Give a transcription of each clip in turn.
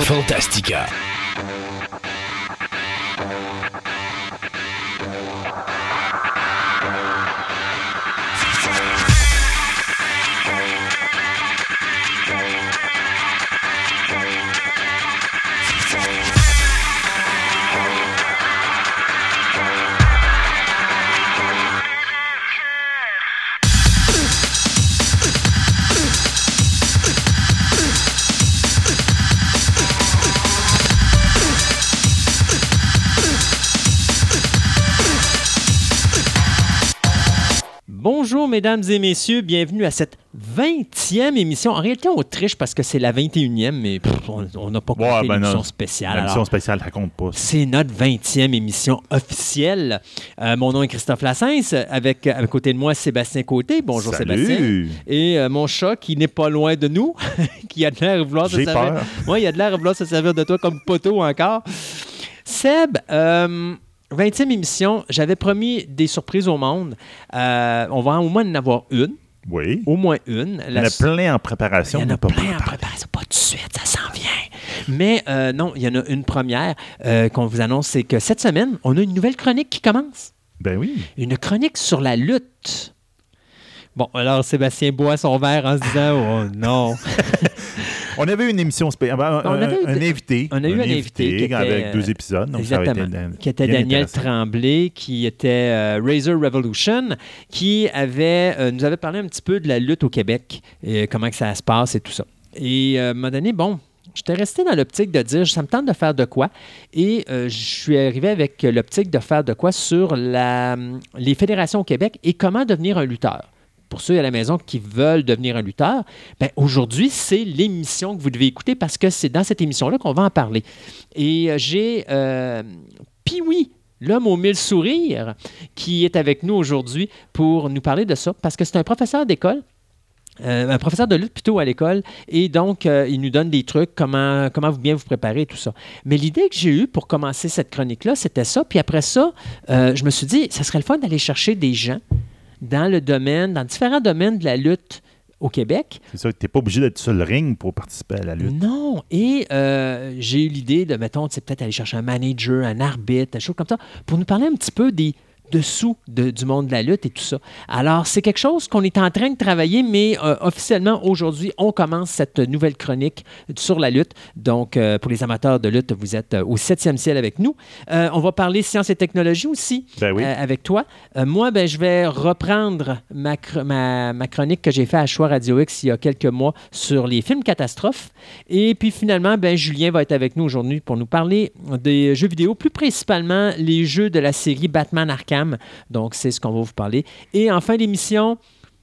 Fantastica. Mesdames et messieurs, bienvenue à cette 20e émission. En réalité, on triche parce que c'est la 21e, mais pff, on- n'a pas compté Ouais, ben l'émission spéciale. L'émission spéciale, ça compte pas. C'est notre 20e émission officielle. Euh, mon nom est Christophe Lassens. Avec, à côté de moi, Sébastien Côté. Bonjour, Salut. Sébastien. Et euh, mon chat qui n'est pas loin de nous, qui a de l'air de vouloir se servir. peur. Il a de l'air de vouloir se servir de toi comme poteau encore. Seb, euh, 20e émission, j'avais promis des surprises au monde. Euh, on va au moins en avoir une. Oui. Au moins une. Il y en a plein en préparation. Il y en a pas plein en préparation. Pas tout de suite, ça s'en vient. Mais euh, non, il y en a une première euh, qu'on vous annonce, c'est que cette semaine, on a une nouvelle chronique qui commence. Ben oui. Une chronique sur la lutte. Bon, alors Sébastien boit son verre en se disant Oh non. On avait une émission spéciale. Un, un eu- invité. on a eu un invité avec deux épisodes. Donc été qui était Daniel. Tremblay, qui était euh, Razor Revolution, qui avait, euh, nous avait parlé un petit peu de la lutte au Québec, et comment que ça se passe et tout ça. Et euh, à un moment donné, bon, j'étais resté dans l'optique de dire, ça me tente de faire de quoi? Et euh, je suis arrivé avec l'optique de faire de quoi sur la, les fédérations au Québec et comment devenir un lutteur. Pour ceux à la maison qui veulent devenir un lutteur, ben aujourd'hui, c'est l'émission que vous devez écouter parce que c'est dans cette émission-là qu'on va en parler. Et euh, j'ai euh, l'homme aux mille sourires, qui est avec nous aujourd'hui pour nous parler de ça parce que c'est un professeur d'école. euh, un professeur de lutte plutôt à l'école et donc euh, il nous donne des trucs comment comment vous bien vous préparer tout ça. Mais l'idée que j'ai eue pour commencer cette chronique là, c'était ça. Puis après ça, je me suis dit, ça serait le fun d'aller chercher des gens dans le domaine, dans différents domaines de la lutte au Québec C'est ça, tu n'es pas obligé d'être sur le ring pour participer à la lutte. non. Et euh, j'ai eu l'idée de, mettons, tu sais, peut-être aller chercher un manager, un arbitre, des choses comme ça, pour nous parler un petit peu des dessous de- du monde de la lutte et tout ça. Alors, c'est quelque chose qu'on est en train de travailler, mais euh, officiellement, aujourd'hui, on commence cette nouvelle chronique sur la lutte. Donc, euh, pour les amateurs de lutte, vous êtes euh, au septième ciel avec nous. On va parler sciences et technologies aussi Ben oui. avec toi. Moi, ben, je vais reprendre ma, chr- ma, ma chronique que j'ai faite à Choix Radio X il y a quelques mois sur les films catastrophes. Et puis finalement, ben, Julien va être avec nous aujourd'hui pour nous parler des jeux vidéo, plus principalement les jeux de la série Batman Arkham. Donc, c'est ce qu'on va vous parler. Et en fin d'émission,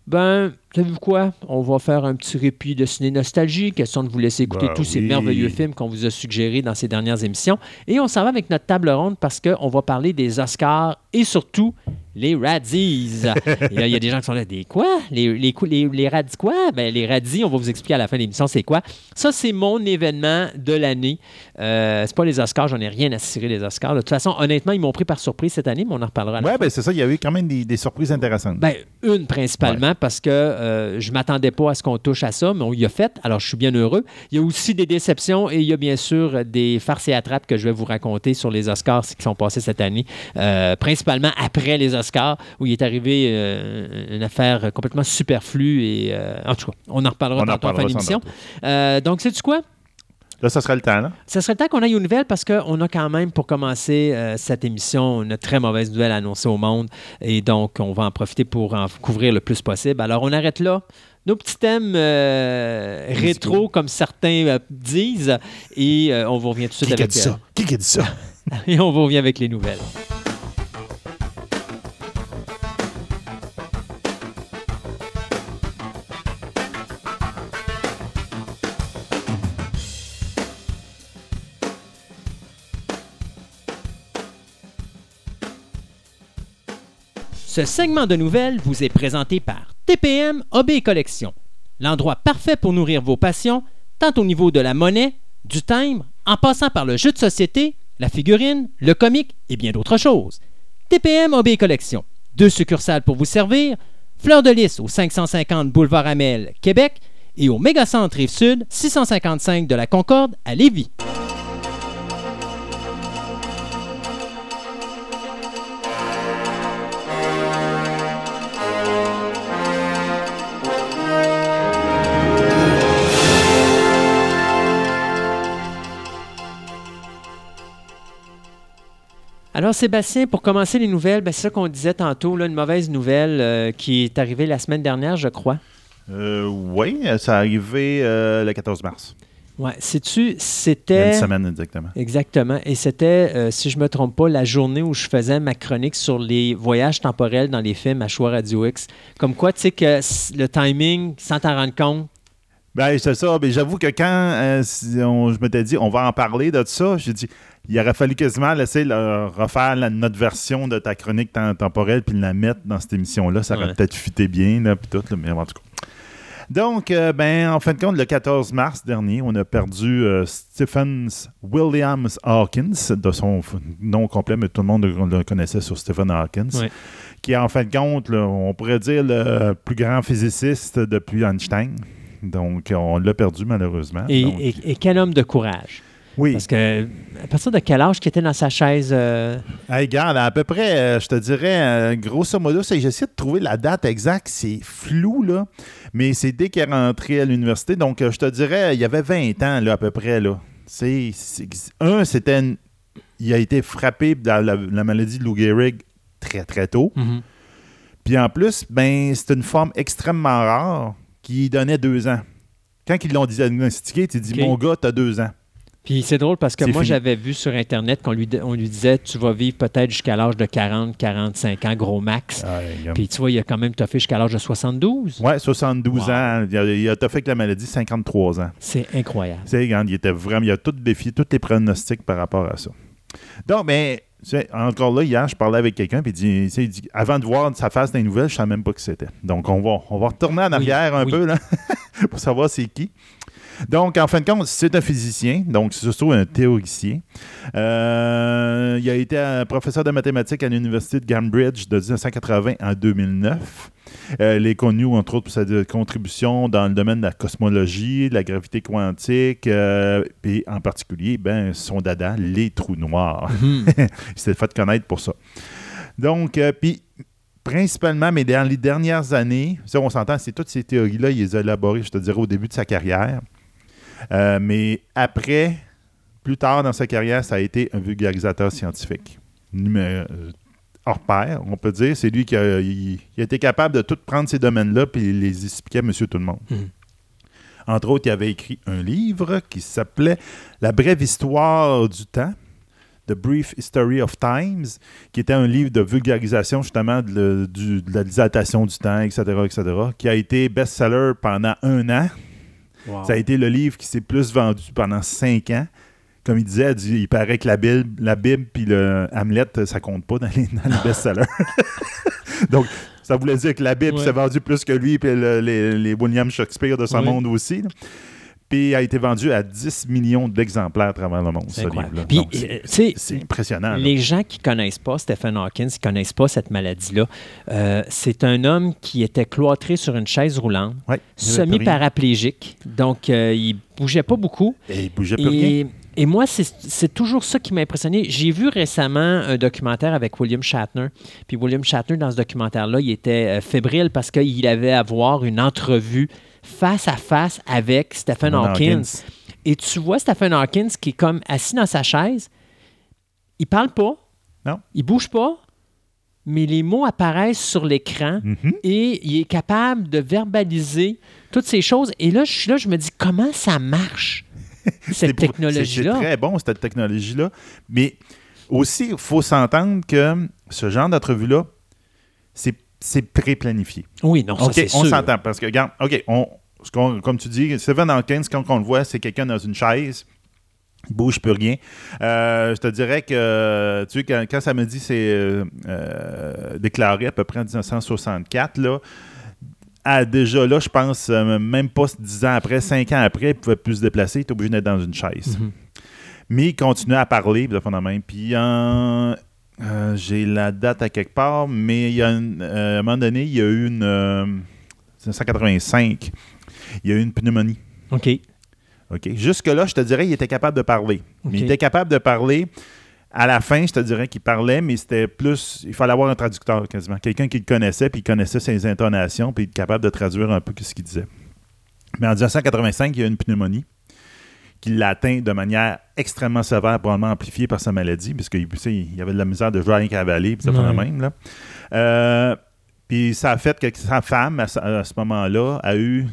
ben, savez-vous quoi? On va faire un petit répit de ciné nostalgie, question de vous laisser écouter Ben tous ces oui. merveilleux films qu'on vous a suggérés dans ces dernières émissions. Et on s'en va avec notre table ronde parce qu'on va parler des Oscars et surtout les Radis. et là, il y a des gens qui sont là, des quoi? Les, les, les, les Radis quoi? Ben, les Radis, on va vous expliquer à la fin de l'émission c'est quoi? Ça, c'est mon événement de l'année. Euh, c'est pas les Oscars, j'en ai rien à cirer les Oscars. De toute façon, honnêtement, ils m'ont pris par surprise cette année, mais on en reparlera Ouais, ben c'est ça, il y a eu quand même des, des surprises intéressantes. ben, une principalement parce que euh, je m'attendais pas à ce qu'on touche à ça, mais on y a fait, alors je suis bien heureux. Il y a aussi des déceptions et il y a bien sûr des farces et attrapes que je vais vous raconter sur les Oscars qui sont passés cette année, euh, principalement après les Oscars, où il est arrivé euh, une affaire complètement superflue et en tout cas, on en reparlera On tantôt en. Euh, donc, sais-tu quoi? Là, ça sera le temps, là. Ça serait le temps qu'on aille aux nouvelles parce qu'on a quand même, pour commencer euh, cette émission, une très mauvaise nouvelle à annoncer au monde. Et donc, on va en profiter pour en couvrir le plus possible. Alors, on arrête là. Nos petits thèmes euh, rétro, comme certains euh, disent. Et euh, on vous revient tout de suite Qui a avec dit ça? Qui a dit ça? et on vous revient avec les nouvelles. Ce segment de nouvelles vous est présenté par TPM OB Collection, l'endroit parfait pour nourrir vos passions, tant au niveau de la monnaie, du timbre, en passant par le jeu de société, la figurine, le comique et bien d'autres choses. TPM OB Collection, deux succursales pour vous servir, Fleur de Lys au 550 Boulevard Amel, Québec, et au Mégacentre Rive-Sud, 655 de la Concorde à Lévis. Alors, Sébastien, pour commencer les nouvelles, ben, c'est ça qu'on disait tantôt, là, une mauvaise nouvelle euh, qui est arrivée la semaine dernière, je crois. Euh, oui, ça est arrivé euh, le 14 mars. Ouais, sais-tu, c'était. une semaine exactement. Exactement. Et c'était, euh, si je me trompe pas, la journée où je faisais ma chronique sur les voyages temporels dans les films à Choix Radio X. Comme quoi, tu sais que le timing, sans t'en rendre compte, Ben, c'est ça. Mais j'avoue que quand euh, si on- je m'étais dit, on va en parler de ça, j'ai dit, il aurait fallu quasiment laisser le- refaire la- notre version de ta chronique tem- temporelle puis la mettre dans cette émission-là. Ça aurait Ouais. peut-être fité bien, là, puis tout, là, mais en tout cas. Donc, euh, ben, en fin de compte, le 14 mars dernier, on a perdu euh, Stephen Williams Hawkins, de son nom complet, mais tout le monde le, le connaissait sur Stephen Hawkins, Ouais. qui est en fin de compte, là, on pourrait dire, le plus grand physiciste depuis Einstein. Donc, on l'a perdu malheureusement. et, Donc, et- et quel homme de courage. oui. Parce que, à partir de quel âge qu'il était dans sa chaise euh, Hey, regarde, à peu près, euh, je te dirais, euh, grosso modo, j'essaie de trouver la date exacte. C'est flou, là. Mais c'est dès qu'il est rentré à l'université. Donc, euh, je te dirais, il y avait 20 ans, là, à peu près, là. Un, c'était... une- Il a été frappé dans la, la maladie de Lou Gehrig très, très tôt. Puis en plus, ben, c'est une forme extrêmement rare qui donnait deux ans. Quand ils l'ont diagnostiqué, tu dis, mon gars, t'as deux ans. Puis c'est drôle parce que C'est moi, j'avais vu sur Internet qu'on lui, on lui disait tu vas vivre peut-être jusqu'à l'âge de 40, 45 ans, gros max. Puis tu vois, il a quand même toffé jusqu'à l'âge de 72. Ouais, 72 Wow. ans. Il a, il a que la maladie 53 ans. C'est incroyable. Regarde, il était vraiment, il a tout défié, tous les pronostics par rapport à ça. Donc, mais, tu sais, encore là, hier, je parlais avec quelqu'un, puis il dit, avant de voir sa face dans les nouvelles, je ne savais même pas qui c'était. Donc, on va, on va retourner en arrière un oui. peu, là, pour savoir c'est qui. Donc, en fin de compte, c'est un physicien, donc c'est surtout un théoricien. Euh, il a été un professeur de mathématiques à l'Université de Cambridge de 1980 à 2009. Euh, il est connu, entre autres, pour sa contribution dans le domaine de la cosmologie, de la gravité quantique, euh, et en particulier, ben, son dada, les trous noirs. Mhm. il s'est fait connaître pour ça. Donc, euh, puis, principalement, mais dans les dernières années, ça, on s'entend, c'est toutes ces théories-là, il les a élaborées, je te dirais, au début de sa carrière. Euh, mais après, plus tard dans sa carrière, ça a été un vulgarisateur scientifique. Euh, hors pair, on peut dire. C'est lui qui a, il- il a été capable de tout prendre ces domaines-là puis les expliquer à monsieur tout le monde. Mhm. Entre autres, il avait écrit un livre qui s'appelait La brève histoire du temps. The Brief History of Times, qui était un livre de vulgarisation justement de, le- du- de la dilatation du temps, etc., etc., qui a été best-seller pendant un an. Ça a été le livre qui s'est plus vendu pendant cinq ans. Comme il disait, il dit- il paraît que la Bible, la Bible puis le Hamlet, ça compte pas dans les, dans les best-sellers. Donc, ça voulait dire que la Bible Ouais. s'est vendue plus que lui, puis le- les, les William Shakespeare de son Oui. monde aussi. là. Puis a été vendu à 10 millions d'exemplaires à travers le monde, C'est ce livre-là. Puis, Donc, c'est- euh, c'est impressionnant. là. Les gens qui connaissent pas Stephen Hawkins, qui connaissent pas cette maladie-là, euh, c'est un homme qui était cloîtré sur une chaise roulante, Ouais, semi-paraplégique, donc euh, il bougeait pas beaucoup. Et il bougeait plus rien. Et, et moi, c'est toujours ça qui m'a impressionné. J'ai vu récemment un documentaire avec William Shatner. Puis William Shatner, dans ce documentaire-là, il était euh, fébrile parce qu'il avait à avoir une entrevue face à face avec Stephen Hawkins. Hawkins. Et tu vois Stephen Hawkins qui est comme assis dans sa chaise. Il parle pas. Non. Il bouge pas. Mais les mots apparaissent sur l'écran Mhm. et il est capable de verbaliser toutes ces choses. Et là, je suis là, je me dis comment ça marche, cette technologie-là? C'est très bon, cette technologie-là. Mais aussi, il faut s'entendre que ce genre d'entrevue-là, c'est c'est pré-planifié. Oui, non, ça OK, c'est on s'entend. Parce que, regarde, OK, on, ce qu'on- comme tu dis, Stephen Hawkins, quand on le voit, c'est quelqu'un dans une chaise. Il bouge plus rien. Euh, je te dirais que, tu sais, quand, quand ça me dit c'est euh, euh, déclaré à peu près en 1964, là, déjà là, je pense, euh, même pas 10 ans après, 5 ans après, il pouvait plus se déplacer, il était obligé d'être dans une chaise. Mhm. Mais il continuait à parler, puis de fond en main. Puis en- euh, j'ai la date à quelque part, mais il y a une- euh, à un moment donné, il y a eu une. euh, 1985. Il a eu une pneumonie. OK. OK? Jusque-là, je te dirais, il était capable de parler. Mais il était capable de parler. À la fin, je te dirais qu'il parlait, mais c'était plus. Il fallait avoir un traducteur quasiment. Quelqu'un qui le connaissait, puis il connaissait ses intonations, puis il était capable de traduire un peu ce qu'il disait. Mais en 1985, il y a eu une pneumonie qui l'a atteint de manière extrêmement sévère, probablement amplifiée par sa maladie, parce qu'il tu sais, il avait de la misère de jouer à rien cavaler, puis ça fait Ouais. le même. Là. Euh, puis ça a fait que sa femme, à, ce- moment-là, a eu.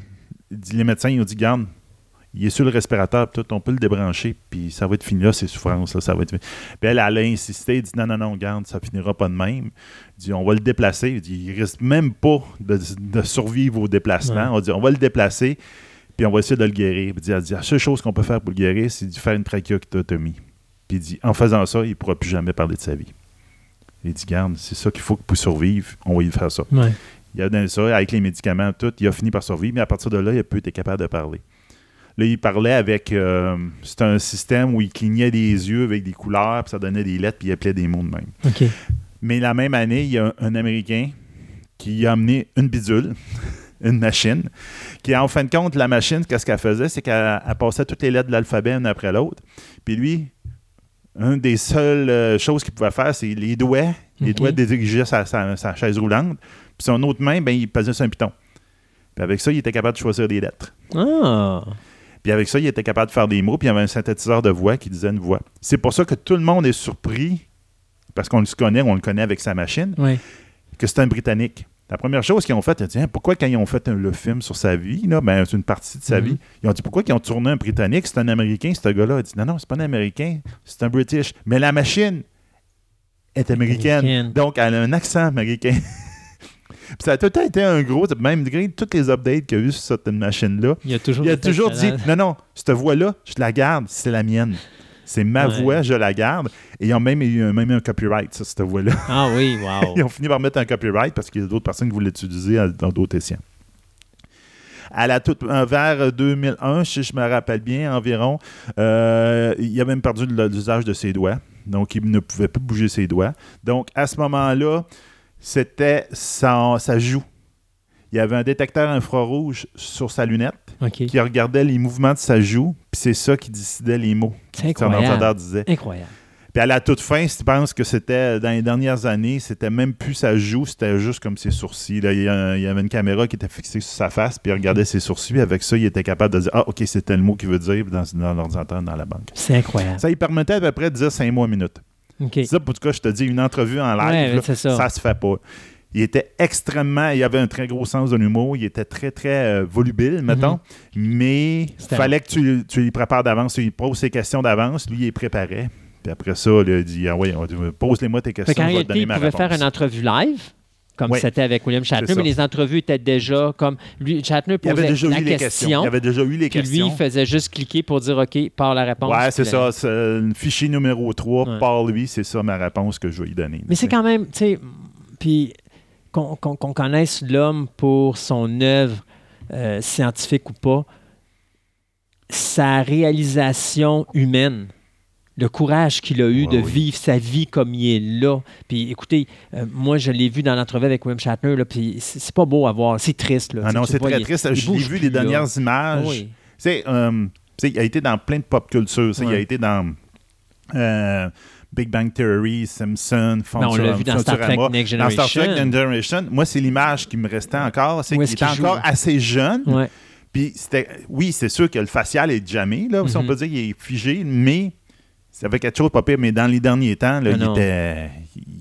Les médecins ils ont dit Garde, il est sur le respirateur, tout, on peut le débrancher, puis ça va être fini là, ses souffrances. Là, ça va être fini. Puis elle, elle a insisté, elle dit Non, non, non, garde, ça finira pas de même. Elle dit On va le déplacer. Elle dit Il risque même pas de, de survivre au déplacement. Ouais. On dit On va le déplacer, puis on va essayer de le guérir. Puis elle dit La seule chose qu'on peut faire pour le guérir, c'est de faire une trachéotomie. Puis il dit En faisant ça, il ne pourra plus jamais parler de sa vie. Il dit Garde, c'est ça qu'il faut pour survivre, on va y faire ça. Ouais. Il a donné ça avec les médicaments, tout. Il a fini par survivre, mais à partir de là, il a plus été capable de parler. Là, il parlait avec. euh, C'était un système où il clignait des yeux avec des couleurs, puis ça donnait des lettres, puis il appelait des mots de même. Mais la même année, il y a un, un Américain qui a amené une bidule, une machine, qui, en fin de compte, la machine, qu'est-ce qu'elle faisait, c'est qu'elle elle passait toutes les lettres de l'alphabet une après l'autre. Puis lui, une des seules euh, choses qu'il pouvait faire, c'est les doigts. Les doigts dirigeaient sa, sa- sa chaise roulante. Puis son autre main, ben, il pesait sur un piton. Puis avec ça, il était capable de choisir des lettres. Ah. Puis avec ça, il était capable de faire des mots, puis il y avait un synthétiseur de voix qui disait une voix. C'est pour ça que tout le monde est surpris, parce qu'on le connaît, on le connaît avec sa machine, que c'est un Britannique. La première chose qu'ils ont faite, ils ont dit Hein, pourquoi quand ils ont fait un- le film sur sa vie, là, ben, c'est une partie de sa Mhm. vie, ils ont dit pourquoi ils ont tourné un Britannique, c'est un Américain, ce gars-là. Il a dit non, non, c'est pas un Américain, c'est un British. Mais la machine est américaine. Américaine. Donc, elle a un accent américain. Puis ça a tout le temps été un gros, même malgré toutes les updates qu'il y a eu sur cette machine-là, Il a toujours, il a été toujours dit non, non, cette voix-là, je la garde, c'est la mienne. C'est ma Ouais. voix, je la garde. Et ils ont même eu un, même un copyright sur cette voix-là. Ah oui, wow. Ils ont fini par mettre un copyright parce qu'il y a d'autres personnes qui voulaient l'utiliser dans d'autres essais. À la toute, vers 2001, si je me rappelle bien, environ, euh, il a même perdu l'usage de ses doigts. Donc, il ne pouvait plus bouger ses doigts. Donc, à ce moment-là, c'était sa, sa joue. Il y avait un détecteur infrarouge sur sa lunette OK. qui regardait les mouvements de sa joue, puis c'est ça qui décidait les mots. C'est que son ordinateur incroyable. disait. Incroyable. Puis à la toute fin, si tu penses que c'était dans les dernières années, c'était même plus sa joue, c'était juste comme ses sourcils. Là, il, y avait une caméra qui était fixée sur sa face, puis il regardait ses sourcils. Avec ça, il était capable de dire Ah, OK, c'était le mot qu'il veut dire dans, dans l'ordinateur, dans la banque. C'est incroyable. Ça lui permettait à peu près de dire 5 mots à minute. OK. Ça, pour tout cas, je te dis, une entrevue en live, Ouais, là, c'est ça. ça se fait pas. Il était extrêmement. Il avait un très gros sens de l'humour. Il était très, très euh, volubile, mettons. Mais il fallait que tu, tu lui prépares d'avance. Tu lui poses ses questions d'avance. Lui, il les préparait. Puis après ça, là, il dit ah, ouais, pose-les-moi tes Fait questions. qu'en je vais te donner il ma pouvait réponse. faire une entrevue live, comme c'était avec William Shatner, mais les entrevues étaient déjà comme. Lui, Shatner Il avait posait déjà la eu les questions. question, Il avait déjà eu les puis lui, questions. il faisait juste cliquer pour dire OK, par la réponse. Ouais, c'est ça. Fichier numéro 3 Ouais. par lui. C'est ça ma réponse que je vais lui donner. Mais c'est quand même, tu sais, puis qu'on connaisse l'homme pour son œuvre euh, scientifique ou pas, sa réalisation humaine, le courage qu'il a eu Ouais, de oui. vivre sa vie comme il est là. Puis écoutez, euh, moi je l'ai vu dans l'entrevue avec William Shatner, là, puis c'est pas beau à voir, c'est triste. Là, Ah non, c'est très il- triste. il Je l'ai vu les là. dernières images. Oui. Tu sais, euh, tu sais, il a été dans plein de pop culture. Il a été dans Big Bang Theory, Simpson, Ben, on l'a vu dans Star Trek Futurama. Next Dans Star Trek Generation. Next Generation, moi, c'est l'image qui me restait encore. C'est qu'il était joue, encore là? assez jeune. Ouais. Puis, oui, c'est sûr que le facial est jamais, là, si on Mhm. peut dire qu'il est figé, mais ça avait quelque chose pas pire. Mais dans les derniers temps, là, Ah il, était,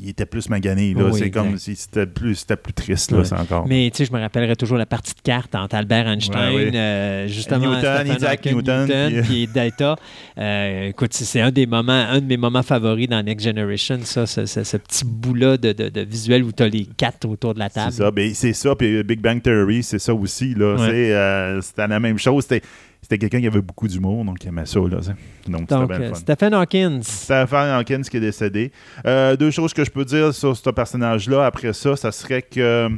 il était plus magané. Oui, c'est comme si c'était plus, c'était plus triste, là, Ouais. c'est encore. Mais tu sais, je me rappellerai toujours la partie de cartes entre Albert Einstein, Ouais, euh, justement Newton, Isaac Hawking, Newton, puis- puis Data. Euh, écoute, c'est un des moments, un de mes moments favoris dans Next Generation, ça, ce, ce- ce petit bout-là de, de- de visuel où tu as les quatre autour de la table. C'est ça, ben, c'est ça. Puis Big Bang Theory, c'est ça aussi. Là, Ouais. C'est, euh, c'était la même chose. C'était, c'était quelqu'un qui avait beaucoup d'humour, donc il aimait ça. Là, donc, euh. Stephen Hawkins. Stephen Hawkins qui est décédé. Euh, deux choses que je peux dire sur ce personnage-là après ça, ça serait que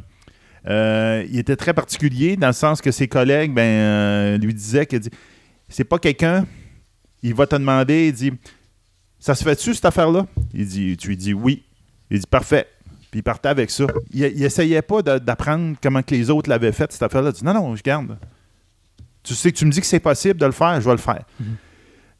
euh, il était très particulier dans le sens que ses collègues ben, lui disaient que dit, c'est pas quelqu'un, il va te demander, il dit Ça se fait-tu cette affaire-là Il dit Tu lui dis oui. Il dit Parfait. Puis il partait avec ça. Il, essayait pas d'apprendre comment que les autres l'avaient fait, cette affaire-là. Il dit Non, non, je garde. Tu sais que tu me dis que c'est possible de le faire, je vais le faire. Mhm.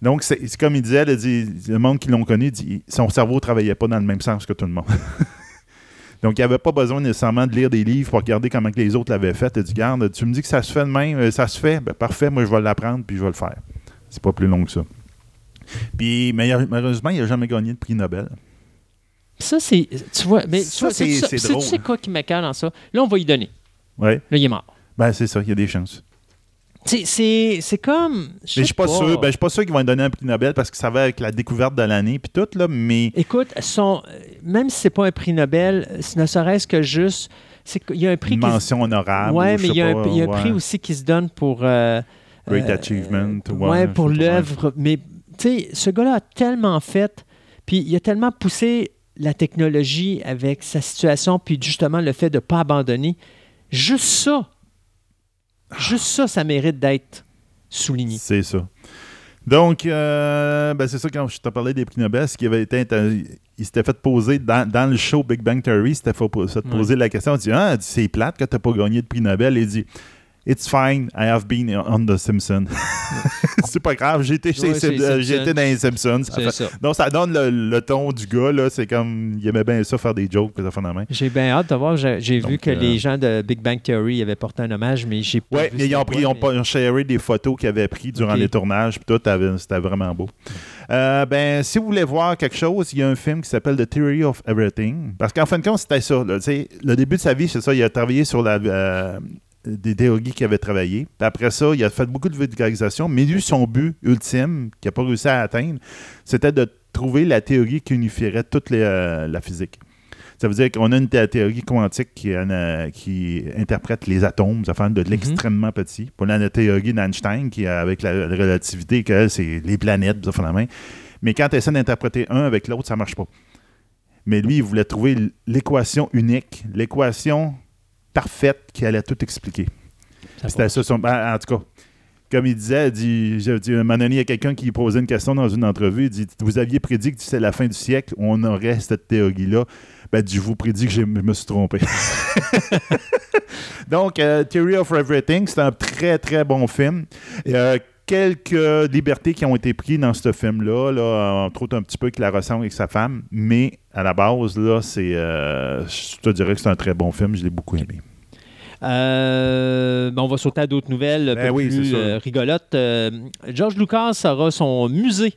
Donc, c'est comme il disait, là, dit- le monde qui l'ont connu, dit, son cerveau ne travaillait pas dans le même sens que tout le monde. Donc, il n'y avait pas besoin nécessairement de lire des livres pour regarder comment que les autres l'avaient fait. Il dit, garde, tu me dis que ça se fait de même, euh, ça se fait, ben, parfait, moi je vais l'apprendre puis je vais le faire. C'est pas plus long que ça. Puis, mais malheureusement, il n'a jamais gagné de prix Nobel. Ça, c'est. Tu vois, mais tu vois, c'est-. Tu sais quoi qui m'écœure dans ça? Là, on va y donner. Ouais. Là, il est mort. Ben, c'est ça, il y a des chances. C'est- comme. Mais je suis pas, sûr. Ben, je suis pas sûr qu'ils vont lui donner un prix Nobel parce que ça va avec la découverte de l'année puis tout, là, mais. Écoute, son, même si c'est pas un prix Nobel, ce ne serait-ce que juste. qu'il y a un prix Une qui mention honorable. Ouais, ou je mais il y a un, pas, il y a un ouais. prix aussi qui se donne pour. euh, Great euh, Achievement. ouais, ouais, pour je l'œuvre. Mais, tu sais, ce gars-là a tellement fait, puis il a tellement poussé la technologie avec sa situation, puis justement le fait de ne pas abandonner. Juste ça, juste ça, ça mérite d'être souligné. C'est ça. Donc, euh, ben, c'est ça, quand je te parlais des prix Nobel, ce qui avait été. inter- Il s'était fait poser dans, dans le show Big Bang Theory, il s'était fait poser la question. Il dit Ah, c'est plate que tu n'as pas gagné de prix Nobel. Il dit It's fine, I have been on The Simpsons. c'est pas grave, j'ai été, chez Ouais, euh, Simpsons. dans les Simpsons. Ça fait- ça. Donc, ça donne le, le ton du gars, là. C'est comme. Il aimait bien ça, faire des jokes, puis ça fait la main. J'ai bien hâte de voir. J'ai vu que euh, les gens de Big Bang Theory avaient porté un hommage, mais j'ai pas Oui, vu mais ils ont, pris, ils ont, quoi, sharé des photos qu'ils avaient prises durant les tournages, puis tout, c'était vraiment beau. Euh, ben, si vous voulez voir quelque chose, il y a un film qui s'appelle The Theory of Everything. Parce qu'en fin de compte, c'était ça. là, le début de sa vie, c'est ça. Il a travaillé sur la, euh, des théories qu'il avait travaillé. Puis après ça, il a fait beaucoup de vulgarisation, mais lui, son but ultime, qu'il n'a pas réussi à atteindre, c'était de trouver la théorie qui unifierait toute les, euh, la physique. Ça veut dire qu'on a une thé- théorie quantique qui, euh, qui interprète les atomes, ça fait de l'extrêmement petit. Pour la théorie d'Einstein, qui avec la, la relativité, que c'est les planètes, ça fait la main. Mais quand tu essaies d'interpréter un avec l'autre, ça marche pas. Mais lui, il voulait trouver l'équation unique, l'équation parfaite qui allait tout expliquer. C'était ça son. ben, en tout cas, comme il disait, il dit, à un moment donné, il y a quelqu'un qui posait une question dans une entrevue. Il dit Vous aviez prédit que c'est la fin du siècle, on aurait cette théorie-là. Ben, je vous prédis que je me suis trompé. Donc, euh, Theory of Everything, c'est un très, très bon film. A quelques libertés qui ont été prises dans ce film-là, là, entre autres un petit peu qu'il la ressemble avec sa femme, mais à la base, là, c'est, euh, je te dirais que c'est un très bon film, je l'ai beaucoup aimé. Euh, ben, on va sauter à d'autres nouvelles un Ben peu oui, c'est plus euh, rigolotes. George Lucas aura son musée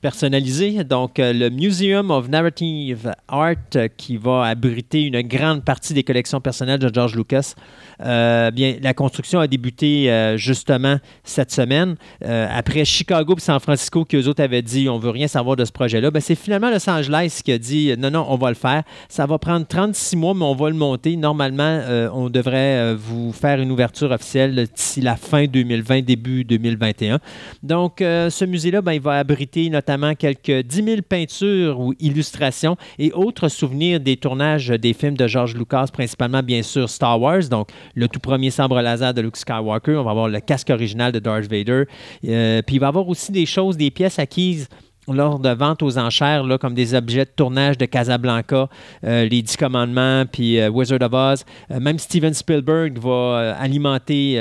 personnalisé, donc euh, le Museum of Narrative Art euh, qui va abriter une grande partie des collections personnelles de George Lucas. Euh, bien, la construction a débuté justement cette semaine. Après Chicago et San Francisco, qui eux autres avaient dit on veut rien savoir de ce projet-là, ben, c'est finalement Los Angeles qui a dit non, non, on va le faire. Ça va prendre 36 mois, mais on va le monter. Normalement, on devrait vous faire une ouverture officielle d'ici la fin 2020, début 2021. Donc, ce musée-là, ben, il va abriter notamment quelques 10 000 peintures ou illustrations et autres souvenirs des tournages des films de George Lucas, principalement, bien sûr, Star Wars. Donc, le tout premier sabre laser de Luke Skywalker. On va avoir le casque original de Darth Vader. Euh, puis, il va y avoir aussi des choses, des pièces acquises lors de ventes aux enchères, comme des objets de tournage de Casablanca, euh, les Dix Commandements, puis euh, Wizard of Oz. Euh, même Steven Spielberg va alimenter,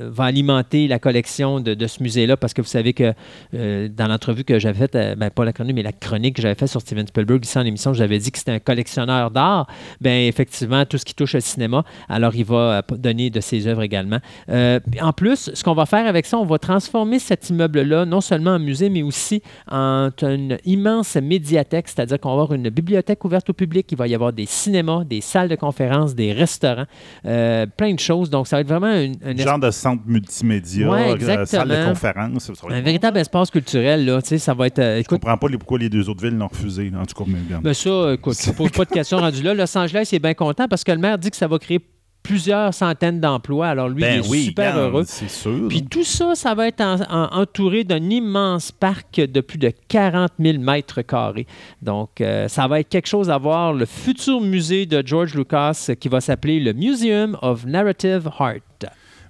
va alimenter la collection de, ce musée-là parce que vous savez que dans l'entrevue que j'avais faite, ben, pas la chronique, mais la chronique que j'avais faite sur Steven Spielberg ici en émission, j'avais dit que c'était un collectionneur d'art. Ben effectivement, tout ce qui touche au cinéma, alors il va donner de ses œuvres également. En plus, ce qu'on va faire avec ça, on va transformer cet immeuble-là non seulement en musée, mais aussi en une immense médiathèque, c'est-à-dire qu'on va avoir une bibliothèque ouverte au public, il va y avoir des cinémas, des salles de conférences, des restaurants, euh, plein de choses. Donc, ça va être vraiment une, une genre de centre multimédia, Ouais, euh, salle de conférence. ça va un véritable espace culturel, là, tu sais, ça va être... euh, Je écoute, comprends pas les- pourquoi les deux autres villes l'ont refusé. En tout cas, mais regarde. ben ça, écoute, je ne pose pas de questions rendues là. Los Angeles est bien content parce que le maire dit que ça va créer plusieurs centaines d'emplois. Alors, lui, Ben il est oui, super heureux. C'est sûr. Puis tout ça, ça va être en- en- entouré d'un immense parc de plus de 40 000 mètres carrés. Donc, euh, ça va être quelque chose à voir. Le futur musée de George Lucas euh, qui va s'appeler le Museum of Narrative Art.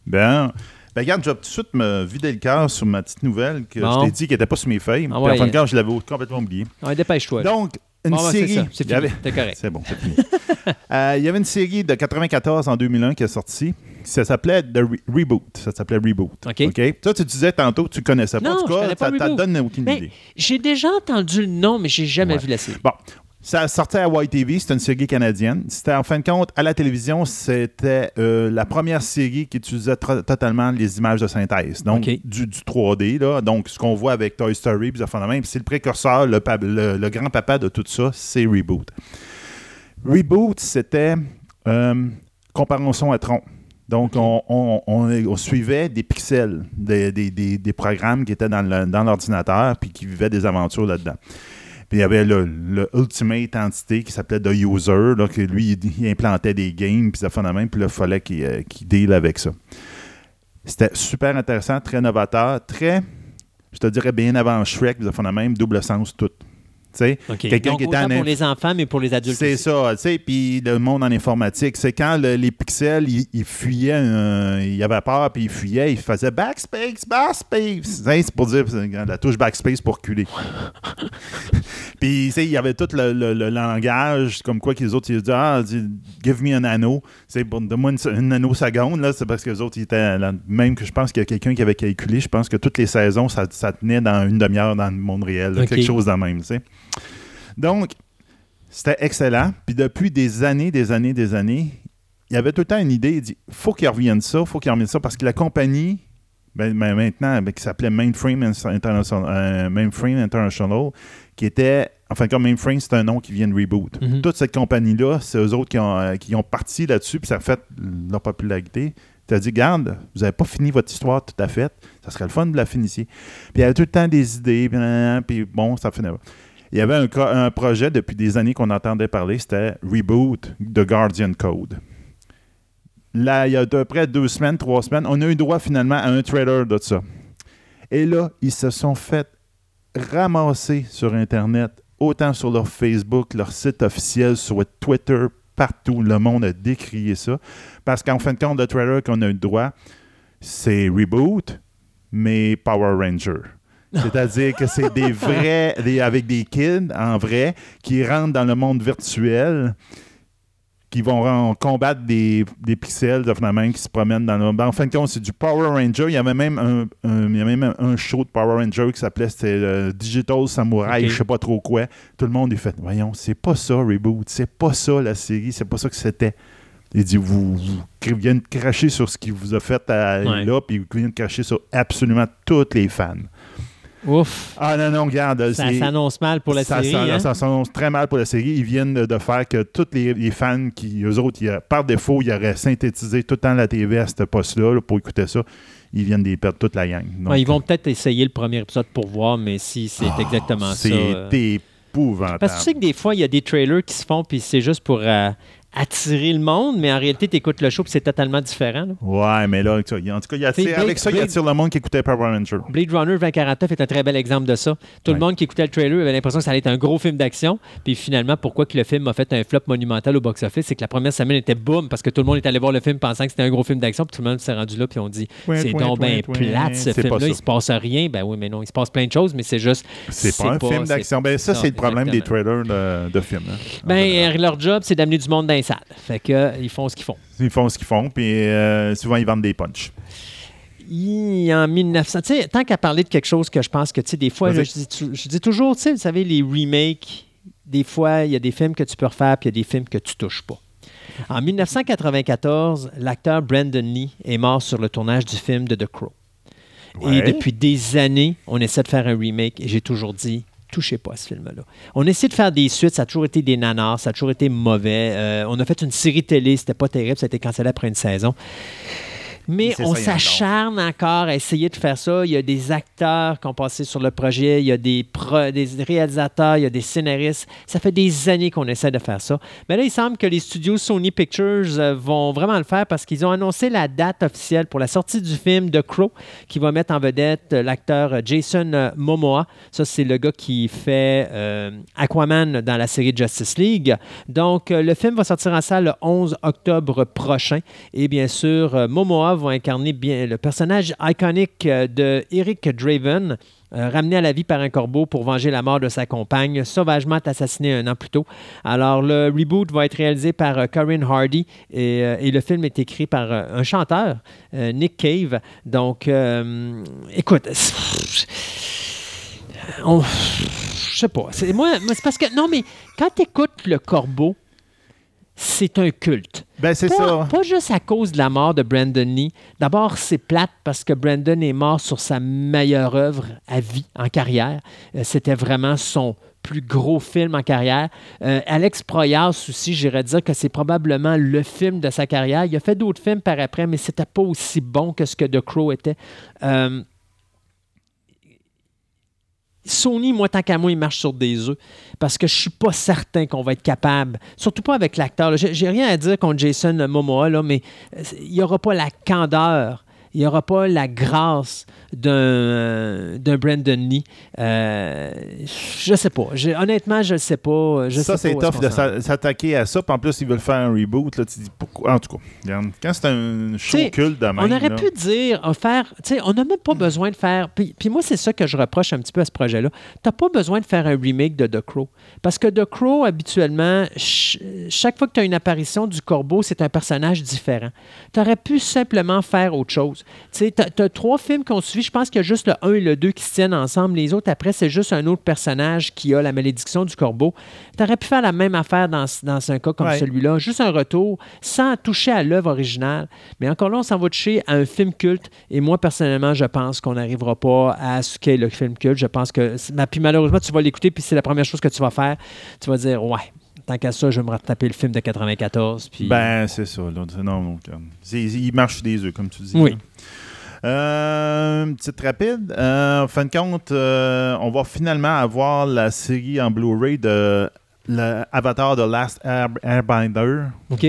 Ben, ben, regarde, je vais tout de suite me vider le cœur sur ma petite nouvelle que Bon. je t'ai dit qui n'était pas sur mes feuilles. Ah ouais. en fin de compte, je l'avais complètement oublié. Ouais, dépêche-toi. Donc, une Bon, ben, c'est série. ça, c'est il y avait- correct. C'est bon, c'est fini. Euh, il y avait une série de 94 en 2001 qui est sortie. Ça s'appelait The Re- Reboot. Ça s'appelait Reboot. OK. Toi, tu disais tantôt que tu connaissais pas. Non, en tout je cas, connais pas ça Reboot. donne aucune Ben, idée. j'ai déjà entendu le nom, mais j'ai jamais Ouais. vu la série. Bon, ça sortait à YTV, c'était une série canadienne. C'était en fin de compte, à la télévision, c'était euh, la première série qui utilisait totalement les images de synthèse. Donc, du, du 3D, là. Donc, ce qu'on voit avec Toy Story, puis c'est le précurseur, le, pa- le- le grand-papa de tout ça, c'est Reboot. Reboot, c'était euh, comparaison à Tron. Donc, on, on- on- on suivait des pixels, des, des- des- des programmes qui étaient dans le- dans l'ordinateur, puis qui vivaient des aventures là-dedans. Il y avait le, le qui s'appelait The User, là, que lui, il, implantait des games, puis ça fait même, puis là, il fallait qu'il euh, qu'il deal avec ça. C'était super intéressant, très novateur, très, je te dirais, bien avant Shrek, puis ça fait même, double sens tout. Tu sais, OK. quelqu'un qui autant en pour les enfants, mais pour les adultes c'est ça, tu sais, puis le monde en informatique, c'est quand le- les pixels, ils ils fuyaient, euh, il avait peur, puis ils fuyaient, ils faisaient backspace, backspace. C'est pour dire, la touche backspace pour reculer. puis, tu sais, il y avait tout le, le- le langage, comme quoi que les autres, ils disaient, ah, give me un anneau. C'est bon, donne-moi une, une nanoseconde, là, c'est parce que les autres, ils étaient, là, même que je pense qu'il y a quelqu'un qui avait calculé, je pense que toutes les saisons, ça, ça tenait dans une demi-heure dans le monde réel, là, quelque chose de même, tu sais. Donc, c'était excellent. Puis depuis des années, des années, des années, il y avait tout le temps une idée. Il dit faut qu'il revienne ça, faut qu'il revienne ça, parce que la compagnie, ben, ben, maintenant, ben, qui s'appelait Mainframe International, euh, Mainframe International, qui était. Enfin, comme Mainframe, c'est un nom qui vient de Reboot. Mhm. Toute cette compagnie-là, c'est eux autres qui ont, euh, qui ont parti là-dessus, puis ça a fait leur popularité. Tu as dit, garde, vous n'avez pas fini votre histoire tout à fait. Ça serait le fun de la finissiez. Puis il y avait tout le temps des idées, puis bon, ça finit. Il y avait un, projet depuis des années qu'on entendait parler, c'était Reboot de Guardian Code. Là, il y a à peu près deux semaines, trois semaines, on a eu droit finalement à un trailer de ça. Et là, ils se sont fait ramasser sur Internet, autant sur leur Facebook, leur site officiel, sur Twitter, partout. Le monde a décrié ça. Parce qu'en fin de compte, le trailer qu'on a eu droit, c'est Reboot, mais Power Ranger. C'est-à-dire que c'est des vrais, des- avec des kids en vrai, qui rentrent dans le monde virtuel, qui vont combattre des, des pixels de phénomènes qui se promènent dans le. Ben, en fin de compte, c'est du Power Ranger. Il y avait même un, un- il y avait même un show de Power Ranger qui s'appelait c'était, Digital Samurai, Ok. je sais pas trop quoi. Tout le monde est fait, voyons, c'est pas ça, Reboot, c'est pas ça la série, c'est pas ça que c'était. Il dit, vous, vous de cracher sur ce qu'il vous a fait à- Ouais. là, puis vous de cracher sur absolument tous les fans. Ouf. Ah non, non, regarde. Ça s'annonce mal pour la ça, série. ça- hein? ça s'annonce très mal pour la série. Ils viennent de, faire que tous les, les fans qui, eux autres, ils, par défaut, ils auraient synthétisé tout le temps la TV à ce poste-là là, pour écouter ça. Ils viennent de perdre toute la gang. Donc, Ouais, ils vont peut-être essayer le premier épisode pour voir, mais si c'est ah, exactement ça. C'est euh, épouvantable. Parce que tu sais que des fois, il y a des trailers qui se font, puis c'est juste pour euh, attirer le monde, mais en réalité, tu écoutes le show, puis c'est totalement différent. là. Ouais, mais là, en tout cas, il attire- C'est Blade- avec ça, il attire le monde qui écoutait Power Ranger. Blade Runner 2049 est un très bel exemple de ça. Tout Ouais. le monde qui écoutait le trailer avait l'impression que ça allait être un gros film d'action. Puis finalement, pourquoi que le film a fait un flop monumental au box-office, c'est que la première semaine était boum parce que tout le monde est allé voir le film pensant que c'était un gros film d'action. Puis tout le monde s'est rendu là, puis on dit c'est donc bien plate ce film-là, il se passe rien. Ben oui, mais non, il se passe plein de choses, mais c'est juste. C'est pas un film d'action. Ben, ça, c'est le problème des trailers de, de films. hein, en Ben, euh, leur job, c'est d'amener du monde dans salles. Fait que, euh, ils font ce qu'ils font. Ils font ce qu'ils font, puis euh, souvent, ils vendent des punchs. Il- en 1900, tu sais, tant qu'à parler de quelque chose que je pense que, tu sais, des fois, là, je, dis, je dis toujours, tu sais, vous savez, les remakes, des fois, il y a des films que tu peux refaire, puis il y a des films que tu touches pas. En 1994, l'acteur Brandon Lee est mort sur le tournage du film de The Crow. Et Ouais. depuis des années, on essaie de faire un remake, et j'ai toujours dit, touchez pas à ce film-là. On essaie de faire des suites, ça a toujours été des nanars, ça a toujours été mauvais. Euh, on a fait une série télé, c'était pas terrible, ça a été cancellé après une saison. Mais on s'acharne encore à essayer de faire ça. Il y a des acteurs qui ont passé sur le projet, il y a des, pro- des réalisateurs, il y a des scénaristes. Ça fait des années qu'on essaie de faire ça. Mais là, il semble que les studios Sony Pictures euh, vont vraiment le faire parce qu'ils ont annoncé la date officielle pour la sortie du film The Crow qui va mettre en vedette euh, l'acteur euh, Jason Momoa. Ça, c'est le gars qui fait euh, Aquaman dans la série Justice League. Donc, le film va sortir en salle le 11 octobre prochain. Et bien sûr, euh, Momoa va incarner bien le personnage iconique euh, de Eric Draven, euh, ramené à la vie par un corbeau pour venger la mort de sa compagne, sauvagement assassiné un an plus tôt. Alors, le reboot va être réalisé par euh, Corinne Hardy et, le film est écrit par un chanteur, Nick Cave. Donc, écoute, on- je sais pas. C'est parce que, non, mais quand tu écoutes Le Corbeau, c'est un culte. Ben, c'est ça. pas juste à cause de la mort de Brandon Lee. D'abord, c'est plate parce que Brandon est mort sur sa meilleure œuvre à vie, en carrière. Euh, C'était vraiment son plus gros film en carrière. Euh, Alex Proyas aussi, j'irais dire que c'est probablement le film de sa carrière. Il a fait d'autres films par après, mais c'était pas aussi bon que ce que The Crow était. Euh, Sony, moi, tant qu'à moi, il marche sur des œufs parce que je suis pas certain qu'on va être capable, surtout pas avec l'acteur. j'ai rien à dire contre Jason Momoa, là, mais euh, il n'y aura pas la candeur, il n'y aura pas la grâce d'un euh, d'un Brandon Lee. Euh, je sais pas. J'ai- Honnêtement, je ne sais pas. Je ça, sais c'est pas tough de s'a- s'attaquer à ça. Puis en plus, ils veulent faire un reboot. Là, tu dis pourquoi? En tout cas, regarde, quand c'est un show T'sais, culte de même. On aurait là, pu dire, euh, faire, tu sais, on n'a même pas besoin de faire. Puis, puis moi, c'est ça que je reproche un petit peu à ce projet-là. Tu n'as pas besoin de faire un remake de The Crow. Parce que The Crow, habituellement, ch- chaque fois que tu as une apparition du corbeau, c'est un personnage différent. Tu aurais pu simplement faire autre chose. Tu sais, tu as, trois films qu'on suit. Je pense qu'il y a juste le 1 et le 2 qui se tiennent ensemble. Les autres, après, c'est juste un autre personnage qui a la malédiction du corbeau. Tu aurais pu faire la même affaire dans, dans un cas comme Ouais. celui-là. Juste un retour sans toucher à l'œuvre originale. Mais encore là, on s'en va toucher à un film culte. Et moi, personnellement, je pense qu'on n'arrivera pas à ce qu'est le film culte. Je pense que. Puis malheureusement, tu vas l'écouter, puis c'est la première chose que tu vas faire. Tu vas dire, ouais. Tant qu'à ça, je vais me retaper le film de 94. Puis... Ben, c'est ça. Là. Non, il marche des œufs, comme tu dis. Oui. là. Euh, une petite rapide. Euh, en fin de compte, euh, on va finalement avoir la série en Blu-ray de le Avatar The Last Air- Airbender. OK.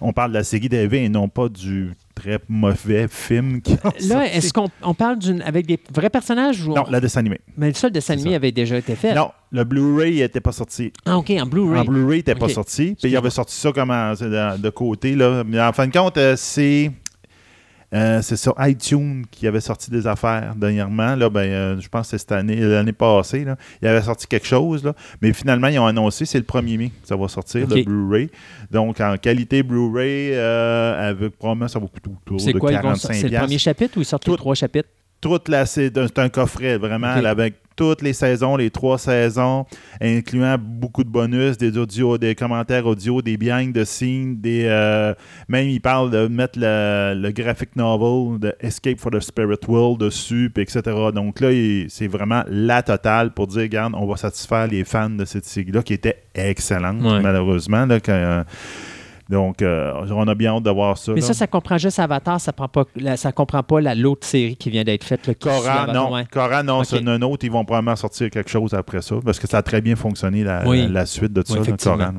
On parle de la série TV et non pas du très mauvais film qui Là, est-ce qu'on on parle d'une avec des vrais personnages ou Non, on- la dessin animé. Mais le seul dessin animé ça. avait déjà été fait. Non, le Blu-ray n'était pas sorti. Ah, OK, en Blu-ray. En Blu-ray, il n'était pas sorti. Puis il avait sorti ça comme en- de, de côté. Là. Mais en fin de compte, euh, c'est. Euh, c'est sur iTunes qui avait sorti des affaires dernièrement. Là, ben, euh, je pense que c'est cette année, l'année passée. Là. Il avait sorti quelque chose. Là. Mais finalement, ils ont annoncé c'est le 1er mai que ça va sortir, le Blu-ray. Donc, en qualité Blu-ray, euh, avec probablement, ça va coûter autour de quoi, ils vont 45 sortir- C'est le premier chapitre ou ils sortent les Tout- trois chapitres? toute la c'est un, c'est un coffret vraiment là, avec toutes les saisons, les trois saisons, incluant beaucoup de bonus, des audios, des commentaires audio, des behind the scenes, des euh, même il parle de mettre le, le graphic novel de Escape for the Spirit World dessus, etc. Donc là, c'est vraiment la totale pour dire, regarde, on va satisfaire les fans de cette série-là qui était excellente, Ouais. malheureusement. Là, quand, euh, donc, euh, on a bien hâte de voir ça. Mais là. ça, ça comprend juste Avatar, ça prend pas, la- ça comprend pas la- l'autre série qui vient d'être faite. là, Cora, non. ouais. Cora, non, c'est un autre. Ils vont probablement sortir quelque chose après ça parce que ça a très bien fonctionné la, Oui. la- la suite de ça, Oui, là, effectivement. Cora.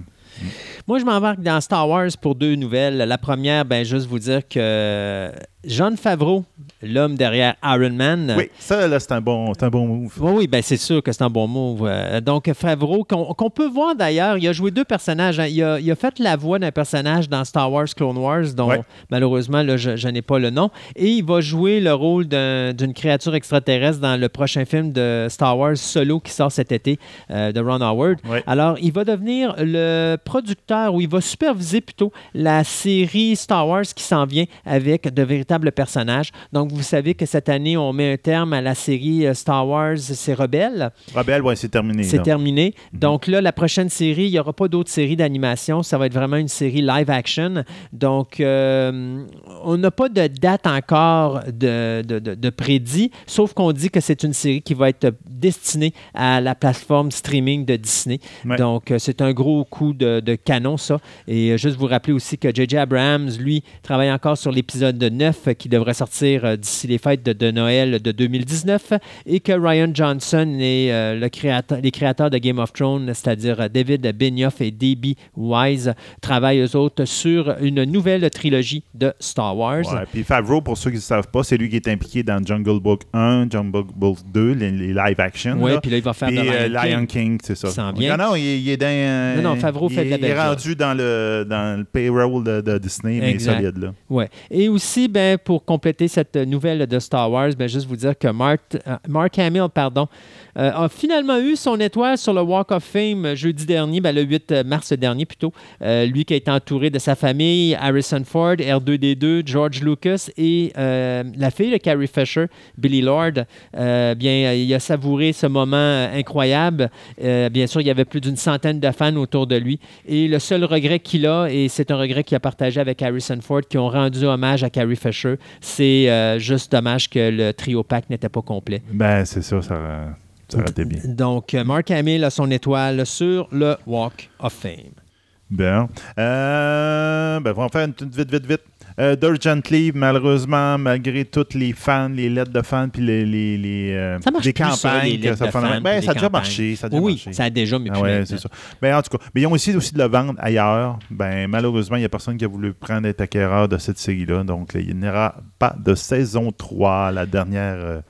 Moi, je m'embarque dans Star Wars pour deux nouvelles. La première, ben, juste vous dire que John Favreau, l'homme derrière Iron Man. Oui, ça, là, c'est un bon, un bon move. Oui, oui, ben c'est sûr que c'est un bon move. Euh, donc, Favreau, qu'on peut voir d'ailleurs, il a joué deux personnages. hein. Il, a, il a fait la voix d'un personnage dans Star Wars Clone Wars, dont Ouais. malheureusement, là, je, je n'ai pas le nom. Et il va jouer le rôle d'un- d'une créature extraterrestre dans le prochain film de Star Wars Solo qui sort cet été euh, de Ron Howard. Ouais. Alors, il va devenir le producteur ou il va superviser plutôt la série Star Wars qui s'en vient avec de véritables personnages. Donc, vous savez que cette année, on met un terme à la série euh, Star Wars, c'est Rebelle. Rebelle, ouais, c'est terminé. C'est terminé. Mhm. Donc là, la prochaine série, il n'y aura pas d'autres séries d'animation. Ça va être vraiment une série live action. Donc, euh, on n'a pas de date encore de, de, de- de prédit, sauf qu'on dit que c'est une série qui va être destinée à la plateforme streaming de Disney. Ouais. Donc, euh, c'est un gros coup de, de canon, ça. Et juste vous rappeler aussi que J.J. Abrams, lui, travaille encore sur l'épisode 9 qui devrait sortir euh, d'ici les fêtes de, de Noël de 2019 et que Ryan Johnson et euh, le créateur, les créateurs de Game of Thrones, c'est-à-dire euh, David Benioff et D.B. Wise, travaillent eux autres sur une nouvelle trilogie de Star Wars. Ouais, puis Favreau, pour ceux qui ne savent pas, c'est lui qui est impliqué dans Jungle Book 1, Jungle Book 2, les, les live action. Oui, puis là, il va faire Puis de euh, Lion King. C'est ça. S'en vient. Non, non, il, il est dans. euh, Non, non, Favreau il, fait de la Il est belle rendu dans le, dans le payroll de, de Disney, mais Exact. solide, là. Ouais. Et aussi, ben, pour compléter cette nouvelle de Star Wars, ben, juste vous dire que Mark, euh, Mark Hamill pardon, euh, a finalement eu son étoile sur le Walk of Fame jeudi dernier, ben, le 8 mars dernier plutôt. Euh, lui qui a été entouré de sa famille, Harrison Ford, R2D2, George Lucas et la fille de Carrie Fisher, Billy Lord. Bien, il a savouré ce moment incroyable. Bien sûr, il y avait plus d'une centaine de fans autour de lui. Et le seul regret qu'il a, et c'est un regret qu'il a partagé avec Harrison Ford, qui ont rendu hommage à Carrie Fisher, c'est euh, juste dommage que le trio pack n'était pas complet. Ben, c'est ça, ça, ça aurait été bien. Donc, euh, Mark Hamill a son étoile sur le Walk of Fame. Bien. Euh, ben, on va faire une toute vite, vite, vite. Euh, malheureusement, malgré toutes les fans, les lettres de fans, puis les, les, les, euh, Ça marche les plus, ça, campagnes, les que lettres ça fans, ben, ça a déjà marché. Ça a déjà Oui, marché. ça a déjà mieux Ah ouais, c'est ça. Ben, en tout cas, mais ils ont essayé aussi de le vendre ailleurs. Ben, malheureusement, il n'y a personne qui a voulu prendre être acquéreur de cette série-là. Donc, il n'y aura pas de saison 3, la dernière euh,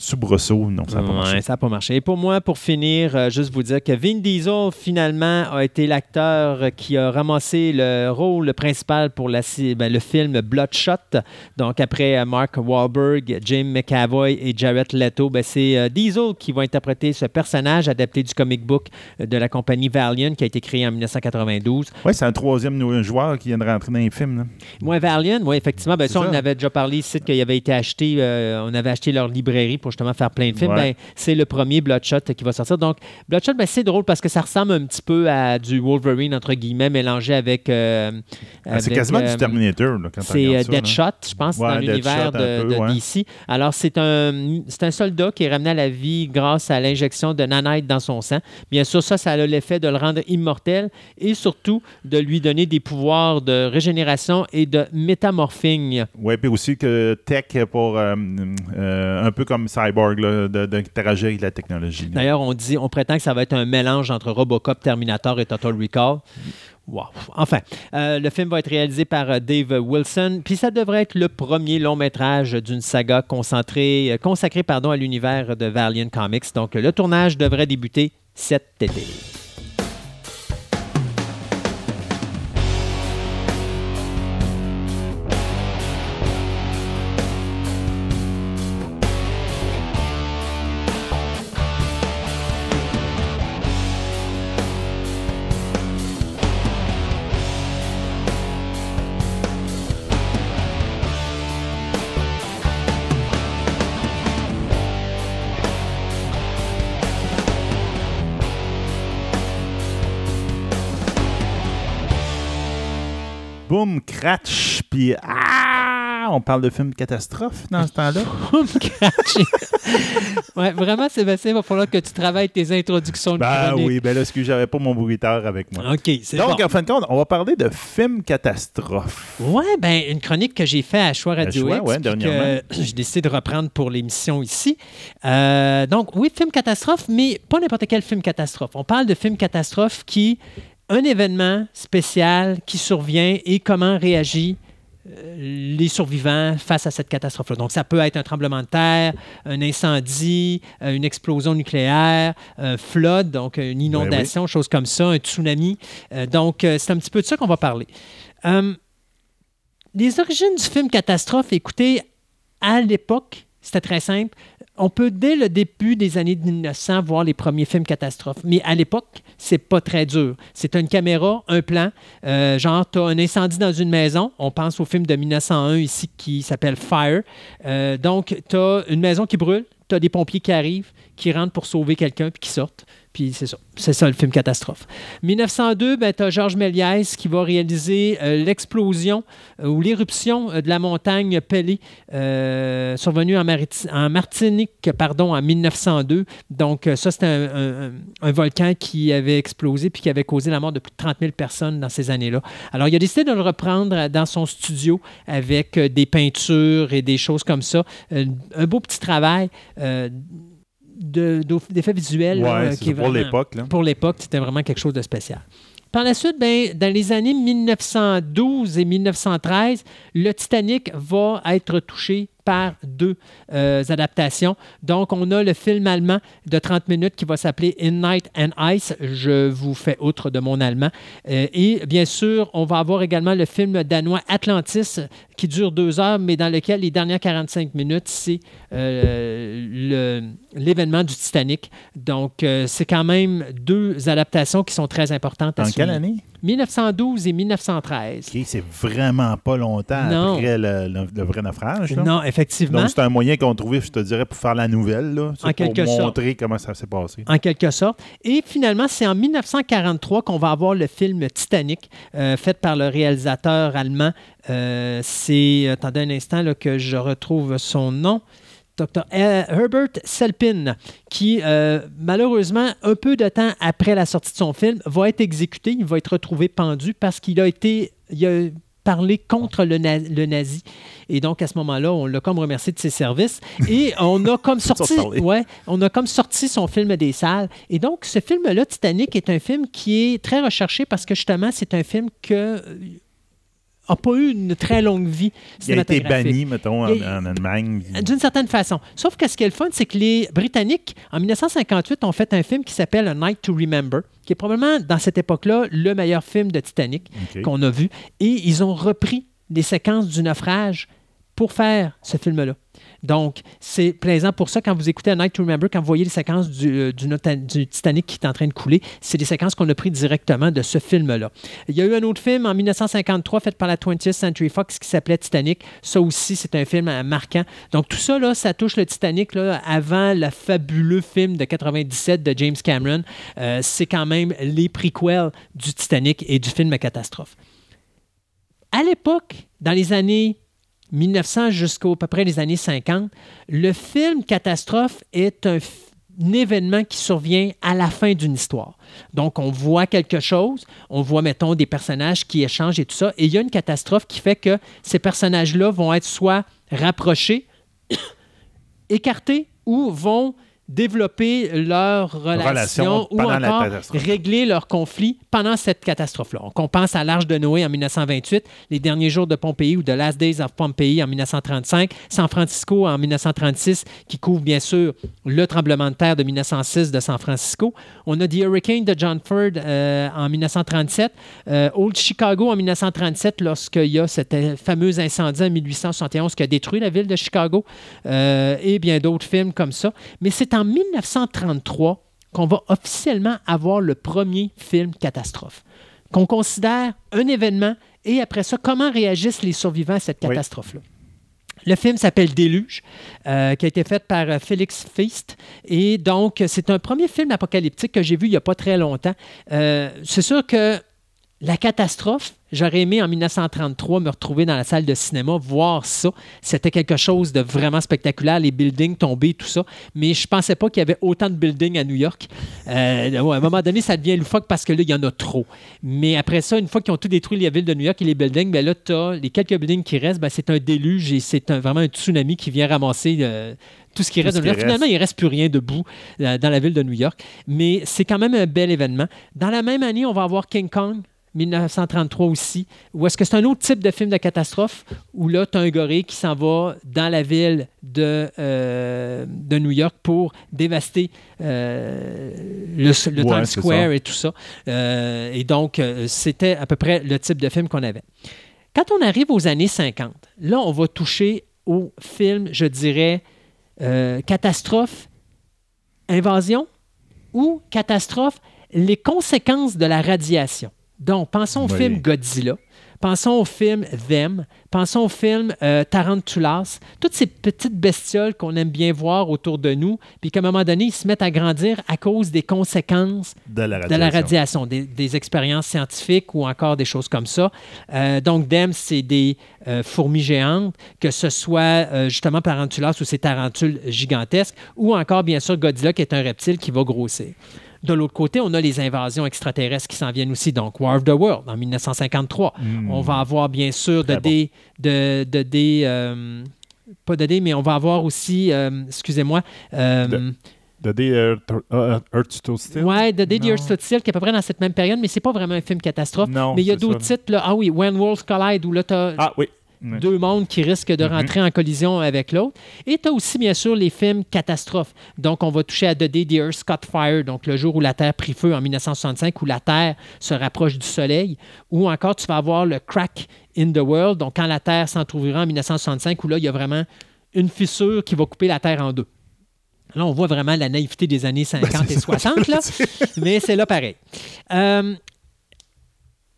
soubresaut. Non, ça n'a pas Ouais, marché. ça n'a pas marché. Et pour moi, pour finir, euh, juste vous dire que Vin Diesel, finalement, a été l'acteur qui a ramassé le rôle principal pour la, ben, le film Bloodshot. Donc, après euh, Mark Wahlberg, Jim McAvoy et Jared Leto, ben, c'est euh, Diesel qui va interpréter ce personnage adapté du comic book de la compagnie Valiant qui a été créé en 1992. Oui, c'est un troisième joueur qui vient de rentrer dans les films. Moi, Valiant, oui, effectivement. Ben, ça, on avait déjà parlé ici qu'il avait été acheté. on avait acheté leur librairie pour justement faire plein de films. Ouais. Ben, c'est le premier Bloodshot qui va sortir. Donc, Bloodshot, ben, c'est drôle parce que ça ressemble un petit peu à du Wolverine, entre guillemets, mélangé avec. euh, Ah, c'est quasiment euh, du Terminator. Là, quand c'est euh, ça. Deadshot, je pense, Ouais, dans l'univers de, peu, de ouais. DC. Alors, c'est un, c'est un soldat qui est ramené à la vie grâce à l'injection de nanite dans son sang. Bien sûr, ça, ça a l'effet de le rendre immortel et surtout de lui donner des pouvoirs de régénération et de métamorphing. Oui, puis aussi que tech pour euh, euh, un peu comme Cyborg, d'interagir avec la technologie. D'ailleurs, on dit, on prétend que ça va être un mélange entre Robocop, Terminator et Total Recall. Enfin, euh, le film va être réalisé par euh, Dave Wilson, puis ça devrait être le premier long métrage d'une saga concentrée, euh, consacrée pardon, à l'univers de Valiant Comics. Donc, le tournage devrait débuter cet été. Boum, cratch, puis ah, on parle de film catastrophe dans ce temps-là. ouais, vraiment, Sébastien, il va falloir que tu travailles tes introductions de Ben chronique. oui, ben là, excuse, j'avais pas mon bruiteur avec moi. OK, c'est Donc, en fin de compte, on va parler de film catastrophe. Ouais, ben une chronique que j'ai fait à Choix Radio Choix, X, ouais, puis dernièrement. que j'ai décidé de reprendre pour l'émission ici. Euh, donc, oui, film catastrophe, mais pas n'importe quel film catastrophe. On parle de film catastrophe qui, un événement spécial qui survient et comment réagit euh, les survivants face à cette catastrophe-là. Donc, ça peut être un tremblement de terre, un incendie, euh, une explosion nucléaire, un flood, donc une inondation, chose comme ça, un tsunami. Euh, donc, c'est un petit peu de ça qu'on va parler. Euh, les origines du film Catastrophe, écoutez, à l'époque, c'était très simple. On peut, dès le début des années 1900, voir les premiers films catastrophes. Mais à l'époque, c'est pas très dur. C'est une caméra, un plan. euh, genre, tu as un incendie dans une maison. On pense au film de 1901 ici qui s'appelle Fire. Euh, donc, tu as une maison qui brûle. Tu as des pompiers qui arrivent, qui rentrent pour sauver quelqu'un, puis qui sortent. Puis c'est ça. C'est ça le film catastrophe. 1902, ben, tu as Georges Méliès qui va réaliser euh, l'explosion euh, ou l'éruption euh, de la montagne Pelée, survenue en, Martinique pardon, en 1902. Donc, ça, c'était un, un- volcan qui avait explosé puis qui avait causé la mort de plus de 30 000 personnes dans ces années-là. Alors, il a décidé de le reprendre dans son studio avec des peintures et des choses comme ça. Un beau petit travail. Euh, de- d'effets visuels. Ouais, euh, qui pour l'époque. pour l'époque, c'était vraiment quelque chose de spécial. Par la suite, ben, dans les années 1912 et 1913, le Titanic va être touché par deux euh, adaptations. Donc, on a le film allemand de 30 minutes qui va s'appeler In Night and Ice. Je vous fais outre de mon allemand. Euh, et bien sûr, on va avoir également le film danois Atlantis qui dure deux heures, mais dans lequel les dernières 45 minutes, c'est euh, le- l'événement du Titanic. Donc, euh, c'est quand même deux adaptations qui sont très importantes à Dans quelle année? 1912 et 1913. OK, c'est vraiment pas longtemps Non. après le, le- le vrai naufrage. là. Non, effectivement. Donc, c'est un moyen qu'on trouvait, je te dirais, pour faire la nouvelle. Là, C'est En quelque pour sorte. montrer comment ça s'est passé. en quelque sorte. Et finalement, c'est en 1943 qu'on va avoir le film Titanic, euh, fait par le réalisateur allemand. Euh, c'est, attendez un instant là, que je retrouve son nom. Dr. Herbert Selpin, qui, euh, malheureusement, un peu de temps après la sortie de son film, va être exécuté. Il va être retrouvé pendu parce qu'il a été. Il a parlé contre le, na- le nazi. Et donc, à ce moment-là, on l'a comme remercié de ses services. Et on a comme sorti. Ouais, on a comme sorti son film des salles. Et donc, ce film-là, Titanic, est un film qui est très recherché parce que justement, c'est un film que n'a pas eu une très longue vie Il a été banni, mettons, en, Allemagne. D'une certaine façon. Sauf que ce qui est le fun, c'est que les Britanniques, en 1958, ont fait un film qui s'appelle A Night to Remember, qui est probablement, dans cette époque-là, le meilleur film de Titanic qu'on a vu. Et ils ont repris les séquences du naufrage pour faire ce film-là. Donc, c'est plaisant pour ça quand vous écoutez A Night to Remember, quand vous voyez les séquences du, euh, Titanic qui est en train de couler, c'est des séquences qu'on a prises directement de ce film-là. Il y a eu un autre film en 1953 fait par la 20th Century Fox qui s'appelait Titanic. Ça aussi, c'est un film euh, marquant. Donc, tout ça, là, ça touche le Titanic là, avant le fabuleux film de 97 de James Cameron. Euh, c'est quand même les prequels du Titanic et du film Catastrophe. À l'époque, dans les années 1900 jusqu'à peu près les années 50, le film Catastrophe est un, un événement qui survient à la fin d'une histoire. Donc, on voit quelque chose, on voit, mettons, des personnages qui échangent et tout ça, et il y a une catastrophe qui fait que ces personnages-là vont être soit rapprochés, écartés ou vont développer leur relation, Relation ou encore régler leur conflit pendant cette catastrophe-là. Donc, on pense à l'Arche de Noé en 1928, Les Derniers Jours de Pompéi ou The Last Days of Pompeii en 1935, San Francisco en 1936, qui couvre bien sûr le tremblement de terre de 1906 de San Francisco. On a The Hurricane de John Ford euh, en 1937, euh, Old Chicago en 1937, lorsqu'il y a cet fameux incendie en 1871 qui a détruit la ville de Chicago, euh, et bien d'autres films comme ça. Mais c'est en 1933 qu'on va officiellement avoir le premier film catastrophe, qu'on considère un événement et après ça, comment réagissent les survivants à cette Oui. catastrophe-là. Le film s'appelle Déluge, euh, qui a été fait par euh, Félix Feist. Et donc, c'est un premier film apocalyptique que j'ai vu il n'y a pas très longtemps. Euh, c'est sûr que la catastrophe, j'aurais aimé en 1933 me retrouver dans la salle de cinéma, voir ça. C'était quelque chose de vraiment spectaculaire, les buildings tombés, tout ça. Mais je pensais pas qu'il y avait autant de buildings à New York. Euh, à un moment donné, ça devient loufoque parce que là, il y en a trop. Mais après ça, une fois qu'ils ont tout détruit, la ville de New York et les buildings, ben là, tu as les quelques buildings qui restent, ben, c'est un déluge et c'est un- vraiment un tsunami qui vient ramasser euh, tout ce qui reste. ce de qui New York. Finalement, il ne reste plus rien debout euh, dans la ville de New York. Mais c'est quand même un bel événement. Dans la même année, on va avoir King Kong. 1933 aussi, ou est-ce que c'est un autre type de film de catastrophe où là, tu as un gorille qui s'en va dans la ville de, euh, de New York pour dévaster euh, le, le Ouais, Times Square et tout ça. Euh, et donc, c'était à peu près le type de film qu'on avait. Quand on arrive aux années 50, là, on va toucher au film, je dirais, catastrophe, invasion ou catastrophe, les conséquences de la radiation. Donc, pensons au Oui. film Godzilla, pensons au film Them, pensons au film euh, Tarantulas, toutes ces petites bestioles qu'on aime bien voir autour de nous, puis qu'à un moment donné, ils se mettent à grandir à cause des conséquences De la de radiation. la radiation, des, des expériences scientifiques ou encore des choses comme ça. Euh, donc, DEM, c'est des euh, fourmis géantes, que ce soit euh, justement Tarantulas ou ces tarentules gigantesques, ou encore, bien sûr, Godzilla, qui est un reptile qui va grossir. De l'autre côté, on a les invasions extraterrestres qui s'en viennent aussi. Donc, War of the World en 1953. Mm. On va avoir, bien sûr, de bon. des. De, de des euh, pas de des, mais on va avoir aussi, euh, excusez-moi, euh, The Day Earth, uh, Earth Stood Still. Ouais, The Day the. Earth Stood Still, qui est à peu près dans cette même période, mais c'est pas vraiment un film catastrophe. Non, mais il y a d'autres titres. Là. Ah oui, When Worlds Collide, où là, t'as- Ah oui. Deux mondes qui risquent de Mhm. rentrer en collision avec l'autre. Et tu as aussi, bien sûr, les films catastrophes. Donc, on va toucher à The Day the Earth Caught Fire, donc le jour où la Terre prit feu en 1965, où la Terre se rapproche du Soleil. Ou encore, tu vas avoir le Crack in the World, donc quand la Terre s'entrouvera en 1965, où là, il y a vraiment une fissure qui va couper la Terre en deux. Là, on voit vraiment la naïveté des années 50 et 60, là, mais c'est là pareil. Euh,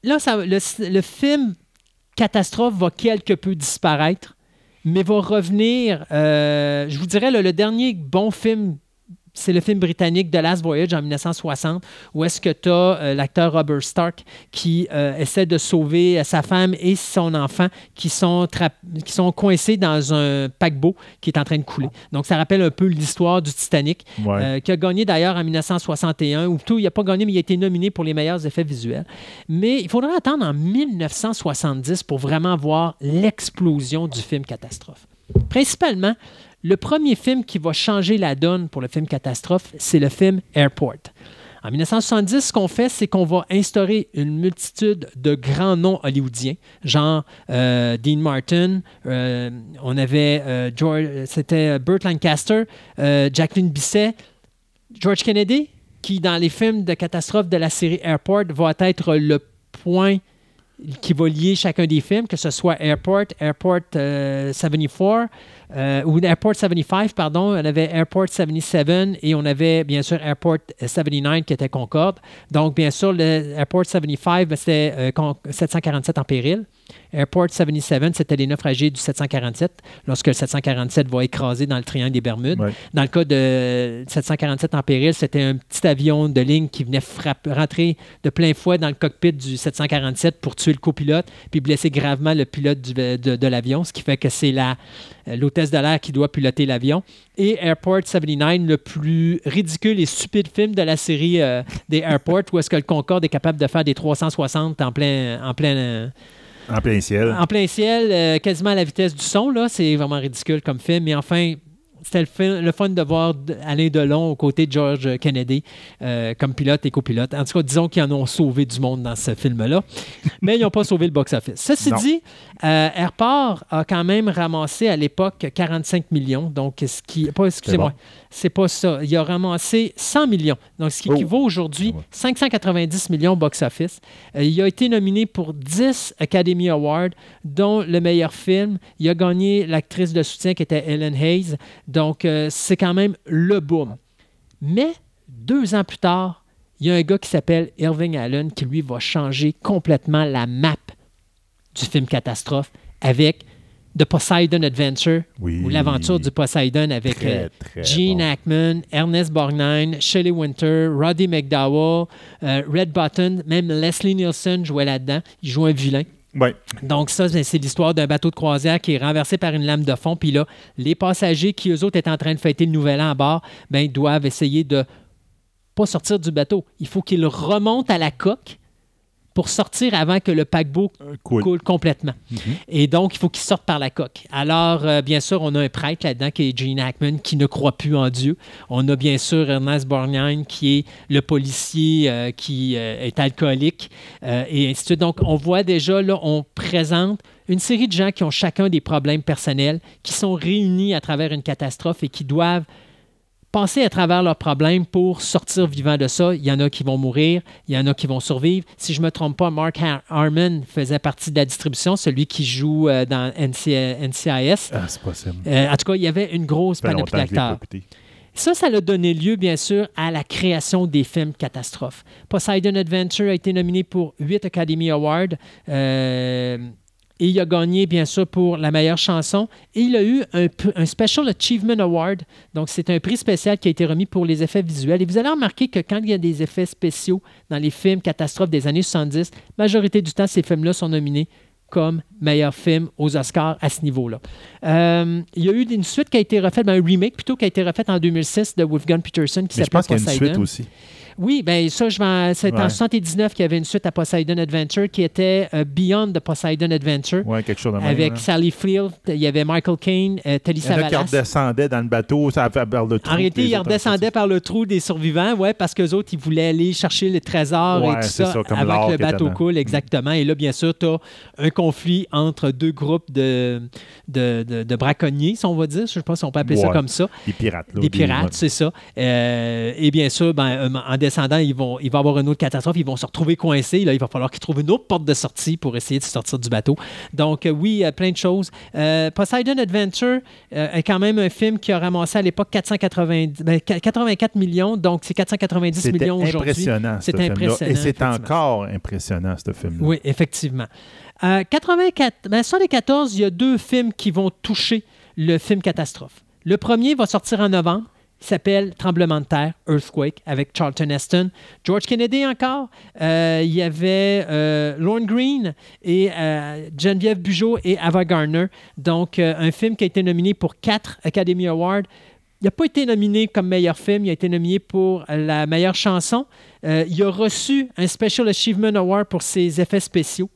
là, ça- le, le film Catastrophe va quelque peu disparaître, mais va revenir. euh, je vous dirais, le, le dernier bon film, c'est le film britannique The Last Voyage en 1960, où est-ce que tu as l'acteur Robert Stark qui euh, essaie de sauver euh, sa femme et son enfant qui sont, qui sont coincés dans un paquebot qui est en train de couler. Donc, ça rappelle un peu l'histoire du Titanic, Ouais. euh, qui a gagné d'ailleurs en 1961, ou plutôt, il n'a pas gagné, mais il a été nominé pour les meilleurs effets visuels. Mais il faudra attendre en 1970 pour vraiment voir l'explosion du film catastrophe. Principalement, le premier film qui va changer la donne pour le film catastrophe, c'est le film Airport. En 1970, ce qu'on fait, c'est qu'on va instaurer une multitude de grands noms hollywoodiens, genre euh, Dean Martin, euh, on avait euh, c'était Burt Lancaster, Jacqueline Bisset, George Kennedy, qui dans les films de catastrophe de la série Airport va être le point qui va lier chacun des films, que ce soit Airport, Airport euh, 74, euh, ou Airport 75, pardon. On avait Airport 77 et on avait bien sûr Airport 79 qui était Concorde. Donc, bien sûr, le Airport 75, ben, c'était euh, con- 747 en péril. Airport 77, c'était les naufragés du 747, lorsque le 747 va écraser dans le triangle des Bermudes. Ouais. Dans le cas de 747 en péril, c'était un petit avion de ligne qui venait frappe- rentrer de plein fouet dans le cockpit du 747 pour tuer le copilote, puis blesser gravement le pilote du- de, de l'avion, ce qui fait que c'est la de l'air qui doit piloter l'avion. Et Airport 79, le plus ridicule et stupide film de la série euh, des Airports, où est-ce que le Concorde est capable de faire des 360 en plein, en plein, euh, En plein ciel. en plein ciel, euh, quasiment à la vitesse du son. Là, c'est vraiment ridicule comme film. Mais enfin, c'était le, fun de voir Alain Delon aux côtés de George Kennedy euh, comme pilote et copilote. En tout cas, disons qu'ils en ont sauvé du monde dans ce film-là. Mais ils n'ont pas sauvé le box-office. Ceci Non. dit, euh, Airport a quand même ramassé à l'époque 45 millions. Donc, ce qui. Pas, excusez-moi. bon. C'est pas ça. Il a ramassé 100 millions. Donc, ce qui Oh. équivaut aujourd'hui Ah ouais. 590 millions box-office. Euh, il a été nominé pour 10 Academy Awards, dont le meilleur film. Il a gagné l'actrice de soutien qui était Ellen Hayes. Donc, euh, c'est quand même le boom. Mais deux ans plus tard, il y a un gars qui s'appelle Irving Allen qui, lui, va changer complètement la map du film catastrophe avec The Poseidon Adventure Oui. ou l'aventure du Poseidon avec Très, euh, très Gene bon. Hackman, Ernest Borgnine, Shelley Winter, Roddy McDowell, euh, Red Button, même Leslie Nielsen jouait là-dedans. Il jouait un vilain. Donc ça, c'est c'est l'histoire d'un bateau de croisière qui est renversé par une lame de fond. Puis là, les passagers qui, eux autres, étaient en train de fêter le nouvel an à bord, ben, doivent essayer de pas sortir du bateau. Il faut qu'ils remontent à la coque pour sortir avant que le paquebot Euh, Cool. coule complètement. Mhm. Et donc, il faut qu'il sorte par la coque. Alors, euh, bien sûr, on a un prêtre là-dedans qui est Gene Hackman qui ne croit plus en Dieu. On a bien sûr Ernest Borgnine qui est le policier euh, qui euh, est alcoolique et ainsi de suite. Donc, on voit déjà, là, on présente une série de gens qui ont chacun des problèmes personnels, qui sont réunis à travers une catastrophe et qui doivent passer à travers leurs problèmes pour sortir vivant de ça. Il y en a qui vont mourir, il y en a qui vont survivre. Si je ne me trompe pas, Mark Har- Harmon faisait partie de la distribution, celui qui joue euh, dans NC- NCIS. Ah, c'est possible. Euh, en tout cas, il y avait une grosse panoplie d'acteurs. Ça, ça a donné lieu, bien sûr, à la création des films catastrophes. Poseidon Adventure a été nominé pour 8 Academy Awards. euh, et il a gagné, bien sûr, pour la meilleure chanson. Et il a eu un, Special Achievement Award. Donc, c'est un prix spécial qui a été remis pour les effets visuels. Et vous allez remarquer que quand il y a des effets spéciaux dans les films catastrophes des années 70, majorité du temps, ces films-là sont nominés comme meilleur film aux Oscars à ce niveau-là. Euh, il y a eu une suite qui a été refaite, ben, un remake plutôt qui a été refaite en 2006 de Wolfgang Peterson qui je s'appelle pense qu'il y a une Poseidon. suite aussi. Oui, ben ça, je. C'est en Ouais. 79 qu'il y avait une suite à Poseidon Adventure qui était euh, Beyond the Poseidon Adventure. Ouais, quelque chose de même. Avec là. Sally Field, il y avait Michael Caine, euh, Telly Il y en a qui Savalas. redescendaient dans le bateau, ça a fait perdre le trou. En réalité, les ils redescendaient par le trou des survivants, ouais, parce qu'eux autres, ils voulaient aller chercher le trésor et tout ça, ça, avant que le bateau coule, exactement. Et là, bien sûr, tu as un conflit entre deux groupes de, de, de- de braconniers, si on va dire. Je ne sais pas si on peut appeler ça comme ça. Des pirates. là, Des pirates, c'est ça. Euh, et bien sûr, ben, en descendant, ils vont, il va y avoir une autre catastrophe. Ils vont se retrouver coincés. Là, il va falloir qu'ils trouvent une autre porte de sortie pour essayer de sortir du bateau. Donc, euh, oui, euh, plein de choses. Euh, Poseidon Adventure est quand même un film qui a ramassé à l'époque 490, ben, 84 millions. Donc, c'est 490 C'était millions aujourd'hui. impressionnant, ce C'est impressionnant, Et c'est encore impressionnant, ce film-là. Oui, effectivement. Euh, 84, ben, 74, il y a deux films qui vont toucher le film catastrophe. Le premier va sortir en novembre. S'appelle Tremblement de terre, Earthquake, avec Charlton Heston. George Kennedy encore. Euh, il y avait euh, Lorne Green et euh, Geneviève Bugeaud et Ava Gardner. Donc, euh, un film qui a été nominé pour quatre Academy Awards. Il n'a pas été nominé comme meilleur film, il a été nominé pour la meilleure chanson. Il a reçu un Special Achievement Award pour ses effets spéciaux.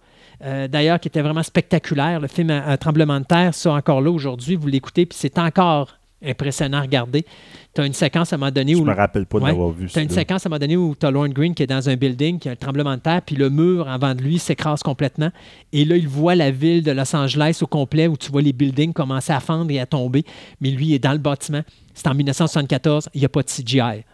D'ailleurs, qui était vraiment spectaculaire. Le film Un tremblement de terre, ça encore là aujourd'hui, vous l'écoutez, puis c'est encore impressionnant à regarder. Tu as une séquence à un moment donné Je où. me rappelle pas Ouais. d'avoir vu Tu as une séquence à un moment donné où tu as Lorne Green qui est dans un building, qui a un tremblement de terre, puis le mur avant de lui s'écrase complètement. Et là, il voit la ville de Los Angeles au complet, où tu vois les buildings commencer à fendre et à tomber. Mais lui, il est dans le bâtiment. C'est en 1974, il n'y a pas de CGI.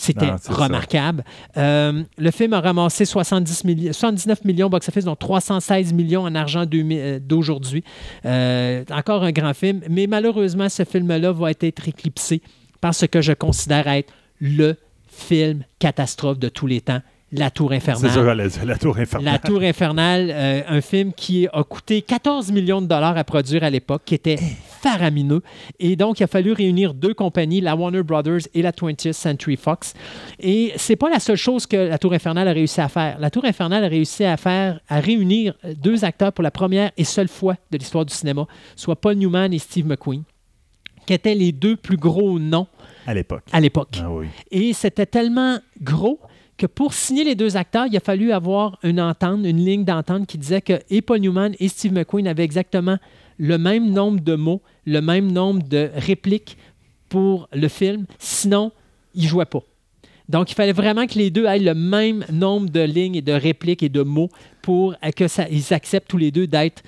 C'était remarquable. Euh, le film a ramassé 70 milli- 79 millions box-office, dont 316 millions en argent 2000 euh, d'aujourd'hui. Euh, encore un grand film, mais malheureusement, ce film-là va être éclipsé par ce que je considère être le film catastrophe de tous les temps, La Tour C'est Infernale. ça, dire, la tour infernale. La Tour Infernale, euh, un film qui a coûté 14 millions de dollars à produire à l'époque, qui était faramineux. Et donc, il a fallu réunir deux compagnies, la Warner Brothers et la 20th Century Fox. Et c'est pas la seule chose que la Tour Infernale a réussi à faire. La Tour Infernale a réussi à faire, à réunir deux acteurs pour la première et seule fois de l'histoire du cinéma, soit Paul Newman et Steve McQueen, qui étaient les deux plus gros noms À l'époque. à l'époque. Ah oui. Et c'était tellement gros que pour signer les deux acteurs, il a fallu avoir une entente, une ligne d'entente qui disait que et Newman et Steve McQueen avaient exactement le même nombre de mots, le même nombre de répliques pour le film. Sinon, ils ne jouaient pas. Donc, il fallait vraiment que les deux aient le même nombre de lignes et de répliques et de mots pour que ça, ils acceptent tous les deux d'être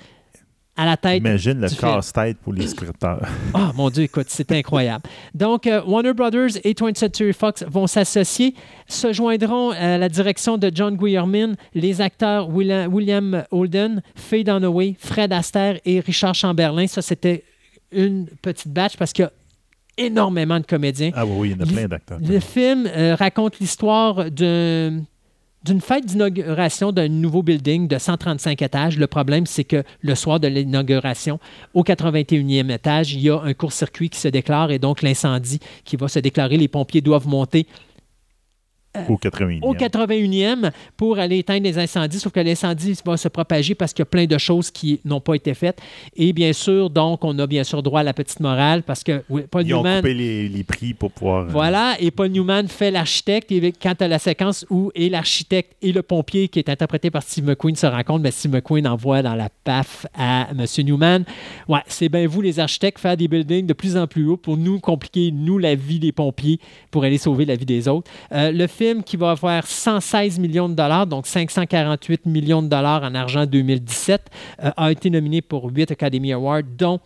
à la tête Imagine le casse-tête pour les scripteurs. Ah, mon Dieu, écoute, c'est incroyable. Donc, euh, Warner Brothers et 20th Century Fox vont s'associer, se joindront à la direction de John Guillermin, les acteurs William, William Holden, Faye Dunaway, Fred Astaire et Richard Chamberlain. Ça, c'était une petite batch parce qu'il y a énormément de comédiens. Ah oui, oui, il y en a plein d'acteurs. Le film euh, raconte l'histoire d'un- d'une fête d'inauguration d'un nouveau building de 135 étages. Le problème, c'est que le soir de l'inauguration, au 81e étage, il y a un court-circuit qui se déclare et donc l'incendie qui va se déclarer. Les pompiers doivent monter Au 80 au 81e pour aller éteindre les incendies, sauf que l'incendie va se propager parce qu'il y a plein de choses qui n'ont pas été faites. Et bien sûr, donc, on a bien sûr droit à la petite morale parce que Paul Ils ont Newman... coupé les, les prix pour pouvoir. euh, Voilà, et Paul Newman fait l'architecte. Et quand tu as la séquence où et l'architecte et le pompier, qui est interprété par Steve McQueen, se rencontrent, mais Steve McQueen envoie dans la PAF à M. Newman Ouais, c'est bien vous, les architectes, faire des buildings de plus en plus hauts pour nous compliquer, nous, la vie des pompiers pour aller sauver la vie des autres. Euh, le film qui va avoir 116 millions de dollars, donc 548 millions de dollars en argent 2017, euh, a été nominé pour 8 Academy Awards, dont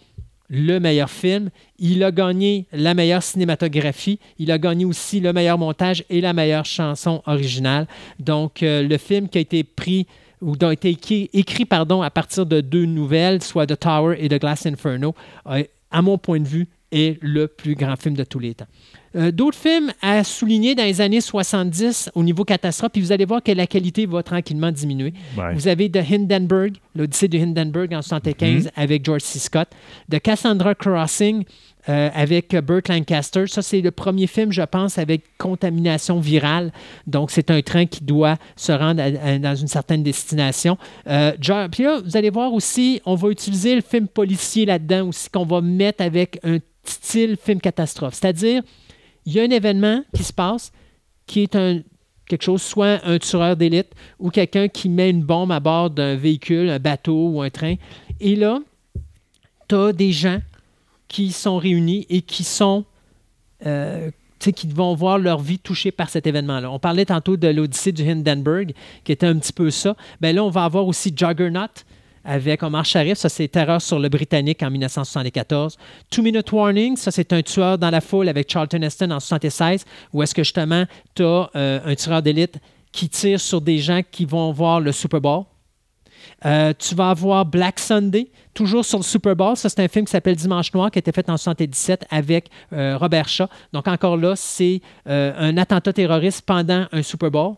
le meilleur film. Il a gagné la meilleure cinématographie. Il a gagné aussi le meilleur montage et la meilleure chanson originale. Donc, euh, le film qui a été pris ou a été écrit, pardon, à partir de deux nouvelles, soit The Tower et The Glass Inferno, à mon point de vue, est le plus grand film de tous les temps. Euh, D'autres films à souligner dans les années 70 au niveau catastrophe, puis vous allez voir que la qualité va tranquillement diminuer. Ouais. Vous avez The Hindenburg, l'Odyssée de Hindenburg en 75 avec George C. Scott. The Cassandra Crossing euh, avec Burt Lancaster. Ça, c'est le premier film, je pense, avec contamination virale. Donc, c'est un train qui doit se rendre à- à- dans une certaine destination. Euh, Puis là, vous allez voir aussi, on va utiliser le film policier là-dedans aussi, qu'on va mettre avec un style film catastrophe. C'est-à-dire, il y a un événement qui se passe qui est un quelque chose, soit un tueur d'élite ou quelqu'un qui met une bombe à bord d'un véhicule, un bateau ou un train. Et là, tu as des gens qui sont réunis et qui sont euh, qui vont voir leur vie touchée par cet événement-là. On parlait tantôt de l'Odyssée du Hindenburg, qui était un petit peu ça. Bien là, on va avoir aussi Juggernaut avec Omar Sharif, ça c'est Terreur sur le Britannique en 1974. Two Minute Warning, ça c'est un tueur dans la foule avec Charlton Heston en 1976, où est-ce que justement tu as euh, un tueur d'élite qui tire sur des gens qui vont voir le Super Bowl. Euh, tu vas avoir Black Sunday, toujours sur le Super Bowl. Ça, c'est un film qui s'appelle Dimanche Noir, qui a été fait en 1977 avec euh, Robert Shaw. Donc, encore là, c'est un attentat terroriste pendant un Super Bowl.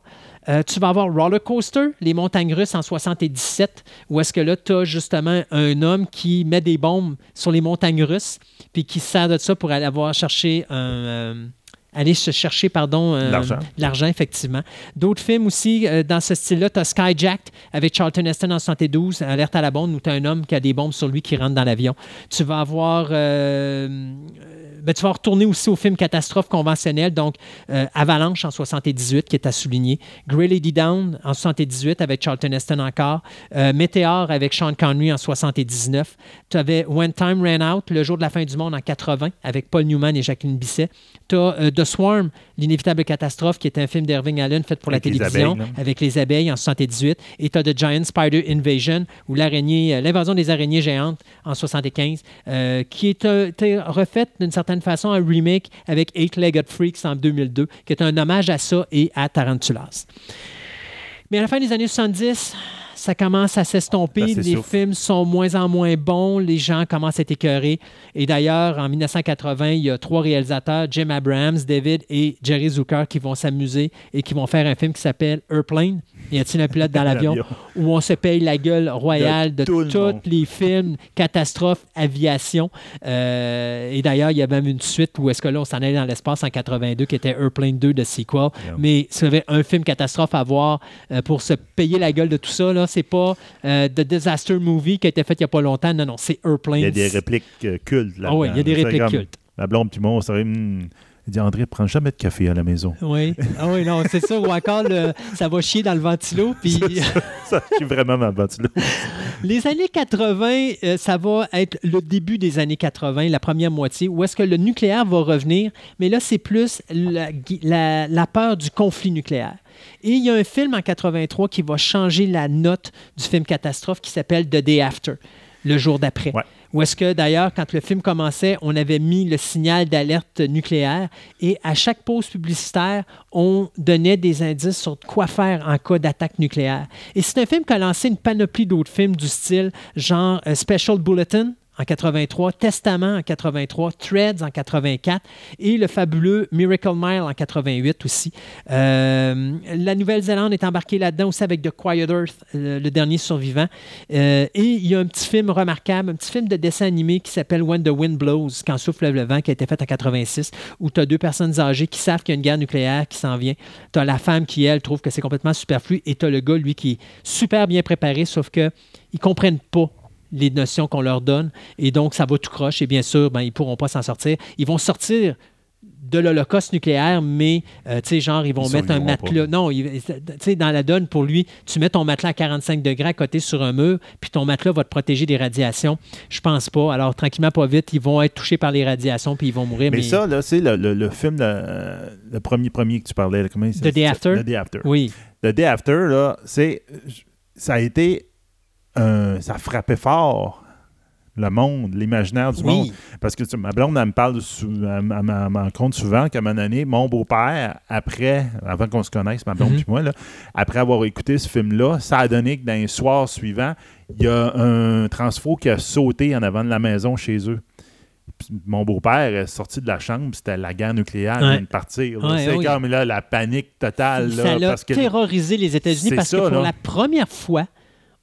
Euh, tu vas avoir Roller Coaster, les montagnes russes en 77, où est-ce que là, tu as justement un homme qui met des bombes sur les montagnes russes, puis qui sert de ça pour aller avoir chercher un. Euh, aller se chercher, pardon, euh, l'argent, effectivement. D'autres films aussi dans ce style-là, tu as Skyjacked avec Charlton Heston en 72, Alerte à la bombe, où tu as un homme qui a des bombes sur lui qui rentre dans l'avion. Tu vas avoir ben, tu vas retourner aussi au film catastrophe conventionnel, donc euh, Avalanche en 78, qui est à souligner, Grey Lady Down en 78 avec Charlton Heston encore, euh, Météor avec Sean Connery en 79. Tu avais When Time Ran Out, Le jour de la fin du monde en 80 avec Paul Newman et Jacqueline Bisset. Tu as euh, The Swarm, L'inévitable catastrophe, qui est un film d'Irving Allen fait pour la télévision avec les abeilles en 78. Et tu as The Giant Spider Invasion, ou l'araignée, l'invasion des araignées géantes en 75, qui est refaite d'une certaine façon un remake avec Eight-Legged Freaks en 2002, qui est un hommage à ça et à Tarantulas. Mais à la fin des années 70, ça commence à s'estomper. Ben, les films sont moins en moins bons. Les gens commencent à être écœurés. Et d'ailleurs, en 1980, il y a trois réalisateurs, Jim Abrams, David et Jerry Zucker, qui vont s'amuser et qui vont faire un film qui s'appelle Airplane. Y a-t-il un pilote dans l'avion? Où on se paye la gueule royale de, tous les films catastrophes aviation. Euh, et d'ailleurs, il y a même une suite où est-ce que là, on s'en allait dans l'espace en 82 qui était Airplane 2 de sequel. Mais si avait un film catastrophe à voir euh, pour se payer la gueule de tout ça, là, c'est pas euh, The Disaster Movie qui a été fait il n'y a pas longtemps. Non, non, c'est Airplane. Il y a des répliques cultes là. Ah oui, il y a des répliques cultes. Ma blonde moi, on il dit André, prends jamais de café à la maison. Oui, ah oui, non, c'est ça. Ou encore, ça va chier dans le ventilo. Puis... ça, chie vraiment dans le ventilo. Les années 80, euh, ça va être le début des années 80, la première moitié, où est-ce que le nucléaire va revenir. Mais là, c'est plus la, la, peur du conflit nucléaire. Et il y a un film en 83 qui va changer la note du film catastrophe qui s'appelle The Day After, le jour d'après. Ouais. Où est-ce que d'ailleurs, quand le film commençait, on avait mis le signal d'alerte nucléaire et à chaque pause publicitaire, on donnait des indices sur quoi faire en cas d'attaque nucléaire. Et c'est un film qui a lancé une panoplie d'autres films du style genre euh, Special Bulletin, en 83, Testament en 83, Threads en 84 et le fabuleux Miracle Mile en 88 aussi. Euh, la Nouvelle-Zélande est embarquée là-dedans aussi avec The Quiet Earth, le, dernier survivant. Euh, et il y a un petit film remarquable, un petit film de dessin animé qui s'appelle When the Wind Blows, Quand souffle le vent, qui a été fait en 86, où tu as deux personnes âgées qui savent qu'il y a une guerre nucléaire qui s'en vient. Tu as la femme qui, elle, trouve que c'est complètement superflu et tu as le gars, lui, qui est super bien préparé, sauf que ils comprennent pas les notions qu'on leur donne. Et donc, ça va tout croche. Et bien sûr, ben, ils ne pourront pas s'en sortir. Ils vont sortir de l'Holocauste nucléaire, mais, euh, tu sais, genre, ils vont mettre un matelas. Non, tu sais, dans la donne, pour lui, tu mets ton matelas à 45 degrés à côté sur un mur, puis ton matelas va te protéger des radiations. Je pense pas. Alors, tranquillement, pas vite, ils vont être touchés par les radiations, puis ils vont mourir. Mais, ça, là, c'est le, le, film, le premier premier que tu parlais. comment The Day After? The Day After. Oui. The Day After, là, c'est... Ça a été ça frappait fort le monde, l'imaginaire du monde. Parce que ma blonde, elle me parle, elle, me compte souvent qu'à un moment donné, mon beau-père, après, avant qu'on se connaisse, ma blonde et mhm. moi, là, après avoir écouté ce film-là, ça a donné que dans les soirs suivants, il y a un transfo qui a sauté en avant de la maison chez eux. mon beau-père est sorti de la chambre, c'était la guerre nucléaire qui vient de partir. c'est comme là, la panique totale. ça a terrorisé les États-Unis parce que pour la première fois,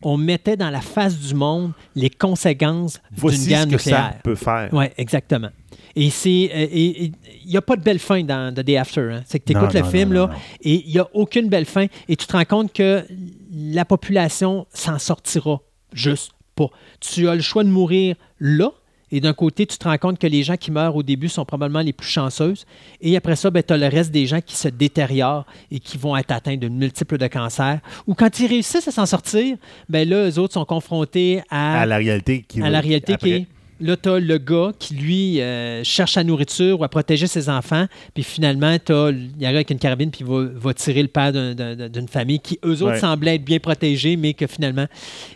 on mettait dans la face du monde les conséquences d'une guerre nucléaire. Que ça peut faire. Oui, exactement. Et c'est, euh, il n'y a pas de belle fin dans The Day After. Hein. C'est que tu écoutes le film là, et il n'y a aucune belle fin, et tu te rends compte que la population s'en sortira juste pas. Tu as le choix de mourir là, Et d'un côté, tu te rends compte que les gens qui meurent au début sont probablement les plus chanceuses. Et après ça, ben, tu as le reste des gens qui se détériorent et qui vont être atteints de multiples de cancers. Ou quand ils réussissent à s'en sortir, ben là, eux autres sont confrontés à, À la réalité qui à la réalité qui après. est. Là, tu le gars qui, lui, euh, cherche sa nourriture ou à protéger ses enfants. Puis finalement, t'as- il arrive avec une carabine puis il va, va tirer le père d'un- d'un- d'une famille qui, eux autres, Ouais. semblaient être bien protégés, mais que finalement,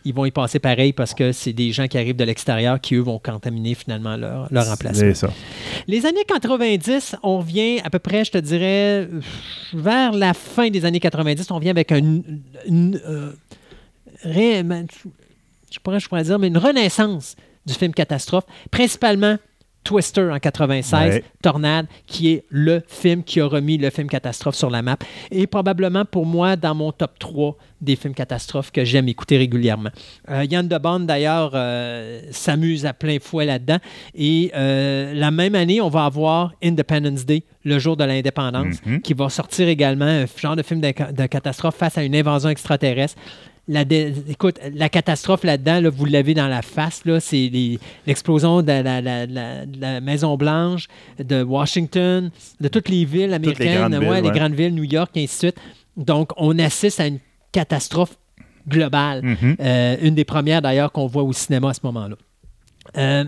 ils vont y passer pareil parce que c'est des gens qui arrivent de l'extérieur qui, eux, vont contaminer finalement leur, leur emplacement. C'est ça. Les années 90, on revient à peu près, je te dirais, vers la fin des années 90, on vient avec un, une, euh, ré- je pourrais, je pourrais dire, mais une renaissance du film catastrophe, principalement Twister en 96, Ouais. Tornade, qui est le film qui a remis le film catastrophe sur la map, et probablement pour moi dans mon top 3 des films catastrophes que j'aime écouter régulièrement. Euh, Yann de Bond, d'ailleurs, euh, s'amuse à plein fouet là-dedans. Et euh, la même année, on va avoir Independence Day, le jour de l'indépendance, Mhm. qui va sortir également un genre de film de, de catastrophe face à une invasion extraterrestre. La dé- écoute, la catastrophe là-dedans, là, vous l'avez dans la face, là, c'est les- l'explosion de la, la- la- de la Maison-Blanche, de Washington, de toutes les villes américaines, grandes villes, ouais, les ouais. grandes villes, New York, et ainsi de suite. Donc, on assiste à une catastrophe globale. Mhm. Euh, une des premières d'ailleurs qu'on voit au cinéma à ce moment-là. Euh,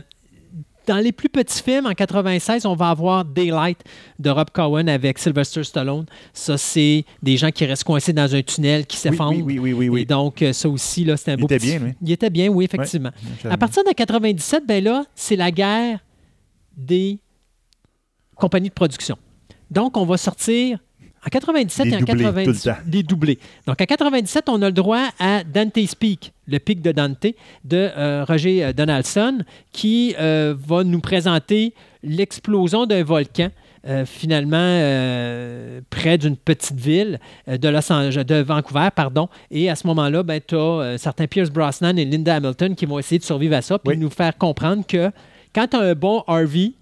dans les plus petits films, en 96, on va avoir Daylight de Rob Cohen avec Sylvester Stallone. Ça, c'est des gens qui restent coincés dans un tunnel qui Oui, s'effondre. oui, oui, oui, oui, Et oui. donc, euh, ça aussi, là, c'est un Il beau était petit- bien, lui. Il était bien, oui, effectivement. À partir de 97, ben là, c'est la guerre des compagnies de production. Donc, on va sortir en 97 Des et en doublés, tout le 98 temps. des doublés. Donc, en 97, on a le droit à Dante's Peak, le pic de Dante, de euh, Roger euh, Donaldson, qui euh, va nous présenter l'explosion d'un volcan. euh, finalement, près d'une petite ville de, Los Angeles, de Vancouver, pardon. Et à ce moment-là, ben, tu as certains Pierce Brosnan et Linda Hamilton qui vont essayer de survivre à ça, puis Oui. nous faire comprendre que quand tu as un bon RV,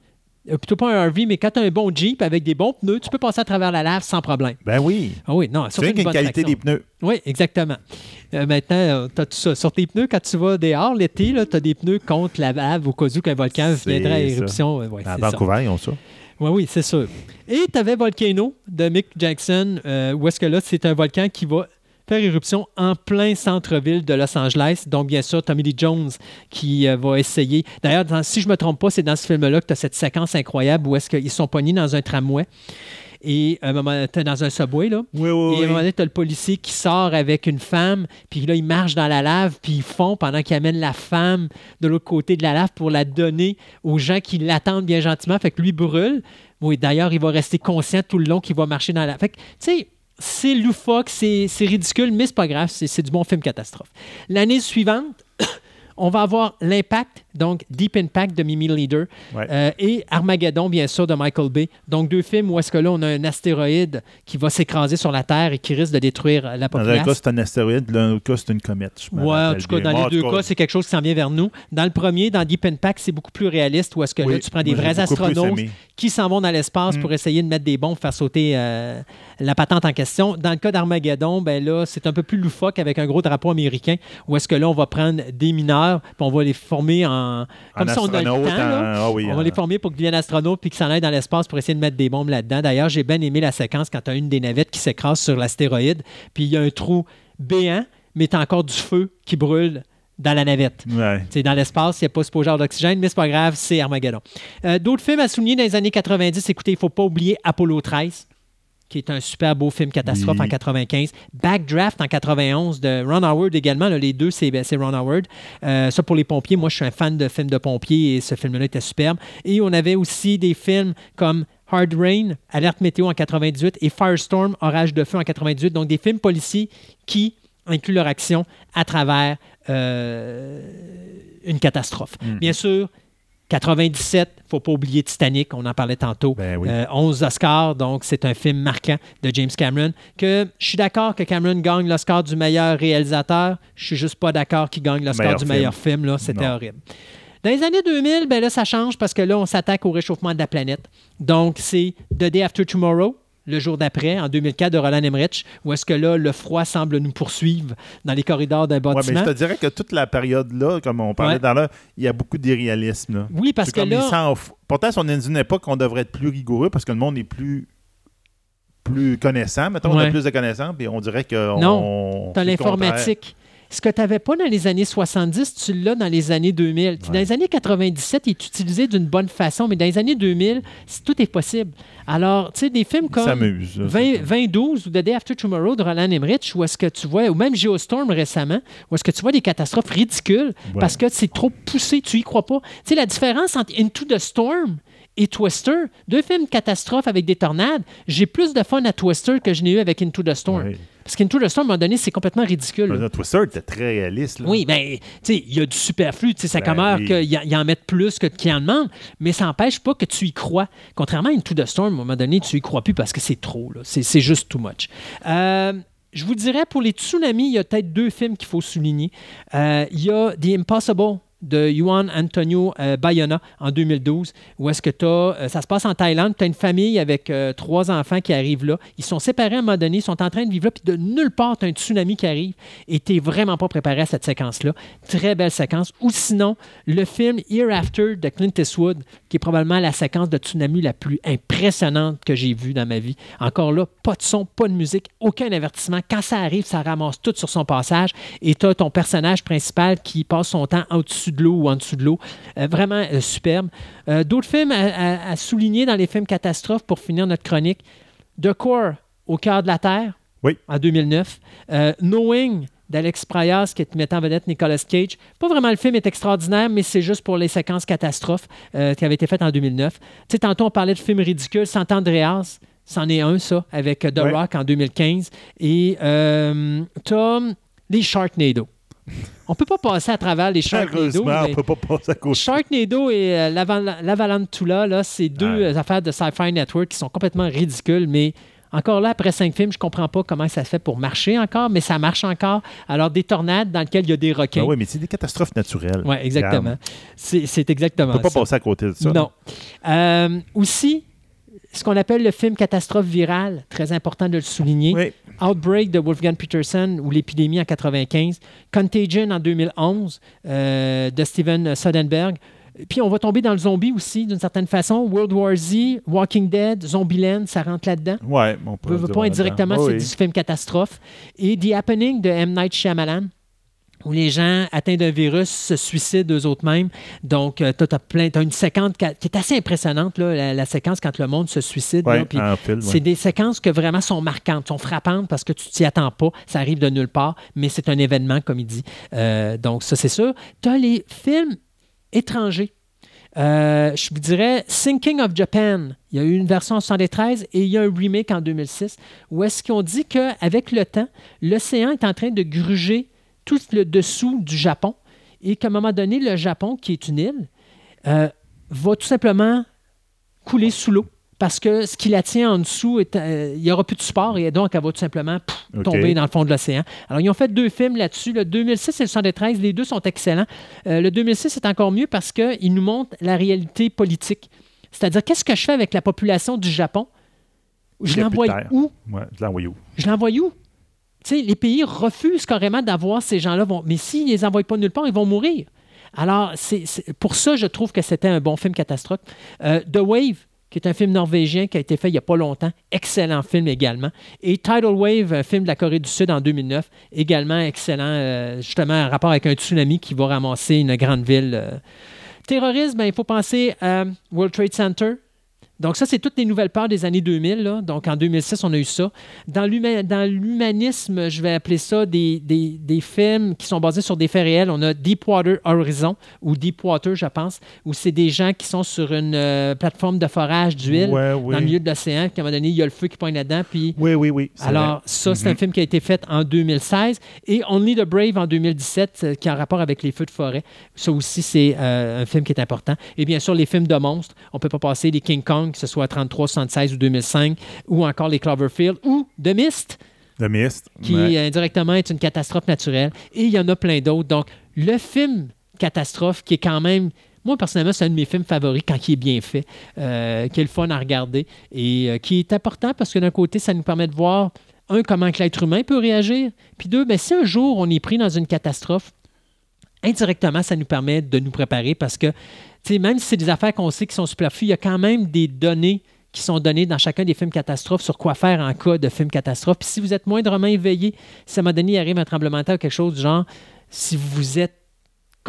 plutôt pas un RV, mais quand tu as un bon Jeep avec des bons pneus, tu peux passer à travers la lave sans problème. Ben oui. Ah oui, non, surtout une qu'il y a bonne qualité traction. des pneus. Oui, exactement. Euh, maintenant, tu as tout ça. Sur tes pneus, quand tu vas dehors l'été, tu as des pneus contre la lave au cas où qu'un volcan viendrait à éruption. Euh, ouais, À c'est ça. Vancouver, ils ont ça. Oui, oui, c'est sûr. Et tu avais Volcano de Mick Jackson, euh, où est-ce que là, c'est un volcan qui va faire éruption en plein centre-ville de Los Angeles. Donc, bien sûr, Tommy Lee Jones qui euh, va essayer. D'ailleurs, si je ne me trompe pas, c'est dans ce film-là que tu as cette séquence incroyable où est-ce qu'ils sont pognés dans un tramway. Et à un moment, t'es dans un subway, là. Oui, oui, Et à un moment donné, tu as le policier qui sort avec une femme, puis là, il marche dans la lave, puis ils font pendant qu'il amène la femme de l'autre côté de la lave pour la donner aux gens qui l'attendent bien gentiment. Fait que lui brûle. Oui, d'ailleurs, il va rester conscient tout le long qu'il va marcher dans la. Fait que, tu sais, c'est loufoque, c'est ridicule, mais c'est pas grave, c'est c'est du bon film catastrophe. L'année suivante, on va avoir L'Impact, donc Deep Impact de Mimi Leader, Ouais. euh, et Armageddon, bien sûr, de Michael Bay. Donc, deux films où est-ce que là, on a un astéroïde qui va s'écraser sur la Terre et qui risque de détruire la Dans un population. cas, c'est un astéroïde, dans l'autre cas, c'est une comète. Ouais, en tout cas, dans les deux cas, c'est quelque chose qui s'en vient vers nous. Dans le premier, dans Deep Impact, c'est beaucoup plus réaliste où est-ce que là, Oui, tu prends des vrais astronautes qui s'en vont dans l'espace Mm. pour essayer de mettre des bombes, faire sauter euh, la patente en question. Dans le cas d'Armageddon, ben là, c'est un peu plus loufoque avec un gros drapeau américain où est-ce que là, on va prendre des mineurs puis on va les former en... Comme si on a le temps, astronaute, là. en- ah oui, On va en- les former pour qu'ils deviennent astronautes puis qu'ils s'en aillent dans l'espace pour essayer de mettre des bombes là-dedans. D'ailleurs, j'ai bien aimé la séquence quand tu as une des navettes qui s'écrase sur l'astéroïde, puis il y a un trou béant, mais tu as encore du feu qui brûle dans la navette. Ouais. C'est dans l'espace, il n'y a pas ce genre d'oxygène, mais c'est pas grave, c'est Armageddon. Euh, D'autres films à souligner dans les années 90, écoutez, il ne faut pas oublier Apollo 13, qui est un super beau film catastrophe Oui. en 95. Backdraft en 91 de Ron Howard également. là, les deux, c'est c'est Ron Howard. Euh, ça pour les pompiers, moi je suis un fan de films de pompiers et ce film-là était superbe. Et on avait aussi des films comme Hard Rain, Alerte météo en 98 et Firestorm, Orage de feu en 98. Donc des films policiers qui incluent leur action à travers euh, une catastrophe. Mm. Bien sûr, 97, faut pas oublier Titanic, on en parlait tantôt. Ben oui. Euh, 11 Oscars, donc c'est un film marquant de James Cameron. Que je suis d'accord que Cameron gagne l'Oscar du meilleur réalisateur, je suis juste pas d'accord qu'il gagne l'Oscar du film. meilleur film. Là, c'était horrible. Dans les années 2000, ben là, ça change parce que là, on s'attaque au réchauffement de la planète. Donc, c'est The Day After Tomorrow le jour d'après, en 2004, de Roland Emmerich, où est-ce que là, le froid semble nous poursuivre dans les corridors d'un Ouais, bâtiment. mais je te dirais que toute la période-là, comme on parlait Ouais. dans l'heure, il y a beaucoup d'irréalisme. Oui, parce que comme là, Pourtant, on est dans une époque où on devrait être plus rigoureux parce que le monde est plus plus connaissant. Mettons, on a plus de connaissances, puis on dirait que Non, on- tu as c'est le contraire. l'informatique. Ce que tu n'avais pas dans les années 70, tu l'as dans les années 2000. Dans les années 97, il est utilisé d'une bonne façon, mais dans les années 2000, c- tout est possible. Alors, tu sais, des films comme s'amusent, là. 20 2012 ou The Day After Tomorrow de Roland Emmerich, où est-ce que tu vois, ou même Geostorm récemment, où est-ce que tu vois des catastrophes ridicules Ouais. parce que c'est trop poussé, tu y crois pas. Tu sais, la différence entre Into the Storm et Twister, deux films catastrophes avec des tornades, j'ai plus de fun à Twister que je n'ai eu avec Into the Storm. Ouais. Parce qu'Into the Storm, à un moment donné, c'est complètement ridicule. Le Twister était très réaliste. là. Oui, bien, tu sais, il y a du superflu. Tu sais, ça Ben comme oui. qu'il en mette plus que qu'il en demande, mais ça n'empêche pas que tu y crois. Contrairement à Into the Storm, à un moment donné, tu y crois plus parce que c'est trop. c'est juste too much. Euh, je vous dirais, pour les tsunamis, il y a peut-être deux films qu'il faut souligner. Euh, Il y a The Impossible de Juan Antonio euh, Bayona en 2012, où est-ce que tu as, ça se passe en Thaïlande, tu as une famille avec euh, trois enfants qui arrivent là, ils sont séparés à un moment donné, ils sont en train de vivre là, puis de nulle part, tu as un tsunami qui arrive, et tu n'es vraiment pas préparé à cette séquence-là. Très belle séquence. Ou sinon, le film Hereafter de Clint Eastwood, qui est probablement la séquence de tsunami la plus impressionnante que j'ai vue dans ma vie. Encore là, pas de son, pas de musique, aucun avertissement. Quand ça arrive, ça ramasse tout sur son passage, et tu as ton personnage principal qui passe son temps au-dessus de l'eau ou en dessous de l'eau. Euh, vraiment euh, superbe. Euh, D'autres films à, à- à souligner dans les films catastrophes pour finir notre chronique. The Core, au cœur de la Terre, Oui. en 2009. Euh, Knowing d'Alex Proyas, qui est mettant en vedette Nicolas Cage. Pas vraiment le film est extraordinaire, mais c'est juste pour les séquences catastrophes euh, qui avaient été faites en 2009. Tu sais, tantôt, on parlait de films ridicules. Sant Andreas, c'en est un, ça, avec The Ouais. Rock en 2015. Et euh, Tom, les Sharknado. On peut pas passer à travers les Sharknado. Heureusement, mais- on peut pas passer à côté. Sharknado et euh, Laval- Lavalantula, là, c'est deux Ouais. affaires de Sci-Fi Network qui sont complètement ridicules, mais encore là, après cinq films, je comprends pas comment ça se fait pour marcher encore, mais ça marche encore. Alors, des tornades dans lesquelles il y a des requins. Ah oui, mais c'est des catastrophes naturelles. Oui, exactement. C'est exactement On peut pas ça. passer à côté de ça. Non. Euh, aussi, ce qu'on appelle le film catastrophe virale, très important de le souligner. Oui. Outbreak de Wolfgang Peterson ou l'épidémie en 95, Contagion en 2011 euh, de Steven Soderbergh. Puis on va tomber dans le zombie aussi, d'une certaine façon. World War Z, Walking Dead, Zombieland, ça rentre là-dedans. Ouais, on On peut peut dire pas indirectement, Ah c'est oui. du film catastrophe. Et The Happening de M. Night Shyamalan, où les gens atteints d'un virus se suicident eux-mêmes. Donc, tu as, plein, t'as une séquence qui est assez impressionnante, là, la, la séquence quand le monde se suicide. Ouais, ouais. c'est des séquences que vraiment sont marquantes, sont frappantes parce que tu t'y attends pas, ça arrive de nulle part, mais c'est un événement, comme il dit. Euh, donc, ça, c'est sûr. Tu as les films étrangers. Euh, je vous dirais Sinking of Japan. Il y a eu une version en 73 et il y a un remake en 2006 où est-ce qu'ils ont dit qu'avec le temps, l'océan est en train de gruger tout le dessous du Japon et qu'à un moment donné, le Japon, qui est une île, euh, va tout simplement couler sous l'eau. Parce que ce qui la tient en dessous, est, euh, il n'y aura plus de support et donc elle va tout simplement pff, tomber dans le fond de l'océan. Alors, ils ont fait deux films là-dessus. Le 2006 et le 73, les deux sont excellents. Euh, le 2006 est encore mieux parce qu'il nous montre la réalité politique. C'est-à-dire, qu'est-ce que je fais avec la population du Japon? Je l'envoie où? Ouais, je l'envoie où? Je l'envoie où? Les pays refusent carrément d'avoir ces gens-là. Mais s'ils ne les envoient pas nulle part, ils vont mourir. Alors, pour ça, je trouve que c'était un bon film catastrophe. Euh, The Wave, qui est un film norvégien qui a été fait il n'y a pas longtemps. Excellent film également. Et Tidal Wave, un film de la Corée du Sud en 2009. Également excellent, euh, justement, en rapport avec un tsunami qui va ramasser une grande ville. euh. Terrorisme, ben, il faut penser à World Trade Center. Donc, ça, c'est toutes les nouvelles peurs des années 2000. là. Donc, en 2006, on a eu ça. Dans l'huma- dans l'humanisme, je vais appeler ça des, des, des films qui sont basés sur des faits réels. On a Deepwater Horizon, ou Deepwater, je pense, où c'est des gens qui sont sur une euh, plateforme de forage d'huile Ouais, oui. dans le milieu de l'océan. Puis, à un moment donné, il y a le feu qui pointe là-dedans. Puis, Oui, oui, oui. alors, vrai. ça, c'est un Mhm. film qui a été fait en 2016. Et Only the Brave en 2017, euh, qui est en rapport avec les feux de forêt. Ça aussi, c'est euh, un film qui est important. Et bien sûr, les films de monstres. On ne peut pas passer les King Kong, que ce soit 33, 76 ou 2005, ou encore les Cloverfield, ou The Mist, The Mist. qui ouais. indirectement est une catastrophe naturelle. Et il y en a plein d'autres. Donc, le film catastrophe qui est quand même Moi, personnellement, c'est un de mes films favoris quand il est bien fait, euh, qui est le fun à regarder et euh, qui est important parce que d'un côté, ça nous permet de voir, un, comment l'être humain peut réagir, puis deux, ben, si un jour on est pris dans une catastrophe, indirectement, ça nous permet de nous préparer parce que, tu sais, même si c'est des affaires qu'on sait qui sont superflues, il y a quand même des données qui sont données dans chacun des films catastrophes sur quoi faire en cas de film catastrophe. Puis si vous êtes moindrement éveillé, si à un moment donné, il arrive un tremblement de terre ou quelque chose du genre, si vous êtes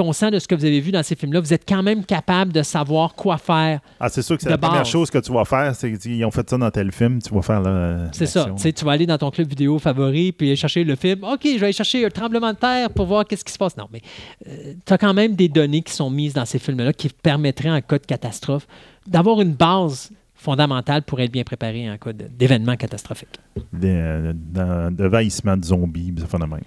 conscient de ce que vous avez vu dans ces films-là, vous êtes quand même capable de savoir quoi faire. Ah, c'est sûr que c'est la première chose que tu vas faire, c'est qu'ils ont fait ça dans tel film, tu vas faire là. C'est ça. Tu vas aller dans ton club vidéo favori puis aller chercher le film. OK, je vais aller chercher un tremblement de terre pour voir qu'est-ce qui se passe. Non, mais tu as quand même des données qui sont mises dans ces films-là qui permettraient, en cas de catastrophe, d'avoir une base fondamentale pour être bien préparé en cas de- d'événement catastrophique. De, de, de de zombies, ça fait de même.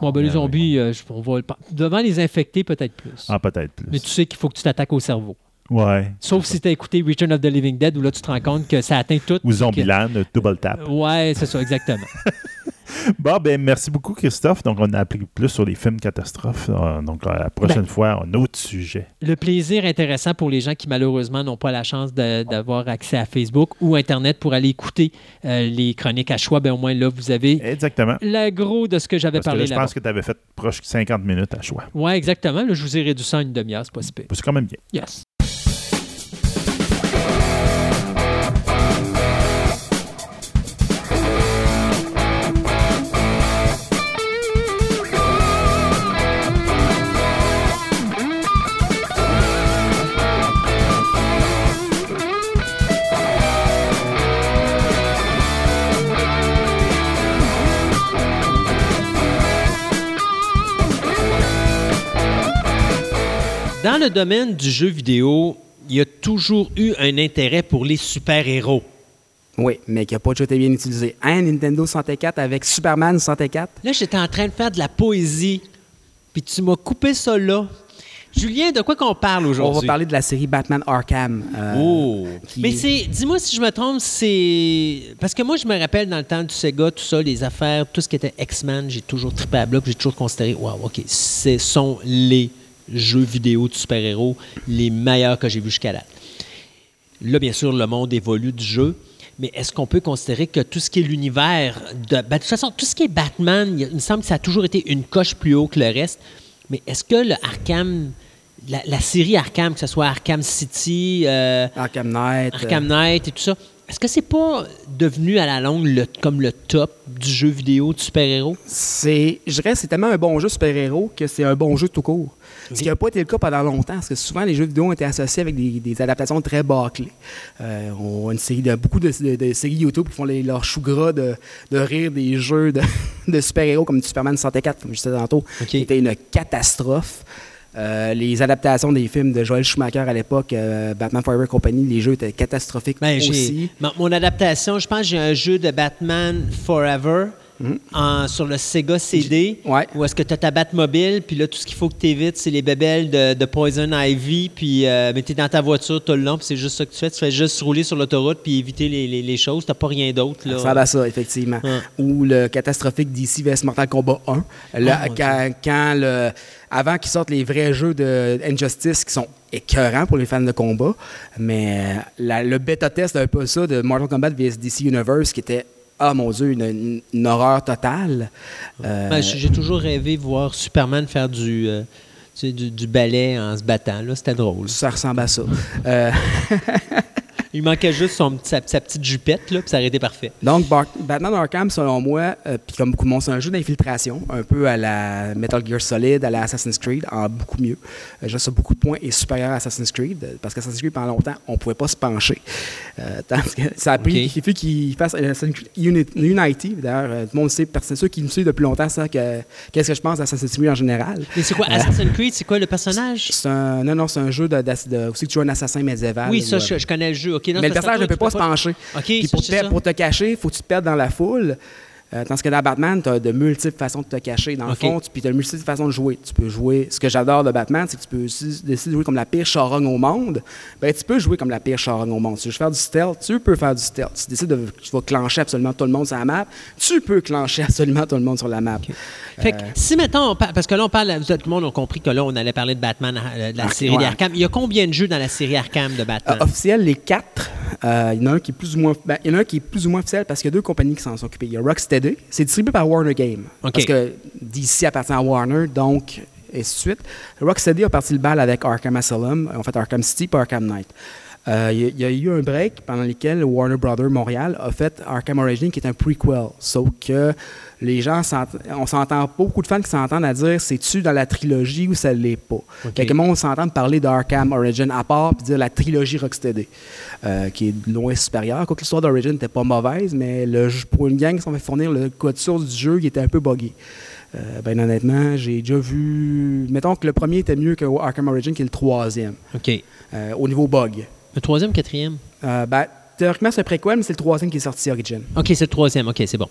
Bon, ben, les Ouais, zombies, euh, je- on va devant les infectés, peut-être plus. Ah, peut-être plus. Mais tu sais qu'il faut que tu t'attaques au cerveau. Ouais. Sauf si tu as écouté Return of the Living Dead, où là, tu te rends compte que ça atteint tout. Ou Zombieland, double tap. Que- Ouais, c'est ça, exactement. Bon, ben, merci beaucoup, Christophe. Donc, on a appris plus sur les films catastrophes. Euh, Donc, la prochaine Ben- fois, un autre sujet. Le plaisir intéressant pour les gens qui, malheureusement, n'ont pas la chance d'avoir accès à Facebook ou Internet pour aller écouter euh, les chroniques à choix, ben, au moins là, vous avez Exactement. le gros de ce que j'avais que parlé là, je pense que tu avais fait proche de 50 minutes à choix. Oui, exactement. Là, je vous ai réduit ça à une demi-heure, c'est pas si pire. C'est quand même bien. Yes. Le domaine du jeu vidéo, il y a toujours eu un intérêt pour les super-héros. Oui, mais qui n'a pas toujours été bien utilisé. Un Nintendo 64 avec Superman 64. Là, j'étais en train de faire de la poésie, puis tu m'as coupé ça là. Julien, de quoi qu'on parle On aujourd'hui? va parler de la série Batman Arkham. euh, Oh! qui- Mais c'est, dis-moi si je me trompe, c'est. Parce que moi, je me rappelle dans le temps du Sega, tout ça, les affaires, tout ce qui était X-Men, j'ai toujours trippé à bloc, j'ai toujours considéré, waouh, OK, ce sont les jeux vidéo de super-héros les meilleurs que j'ai vus jusqu'à date. Là, bien sûr, le monde évolue du jeu, mais est-ce qu'on peut considérer que tout ce qui est l'univers de. ben, de toute façon, tout ce qui est Batman, il, me semble que ça a toujours été une coche plus haut que le reste. Mais est-ce que le Arkham, la, la série Arkham, que ce soit Arkham City, euh, Arkham Knight. euh, Arkham Knight et tout ça, est-ce que c'est pas devenu à la longue le- comme le top du jeu vidéo de super-héros? c'est, je dirais, que c'est tellement un bon jeu super-héros que c'est un bon jeu tout court. Ce qui n'a pas été le cas pendant longtemps, parce que souvent les jeux vidéo ont été associés avec des, des adaptations très bâclées. Euh, on a une série de, beaucoup de, de- de séries YouTube qui font les- leur chou gras de, de rire des jeux de, de super-héros comme Superman 64, comme je disais tantôt, qui était une catastrophe. Euh, les adaptations des films de Joel Schumacher à l'époque, euh, Batman Forever Company, les jeux étaient catastrophiques Ben, aussi. mon, mon adaptation, je pense que j'ai un jeu de Batman Forever en- sur le Sega CD. Ouais. Où est-ce que tu as ta Batmobile, puis là, tout ce qu'il faut que tu évites, c'est les bébelles de, de Poison Ivy, puis euh, mais tu es dans ta voiture tout le long, puis c'est juste ça que tu fais. Tu fais juste rouler sur l'autoroute, puis éviter les, les- les choses. Tu pas rien d'autre. Ça là. ressemble à ça, effectivement. Ouais. Ou le catastrophique DC vs Mortal Kombat 1. Là, Oh, mon quand, quand le, avant qu'ils sortent les vrais jeux de Injustice qui sont écœurants pour les fans de combat, mais euh, la- le bêta test un peu ça de Mortal Kombat vs DC Universe qui était, ah mon Dieu, une, une- une horreur totale. Euh, Ben, j'ai toujours rêvé de voir Superman faire du, euh, du, du ballet en se battant. Là, c'était drôle. ça ressemble à ça. Euh, Il manquait juste son, sa, sa petite jupette, là, puis ça aurait été parfait. Donc, Bar- Batman Arkham, selon moi, euh, puis comme beaucoup de monde, c'est un jeu d'infiltration, un peu à la Metal Gear Solid, à la Assassin's Creed, en beaucoup mieux. Euh, Juste sur beaucoup de points et supérieur à Assassin's Creed, euh, parce qu'Assassin's Creed, pendant longtemps, on ne pouvait pas se pencher. Euh, tandis que ça a pris Ok. il faut qu'il fasse Assassin's Creed Uni- Unity. D'ailleurs, euh, tout le monde sait, parce que c'est ceux qui me suivent depuis longtemps, ça, que, qu'est-ce que je pense d'Assassin's Creed en général. Mais c'est quoi Euh, Assassin's Creed? C'est quoi le personnage? C'est un, non, non, c'est un jeu de, de- de- aussi que tu joues un assassin médiéval. Oui, ça, ou, euh, je, je connais le jeu. Ok, non, mais le personnage ne peut pas se pencher. Puis pour, te, pour te cacher, il faut que tu te perdes dans la foule. Euh, tandis que dans Batman, tu as de multiples façons de te cacher. Dans le fond, tu- puis tu as de multiples façons de jouer. Tu peux jouer. Ce que j'adore de Batman, c'est que tu peux aussi décider de jouer comme la pire charogne au monde. Ben, tu peux jouer comme la pire charogne au monde. Si tu veux faire du stealth, tu peux faire du stealth. Si tu décides de tu vas clencher absolument tout le monde sur la map, tu peux clencher absolument tout le monde sur la map. Fait que si mettons, on par- parce que là on parle, tout le monde a compris que là on allait parler de Batman, euh, de la Ar- série ouais. d'Arkham. Il y a combien de jeux dans la série Arkham de Euh, Batman? officiel, les quatre. Euh, Il y en a un qui est plus ou moins. ben, il y en a un qui est plus ou moins officiel parce qu'il y a deux compagnies qui s'en sont occupées. Il y a Rocksteady, c'est distribué par Warner Game. OK. Parce que DC appartient à Warner, donc et ainsi de suite. Rocksteady a parti le bal avec Arkham Asylum, en fait Arkham City et Arkham Knight. Euh, Il y, a- il y a eu un break pendant lequel Warner Brothers Montréal a fait Arkham Origins, qui est un prequel. Sauf que les gens, on s'entend pas, beaucoup de fans qui s'entendent à dire c'est-tu dans la trilogie ou ça l'est pas? Fait que le monde s'entend parler d'Arkham Origin à part puis dire la trilogie Rocksteady, euh, qui est loin supérieure. Quoique l'histoire d'Origin n'était pas mauvaise, mais le, pour une gang qui s'en fait fournir le code source du jeu, il était un peu buggé. Euh, ben honnêtement, j'ai déjà vu. Mettons que le premier était mieux que Arkham Origin, qui est le troisième, OK. euh, au niveau bug. Le troisième, quatrième? Euh, ben, théoriquement, c'est un préquel, mais c'est le troisième qui est sorti Origin. OK, c'est le troisième. OK, c'est bon.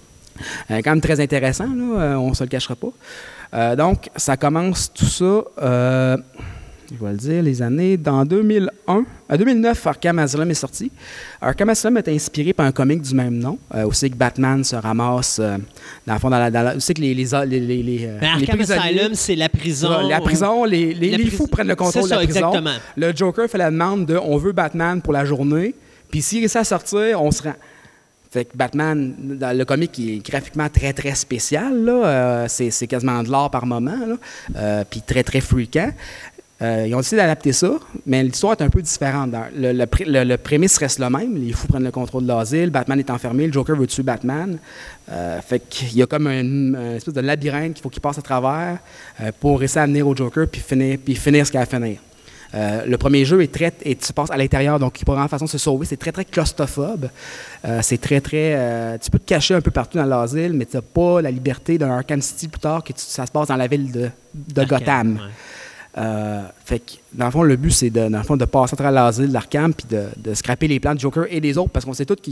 Euh, quand même très intéressant, là, euh, on ne se le cachera pas. Euh, donc, ça commence tout ça, je vais le dire, les années, dans 2001. En 2009, Arkham Asylum est sorti. Arkham Asylum est inspiré par un comic du même nom, euh, aussi que Batman se ramasse, euh, dans le fond, dans la... Dans la aussi que les... les, les, les, les, euh, Ben, Arkham Asylum, c'est la prison. la prison, les, les, La les pris- fous prennent le contrôle de la prison. exactement. Le Joker fait la demande de on veut Batman pour la journée, puis s'il réussit à sortir, on se rend. Fait que Batman, dans le comic, il est graphiquement très, très spécial. Euh, c'est, quasiment de l'art par moment. Euh, puis très, très fréquent. Euh, ils ont décidé d'adapter ça, mais l'histoire est un peu différente. Le, le, pré- le- le prémisse reste le même. Les fous prennent le contrôle de l'asile, Batman est enfermé, le Joker veut tuer Batman. Euh, fait qu'il y a comme un, un espèce de labyrinthe qu'il faut qu'il passe à travers euh, pour réussir à venir au Joker puis finir, puis finir ce qu'il a à finir. Euh, le premier jeu est très, et tu passes à l'intérieur, donc il n'y a pas vraiment façon de se sauver. C'est très, très claustrophobe. Euh, c'est très, très. euh, tu peux te cacher un peu partout dans l'asile, mais tu n'as pas la liberté d'un Arkham City plus tard que tu- ça se passe dans la ville de, de Arkham, Gotham. ouais. Euh, fait que, dans le fond, le but, c'est de, dans le fond, de passer à travers l'asile d'Arkham puis de, de scraper les plans de Joker et des autres parce qu'on sait tous que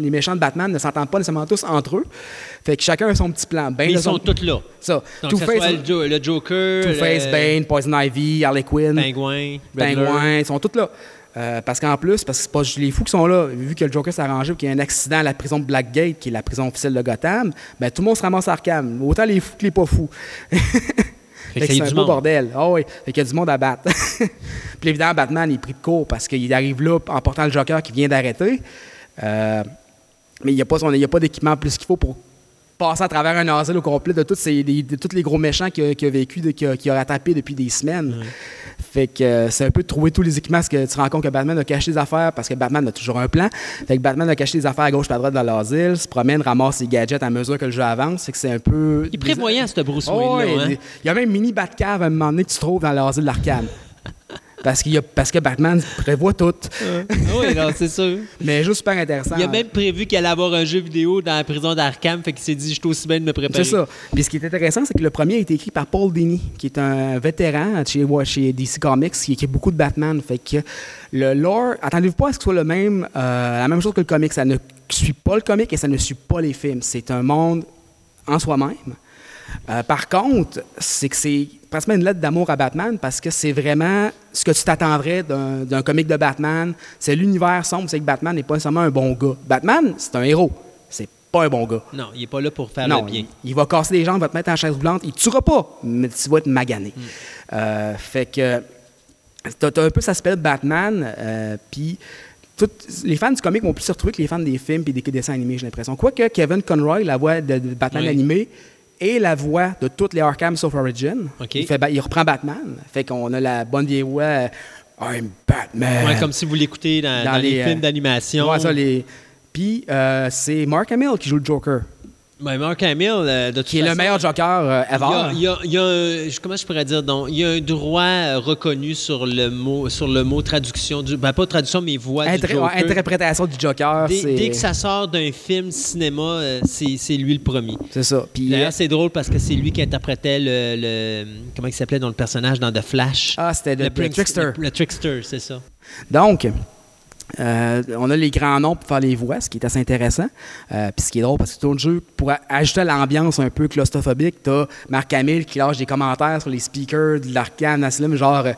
les méchants de Batman ne s'entendent pas nécessairement tous entre eux. Fait que chacun a son petit plan. Mais Ben, ils là, sont son- tous là. Ça. Donc, soit le, Jo- le Joker, Two-Face, le Bane, Poison Ivy, Harley Quinn. Pingouin. Pingouin, ils sont tous là. Euh, parce qu'en plus, parce que c'est pas juste les fous qui sont là, vu que le Joker s'est arrangé qu'il y a un accident à la prison de Blackgate, qui est la prison officielle de Gotham, ben, tout le monde se ramasse à Arkham. Autant les fous que les pas fous. C'est un beau bordel. Ah oui, fait qu'il y a du monde à battre. Puis évidemment, Batman, il est pris de court parce qu'il arrive là en portant le Joker qui vient d'arrêter. Euh, mais il n'y a pas, son- il y a pas d'équipement plus qu'il faut pour passer à travers un asile au complet de tous, ces, les, de tous les gros méchants qu'il a, vécu, qu'il a, rattrapé depuis des semaines. Fait que euh, c'est un peu de trouver tous les équipements parce que tu te rends compte que Batman a caché des affaires parce que Batman a toujours un plan. Fait que Batman a caché des affaires à gauche et à droite dans l'asile, se promène, ramasse ses gadgets à mesure que le jeu avance. C'est que c'est un peu. Il est prévoyant, ce Bruce Oh, ouais, hein? Il y a même mini Batcave à un moment donné que tu trouves dans l'asile d'Arkham. Parce, qu'il y a, parce que Batman prévoit tout. Oui, non, c'est sûr. Mais juste super intéressant. Il a même prévu qu'il allait avoir un jeu vidéo dans la prison d'Arkham, fait qu'il s'est dit, je suis aussi bien de me préparer. C'est ça. Puis ce qui est intéressant, c'est que le premier a été écrit par Paul Dini, qui est un vétéran chez, ouais, chez DC Comics, qui écrit beaucoup de Batman. Fait que le lore, attendez-vous pas à ce que ce soit le même, euh, la même chose que le comic. Ça ne suit pas le comic et ça ne suit pas les films. C'est un monde en soi-même. Euh, par contre, c'est que c'est pratiquement une lettre d'amour à Batman parce que c'est vraiment ce que tu t'attendrais d'un comic de Batman. C'est l'univers sombre, c'est que Batman n'est pas nécessairement un bon gars. Batman, c'est un héros. C'est pas un bon gars. Non, il est pas là pour faire Non, le bien. Il, il va casser des jambes, va te mettre en chaise roulante. Il ne tuera pas, mais tu vas être magané. Mm. Euh, fait que t'as as un peu cet aspect de Batman, euh, puis les fans du comic vont plus se retrouver que les fans des films et des dessins animés, j'ai l'impression. Quoique Kevin Conroy, la voix de, de Batman Oui. animé, et la voix de toutes les Arkham sauf Origin. Il, fait, il reprend Batman. Fait qu'on a la bonne vieille voix euh, I'm Batman. Ouais, comme si vous l'écoutez dans, Dans dans les, les, euh, films d'animation. Ouais, ça, les... Puis euh, c'est Mark Hamill qui joue le Joker, Mark Hamill, euh, de qui est le meilleur Joker euh, Il y a, ever. il y a- il y a un, comment je pourrais dire donc, il y a un droit euh, reconnu sur le mot sur le mot traduction du ben pas traduction mais voix du Joker. interprétation du Joker, Dès, dès que ça sort d'un film cinéma, euh, c'est lui le premier. c'est ça. Puis D'ailleurs, c'est drôle parce que c'est lui qui interprétait le, le- comment il s'appelait dans le personnage dans The Flash? ah, c'était le Trickster. Le, le Trickster, c'est ça. Donc, Euh, on a les grands noms pour faire les voix, ce qui est assez intéressant. Euh, Puis ce qui est drôle, parce que tout le jeu, pour ajouter à l'ambiance un peu claustrophobique, t'as Marc Hamill qui lâche des commentaires sur les speakers de l'Arcane Asylum, genre. euh,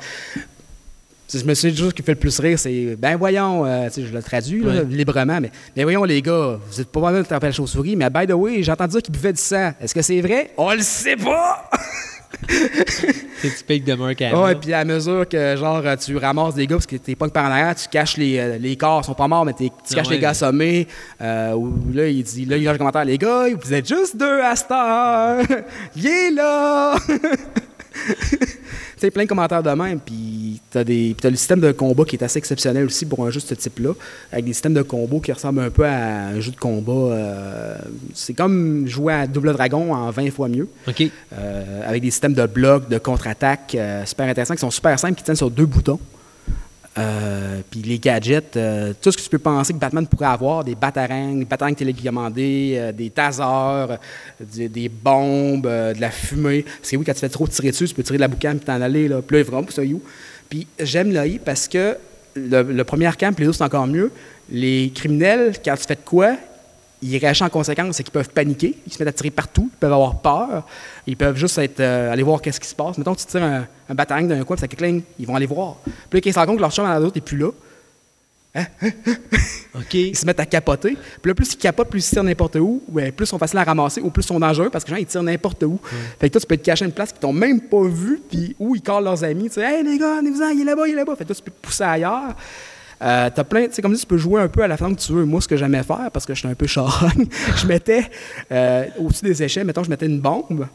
je me souviens toujours ce qui fait le plus rire, c'est ben voyons, je le traduis là, librement, mais ben voyons les gars, vous êtes pas vraiment de la chauve-souris, mais by the way, j'ai entendu dire qu'ils buvaient du sang. Est-ce que c'est vrai? On le sait pas! C'est typique de Mark Hamill. Ouais, puis à mesure que genre tu ramasses des gars parce que t'es pas par en arrière, tu caches les, euh, les corps, ils sont pas morts, mais tu Ah caches ouais. les gars assommés. Euh, là, il dit, là, il lâche le commentaire, les gars, vous êtes juste deux à cette heure. Viens là! Tu sais, plein de commentaires de même, puis t'as des, puis t'as le système de combat qui est assez exceptionnel aussi pour un jeu de ce type-là, avec des systèmes de combat qui ressemblent un peu à un jeu de combat. euh, c'est comme jouer à Double Dragon en 20 fois mieux. OK. Euh, avec des systèmes de blocs, de contre-attaque euh, super intéressants qui sont super simples, qui tiennent sur deux boutons. Euh, puis les gadgets, euh, tout ce que tu peux penser que Batman pourrait avoir, des batarangs, des batarangs télécommandés, euh, des tasers, des, bombes, de la fumée. Parce que oui, quand tu fais trop tirer dessus, tu peux tirer de la boucane puis t'en aller. Là. Puis vraiment, ça you. Puis j'aime l'AI parce que le, premier arcane, puis les autres, c'est encore mieux. Les criminels, quand tu fais de quoi, ils réagissent en conséquence, c'est qu'ils peuvent paniquer, ils se mettent à tirer partout, ils peuvent avoir peur, ils peuvent juste être, euh, aller voir qu'est-ce qui se passe. Mettons, tu tires un, un d'un coin, puis ça cligne, ils vont aller voir. Puis là, quand ils se rendent compte que leur chum à l'autre n'est plus là, OK. ils se mettent à capoter. Puis là, plus ils capotent, plus ils tirent n'importe où, ouais, plus ils sont faciles à ramasser ou plus ils sont dangereux parce que les gens, ils tirent n'importe où. Fait que toi, tu peux te cacher à une place qu'ils t'ont même pas vu, puis où ils collent leurs amis. Tu sais, hey les gars, venez-vous-en, il est là-bas, il est là-bas. Fait que toi, tu peux te pousser ailleurs. Euh, t'as plein, tu sais, comme dit, tu peux jouer un peu à la façon que tu veux. Moi, ce que j'aimais faire, parce que j'étais un peu charogne, je mettais euh, au-dessus des échelles, mettons, je mettais une bombe.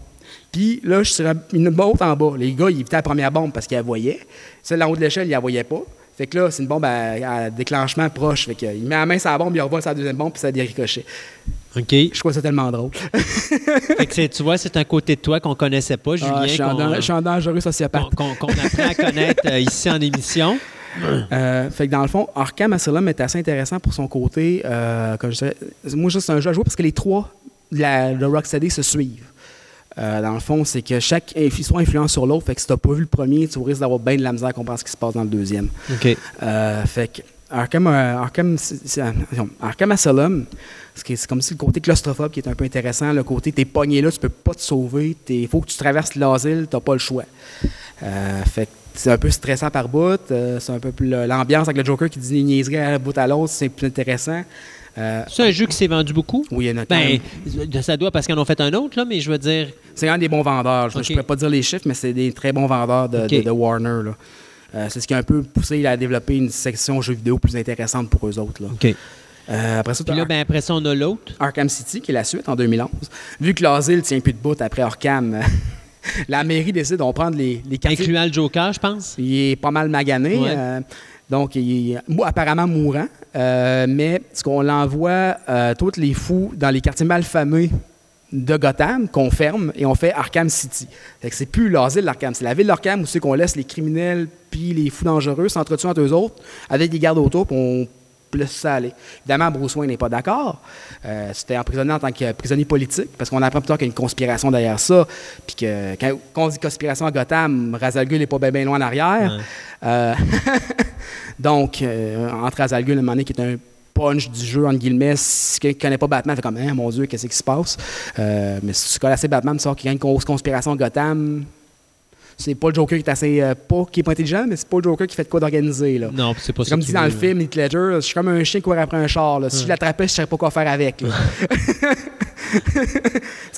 Puis là, je tirais une bombe en bas. Les gars, ils évitaient la première bombe parce qu'ils la voyaient. Celle en haut de l'échelle, ils la voyaient pas. Fait que là, c'est une bombe à, à déclenchement proche. Fait que, il met la main sur la bombe, il revoit sa deuxième bombe, puis ça déricochait. OK. Je trouve ça tellement drôle. Fait que c'est- tu vois, c'est un côté de toi qu'on connaissait pas, Julien. Ah, je, suis en je suis en dangereux sociopathe. qu'on apprend à connaître euh, ici en émission. Euh, fait que dans le fond, Arkham Asylum est assez intéressant pour son côté. euh, comme je moi, juste un jeu à jouer parce que les trois de, Rocksteady se suivent. Euh, dans le fond, c'est que chaque histoire influence sur l'autre. Fait que si t'as pas vu le premier, tu risques d'avoir bien de la misère à comprendre ce qui se passe dans le deuxième. OK. Euh, fait que Arkham, Arkham, c'est- c'est- Arkham Asylum, c'est c'est comme si le côté claustrophobe qui est un peu intéressant, le côté t'es pogné là, tu peux pas te sauver, il faut que tu traverses l'asile, t'as pas le choix. Fait que c'est un peu stressant par bout, euh, c'est un peu l'ambiance avec le Joker qui dit des niaiseries à bout à l'autre, c'est plus intéressant. Euh, C'est un jeu qui s'est vendu beaucoup? oui, il y en a Ben, ça doit parce qu'ils en ont fait un autre, là, mais je veux dire. C'est un des bons vendeurs. Je ne pourrais pas dire les chiffres, mais c'est des très bons vendeurs de, Ok. de- de Warner. là. Euh, c'est ce qui a un peu poussé à développer une section jeux vidéo plus intéressante pour eux autres. là. OK. Euh, après ça, Puis là, ben, après ça, on a l'autre. Arkham City, qui est la suite en 2011. Vu que l'asile tient plus de bout après Arkham, la mairie décide d'en prendre les, les quartiers. Incluant le Joker, je pense. Il est pas mal magané. Ouais. euh, donc, il est apparemment mourant. Euh, mais ce qu'on l'envoie, euh, tous les fous dans les quartiers malfamés de Gotham, qu'on ferme et on fait Arkham City. Fait que c'est plus l'asile d'Arkham, c'est la ville d'Arkham où c'est qu'on laisse les criminels puis les fous dangereux s'entretuer entre eux autres avec des gardes autour puis on aller. Évidemment, Bruce Wayne n'est pas d'accord. Euh, C'était emprisonné en tant que prisonnier politique parce qu'on apprend plus tard qu'il y a une conspiration derrière ça. Puis que quand, on dit conspiration à Gotham, Ra's al Ghul n'est pas bien loin en arrière. Ouais. Euh, donc, euh, entre Ra's al Ghul, un moment donné, qui est un punch du jeu, entre guillemets, si quelqu'un ne connaît pas Batman, fait comme, Hein, mon Dieu, qu'est-ce qui se passe? Euh, mais si tu connais assez Batman, tu sors qu'il y a une grosse conspiration à Gotham. C'est pas le Joker qui est assez. euh, pas qui est pas intelligent, mais c'est pas le Joker qui fait de quoi d'organiser. là. Non, c'est pas ça. comme dit dans le film, Heath Ledger, je suis comme un chien qui court après un char. là. Si je l'attrapais, je ne savais pas quoi faire avec. là.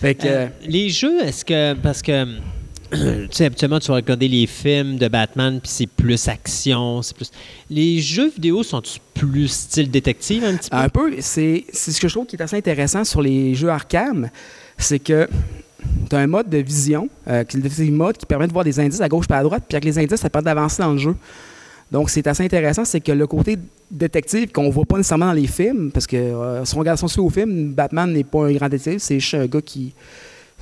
fait que, Euh, les jeux, est-ce que. Parce que. tu sais, habituellement, tu vas regarder les films de Batman, puis c'est plus action, c'est plus. Les jeux vidéo sont plus style détective un petit peu? Un peu, c'est c'est ce que je trouve qui est assez intéressant sur les jeux Arkham, c'est que tu as un mode de vision, euh, qui est le mode, qui permet de voir des indices à gauche et à droite, puis avec les indices, ça permet d'avancer dans le jeu. Donc, c'est assez intéressant, c'est que le côté détective qu'on voit pas nécessairement dans les films, parce que euh, si on regarde son au film, Batman n'est pas un grand détective, c'est juste un gars qui.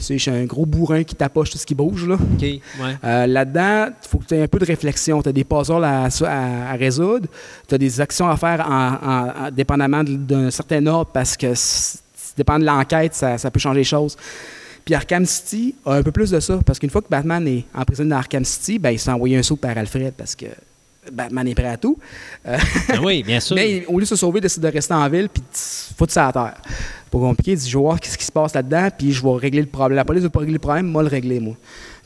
C'est juste un gros bourrin qui tapoche tout ce qui bouge. Là. OK, ouais. Euh, Là-dedans, il faut que tu aies un peu de réflexion. Tu as des puzzles à, à- à résoudre, tu as des actions à faire en, en- en- dépendamment d'un certain ordre parce que dépend de l'enquête, ça, ça peut changer les choses. Puis Arkham City a un peu plus de ça parce qu'une fois que Batman est emprisonné dans Arkham City, ben, il s'est envoyé un saut par Alfred parce que Batman est prêt à tout. Euh, Ah oui, bien sûr. mais au lieu de se sauver, il décide de rester en ville puis de se foutre ça à terre. Pas compliqué, il dit je vais voir ce qui se passe là-dedans, puis je vais régler le problème. La police ne veut pas régler le problème, moi le régler, moi.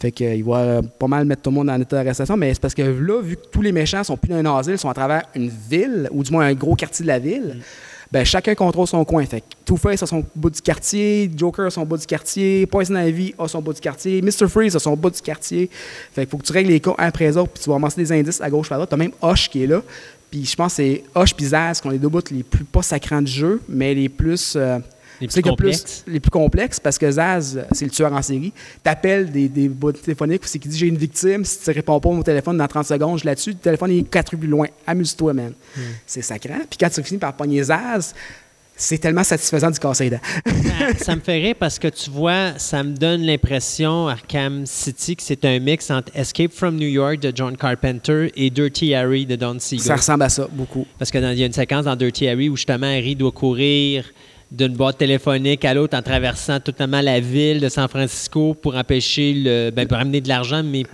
Fait que, euh, il va euh, pas mal mettre tout le monde en état d'arrestation, mais c'est parce que là, vu que tous les méchants sont plus dans un asile, sont à travers une ville, ou du moins un gros quartier de la ville, ben, chacun contrôle son coin. Fait Two-Face a son bout du quartier, Joker a son bout du quartier, Poison Ivy a son bout du quartier, Mr. Freeze a son bout du quartier. Fait faut que tu règles les cas un après les autres, puis tu vas ramasser des indices à gauche à droite. T'as même Hosh qui est là. Puis je pense que c'est Hosh puis Zaz qui ont les deux bouts les plus pas sacrants du jeu, mais les plus. euh, Les plus complexes. les plus complexes parce que Zaz, c'est le tueur en série. T'appelles des, des bouts téléphoniques où c'est qui dit j'ai une victime, si tu réponds pas au téléphone dans 30 secondes, je là-dessus, le téléphone est quatre rues plus loin. Amuse-toi, man. Hmm. C'est sacrant. Puis quand tu finis par pogner Zaz, c'est tellement satisfaisant du casser dents. ça, ça me fait rire parce que tu vois, ça me donne l'impression, Arkham City, que c'est un mix entre Escape from New York de John Carpenter et Dirty Harry de Don Siegel. Ça ressemble à ça, beaucoup. Parce qu'il y a une séquence dans Dirty Harry où justement Harry doit courir d'une boîte téléphonique à l'autre en traversant totalement la ville de San Francisco pour empêcher le. Ben, pour amener de l'argent, mais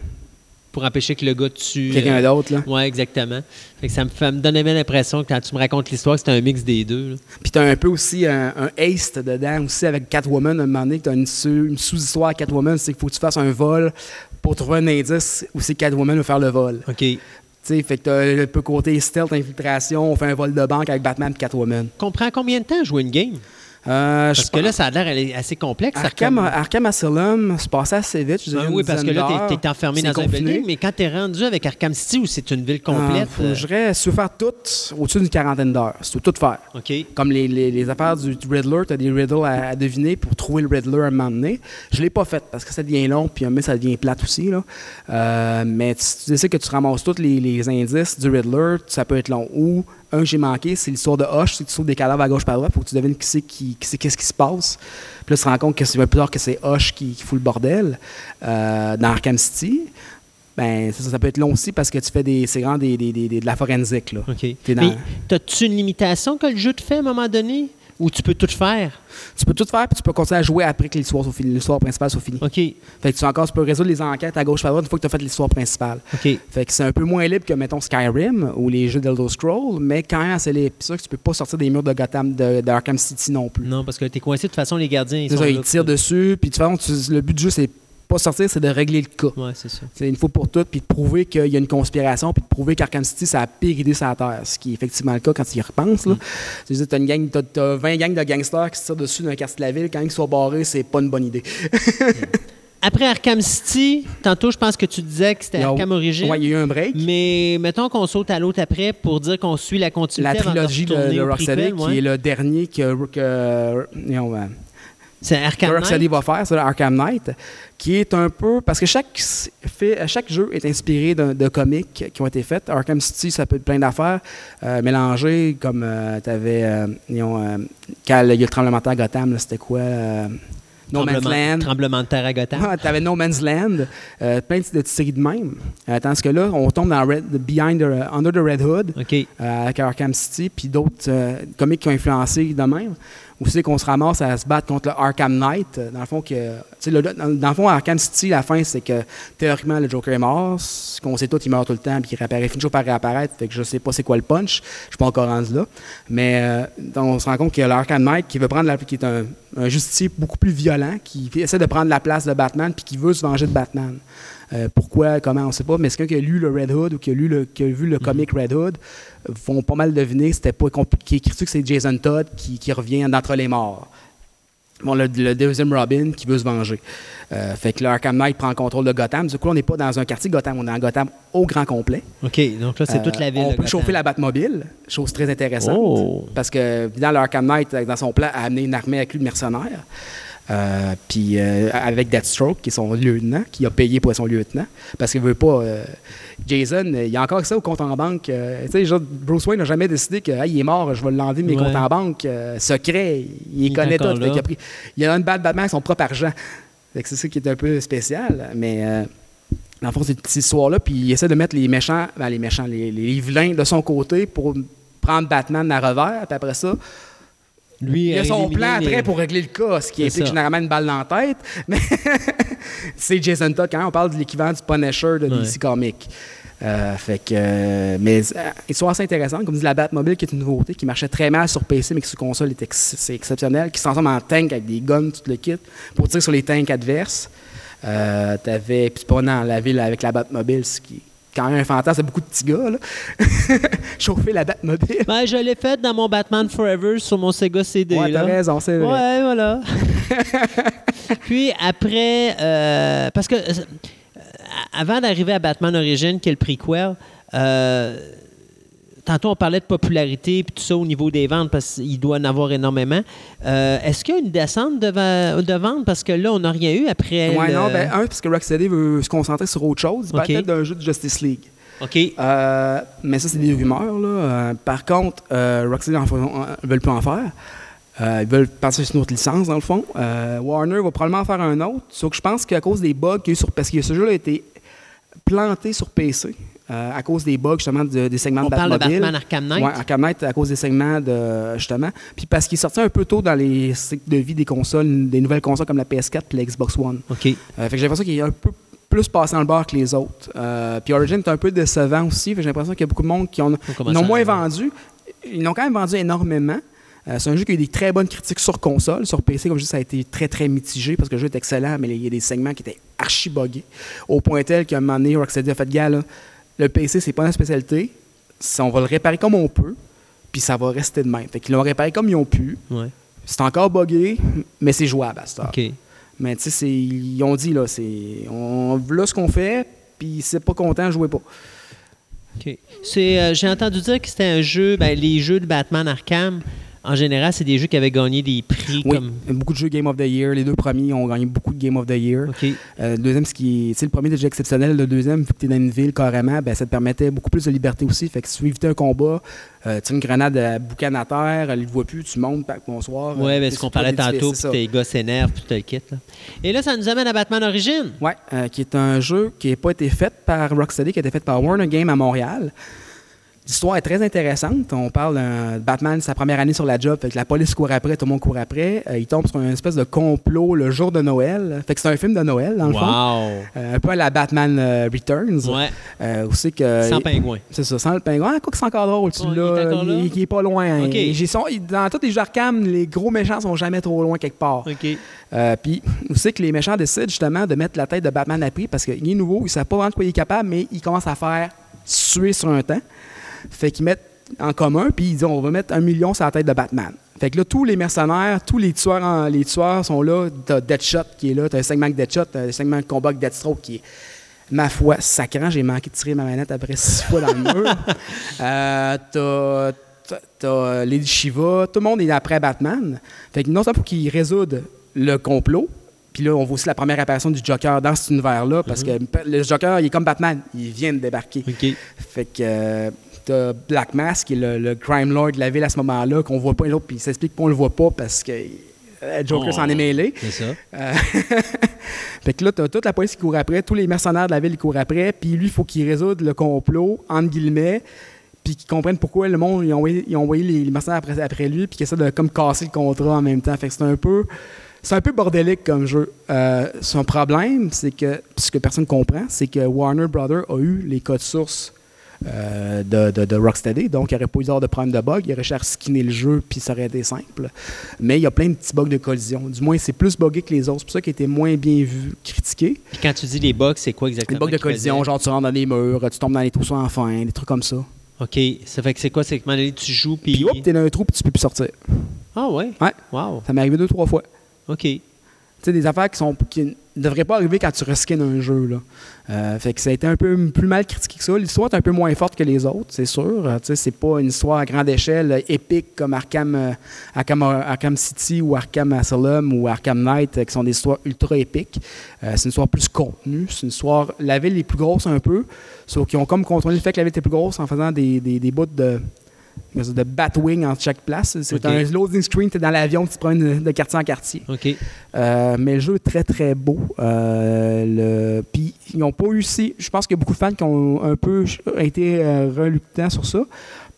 pour empêcher que le gars tue. Quelqu'un d'autre, là. Oui, exactement. Fait que ça, me, ça me donnait bien l'impression que quand tu me racontes l'histoire, c'était un mix des deux. là. Puis t'as un peu aussi un, un haste dedans, aussi avec Catwoman, à un moment donné, que t'as une, sous- une sous-histoire à Catwoman, c'est qu'il faut que tu fasses un vol pour trouver un indice où c'est Catwoman va faire le vol. OK. Fait que t'as le peu côté stealth, infiltration, on fait un vol de banque avec Batman et Catwoman. Comprends combien de temps jouer une game? Euh, je Parce que là, ça a l'air assez complexe. Arkham, Arkham Asylum se passait assez vite. Je dirais une oui, parce que là, tu es, enfermé dans un confiné. building, mais quand tu es rendu avec Arkham City, où c'est une ville complète. Ah, je dirais, si tu veux faire tout, au-dessus d'une quarantaine d'heures. Si tu veux tout faire. euh, OK. Comme les, les- les affaires du Riddler, tu as des riddles à, à deviner pour trouver le Riddler à un donné. Je ne l'ai pas fait parce que ça devient long, puis un moment, ça devient plate aussi. Là. Euh, mais si tu sais que tu ramasses tous les, les indices du Riddler, ça peut être long. Ou un que j'ai manqué, c'est l'histoire de Hush, c'est que tu trouves des cadavres à gauche par droite, faut que tu devines qui c'est qui, qui c'est- qu'est-ce qui se passe. Puis là, tu te rends compte que c'est plus tard que c'est Hush qui, qui fout le bordel euh, dans Arkham City. Ben, ça, ça peut être long aussi parce que tu fais des, c'est vraiment des, des- des- de la forensique. Là. OK. Dans- Mais as-tu une limitation que le jeu te fait à un moment donné? Ou tu peux tout faire? Tu peux tout faire, puis tu peux continuer à jouer après que l'histoire l'histoire principale soit finie. OK. Fait que tu, encore, tu peux résoudre les enquêtes à gauche à droite une fois que tu as fait l'histoire principale. OK. Fait que c'est un peu moins libre que, mettons, Skyrim ou les jeux d'Elder Scroll, mais quand même libre. Puis ça, que tu peux pas sortir des murs de Gotham, de, de Arkham City non plus. Non, parce que tu es coincé. De toute façon, les gardiens, ils C'est sont ça, là, ils tirent dessus, puis de toute façon, tu- le but du jeu, c'est pas sortir, c'est de régler le cas. Ouais, c'est ça. C'est une fois pour toutes, puis de prouver qu'il y a une conspiration, puis de prouver qu'Arkham City, c'est la pire idée sur la Terre. Ce qui est effectivement le cas quand tu y repenses. Là. Tu une gang, t'as, t'as 20 gangs de gangsters qui se tirent dessus d'un quartier de la ville. Quand ils sont barrés, c'est pas une bonne idée. Après Arkham City, tantôt, je pense que tu disais que c'était Arkham Origins. Ouais, il y a eu un break. Mais mettons qu'on saute à l'autre après pour dire qu'on suit la continuité. La avant trilogie de, de Rocksteady, ouais. qui est le dernier que, que, euh, C'est Arkham Knight. Rocksteady va faire, c'est Arkham Knight, qui est un peu... Parce que chaque, fait, chaque jeu est inspiré de comics qui ont été faits. Arkham City, ça peut être plein d'affaires euh, mélangées, comme tu avais... quand il y a le tremblement de terre à Gotham, c'était quoi? euh, No Man's Tremblement- Land? Tremblement de terre à Gotham. Ah, T'avais No Man's Land, euh, plein de de petites séries de même. Euh, tandis que là, on tombe dans Red, Behind the- Under the Red Hood, euh, avec Arkham City, puis d'autres euh, comics qui ont influencé de même. Où c'est qu'on se ramasse à se battre contre le Arkham Knight. euh, Dans le fond, que, le- dans, le fond, Arkham City, la fin, c'est que théoriquement, le Joker est mort. Qu'on sait tous, il meurt tout le temps, puis il réapparaît, finit toujours par réapparaître. Fait que je sais pas c'est quoi le punch. Je suis pas encore rendu là. Mais euh, on se rend compte qu'il y a l'Arkham Knight qui veut prendre la, qui est un, un justicier beaucoup plus violent, qui essaie de prendre la place de Batman, puis qui veut se venger de Batman. Euh, pourquoi, comment, on ne sait pas, mais quelqu'un qui a lu le Red Hood ou qui a, lu le, qui a vu le comic Red Hood euh, vont pas mal deviner, c'était pas compliqué. Qui écrit que c'est Jason Todd qui, qui revient d'entre les morts. Bon, le, le deuxième Robin qui veut se venger. Euh, fait que le Arkham Knight prend le contrôle de Gotham. Du coup, on n'est pas dans un quartier Gotham, on est dans Gotham au grand complet. OK. Donc là, c'est Euh, toute la ville. On de peut Gotham. chauffer la Batmobile, chose très intéressante. Oh. Parce que dans le Arkham Knight, dans son plan, a amené une armée avec lui de mercenaires. Euh, puis euh, avec Deathstroke, qui est son lieutenant, qui a payé pour être son lieutenant. Parce qu'il veut pas. euh, Jason, il y a encore ça au compte en banque. euh, tu sais, Bruce Wayne n'a jamais décidé que Hey, il est mort, je vais l'enlever mes Ouais. comptes en banque. secret, il, Il connaît tout. qu'il a pris- il a une balle Batman avec son propre argent. C'est ça qui est un peu spécial. Mais. euh, dans le fond, c'est cette histoire-là, puis il essaie de mettre les méchants, ben, les méchants, les, les vilains de son côté pour prendre Batman à revers, puis après ça, Lui, il a son éliminer plan les- après pour régler le cas, ce qui implique ça. généralement une balle dans la tête. Mais c'est Jason Todd, quand même, on parle de l'équivalent du Punisher de Ouais. DC Comics. Euh, fait que, euh, mais euh, histoire assez intéressante, comme dit la Batmobile, qui est une nouveauté, qui marchait très mal sur PC, mais qui sur console est ex- c'est exceptionnel, qui se transforme en tank avec des guns, tout le kit, pour tirer sur les tanks adverses. Euh, T'avais, puis dans la ville avec la Batmobile, ce qui est quand même un fantasme beaucoup de petits gars, là. Chauffer la Batmobile. Ben, je l'ai fait dans mon Batman Forever sur mon Sega CD. Ouais, t'as raison, c'est vrai. Ouais, voilà. Puis après, euh, parce que euh, avant d'arriver à Batman Origins, qui est le prequel, euh, tantôt on parlait de popularité et tout ça au niveau des ventes, parce qu'il doit en avoir énormément. Euh, Est-ce qu'il y a une descente de, de ventes? Parce que là, on n'a rien eu après. Le- non, ben, un, parce que Rocksteady veut se concentrer sur autre chose. Ok. Peut-être d'un jeu de Justice League. OK. Euh, mais ça, c'est des rumeurs. Là. Euh, par contre, Rocksteady en- veulent plus en faire. Euh, ils veulent passer sur une autre licence, dans le fond. Euh, Warner va probablement en faire un autre. Sauf que je pense qu'à cause des bugs qu'il y a eu sur. Parce que ce jeu-là a été planté sur PC euh, à cause des bugs, justement, de- des segments On de parle de Batmobile. Batman Arkham Knight. Ouais, Arkham Knight à cause des segments de justement. Puis parce qu'il est sorti un peu tôt dans les cycles de vie des consoles, des nouvelles consoles comme la PS4 et la Xbox One. OK. Euh, fait que j'ai l'impression qu'il est un peu plus passé dans le bar que les autres. Euh, puis Origin est un peu décevant aussi. J'ai l'impression qu'il y a beaucoup de monde qui ont, On n'ont à- moins vendu. Ils n'ont quand même vendu énormément. Euh, c'est un jeu qui a eu des très bonnes critiques sur console. Sur PC, comme je dis, ça a été très, très mitigé parce que le jeu est excellent, mais il y a des segments qui étaient archi buggés. Au point tel qu'à un moment donné, Rocksteady a fait gars, là, le PC, c'est pas notre spécialité. On va le réparer comme on peut, puis ça va rester de même. Fait qu'ils l'ont réparé comme ils ont pu. Ouais. C'est encore buggé, mais c'est jouable à cette heure. OK. Mais tu sais, ils ont dit, là, c'est. On, là ce qu'on fait, puis c'est pas content, jouez pas. OK. Euh, j'ai entendu dire que c'était un jeu, ben, les jeux de Batman Arkham, en général, c'est des jeux qui avaient gagné des prix Oui, comme. beaucoup de jeux Game of the Year. Les deux premiers ont gagné beaucoup de Game of the Year. Euh, le deuxième, ce qui est, tu le premier déjà exceptionnel. Le deuxième, vu que tu es dans une ville carrément, ben, ça te permettait beaucoup plus de liberté aussi. Fait que si tu éviter un combat, euh, tu as une grenade à boucan à terre, elle ne voit plus, tu montes, bonsoir. Euh, ben, puis ce qu'on parlait tantôt, puis tes gars s'énervent, puis tout le. Là. Et là, ça nous amène à Batman Origins. Ouais, euh, qui est un jeu qui n'a pas été fait par Rocksteady, qui a été fait par Warner Game à Montréal. L'histoire est très intéressante. On parle d'un Batman, sa première année sur la job, fait que la police court après, tout le monde court après. Euh, il tombe sur une espèce de complot le jour de Noël. Fait que c'est un film de Noël, dans le fond. Euh, un peu à la Batman euh, Returns. Ouais, aussi que, sans pingouin. C'est ça, sans le pingouin. Ah, quoi que c'est encore drôle, tu il l'as, il, il est pas loin. Son- il- dans tous les jeux Arkham, les gros méchants sont jamais trop loin quelque part. OK. Euh, Puis aussi que les méchants décident justement de mettre la tête de Batman à prix parce qu'il est nouveau, ils ne savent pas vraiment de quoi il est capable, mais ils commencent à faire suer sur un temps. Fait qu'ils mettent en commun, puis ils disent on va mettre un million sur la tête de Batman. Fait que là, tous les mercenaires, tous les tueurs, en- les tueurs sont là. T'as Deadshot qui est là, t'as un segment avec Deadshot, t'as un segment de combat avec Deathstroke qui est, ma foi, sacrant. J'ai manqué de tirer ma manette après six fois dans le mur. Euh, t'as t'as- t'as Lady Shiva, tout le monde est après Batman. Fait que non seulement pour qu'ils résoudent le complot, puis là, on voit aussi la première apparition du Joker dans cet univers-là, parce que le Joker, il est comme Batman, il vient de débarquer. Fait que euh, t'as Black Mask, qui est le, le crime lord de la ville à ce moment-là, qu'on voit pas les autres, puis il s'explique qu'on le voit pas parce que euh, Joker Oh. s'en est mêlé. C'est ça. Euh, fait que là, t'as toute la police qui court après, tous les mercenaires de la ville qui courent après, puis lui, il faut qu'il résoudre le complot, entre guillemets, puis qu'ils comprennent pourquoi le monde, ils ont envoyé, ils ont envoyé les, les mercenaires après, après lui, puis qu'ils essaient de comme casser le contrat en même temps. Fait que c'est un peu... C'est un peu bordélique comme jeu. Euh, son problème, c'est que, ce que personne comprend, c'est que Warner Brothers a eu les codes sources euh, de, de, de Rocksteady, donc il n'aurait pas eu de problème de bug, il aurait cherché à skinner le jeu, puis ça aurait été simple. Mais il y a plein de petits bugs de collision. Du moins, c'est plus buggé que les autres. C'est pour ça qu'il a été moins bien vu, critiqué. Puis quand tu dis les bugs, c'est quoi Les exactement? bugs de collision, genre tu rentres dans les murs, tu tombes dans les trous sans fin, des trucs comme ça. OK. Ça fait que c'est quoi? C'est que donné, tu joues, puis. Puis hop, t'es dans un trou, puis tu peux plus sortir. Ah, ouais? Ouais. Wow. Ça m'est arrivé deux, trois fois. OK. Tu sais, des affaires qui sont qui ne devraient pas arriver quand tu reskins un jeu. Là. Euh, fait que ça a été un peu plus mal critiqué que ça. L'histoire est un peu moins forte que les autres, c'est sûr. Euh, c'est pas une histoire à grande échelle euh, épique comme Arkham, euh, Arkham, Arkham City ou Arkham Asylum ou Arkham Knight, qui sont des histoires ultra épiques. C'est une histoire plus contenue. C'est une histoire. La ville est plus grosse un peu, sauf qu'ils ont comme contrôlé le fait que la ville était plus grosse en faisant des, des, des bouts de de Batwing entre chaque place. C'est un loading screen, tu es dans l'avion, tu te promènes de, de quartier en quartier. Euh, mais le jeu est très très beau. Euh, le... Puis ils n'ont pas eu si. Je pense qu'il y a beaucoup de fans qui ont un peu été euh, reluctants sur ça.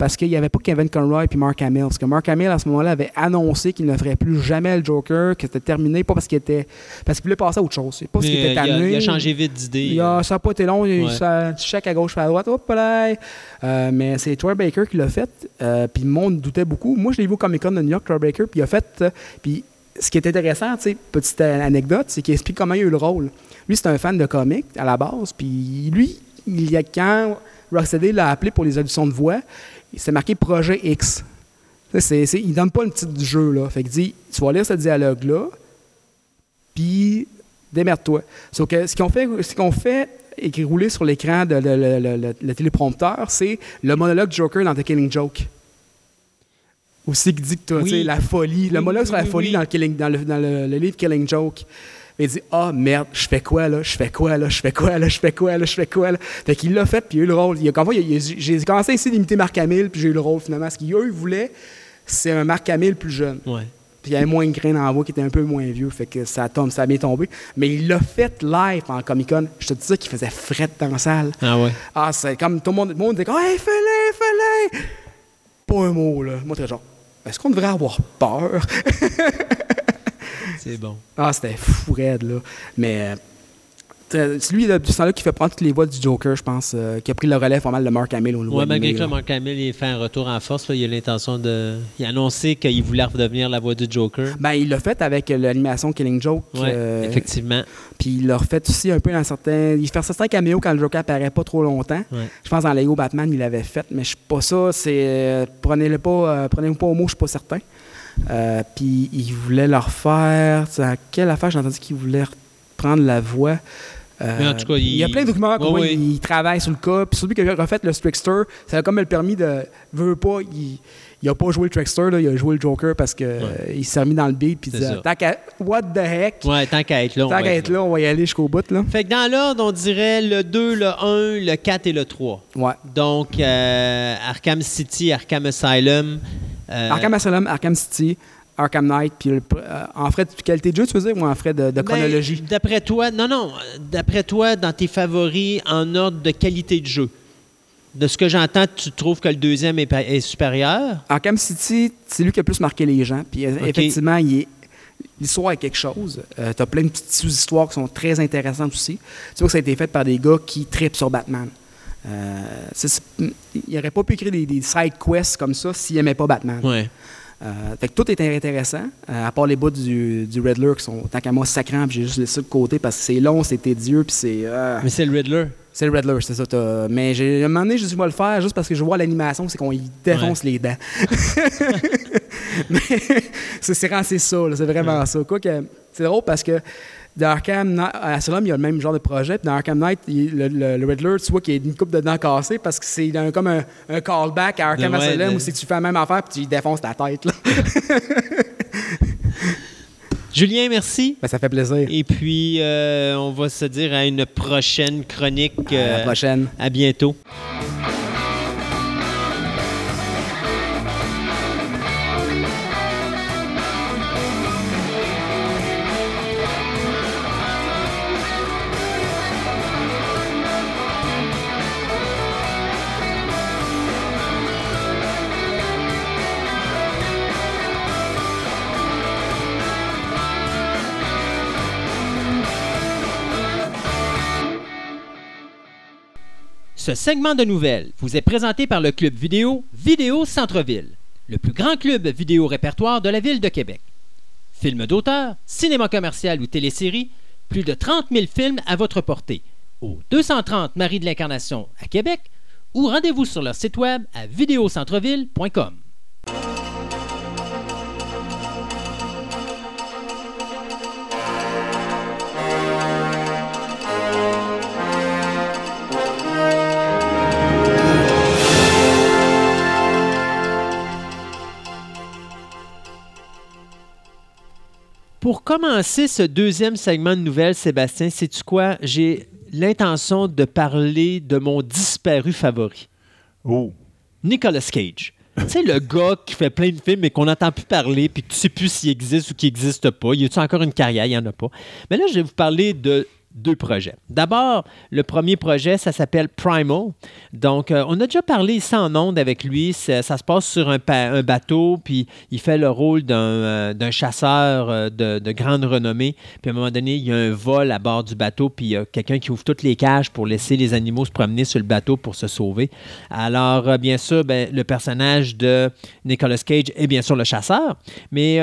Parce qu'il n'y avait pas Kevin Conroy et Mark Hamill. Parce que Mark Hamill, à ce moment-là, avait annoncé qu'il ne ferait plus jamais le Joker, que c'était terminé, pas parce qu'il était. parce qu'il voulait passer à autre chose. C'est pas parce qu'il était euh, il, a, tanné. il a changé vite d'idée. Ça n'a pas été long. Il, Ouais. ça, un petit chèque à gauche, à droite. Hop là. Euh, mais c'est Troy Baker qui l'a fait. euh, puis le monde doutait beaucoup. Moi, je l'ai vu au Comic Con de New York, Troy Baker. Puis il a fait. euh, puis ce qui est intéressant, tu sais, petite anecdote, c'est qu'il explique comment il a eu le rôle. Lui, c'est un fan de comics à la base. Puis lui, il y a quand Rocksteady l'a appelé pour les auditions de voix, il s'est marqué Projet X. C'est- c'est- il donne pas le titre du jeu. Là. Fait qu'il dit Tu vas lire ce dialogue-là, puis démerde-toi. Sauf que ce qu'on fait, ce qu'on fait écrit rouler sur l'écran de, le- le- le- le- le téléprompteur, c'est le monologue Joker dans The Killing Joke. Aussi qui dit que Oui. tu sais, la folie, le Oui, monologue oui, sur la oui, folie oui. dans, le livre Killing Joke. Il dit Ah merde, je fais quoi là? Je fais quoi là? Je fais quoi là? Je fais quoi là? Je fais quoi là Fait qu'il l'a fait, puis il a eu le rôle. Il a, quand j'ai commencé à essayer d'imiter Marc Hamill, puis j'ai eu le rôle finalement. Ce qu'eux ils voulaient, c'est un Marc Hamill plus jeune. Ouais. Puis il y avait moins de grains dans la voix qui était un peu moins vieux, fait que ça tombe, ça a bien tombé. Mais il l'a fait live en Comic Con. Je te dis ça qu'il faisait fret dans la salle. Ah ouais. Ah, c'est comme tout le monde, tout le monde disait comme, Hey, fais-le, fais-le! Pas un mot, là. Moi, très genre, est-ce qu'on devrait avoir peur? C'est bon. Ah, c'était fou raide, là. Mais euh, c'est lui, ce temps-là, qui fait prendre toutes les voix du Joker, je pense, euh, qui a pris le relais pas mal de Mark Hamill au niveau Ouais, malgré que là. Mark Hamill il fait un retour en force, là, il a l'intention de. Il a annoncé qu'il voulait redevenir la voix du Joker. Ben, il l'a fait avec l'animation Killing Joke. Ouais, euh, effectivement. Puis il l'a refait aussi un peu dans certains. Il fait certains caméos quand le Joker apparaît pas trop longtemps. Ouais. Je pense dans Lego Batman, il l'avait fait, mais je suis pas ça. C'est prenez-le pas, euh, prenez-le pas au mot, je suis pas certain. Euh, puis il voulait le refaire. Tu sais, À quelle affaire j'ai entendu qu'il voulait reprendre la voix? Euh, Mais en tout cas, il y a plein de documents comme Ouais, ouais. il, travaille sur le cas. Puis celui qui a refait le Trickster, ça a comme le permis de. Veut pas, il, il a pas joué le Trickster, là, il a joué le Joker parce que euh, il s'est remis dans le beat. Puis il C'est disait ça. Tant qu'à- What the heck? Ouais, tant qu'à être là. on Tant va qu'à être être là, on va y aller jusqu'au bout. Là. Fait que dans l'ordre, on dirait le 2, le 1, le 4 et le 3. Ouais. Donc, euh, Arkham City, Arkham Asylum. Euh, Arkham Asylum, Arkham City, Arkham Knight, puis euh, en frais de qualité de jeu, tu veux dire, ou en frais de, de ben, chronologie? D'après toi, non, non. euh, D'après toi, dans tes favoris en ordre de qualité de jeu, de ce que j'entends, tu trouves que le deuxième est, supérieur? Arkham City, c'est lui qui a plus marqué les gens. Puis euh, effectivement, il est- l'histoire est quelque chose. tu as plein de petites sous-histoires qui sont très intéressantes aussi. Tu vois que ça a été fait par des gars qui tripent sur Batman. Euh, il n'aurait pas pu écrire des, des side quests comme ça s'il n'aimait pas Batman. Ouais. Euh, fait que tout est intéressant, euh, à part les bouts du, du Riddler qui sont tant qu'à moi sacrants, puis j'ai juste laissé ça de côté parce que c'est long, c'est tédieux, puis c'est. euh, Mais c'est le Riddler. c'est le Riddler, c'est ça. t'as- Mais j'ai, à un moment donné, je vais le faire juste parce que je vois l'animation, c'est qu'on y défonce les dents. Mais c'est, c'est ça, là, c'est vraiment ça. Quoi que, c'est drôle parce que dans Arkham à Asylum, il y a le même genre de projet. Puis dans Arkham Knight, il- le, le- le Riddler, tu vois qu'il y a une coupe de dents cassées parce que c'est un- comme un, un callback à Arkham ouais, Asylum de- où que tu fais la même affaire puis tu défonces ta tête. Là. Julien, merci. Ben, ça fait plaisir. Et puis, euh, on va se dire à une prochaine chronique. À la euh, prochaine. à bientôt. Ce segment de nouvelles vous est présenté par le club vidéo Vidéo Centre-Ville, le plus grand club vidéo répertoire de la ville de Québec. Films d'auteur, cinéma commercial ou télésérie, plus de 30 000 films à votre portée. Au 230 Marie de l'Incarnation à Québec ou rendez-vous sur leur site web à vidéocentreville.com. Pour commencer ce deuxième segment de nouvelles, Sébastien, sais-tu quoi? J'ai l'intention de parler de mon disparu favori, Oh. Nicolas Cage. tu sais, le gars qui fait plein de films mais qu'on n'entend plus parler puis que tu sais plus s'il existe ou qu'il n'existe pas. Y a-tu encore une carrière? Il n'y en a pas. Mais là, je vais vous parler de deux projets. D'abord, le premier projet, ça s'appelle Primal. Donc, euh, on a déjà parlé ici en ondes avec lui. Ça, se passe sur un, bateau, puis il fait le rôle d'un euh, chasseur euh, de, de grande renommée. Puis à un moment donné, il y a un vol à bord du bateau, puis il y a quelqu'un qui ouvre toutes les cages pour laisser les animaux se promener sur le bateau pour se sauver. Alors, bien sûr, ben, le personnage de Nicolas Cage est bien sûr le chasseur, mais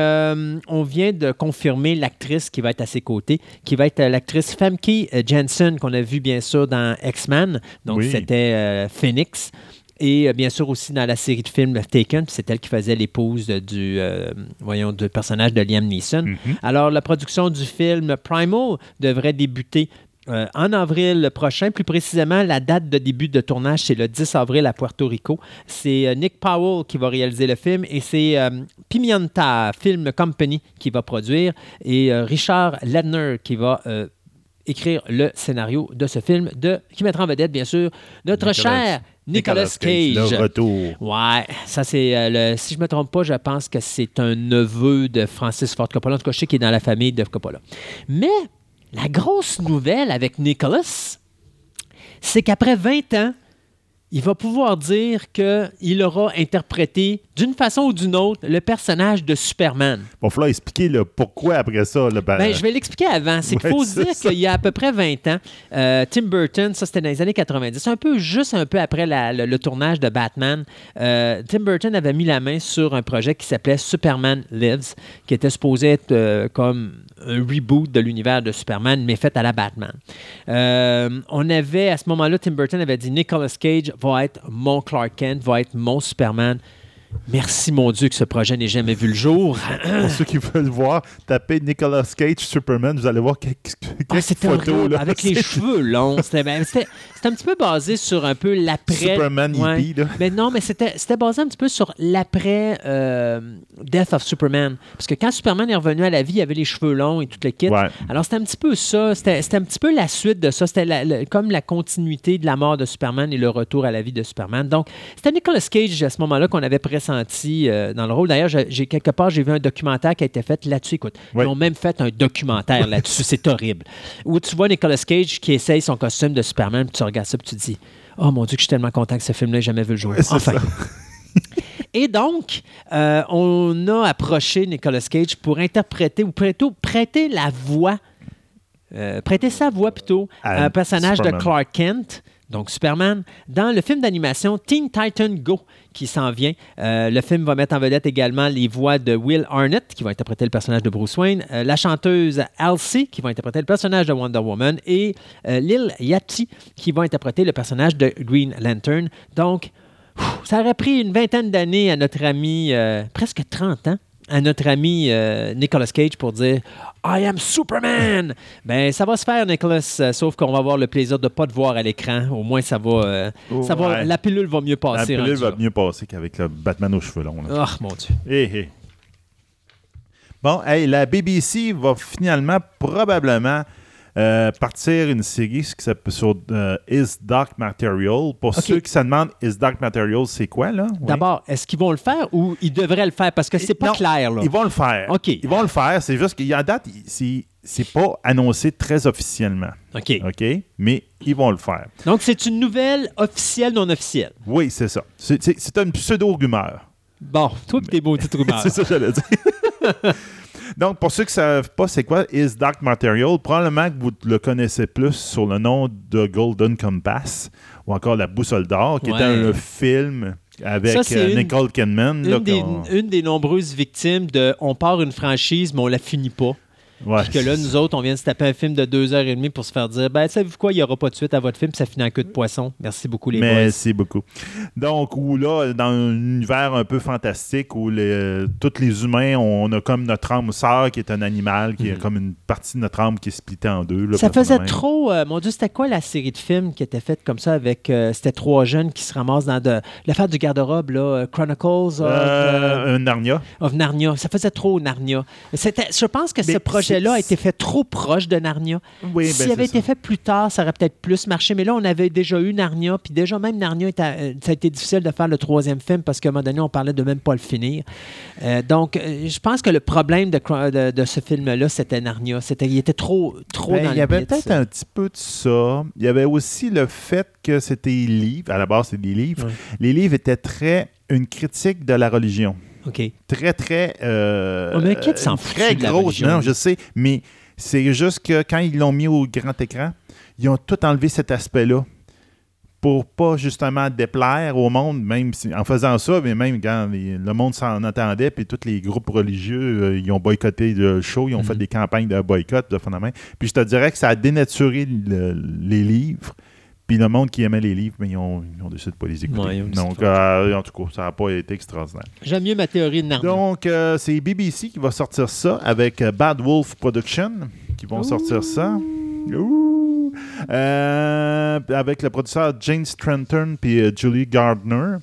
on vient de confirmer l'actrice qui va être à ses côtés, qui va être l'actrice Famke euh, Jensen, qu'on a vu bien sûr dans X-Men. Donc, Oui. c'était euh, Phoenix. Et euh, bien sûr aussi dans la série de films Taken, c'est elle qui faisait l'épouse du, euh, voyons, du personnage de Liam Neeson. Mhm. Alors, la production du film Primal devrait débuter euh, en avril prochain. Plus précisément, la date de début de tournage, c'est le 10 avril à Puerto Rico. C'est Nick Powell qui va réaliser le film et c'est Pimienta Film Company qui va produire et Richard Ledner qui va écrire le scénario de ce film, de, qui mettra en vedette, bien sûr, notre Nicolas- cher Nicolas, Cage. Le retour. Ouais, ça c'est euh, le. Si je me trompe pas, je pense que c'est un neveu de Francis Ford Coppola. En tout cas, je sais qu'il est dans la famille de Coppola. Mais la grosse nouvelle avec Nicholas, c'est qu'après 20 ans, il va pouvoir dire qu'il aura interprété d'une façon ou d'une autre le personnage de Superman. Bon, il va falloir expliquer le pourquoi après ça. Là, ben, Ben, je vais l'expliquer avant. C'est qu'il Ouais, faut se dire qu'il y a à peu près 20 ans, euh, Tim Burton, ça c'était dans les années 90, un peu juste un peu après la- le, le tournage de Batman, euh, Tim Burton avait mis la main sur un projet qui s'appelait Superman Lives, qui était supposé être euh, comme un reboot de l'univers de Superman, mais fait à la Batman. Euh, on avait, à ce moment-là, Tim Burton avait dit Nicolas Cage va être mon Clark Kent, va être mon Superman. Merci mon Dieu que ce projet n'ait jamais vu le jour. Pour ceux qui veulent voir, tapez Nicolas Cage Superman, vous allez voir quelques, quelques Ah, photos. là. avec les cheveux longs. C'était un petit peu basé sur un peu l'après. Superman Ouais. hippie. Là. Mais non, mais c'était basé un petit peu sur l'après euh, Death of Superman. Parce que quand Superman est revenu à la vie, il avait les cheveux longs et tout le kit. Ouais. Alors, c'était un petit peu ça. C'était un petit peu la suite de ça. C'était comme la continuité de la mort de Superman et le retour à la vie de Superman. Donc, c'était Nicolas Cage à ce moment-là qu'on avait pressenti euh, dans le rôle. D'ailleurs, j'ai quelque part, j'ai vu un documentaire qui a été fait là-dessus. Écoute, ils ont même fait un documentaire là-dessus. C'est horrible. Où tu vois Nicolas Cage qui essaye son costume de Superman, puis tu regardes ça, puis tu te dis Oh mon Dieu, que je suis tellement content que ce film-là jamais vu le jour. Enfin. Et donc, euh, on a approché Nicolas Cage pour interpréter ou plutôt prêter la voix, euh, prêter sa voix plutôt à À un personnage Superman. de Clark Kent, donc Superman, dans le film d'animation Teen Titan Go qui s'en vient. Euh, le film va mettre en vedette également les voix de Will Arnett, qui va interpréter le personnage de Bruce Wayne, euh, la chanteuse Elsie, qui va interpréter le personnage de Wonder Woman, et euh, Lil Yachty, qui va interpréter le personnage de Green Lantern. Donc, Ça aurait pris une vingtaine d'années à notre ami, presque 30 ans, à notre ami Nicolas Cage pour dire I am Superman. ben, ça va se faire, Nicolas, euh, sauf qu'on va avoir le plaisir de ne pas te voir à l'écran. Au moins, ça va, euh, ça va, Ouais. la pilule va mieux La passer. pilule rendu va mieux passer qu'avec le Batman aux cheveux longs. là. Oh mon Dieu. Hé, hé. Bon, hey, la BBC va finalement probablement euh, partir une série sur euh, Is Dark Material. Pour ceux qui se demandent, Is Dark Material, c'est quoi, là? Oui. D'abord, est-ce qu'ils vont le faire ou ils devraient le faire? Parce que c'est pas Non, clair, là. Ils vont le faire. OK. Ils vont le faire. C'est juste qu'il y a date, c'est, pas annoncé très officiellement. OK. OK? Mais ils vont le faire. Donc, c'est une nouvelle officielle, non officielle. Oui, c'est ça. C'est, une pseudo-rumeur. Bon, toi et tes beaux petites rumeurs. c'est ça que j'allais dire. Donc, pour ceux qui ne savent pas c'est quoi Is Dark Material, probablement que vous le connaissez plus sur le nom de Golden Compass ou encore La Boussole d'Or, qui Ouais. était un film avec Ça, euh, une- Nicole là, Une des, une des nombreuses victimes de on part une franchise, mais on la finit pas. Ouais. Puis que là, nous autres, on vient de se taper un film de deux heures et demie pour se faire dire ben, savez-vous quoi, il n'y aura pas de suite à votre film, ça finit en queue de poisson. Merci beaucoup, les boys. Merci beaucoup. Donc, où là, dans un univers un peu fantastique où les, tous les humains, on a comme notre âme sœur qui est un animal, qui est comme une partie de notre âme qui est splittée en deux. là. Ça faisait trop. euh, mon Dieu, c'était quoi la série de films qui était faite comme ça avec. euh, c'était trois jeunes qui se ramassent dans de, l'affaire du garde-robe, là, euh, Chronicles of, euh, Euh, Narnia. of Narnia. Ça faisait trop Narnia. C'était, je pense que ce Mais projet-là a été fait trop proche de Narnia. Oui, ben, S'il avait c'est été ça. fait plus tard, ça aurait peut-être plus marché. Mais là, on avait déjà eu Narnia, puis déjà même Narnia, était- euh, ça a été difficile de faire le troisième film parce qu'à un moment donné, on parlait de même pas le finir. Euh, donc, euh, je pense que le problème de, de, de ce film-là, c'était Narnia. C'était, il était trop, trop Ben, dans il y avait peut-être un petit peu de ça. Il y avait aussi le fait que c'était des livres. À la base, c'est des livres. Les livres étaient très une critique de la religion. OK. Très, très. euh, Oh, mais qui s'en fout Très de la grosse. Non, je sais. Mais c'est juste que quand ils l'ont mis au grand écran, ils ont tout enlevé cet aspect-là. Pour pas justement déplaire au monde, même si- en faisant ça, mais même quand les- le monde s'en attendait, puis tous les groupes religieux, euh, ils ont boycotté le show, ils ont Mhm. fait des campagnes de boycott, de phénomène. Puis je te dirais que ça a dénaturé le- les livres. Puis le monde qui aimait les livres, mais ils ont, ils ont décidé de pas les écouter. Ouais, Donc, euh, en tout cas, ça n'a pas été extraordinaire. J'aime mieux ma théorie de Narnia. Donc, euh, c'est BBC qui va sortir ça avec euh, Bad Wolf Production qui vont sortir ça. Ouh. Euh, avec le producteur James Trenton puis euh, Julie Gardner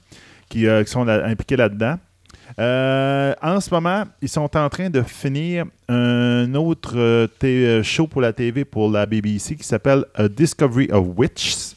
qui, euh, qui sont là- impliqués là-dedans. Euh, en ce moment, ils sont en train de finir un autre euh, show pour la TV pour la BBC qui s'appelle A Discovery of Witches.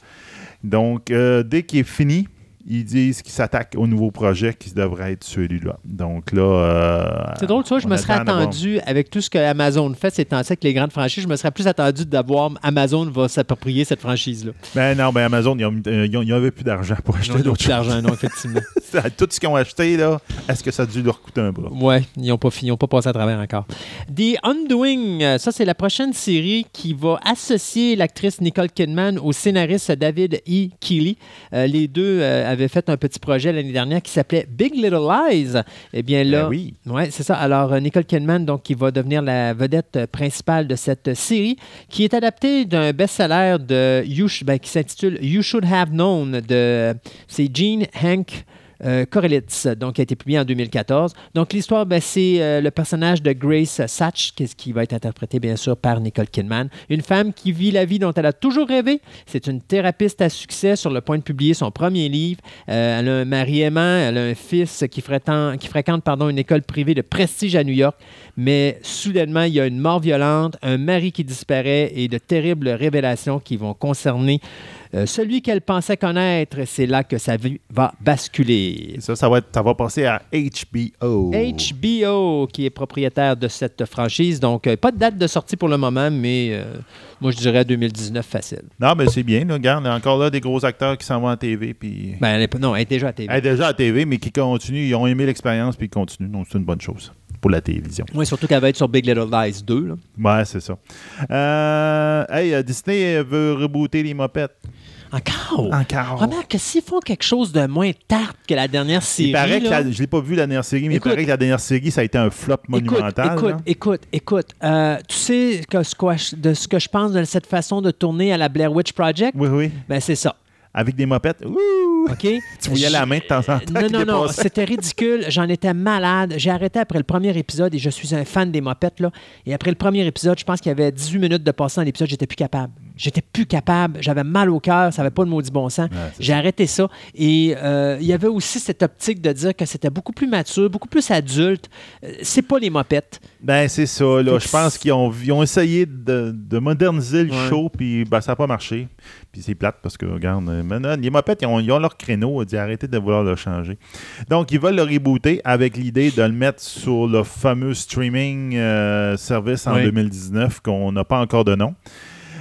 Donc, euh, dès qu'il est fini, ils disent qu'ils s'attaquent au nouveau projet qui devrait être celui-là. Donc là. euh, C'est drôle, tu vois, je me serais attendu, avec tout ce que Amazon fait ces temps-ci avec les grandes franchises, je me serais plus attendu d'avoir Amazon va s'approprier cette franchise-là. Ben non, ben Amazon, ont- ils n'avaient plus d'argent pour acheter d'autres plus d'argent, non, effectivement. choses. Tout ce qu'ils ont acheté, là, est-ce que ça a dû leur coûter un bras? Ouais, ils n'ont pas, fini, ils ont pas passé à travers encore. The Undoing, ça c'est la prochaine série qui va associer l'actrice Nicole Kidman au scénariste David E. Keeley. Euh, les deux euh, avaient fait un petit projet l'année dernière qui s'appelait Big Little Lies. Eh bien là, Ben oui. Ouais, c'est ça. Alors, euh, Nicole Kidman, donc, qui va devenir la vedette euh, principale de cette euh, série, qui est adaptée d'un best-seller de You ben, qui s'intitule You Should Have Known de c'est Gene Hank. Euh, donc qui a été publié en 2014. Donc l'histoire, ben, c'est euh, le personnage de Grace Satch, qui, va être interprété bien sûr par Nicole Kidman, une femme qui vit la vie dont elle a toujours rêvé. C'est une thérapeute à succès sur le point de publier son premier livre. Euh, elle a un mari aimant, elle a un fils qui qui fréquente pardon, une école privée de prestige à New York. Mais soudainement, il y a une mort violente, un mari qui disparaît et de terribles révélations qui vont concerner euh, celui qu'elle pensait connaître. C'est là que sa vie va basculer. Ça, ça va, être, ça va passer à HBO. HBO, qui est propriétaire de cette franchise. Donc, euh, pas de date de sortie pour le moment, mais euh, moi, je dirais 2019 facile. Non, mais c'est bien. Là, regarde, il y a encore là des gros acteurs qui s'en vont à TV. Puis... Ben, elle est pas- non, elle est déjà à TV. Elle est déjà à TV, mais qui continuent. Ils ont aimé l'expérience puis ils continuent. Donc, c'est une bonne chose pour la télévision. Oui, surtout qu'elle va être sur Big Little Lies 2. là. Ouais, c'est ça. Euh, hey, Disney veut rebooter les mopettes. Encore? Encore. Remarque que s'ils font quelque chose de moins tarte que la dernière série. Il paraît que la- je l'ai pas vu la dernière série, mais Écoute- il paraît que la dernière série, ça a été un flop monumental. Écoute, là. écoute, écoute, euh, tu sais que de ce que je pense de cette façon de tourner à la Blair Witch Project? Oui, oui. Ben, c'est ça. Avec des mopettes. Ouh! OK? Tu voyais la main de temps en temps. Non, non, non, c'était ridicule. J'en étais malade. J'ai arrêté après le premier épisode et je suis un fan des mopettes. Là. Et après le premier épisode, je pense qu'il y avait 18 minutes de passer dans l'épisode, j'étais plus capable. J'étais plus capable. J'avais mal au cœur. Ça n'avait pas de maudit bon sens. J'ai arrêté ça. Et euh, il y avait aussi cette optique de dire que c'était beaucoup plus mature, beaucoup plus adulte. Euh, c'est pas les mopettes. Ben, c'est ça. Là. Je pense qu'ils ont, ils ont essayé de, de moderniser le Ouais. show, puis ben, ça n'a pas marché. Puis c'est plate parce que, regarde, euh, maintenant, les mopettes, ils ont, ils ont leur créneau. Dit arrêtez de vouloir le changer. Donc, ils veulent le rebooter avec l'idée de le mettre sur le fameux streaming euh, service en Oui. 2019 qu'on n'a pas encore de nom.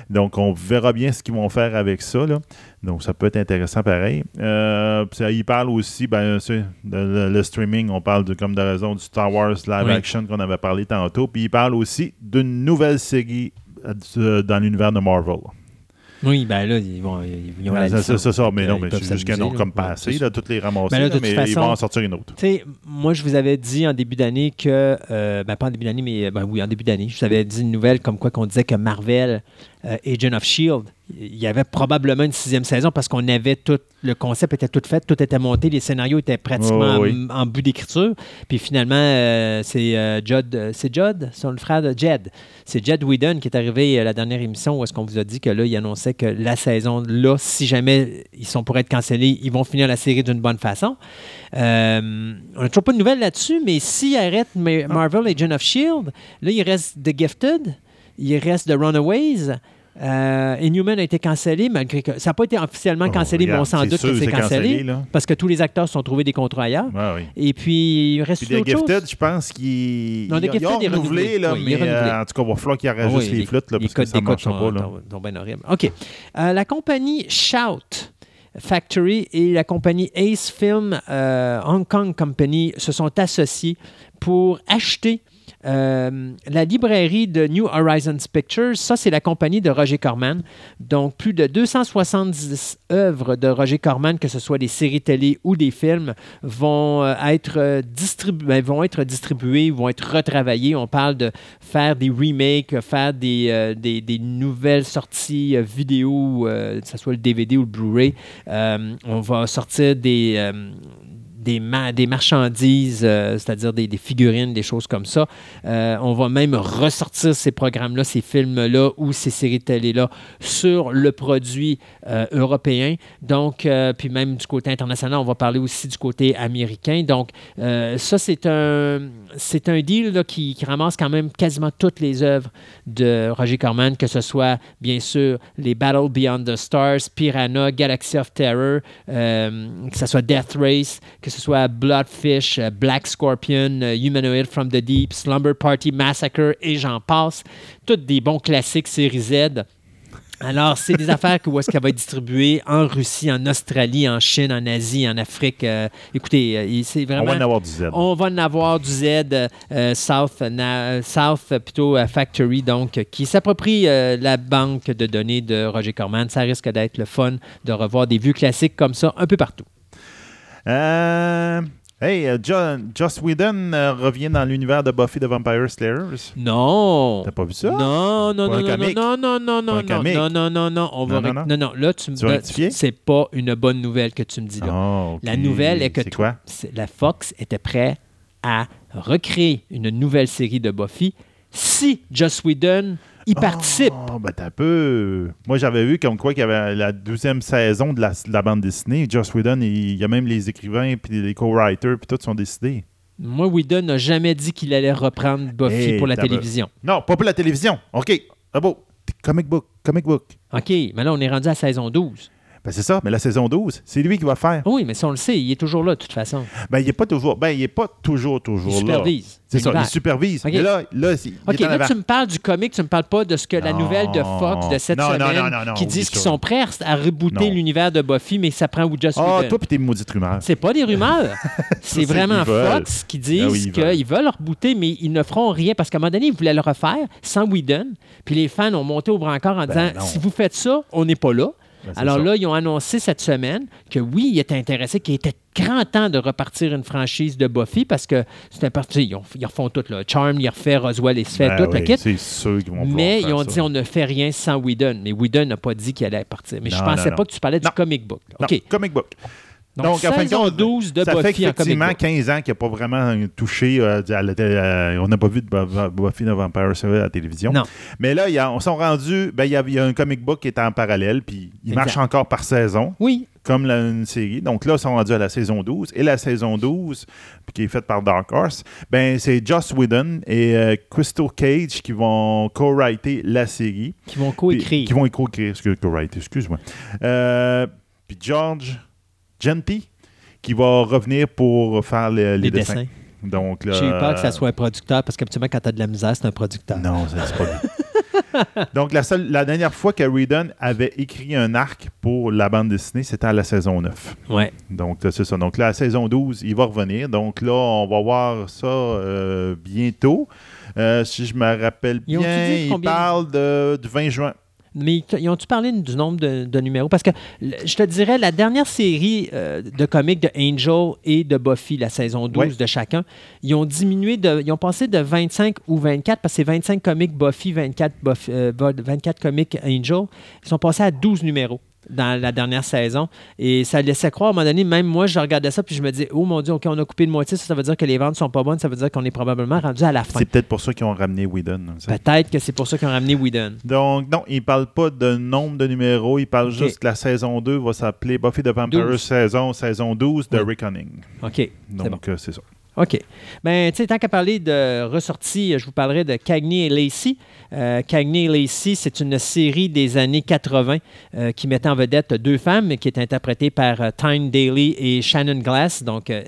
Donc, on verra bien ce qu'ils vont faire avec ça. là. Donc, ça peut être intéressant pareil. Euh, ça, il parle aussi, ben, de- le, le streaming, on parle de, comme de raison du Star Wars live Oui. action qu'on avait parlé tantôt. Puis il parle aussi d'une nouvelle série euh, dans l'univers de Marvel. Oui, ben là, ils vont. Ils ont la c'est licence. c'est ça, mais Euh, non, mais n'ont là. comme pas assez, là, toutes les ramasser, Ben là, mais ils vont en sortir une autre. Tu sais, moi, je vous avais dit en début d'année que, euh, ben pas en début d'année, mais ben oui, en début d'année, je vous avais dit une nouvelle comme quoi qu'on disait que Marvel, euh, Agent of Shield, il y avait probablement une sixième saison parce qu'on avait tout, le concept était tout fait, tout était monté, les scénarios étaient pratiquement Oh, oui. en, en but d'écriture. Puis finalement, euh, c'est euh, Judd, euh, c'est Judd, son le frère de Jed. C'est Jed Whedon qui est arrivé à la dernière émission où est-ce qu'on vous a dit que là, il annonçait que la saison, là, si jamais ils sont pour être cancellés, ils vont finir la série d'une bonne façon. Euh, on n'a toujours pas de nouvelles là-dessus, mais s'ils arrêtent Ma- Marvel Agent of Shield, là, il reste The Gifted, il reste The Runaways. Euh, Inhuman a été cancellé, malgré que ça n'a pas été officiellement Oh, cancellé, mais on s'en doute sûr que c'est cancellé, là. parce que tous les acteurs se sont trouvés des contrats ailleurs. Ouais, oui. Et puis, il reste Puis The autre chose. Gifted, je pense qu'ils Non, The ils- ils Gifted ont renouvelé, là, Oui, mais euh, en tout cas, il va falloir qu'ils juste oui, les flûtes, là, les parce que ça marchera sont, pas. là. sont- bien horribles. OK. Euh, la compagnie Shout Factory et la compagnie Ace Film euh, Hong Kong Company se sont associés pour acheter euh, la librairie de New Horizons Pictures, ça c'est la compagnie de Roger Corman. Donc plus de 270 œuvres de Roger Corman, que ce soit des séries télé ou des films, vont euh, être euh, ben, vont être distribuées, vont être retravaillées. On parle de faire des remakes, faire des, nouvelles sorties vidéo, que ce soit le DVD ou le Blu-ray. On va sortir des, des, ma- des marchandises, euh, c'est-à-dire des, figurines, des choses comme ça. Euh, on va même ressortir ces programmes-là, ces films-là ou ces séries télé-là sur le produit euh, européen. Donc, puis même du côté international, on va parler aussi du côté américain. Donc, ça, c'est un, un deal qui, ramasse quand même quasiment toutes les œuvres de Roger Corman, que ce soit, bien sûr, les Battle Beyond the Stars, Piranha, Galaxy of Terror, que ce soit Death Race, que ce soit Bloodfish, euh, Black Scorpion, euh, Humanoid from the Deep, Slumber Party Massacre, et j'en passe. Toutes des bons classiques série Z. Alors, c'est des affaires que, où est-ce qu'elle va être distribuée en Russie, en Australie, en Chine, en Asie, en Afrique. Euh, écoutez, euh, c'est On vraiment... va en avoir du Z. On va en avoir du Z euh, South, na- South plutôt Factory, donc, qui s'approprie la banque de données de Roger Corman. Ça risque d'être le fun de revoir des vieux classiques comme ça un peu partout. Euh, hey, euh, Jo- Joss Whedon euh, revient dans l'univers de Buffy the Vampire Slayers. Non! T'as pas vu ça? Non, non, un non, non, non, non, non, non, non, non, non, non, non, on va Non, non, non. là, tu me rectifier? c'est pas une bonne nouvelle que tu me dis là. Ah. La nouvelle est que quoi? la Fox était prêt à recréer une nouvelle série de Buffy si Joss Whedon y participe. Oh, ben t'as peu. Moi, j'avais vu comme quoi qu'il y avait la douzième saison de la, de la bande dessinée. Joss Whedon, il il y a même les écrivains, puis les co-writers, puis tout sont décidés. Moi, Whedon n'a jamais dit qu'il allait reprendre Buffy Hey, pour la peu. télévision. Non, pas pour la télévision. OK. Ah bon. Comic book. Comic book. OK, mais là, on est rendu à saison 12. Ben, c'est ça. Mais la saison 12, c'est lui qui va faire. Oui, mais ça, on le sait, il est toujours là, de toute façon. Ben, il est pas toujours. Ben, il est pas toujours, toujours Il là. supervise. C'est ça, il supervise. Mais là, là, il OK, est en là, avant. tu me parles du comic, tu me parles pas de ce que la nouvelle de Fox de cette Non, semaine non, non, non, qui disent qu'ils sont prêts à rebooter l'univers de Buffy, mais ça prend Joss Ah, toi, puis tes maudites rumeurs. C'est pas des rumeurs. c'est vraiment veulent. Fox qui Ah disent veulent. qu'ils veulent le rebooter, mais ils ne feront rien parce qu'à un moment donné, ils voulaient le refaire sans Whedon. Puis les fans ont monté au brancard en Ben disant si vous faites ça, on n'est pas là. Ben, c'est Alors ça. là, ils ont annoncé cette semaine que oui, ils étaient intéressés, qu'il était grand temps de repartir une franchise de Buffy parce que c'était parti. Ils, ont- ils refont tout, là. Charm, ils refait, Roswell, ils se fait Ben tout le kit. C'est sûr qu'ils vont Mais ils ont ça. dit on ne fait rien sans Whedon. Mais Whedon n'a pas dit qu'il allait partir. Mais je Non, pensais non, pas que tu parlais du comic book. OK. comic book. Donc, en fin de saison compte, 12 de ça fait Buffy comic effectivement book. 15 ans qu'il n'a pas vraiment touché euh, à la télé- euh, on n'a pas vu de Bu- Buffy the Vampire Slayer à la télévision. Non. Mais là, il y a- on s'est rendu, ben, il y, a, il y a un comic book qui est en parallèle, puis il Exact. marche encore par saison, Oui, comme la- une série. Donc là, ils sont rendus à la saison 12. Et la saison 12, puis qui est faite par Dark Horse, ben, c'est Joss Whedon et euh, Crystal Cage qui vont co-writer la série. qui vont coécrire. Qui vont co-écrire, excuse- co-writer, excuse-moi. Euh, puis George Genty qui va revenir pour faire les, les les dessins. dessins. Donc là, J'ai eu peur que ça soit un producteur parce qu'habituellement, quand tu as de la misère, c'est un producteur. Non, ça, c'est pas lui. Donc, la, seule, la dernière fois que Whedon avait écrit un arc pour la bande dessinée, c'était à la saison 9. Ouais. Donc, là, c'est ça. Donc, là, la saison 12, il va revenir. Donc, là, on va voir ça euh, bientôt. Euh, si je me rappelle bien, il combien- parle de, du 20 juin. Mais ils- ont-tu parlé du nombre de, de numéros? Parce que je te dirais, la dernière série euh, de comics de Angel et de Buffy, la saison 12 Ouais. de chacun, ils ont diminué, de, ils ont passé de 25 ou 24, parce que c'est 25 comics Buffy, 24, Buffy, euh, 24 comics Angel. Ils sont passés à 12 numéros dans la dernière saison. Et ça laissait croire, à un moment donné, même moi, je regardais ça, puis je me dis, oh mon Dieu, OK, on a coupé de moitié, ça, ça veut dire que les ventes sont pas bonnes, ça veut dire qu'on est probablement rendu à la fin. C'est peut-être pour ça qu'ils ont ramené Whedon. Peut-être que c'est pour ça qu'ils ont ramené Whedon. Donc, non, il parle pas de nombre de numéros, il parle Ok. juste que la saison 2 va s'appeler Buffy the Vampire 12. saison, saison 12 de Oui. Reckoning. OK. C'est Donc, bon. euh, c'est ça. OK. Ben, tu sais, tant qu'à parler de ressorties, je vous parlerai de Cagney et Lacey. Euh, Cagney et Lacey, c'est une série des années 80 euh, qui mettait en vedette deux femmes qui est interprétée par euh, Tyne Daly et Shannon Glass. Donc, euh,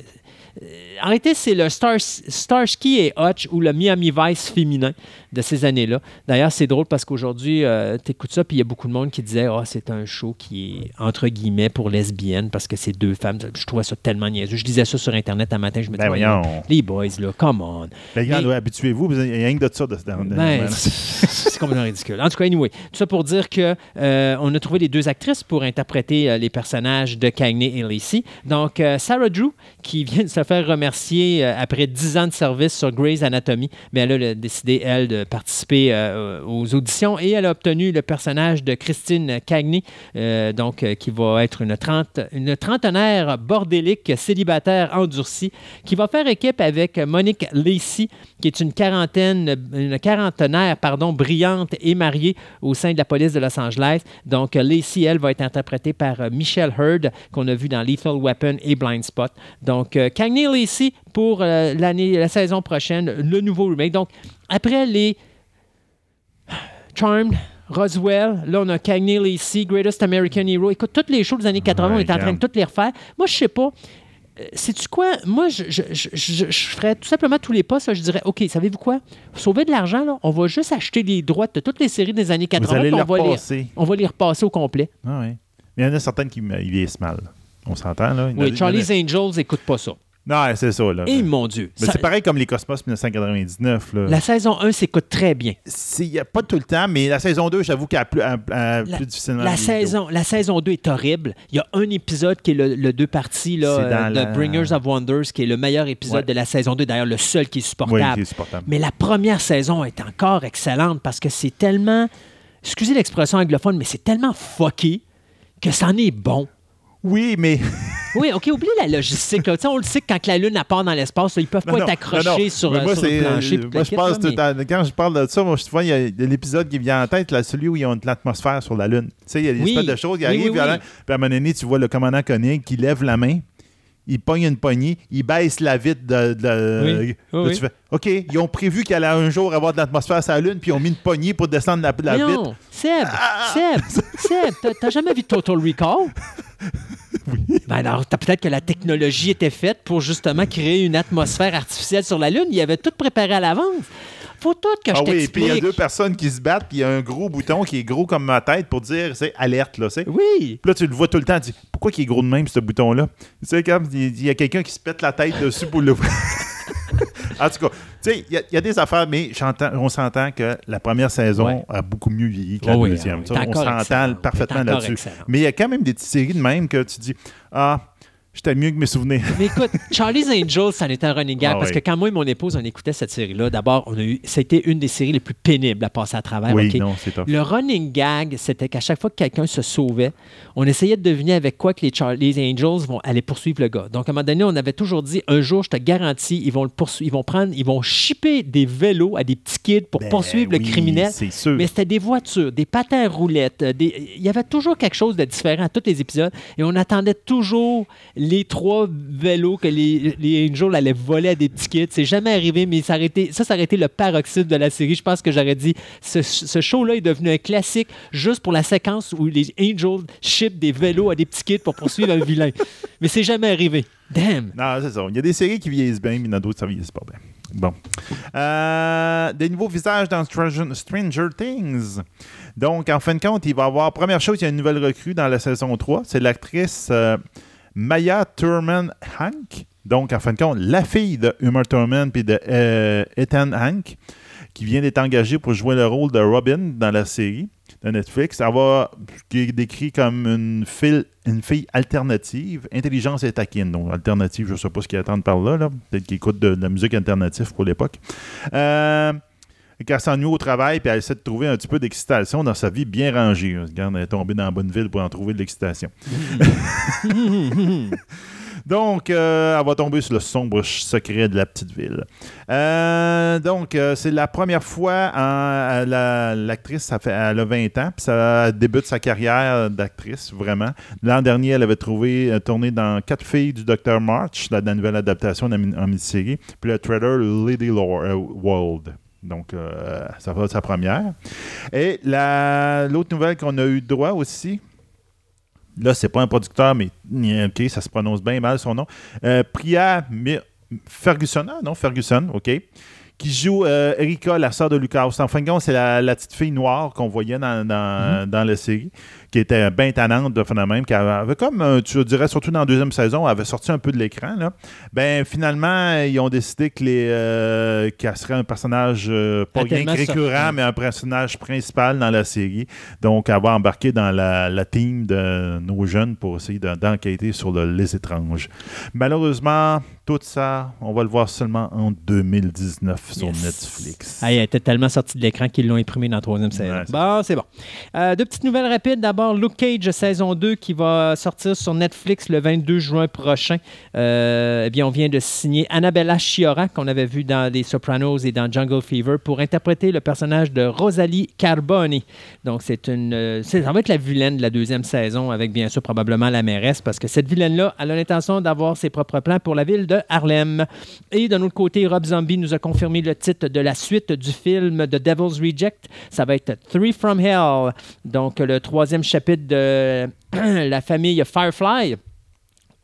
en réalité, c'est le Star, Starsky et Hutch ou le Miami Vice féminin de ces années-là. D'ailleurs, c'est drôle parce qu'aujourd'hui, tu écoutes ça, puis il y a beaucoup de monde qui disait Ah, c'est un show qui est entre guillemets pour lesbiennes parce que c'est deux femmes. Je trouvais ça tellement niaiseux. Je disais ça sur Internet un matin, je me Ben disais voyons. les boys, là, come on. Les gars, Mais- ouais, habituez-vous, il y a rien que de ça. Ben, c'est complètement ridicule. En tout cas, anyway, tout ça pour dire que euh, on a trouvé les deux actrices pour interpréter euh, les personnages de Cagney et Lacey. Donc, euh, Sarah Drew, qui vient de se faire remercier euh, après 10 ans de service sur Grey's Anatomy, mais elle a décidé, elle, de participer euh, aux auditions et elle a obtenu le personnage de Christine Cagney, euh, donc, euh, qui va être une, trente, une trentenaire bordélique, célibataire, endurcie, qui va faire équipe avec Monique Lacey, qui est une quarantaine, une quarantenaire, pardon, brillante et mariée au sein de la police de Los Angeles. Donc, Lacey, elle, va être interprétée par Michelle Hurd, qu'on a vu dans Lethal Weapon et Blind Spot. Donc, Cagney Lacey pour l'année, la saison prochaine, le nouveau remake. Donc, après les Charmed, Roswell, là on a Cagney Lacey, Greatest American Hero. Écoute, toutes les shows des années 80, on est en train de toutes les refaire. Moi, je sais pas. Euh, Sais-tu quoi? Moi, je, je, je, je- ferais tout simplement tous les pas. Ça, je dirais, OK, savez-vous quoi? Sauver de l'argent, là, on va juste acheter les droits de toutes les séries des années 80. Vous allez puis les on, va les, repasser. on va les repasser au complet. Ah. Mais il y en a certaines qui ils vieillissent mal. On s'entend, là? Oui, a- Charlie's Angels, écoute pas ça. Non, c'est ça, là. Et mon Dieu. Mais ça- c'est pareil comme les Cosmos 1999, là. la saison 1 s'écoute très bien. Il n'y a pas tout le temps, mais la saison 2, j'avoue qu'elle a plus, a La- plus difficilement. La saison, la saison 2 est horrible. Il y a un épisode qui est le, le deux parties là, euh, de la- Bringers of Wonders, qui est le meilleur épisode Ouais. de la saison 2. D'ailleurs, le seul qui est Oui, supportable. qui est supportable. Mais la première saison est encore excellente parce que c'est tellement, excusez l'expression anglophone, mais c'est tellement fucké que c'en est bon. Oui, mais. Oui, OK, oublie la logistique. là. Tu sais, On le sait que quand la Lune part dans l'espace, là, ils peuvent pas non. sur, euh, moi, sur le plancher. puis Moi, je pense là, mais- Quand je parle de ça, moi, souvent, il y a il y a l'épisode qui vient en tête, là, celui où ils ont de l'atmosphère sur la Lune. Tu sais, il y a des Oui. espèces de choses qui arrivent, oui. puis à un moment donné, tu vois le commandant Koenig qui lève la main. Il pogne une poignée, il baisse la vitre de. de- Oui. là, Oui, tu oui. fais OK, ils ont prévu qu'il allait un jour avoir de l'atmosphère sur la Lune, puis ils ont mis une poignée pour descendre la, la vitre. Seb, Ah! Seb, Seb, t'as- t'as jamais vu Total Recall? oui. Ben alors, t'as peut-être que la technologie était faite pour justement créer une atmosphère artificielle sur la Lune. Il y avait tout préparé à l'avance. Faut tout que je Ah oui, puis il y a deux personnes qui se battent, puis il y a un gros bouton qui est gros comme ma tête pour dire, c'est alerte, là, tu sais. Oui. Puis là, tu le vois tout le temps. Tu dis, pourquoi il est gros de même, ce bouton-là? Tu sais, comme il y a quelqu'un qui se pète la tête dessus pour l'ouvrir. en tout cas, tu sais, il y, a- il y a des affaires, mais on s'entend que la première saison Ouais. a beaucoup mieux vieilli que la Oh oui, deuxième. oui, on s'entend parfaitement là-dessus. Mais il y a quand même des petites séries de même que tu dis, ah, j'étais mieux que mes souvenirs. Mais écoute, Charlie's Angels, ça en était un running gag Ah parce oui. que quand moi et mon épouse, on écoutait cette série-là, d'abord, on a eu, c'était une des séries les plus pénibles à passer à travers. oui, non, c'est top. Le running gag, c'était qu'à chaque fois que quelqu'un se sauvait, on essayait de deviner avec quoi que les, Char- les Angels vont aller poursuivre le gars. Donc, à un moment donné, on avait toujours dit un jour, je te garantis, ils vont le poursuivre, ils vont prendre, ils vont shipper des vélos à des petits kids pour Ben poursuivre le criminel. C'est sûr. Mais c'était des voitures, des patins à roulettes. euh, des- Il y avait toujours quelque chose de différent à tous les épisodes. Et on attendait toujours les trois vélos que les, les Angels allaient voler à des petits kids. C'est jamais arrivé, mais ça, aurait été- ça, ça aurait été le paroxysme de la série. Je pense que j'aurais dit ce, ce show-là est devenu un classique juste pour la séquence où les Angels ship des vélos à des petits kids pour poursuivre un vilain. Mais c'est jamais arrivé. Damn! Non, c'est ça. Il y a des séries qui vieillissent bien, mais il y en a d'autres qui ne vieillissent pas bien. Bon. Euh, des nouveaux visages dans Stranger, Stranger Things. Donc, en fin de compte, il va y avoir. Première chose, il y a une nouvelle recrue dans la saison 3. C'est l'actrice euh, Maya Thurman Hank. Donc, en fin de compte, la fille de Uma Thurman puis de euh, Ethan Hank, qui vient d'être engagée pour jouer le rôle de Robin dans la série. de Netflix. Elle va, qui est décrit comme une, fille, une fille alternative, intelligence et taquine. Donc, alternative, je ne sais pas ce qu'ils attendent par là. là. Peut-être qu'ils écoutent de, de la musique alternative pour l'époque. Euh, qu'elle s'ennuie au travail, puis elle essaie de trouver un petit peu d'excitation dans sa vie bien rangée. Regarde, elle est tombée dans la bonne ville pour en trouver de l'excitation. Donc, euh, elle va tomber sur le sombre secret de la petite ville. Euh, donc, euh, c'est la première fois, hein, la- l'actrice, ça fait, elle a 20 ans, puis ça débute sa carrière d'actrice, vraiment. L'an dernier, elle avait trouvé, tourné dans Quatre filles du Dr. March, la, la nouvelle adaptation en en mini-série, puis le trailer Lady Lore, euh, World. Donc, euh, ça va être sa première. Et la- l'autre nouvelle qu'on a eu droit aussi, là, c'est pas un producteur, mais OK, ça se prononce bien mal son nom. Euh, Priya Ferguson, ah, non, Ferguson, OK. Qui joue euh, Erika, la sœur de Lucas. En fin de compte, c'est la, la petite fille noire qu'on voyait dans, dans, dans la série, qui était bien tannante de phénomène, qui avait, comme, euh, tu dirais, surtout dans la deuxième saison, avait sorti un peu de l'écran. Ben, finalement, ils ont décidé que les, euh, qu'elle serait un personnage euh, pas rien que récurrent, mais un personnage principal dans la série. Donc, elle va embarquer dans la, la team de nos jeunes pour essayer de- d'enquêter sur le- les étranges. Malheureusement, tout ça, on va le voir seulement en 2019 sur. Netflix. Ah, elle était tellement sortie de l'écran qu'ils l'ont imprimé dans la troisième saison. Ouais, bon, c'est bon. Euh, deux petites nouvelles rapides. D'abord, Luke Cage, saison 2, qui va sortir sur Netflix le 22 juin prochain. Euh, eh bien, on vient de signer Annabella Sciorra, qu'on avait vu dans Les Sopranos et dans Jungle Fever, pour interpréter le personnage de Rosalie Carboni. Donc, c'est une, euh, ça va être la vilaine de la deuxième saison, avec bien sûr probablement la mairesse, parce que cette vilaine-là, a l'intention d'avoir ses propres plans pour la ville de Harlem. Et d'un autre côté, Rob Zombie nous a confirmé le titre de la suite du film The Devil's Reject. Ça va être Three from Hell. Donc, le troisième chapitre de la famille Firefly.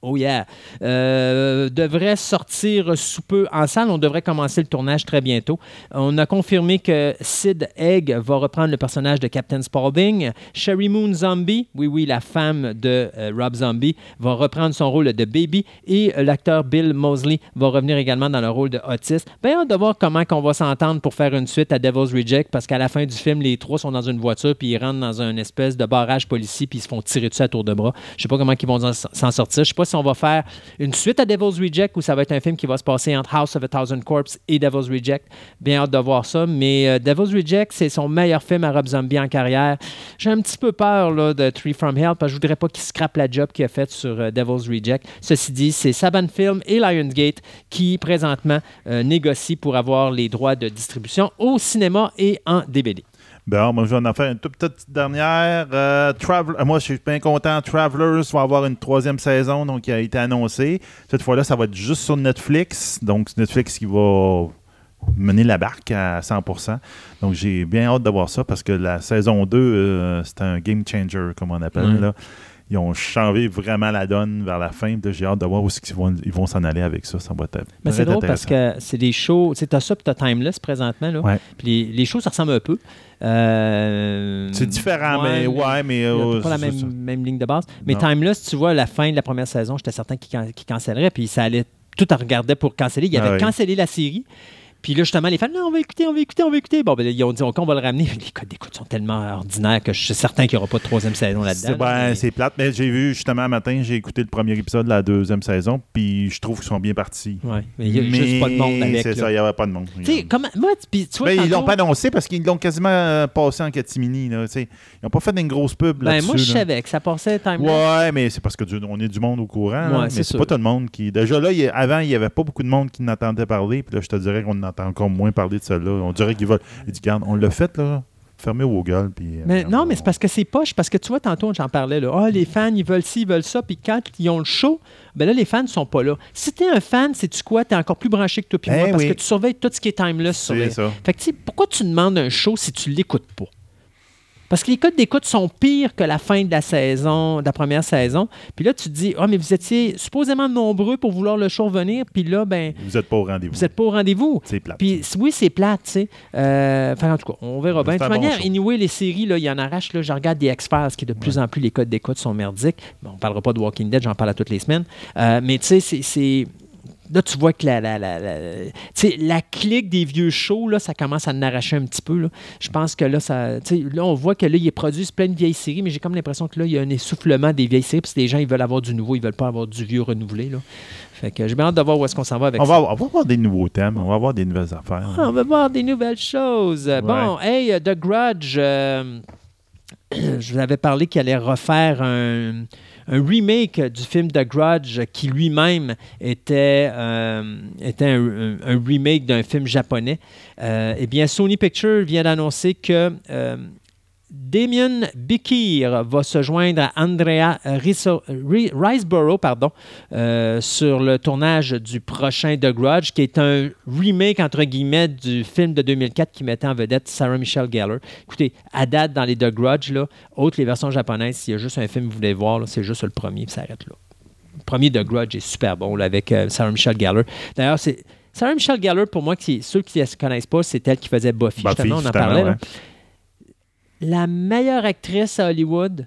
Oh yeah. Euh, devrait sortir sous peu en salle. On devrait commencer le tournage très bientôt. On a confirmé que Sid Egg va reprendre le personnage de Captain Spaulding. Sherry Moon Zombie, oui, oui, la femme de euh, Rob Zombie, va reprendre son rôle de Baby. Et euh, l'acteur Bill Mosley va revenir également dans le rôle de Otis. Bien, hâte de voir comment on va s'entendre pour faire une suite à Devil's Reject parce qu'à la fin du film, les trois sont dans une voiture puis ils rentrent dans un espèce de barrage policier puis ils se font tirer dessus à tour de bras. Je sais pas comment ils vont s'en sortir. Je sais pas si on va faire une suite à Devil's Reject ou ça va être un film qui va se passer entre House of a Thousand Corpses et Devil's Reject. Bien hâte de voir ça. Mais euh, Devil's Reject, c'est son meilleur film à Rob Zombie en carrière. J'ai un petit peu peur de Tree from Hell parce que je voudrais pas qu'il scrape la job qu'il a faite sur euh, Devil's Reject. Ceci dit, c'est Saban Film et Lionsgate qui présentement euh, négocient pour avoir les droits de distribution au cinéma et en DVD. Bon, moi, je vais en faire une toute petite dernière. Euh, Travel- euh, moi, je suis bien content. Travelers va avoir une troisième saison, donc qui a été annoncée. Cette fois-là, ça va être juste sur Netflix. Donc, c'est Netflix qui va mener la barque à 100%. Donc, j'ai bien hâte de voir ça parce que la saison 2, euh, c'est un game changer, comme on appelle. Là. Ils ont changé vraiment la donne vers la fin. J'ai hâte de voir où ils vont, ils vont s'en aller avec ça. Ça va être Mais c'est drôle parce que c'est des shows. Tu t'as ça puis t'as Timeless présentement. Là. Ouais. Puis les, les shows, ça ressemble un peu. Euh, C'est différent, mais ouais, mais. Euh, pas la même, même ligne de base. Mais Non. Timeless, tu vois, à la fin de la première saison, j'étais certain qu'il can- qu'il cancellerait. Puis ça allait. Tout en regardait pour canceller. Il Ah avait oui. cancellé la série. Puis là, justement, les fans, non, on va écouter, on va écouter, on va écouter. Bon, ben, ils ont dit, OK, on va le ramener. Les codes d'écoute sont tellement ordinaires que je suis certain qu'il n'y aura pas de troisième saison là-dedans. C'est ben, Mais- c'est plate, mais j'ai vu justement un matin, j'ai écouté le premier épisode de la deuxième saison, puis je trouve qu'ils sont bien partis. Ouais, mais il n'y a juste pas de monde avec. C'est là. ça, il n'y avait pas de monde. Tu sais, comment. Moi, tu vois, Ben, ils l'ont pas annoncé parce qu'ils l'ont quasiment euh, passé en catimini. Là, tu sais. ils n'ont pas fait une grosse pub Ben, là-dessus. moi, je là. savais que ça passait Timeless. Ouais, mais c'est parce que du- on est du monde au courant. là, Ouais, mais c'est pas tout le monde qui. Déjà là, il avant, il n'y avait pas beaucoup de monde qui n'entendait parler. Puis là, je te dirais qu'on entend encore moins parler de celle-là. On dirait qu'ils veulent. Ils disent, regarde, on l'a fait, là. Fermez vos gueules. Puis, euh, Mais non, on- mais c'est parce que c'est poche. Parce que tu vois, tantôt, j'en parlais. Là. Ah, les fans, ils veulent ci, ils veulent ça. Puis quand ils ont le show, ben là, les fans ne sont pas là. Si t'es un fan, sais-tu quoi? T'es encore plus branché que toi puis Eh moi parce oui. que tu surveilles tout ce qui est timeless sur C'est ça. Fait que, tu sais, pourquoi tu demandes un show si tu l'écoutes pas? Parce que les codes d'écoute sont pires que la fin de la saison, de la première saison. Puis là, tu te dis, ah, mais vous étiez supposément nombreux pour vouloir le show revenir. Puis là, ben, Vous n'êtes pas au rendez-vous. vous n'êtes pas au rendez-vous. C'est plate. Puis oui, c'est plate, tu sais. Euh, enfin, en tout cas, on verra bien. De toute bon manière, show. anyway, les séries, là, il y en arrache. Là, je regarde des X-Files, qui de plus en plus, les codes d'écoute sont merdiques. Bon, on ne parlera pas de Walking Dead, j'en parle à toutes les semaines. Euh, mais tu sais, c'est... là, tu vois que la, la, la, clique des vieux shows, là, ça commence à en arracher un petit peu. là. Je pense que là, ça, là, on voit que là, ils produisent plein de vieilles séries, mais j'ai comme l'impression que là, il y a un essoufflement des vieilles séries, parce que les gens, ils veulent avoir du nouveau, ils veulent pas avoir du vieux renouvelé. Là. Fait que j'ai bien hâte de voir où est-ce qu'on s'en va avec On ça. va, on va avoir des nouveaux thèmes, on va avoir des nouvelles affaires. Ah, on va voir des nouvelles choses. Bon, hey, euh, The Grudge, euh, je vous avais parlé qu'il allait refaire un, un remake du film The Grudge qui lui-même était, euh, un- un remake d'un film japonais. Euh, eh bien, Sony Pictures vient d'annoncer que euh, Damien Bikir va se joindre à Andrea Riso- Ri- Riseborough pardon, euh, sur le tournage du prochain The Grudge, qui est un remake, entre guillemets, du film de 2004 qui mettait en vedette Sarah Michelle Gellar. Écoutez, à date, dans les The Grudge, là, autres les versions japonaises, s'il y a juste un film que vous voulez voir, c'est juste le premier, puis ça arrête là. Le premier The Grudge est super bon, là, avec euh, Sarah Michelle Gellar. D'ailleurs, c'est... Sarah Michelle Gellar, pour moi, qui, ceux qui ne la connaissent pas, c'est elle qui faisait Buffy. Buffy, justement, on en parlait. là. La meilleure actrice à Hollywood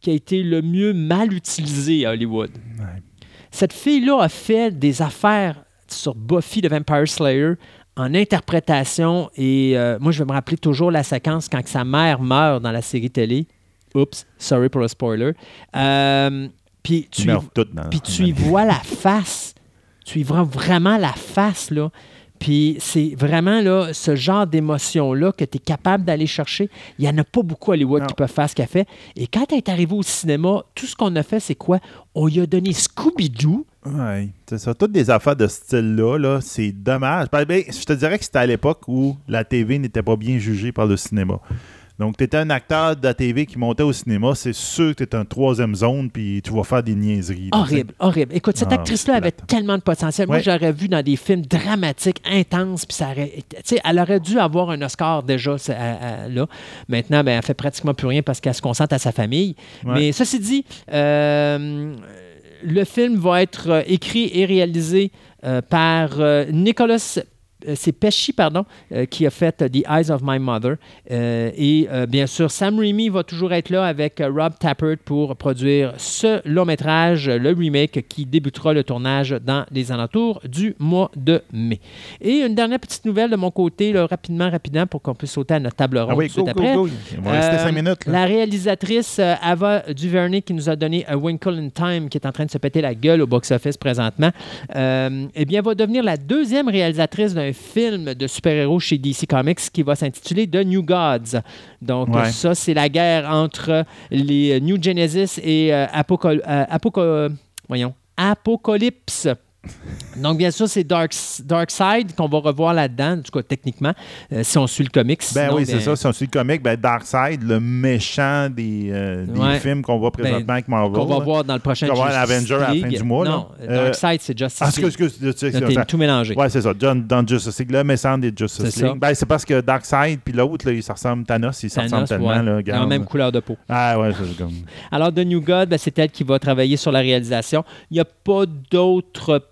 qui a été le mieux mal utilisée à Hollywood. Ouais. Cette fille-là a fait des affaires sur Buffy de Vampire Slayer en interprétation et euh, moi je vais me rappeler toujours la séquence quand sa mère meurt dans la série télé. Oups, sorry pour le spoiler. Euh, puis tu, y- puis tu y vois la face. Tu y vois vraiment la face, là. Puis c'est vraiment là, ce genre d'émotion-là que tu es capable d'aller chercher. Il n'y en a pas beaucoup à Hollywood Non. qui peuvent faire ce qu'elle fait. Et quand elle est arrivée au cinéma, tout ce qu'on a fait, c'est quoi? On lui a donné Scooby-Doo. Oui, c'est ça. Toutes des affaires de ce style-là, là, c'est dommage. Ben, ben, je te dirais que c'était à l'époque où la TV n'était pas bien jugée par le cinéma. Donc, tu étais un acteur de la TV qui montait au cinéma, c'est sûr que tu es un troisième zone, puis tu vas faire des niaiseries. là, Horrible, horrible. Écoute, cette Ah, actrice-là avait tellement de potentiel. Moi, j'aurais vu dans des films dramatiques, intenses, puis ça aurait tu sais, elle aurait dû avoir un Oscar déjà c'est- à- à- là. Maintenant, ben, elle fait pratiquement plus rien parce qu'elle se concentre à sa famille. Ouais. Mais ceci dit, euh, le film va être euh, écrit et réalisé euh, par euh, Nicolas. Euh, C'est Pesci, pardon, euh, qui a fait euh, The Eyes of My Mother. Euh, et euh, bien sûr, Sam Raimi va toujours être là avec euh, Rob Tappert pour produire ce long métrage, le remake, qui débutera le tournage dans les alentours du mois de mai. Et une dernière petite nouvelle de mon côté, là, rapidement, rapidement, pour qu'on puisse sauter à notre table ronde Ah oui, tout go, go, go. Il va rester cinq minutes. là. La réalisatrice Ava DuVernay qui nous a donné A Winkle in Time, qui est en train de se péter la gueule au box-office présentement, eh bien, va devenir la deuxième réalisatrice d'un film de super-héros chez DC Comics qui va s'intituler The New Gods. Donc, Ouais. ça, c'est la guerre entre les New Genesis et euh, Apoco- euh, Apoco- voyons, Apocalypse. Donc, bien sûr, c'est Dark, Darkseid qu'on va revoir là-dedans, en tout cas techniquement, euh, si on suit le comics. Ben Sinon, oui, c'est ben, ça. Si on suit le comic, ben Darkseid, le méchant des, euh, des Ouais. Ben, films qu'on voit présentement avec Marvel. qu'on va là. voir dans le prochain Qu'on va voir Avenger à la fin du mois, là. Non, Euh, Darkseid, c'est Justice Ah, League. excuse, excuse, excuse, tout mélangé. Ouais, c'est ça. John, dans Justice League, le méchant des Justice. League. Ben, c'est parce que Darkseid puis l'autre, là, il se ressemble, Thanos, il se ressemble Thanos, tellement. ouais. Là, Ils la même couleur de peau. Ah ouais, c'est comme... Alors, The New God, ben, c'est elle qui va travailler sur la réalisation. Il n'y a pas d'autres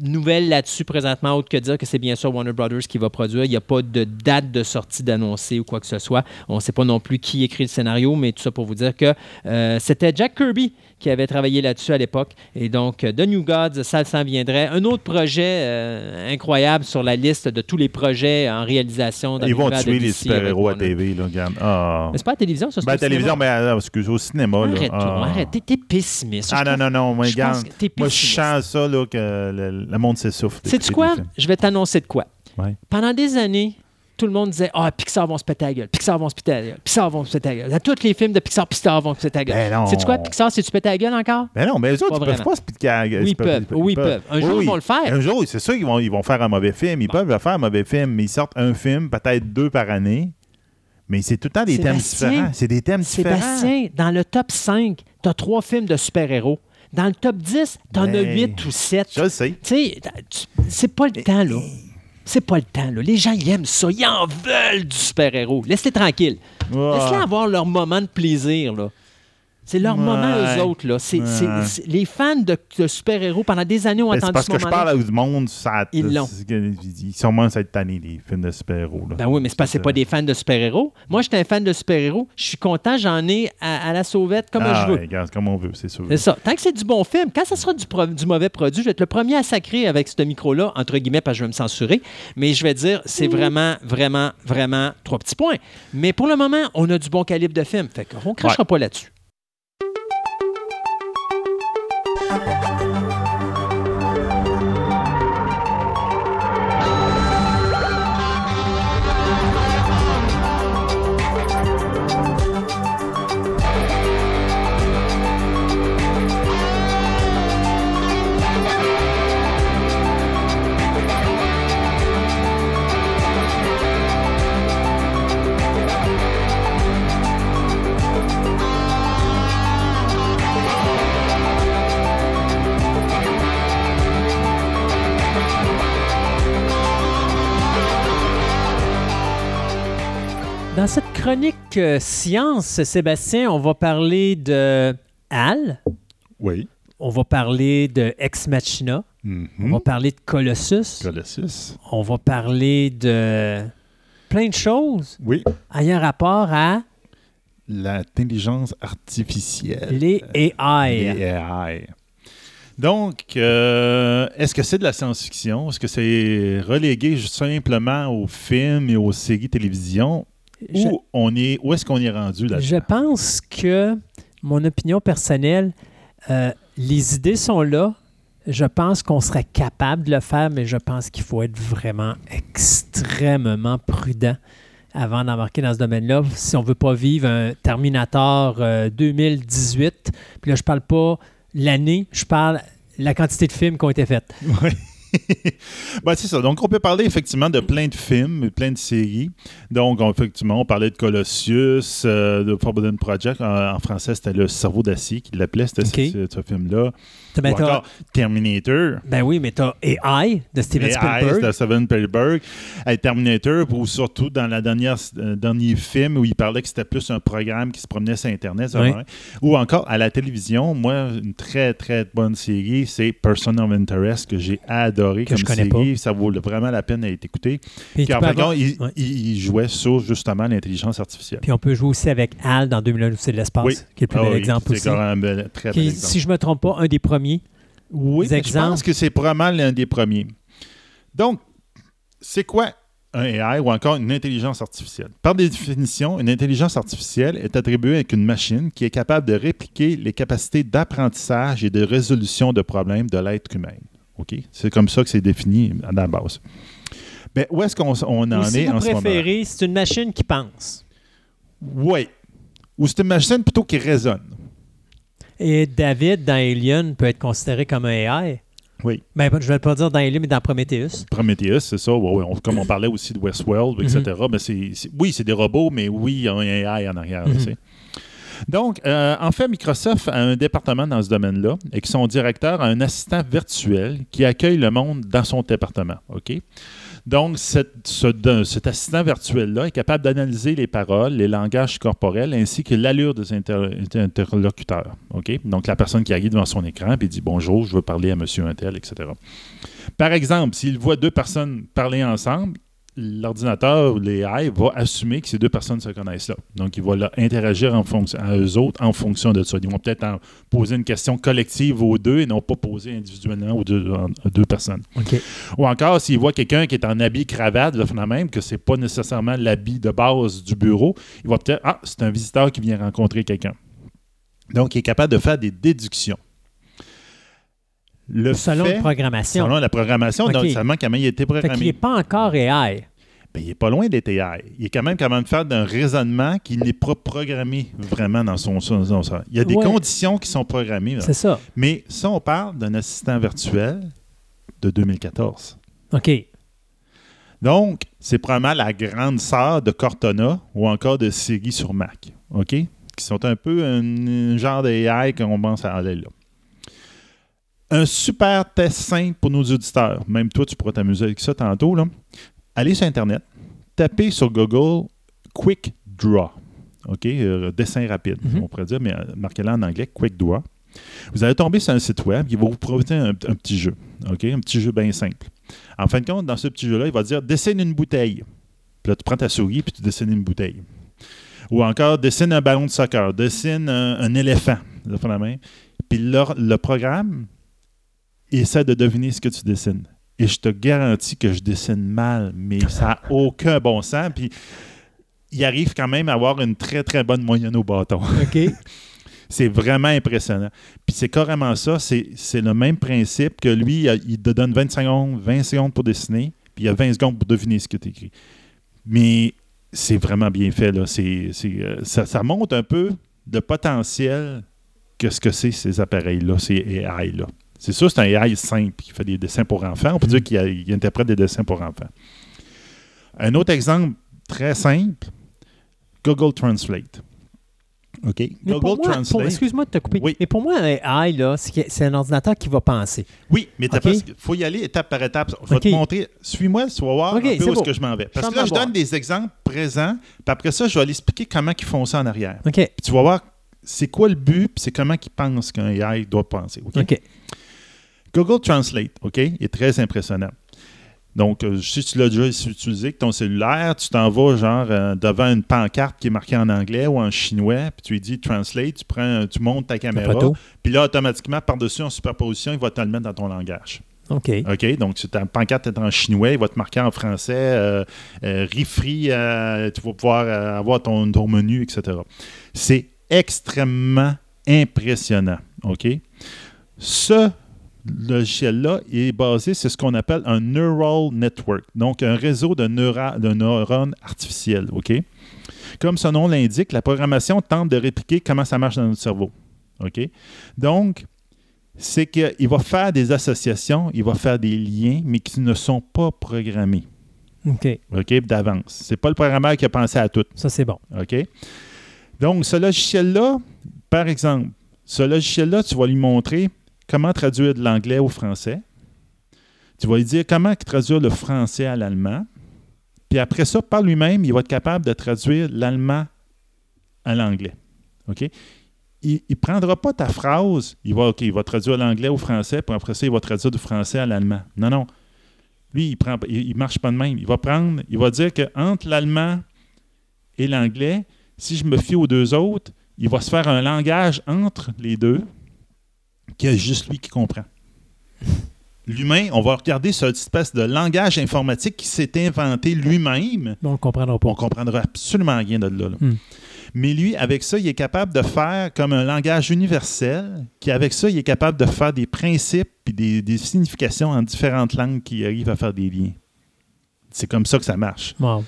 nouvelles là-dessus présentement, autre que dire que c'est bien sûr Warner Brothers qui va produire. Il n'y a pas de date de sortie d'annoncer ou quoi que ce soit. On ne sait pas non plus qui écrit le scénario, mais tout ça pour vous dire que euh, c'était Jack Kirby qui avait travaillé là-dessus à l'époque. Et donc, euh, The New Gods, ça s'en viendrait. Un autre projet euh, incroyable sur la liste de tous les projets en réalisation. dans Ils vont tuer les super-héros à. TV, là, regarde. Ah. Mais c'est pas à la télévision, ça, c'est Ben, au télévision, cinéma. mais euh, excuse, au cinéma, là. Arrête, Ah. arrête. T'es- pessimiste. Ah non, non, non, moi, regarde. Moi, je sens ça, là, que le, le monde s'essouffle. Sais-tu quoi? Je vais t'annoncer de quoi. Ouais. Pendant des années, tout le monde disait Ah, Pixar vont se péter la gueule, Pixar vont se péter la gueule, Pixar vont se péter la gueule. Dans tous les films de Pixar, Pixar vont se péter la gueule. Ben non. Sais-tu quoi, Pixar, c'est-tu péter la gueule encore? Ben non, mais eux autres, ils peuvent pas expliquer. à- Oui, ils peuvent. Oui, ils peuvent. Un jour, ils vont le faire. Un jour, c'est sûr qu'ils vont, ils vont faire un mauvais film. Ils peuvent le faire un mauvais film, mais ils sortent un film, peut-être deux par année. Mais c'est tout le temps des thèmes différents. C'est des thèmes différents. Sébastien, dans le top 5, t'as trois films de super-héros. Dans le top 10, t'en as Ben, 8 ou 7. Je sais. Tu sais, tu- c'est pas le temps, là. C'est pas le temps, là. Les gens, ils aiment ça. Ils en veulent du super-héros. Laisse-les tranquilles. Ah. Laisse-les avoir leur moment de plaisir, là. C'est leur Ouais. moment, eux autres. Là. C'est, Ouais. c'est- c'est- les fans de, de super-héros, pendant des années, ont Ben, c'est attendu parce ce que je moment-là. parle à du monde, ça, Ils l'ont. c'est- Ils sont ça être tannés, les films de super-héros. là. Ben oui, mais c'est parce c'est pas des fans de super-héros. Moi, j'étais un fan de super-héros. Je suis content, j'en ai à, à la sauvette comme ah, je veux. ouais, regarde, comme on veut, c'est sûr. C'est ça. Tant que c'est du bon film, quand ça sera du, pro- du mauvais produit, je vais être le premier à sacrer avec ce micro-là, entre guillemets, parce que je vais me censurer. Mais je vais dire, c'est vraiment, vraiment, vraiment trois petits points. Mais pour le moment, on a du bon calibre de film. Fait qu'on ne crachera pas là-dessus. Dans cette chronique euh, science, Sébastien, on va parler de Al, Oui. on va parler de Ex Machina, Mhm. on va parler de Colossus, Colossus. on va parler de plein de choses Oui. ayant rapport à L'intelligence artificielle. les AI. Les AI. Donc, euh, est-ce que c'est de la science-fiction? Est-ce que c'est relégué simplement aux films et aux séries télévision? Je- Où, on est, où est-ce qu'on est rendu là Je pense que, mon opinion personnelle, euh, les idées sont là. Je pense qu'on serait capable de le faire, mais je pense qu'il faut être vraiment extrêmement prudent avant d'embarquer dans ce domaine-là. Si on ne veut pas vivre un Terminator euh, 2018, puis là, je parle pas l'année, je parle la quantité de films qui ont été faits. Oui. Ben, c'est ça. Donc, on peut parler effectivement de plein de films, plein de séries. Donc, on, effectivement, on parlait de Colossus, euh, de Forbidden Project. En, en français, c'était Le cerveau d'acier qui l'appelait, c'était ce, ce film-là. Ben, Ou t'as- encore Terminator. ben oui, mais tu as AI de Steven AI, Spielberg. de Steven Spielberg. Terminator, ou surtout dans le dernière, euh, dernier film où il parlait que c'était plus un programme qui se promenait sur Internet. Oui. hein. Ou encore à la télévision, moi, une très, très bonne série, c'est Person of Interest que j'ai adoré Que comme je connais série. Ça vaut vraiment la peine d'être écouté. Puis en avoir- il, Ouais. il- il jouait sur justement l'intelligence artificielle. Puis on peut jouer aussi avec Al dans 2001 c'est de l'espace, Oui. qui est le plus Ah bel oui, exemple c'est aussi. quand même un très bel exemple. si je ne me trompe pas, un des premiers. Oui, mais je pense que c'est probablement l'un des premiers. Donc, c'est quoi un AI ou encore une intelligence artificielle? Par définition, une intelligence artificielle est attribuée avec une machine qui est capable de répliquer les capacités d'apprentissage et de résolution de problèmes de l'être humain. OK? C'est comme ça que c'est défini à la base. Mais où est-ce qu'on on en Ou si est vous en ce moment? c'est une machine qui pense. Oui. Ou c'est une machine plutôt qui raisonne. Et David, dans Alien, peut être considéré comme un AI. Oui. Ben, je ne vais pas dire dans Alien, mais dans Prometheus. Prometheus, c'est ça. Ouais, ouais. On- comme on parlait aussi de Westworld, etc. Mm-hmm. Ben, c'est- c'est- oui, c'est des robots, mais oui, il y a un AI en arrière. Mhm. Donc, euh, en fait, Microsoft a un département dans ce domaine-là et que son directeur a un assistant virtuel qui accueille le monde dans son département. Donc, cet assistant virtuel-là est capable d'analyser les paroles, les langages corporels ainsi que l'allure des inter- interlocuteurs. Donc, la personne qui arrive devant son écran et dit Bonjour, je veux parler à monsieur Untel, etc. Par exemple, s'il voit deux personnes parler ensemble, l'ordinateur ou l'AI va assumer que ces deux personnes se connaissent là. Donc, il va là, interagir en fonction, à eux autres en fonction de ça. Ils vont peut-être poser une question collective aux deux et non pas poser individuellement aux deux, personnes. Ou encore, s'il voit quelqu'un qui est en habit cravate, le même que c'est pas nécessairement l'habit de base du bureau, il va peut-être Ah, c'est un visiteur qui vient rencontrer quelqu'un. Donc, il est capable de faire des déductions. Le Selon fait- la programmation. selon la programmation, OK. donc seulement comment il a été programmé. n'est pas encore AI. Ben, il n'est pas loin d'être AI. Il est quand même capable de faire d'un raisonnement qui n'est pas programmé vraiment dans son, son- son- son- Il y a des Ouais. conditions qui sont programmées. C'est ça. Mais ça, on parle d'un assistant virtuel de 2014. OK. Donc, c'est probablement la grande sœur de Cortana ou encore de Siri sur Mac. OK? Qui sont un peu un, un genre d'AI qu'on pense à aller là. Un super test simple pour nos auditeurs. Même toi, tu pourras t'amuser avec ça tantôt. Là. Allez sur Internet, tapez sur Google Quick Draw. OK? Euh, dessin rapide, Mhm. on pourrait dire, mais euh, marquez-le en anglais, Quick Draw. Vous allez tomber sur un site web qui va vous proposer un, un petit jeu, OK? Un petit jeu bien simple. En fin de compte, dans ce petit jeu-là, il va dire dessine une bouteille. Puis là, tu prends ta souris puis tu dessines une bouteille. Ou encore, dessine un ballon de soccer, dessine un, un éléphant. Puis le, le programme essaie de deviner ce que tu dessines. Et je te garantis que je dessine mal, mais ça n'a aucun bon sens. Puis il arrive quand même à avoir une très, très bonne moyenne au bâton. OK. C'est vraiment impressionnant. Puis c'est carrément ça. C'est le même principe que lui, il, te donne 20 secondes, 20 secondes pour dessiner, puis il y a 20 secondes pour deviner ce que tu écris. Mais c'est vraiment bien fait. Là. Euh, ça, ça montre un peu le potentiel que ce que c'est ces appareils-là, ces AI-là. C'est sûr, c'est un AI simple qui fait des dessins pour enfants. On peut dire qu'il a- il interprète des dessins pour enfants. Un autre exemple très simple, Google Translate. OK? Mais pour Google moi, Translate. excuse-moi de te couper. Oui. Mais pour moi, un AI, là, c'est un ordinateur qui va penser. Oui, mais il faut y aller étape par étape. Je vais te montrer. Suis-moi, tu vas voir un peu où est-ce que je m'en vais. Parce Je que là, je donne des exemples présents, puis après ça, je vais aller expliquer comment ils font ça en arrière. OK. Puis tu vas voir c'est quoi le but, puis c'est comment ils pensent qu'un AI doit penser. OK? Google Translate, OK, est très impressionnant. Donc, euh, si tu l'as déjà utilisé avec ton cellulaire, tu t'en vas genre euh, devant une pancarte qui est marquée en anglais ou en chinois, puis tu lui dis Translate, tu, prends, tu montes ta caméra, puis là, automatiquement, par-dessus, en superposition, il va te le mettre dans ton langage. OK. OK? Donc, si ta pancarte est en chinois, il va te marquer en français euh, euh, euh, tu vas pouvoir euh, avoir ton, ton menu, etc. C'est extrêmement impressionnant. OK? Ce logiciel-là est basé sur ce qu'on appelle un neural network, donc un réseau de, neura- de neurones artificiels. OK? Comme son nom l'indique, la programmation tente de répliquer comment ça marche dans notre cerveau. OK? Donc, c'est qu'il va faire des associations, il va faire des liens, mais qui ne sont pas programmés, OK. OK, d'avance. C'est pas le programmeur qui a pensé à tout, Ça, c'est bon. OK? Donc, ce logiciel-là, par exemple, ce logiciel-là, tu vas lui montrer comment traduire de l'anglais au français? Tu vas lui dire comment traduire le français à l'allemand. Puis après ça, par lui-même, il va être capable de traduire l'allemand à l'anglais. OK? Il ne prendra pas ta phrase, il va, OK, il va traduire l'anglais au français, puis après ça, il va traduire du français à l'allemand. Non, non. Lui, il ne il, marche pas de même. Il va prendre, il va dire que entre l'allemand et l'anglais, si je me fie aux deux autres, il va se faire un langage entre les deux qu'il y a juste lui qui comprend. L'humain, on va regarder cette espèce de langage informatique qui s'est inventé lui-même. On ne comprendra pas. On ne comprendra absolument rien de là. là. Hmm. Mais lui, avec ça, il est capable de faire comme un langage universel, qui avec ça, il est capable de faire des principes et des, des significations en différentes langues qui arrivent à faire des liens. C'est comme ça que ça marche. Wow.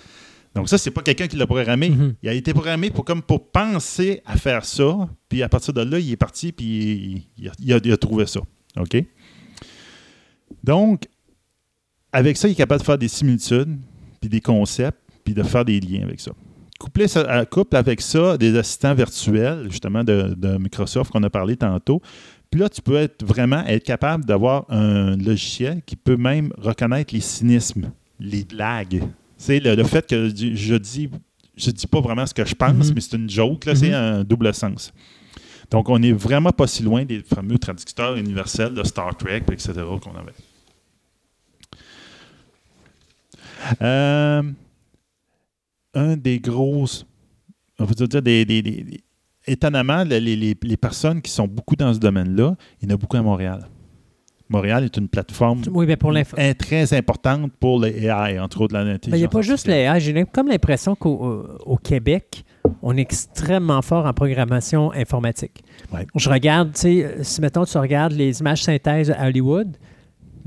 Donc ça, c'est pas quelqu'un qui l'a programmé. Mhm. Il a été programmé pour, comme pour penser à faire ça, puis à partir de là, il est parti, puis il, il a, il trouvé ça. OK? Donc, avec ça, il est capable de faire des similitudes, puis des concepts, puis de faire des liens avec ça. Couplé ça, à- couple avec ça des assistants virtuels, justement, de, de Microsoft qu'on a parlé tantôt. Puis là, tu peux être vraiment être capable d'avoir un logiciel qui peut même reconnaître les cynismes, les blagues. C'est le, le fait que je dis, je dis pas vraiment ce que je pense, Mhm. mais c'est une joke, là, c'est Mhm. un double sens. Donc, on n'est vraiment pas si loin des fameux traducteurs universels de Star Trek, etc., qu'on avait. Euh, un des grosses, on va dire des, des- des- des- étonnamment, les- les personnes qui sont beaucoup dans ce domaine-là, il y en a beaucoup à Montréal. Montréal est une plateforme Oui, mais pour l'info. est très importante pour les AI, entre autres l'intelligence. Ben, Il n'y a pas juste les AI. J'ai comme l'impression qu'au euh, Québec, on est extrêmement fort en programmation informatique. Ouais. Je regarde, tu sais, euh, si mettons tu regardes les images synthèse à Hollywood,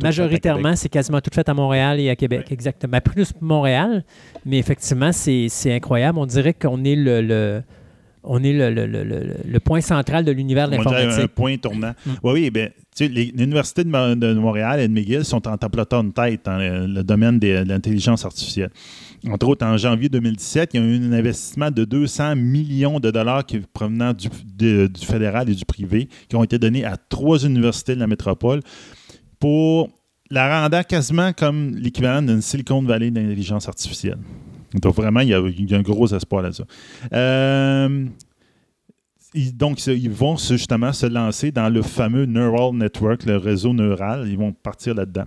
majoritairement, c'est quasiment tout fait à Montréal et à Québec, exactement. Plus Montréal, mais effectivement, c'est c'est incroyable. On dirait qu'on est le, le- on est le, le- le- le- le point central de l'univers de dirait un l'informatique. point tournant. Mm. Oui, oui, ben, tu sais, universités de, Mo- de Montréal et de McGill sont en tableton de tête dans le, le domaine des- de l'intelligence artificielle. Entre autres, en janvier 2017, il y a eu un investissement de 200 millions de dollars qui provenant du, de- du fédéral et du privé, qui ont été donnés à trois universités de la métropole pour la rendant quasiment comme l'équivalent d'une Silicon Valley d'intelligence artificielle. Donc, vraiment, il y a, un gros espoir là-dessus. Euh, donc, ils vont justement se lancer dans le fameux Neural Network, le réseau neural. Ils vont partir là-dedans.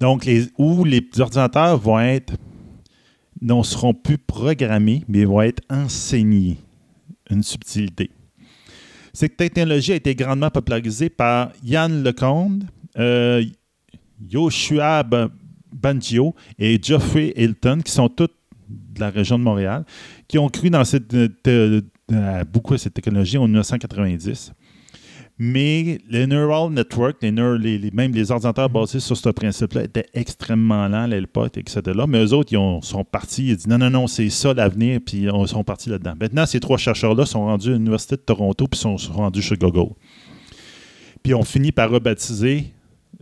Donc, où les ordinateurs vont être, ne seront plus programmés, mais vont être enseignés. Une subtilité. Cette technologie a été grandement popularisée par Yann LeConte, euh, Yoshua Bangio et Geoffrey Hilton, qui sont tous de la région de Montréal, qui ont cru dans cette, euh, euh, beaucoup à cette technologie en 1990. Mais les neural networks, les neur- les- les- même les ordinateurs basés sur ce principe-là, étaient extrêmement lents à l'époque, etc. Mais eux autres, ils ont- sont partis, ils ont dit non, non, non, c'est ça l'avenir, puis ils sont partis là-dedans. Maintenant, ces trois chercheurs-là sont rendus à l'Université de Toronto, puis sont, sont rendus chez Google. Puis on finit par rebaptiser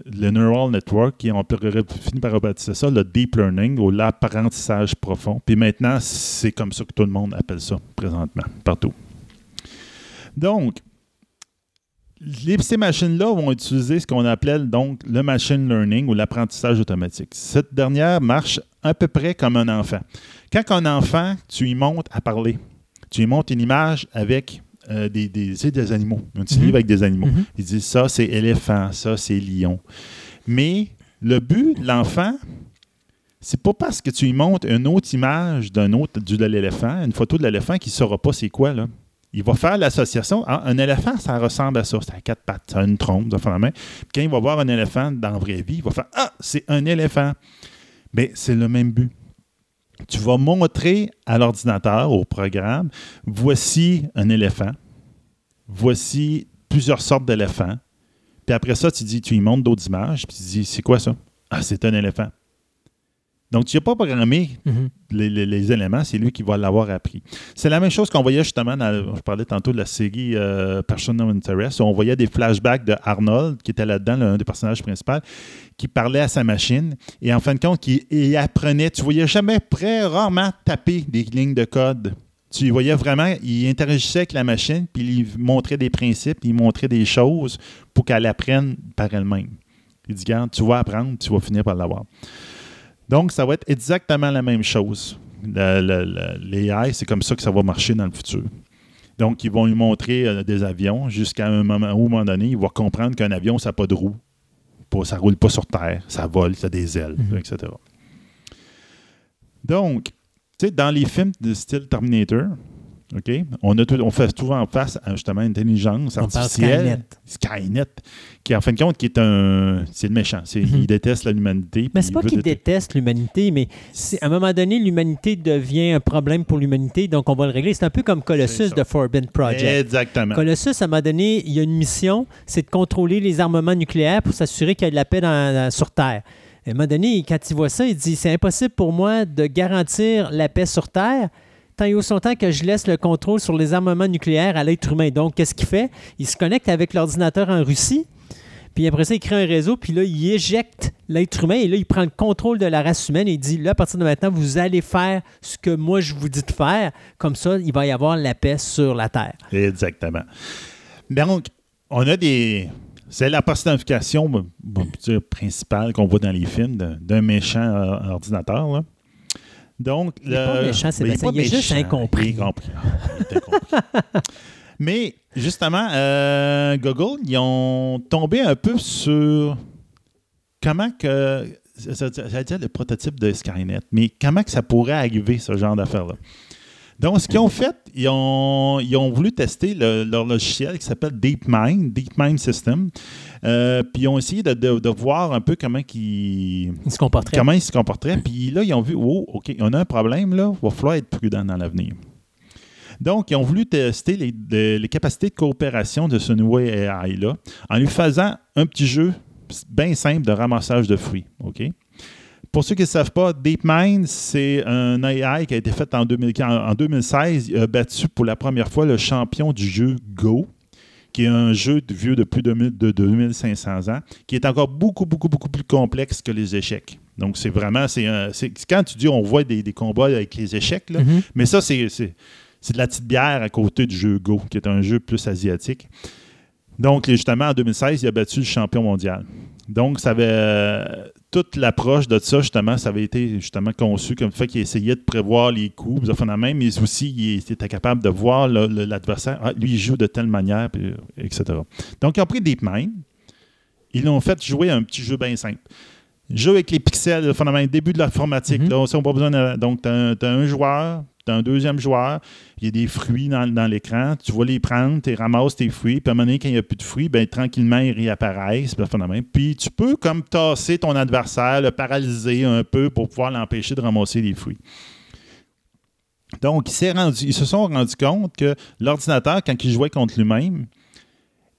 le neural network, et on finit par rebaptiser ça le deep learning ou l'apprentissage profond. Puis maintenant, c'est comme ça que tout le monde appelle ça présentement, partout. Donc, les- ces machines-là vont utiliser ce qu'on appelait donc le machine learning ou l'apprentissage automatique. Cette dernière marche à peu près comme un enfant. Quand un enfant, tu lui montres à parler, tu lui montres une image avec euh, des, des, animaux, un petit livre avec des animaux. Mhm. Il dit ça, c'est éléphant, ça, c'est lion. Mais le but de l'enfant, c'est pas parce que tu lui montres une autre image d'un autre de l'éléphant, une photo de l'éléphant qu'il ne saura pas c'est quoi. Là. Il va faire l'association. Ah, un éléphant, ça ressemble à ça. C'est à quatre pattes, ça a une trompe, ça fait la main. Puis quand il va voir un éléphant dans la vraie vie, il va faire Ah, c'est un éléphant. Mais c'est le même but. Tu vas montrer à l'ordinateur, au programme, voici un éléphant, voici plusieurs sortes d'éléphants. Puis après ça, tu dis, tu lui montres d'autres images, puis tu dis, c'est quoi ça? Ah, c'est un éléphant. Donc, tu n'as pas programmé Mhm. les, les- les éléments, c'est lui qui va l'avoir appris. C'est la même chose qu'on voyait justement dans, je parlais tantôt de la série euh, Person of Interest, où on voyait des flashbacks de Arnold, qui était là-dedans, l'un des personnages principaux, qui parlait à sa machine, et en fin de compte, qui il apprenait. Tu voyais jamais très rarement taper des lignes de code. Tu voyais vraiment, il interagissait avec la machine, puis il montrait des principes, il montrait des choses pour qu'elle apprenne par elle-même. Il dit, regarde, tu vas apprendre, tu vas finir par l'avoir. Donc, ça va être exactement la même chose. L'AI, c'est comme ça que ça va marcher dans le futur. Donc, ils vont lui montrer euh, des avions jusqu'à un moment, un moment donné, il va comprendre qu'un avion, ça n'a pas de roue. Pas- ça ne roule pas sur terre, ça vole, ça a des ailes, Mhm. etc. Donc, tu sais, dans les films de style Terminator, OK, on, a tout- on fait souvent face à justement une intelligence artificielle. Skynet. Skynet, qui en fin de compte, qui est un. C'est le méchant. C'est- Mhm. Il déteste l'humanité. Mais c'est pas qu'il déteste l'humanité, mais c'est- à un moment donné, l'humanité devient un problème pour l'humanité, donc on va le régler. C'est un peu comme Colossus de Forbidden Project. Exactement. Colossus, à un moment donné, il y a une mission, c'est de contrôler les armements nucléaires pour s'assurer qu'il y a de la paix dans- dans- sur Terre. À un moment donné, quand il voit ça, il dit C'est impossible pour moi de garantir la paix sur Terre tant et aussi longtemps que je laisse le contrôle sur les armements nucléaires à l'être humain. Donc, qu'est-ce qu'il fait? Il se connecte avec l'ordinateur en Russie, puis après ça, il crée un réseau, puis là, il éjecte l'être humain, et là, il prend le contrôle de la race humaine, et il dit Là, à partir de maintenant, vous allez faire ce que moi je vous dis de faire. Comme ça, il va y avoir la paix sur la Terre. Exactement. Donc, on a des. C'est la personnification principale qu'on voit dans les films d'un- d'un méchant euh, ordinateur. là. Donc, Il est pas méchant, mais Sébastien, il est juste incompris. Il est compris. Il est incompris. Mais justement, euh, Google, ils ont tombé un peu sur comment que. ça- dire le prototype de Skynet, mais comment que ça pourrait arriver, ce genre d'affaire-là. Donc, ce qu'ils ont fait, ils ont, ils ont voulu tester le- leur logiciel qui s'appelle DeepMind, DeepMind System. Euh, puis ils ont essayé de, de- de voir un peu comment ils, Il se comporterait. comment ils se comporteraient. Puis là, ils ont vu, oh, OK, on a un problème, là, il va falloir être prudent dans l'avenir. Donc, ils ont voulu tester les, les- les capacités de coopération de ce nouveau AI-là en lui faisant un petit jeu bien simple de ramassage de fruits. OK? Pour ceux qui ne savent pas, DeepMind, c'est un AI qui a été fait en, 2015 en 2016. Il a battu pour la première fois le champion du jeu Go, qui est un jeu de vieux de plus de, mille- de 2500 ans, qui est encore beaucoup, beaucoup, beaucoup plus complexe que les échecs. Donc, c'est vraiment, c'est quand tu dis on voit des, des combats avec les échecs, là, Mhm. mais ça, c'est de la petite bière à côté du jeu Go, qui est un jeu plus asiatique. Donc, justement, en 2016, il a battu le champion mondial. Donc, ça avait. Toute l'approche de ça, justement, ça avait été justement conçu comme le fait qu'il essayait de prévoir les coups, même, mais aussi il était capable de voir l'adversaire. Ah, lui, il joue de telle manière, euh, etc. Donc, ils ont pris DeepMind. Ils l'ont fait jouer à un petit jeu bien simple. Jeu avec les pixels, le phénomène, début de l'informatique. Là, ça, on n'a pas besoin de- Donc, tu as, un joueur, tu as un deuxième joueur, il y a des fruits dans, l'écran, tu vas les prendre, tu ramasses tes fruits, puis à un moment donné, quand il n'y a plus de fruits, ben, tranquillement, ils réapparaissent, puis tu peux comme tasser ton adversaire, le paralyser un peu pour pouvoir l'empêcher de ramasser les fruits. Donc, ils se sont rendus compte que l'ordinateur, quand il jouait contre lui-même,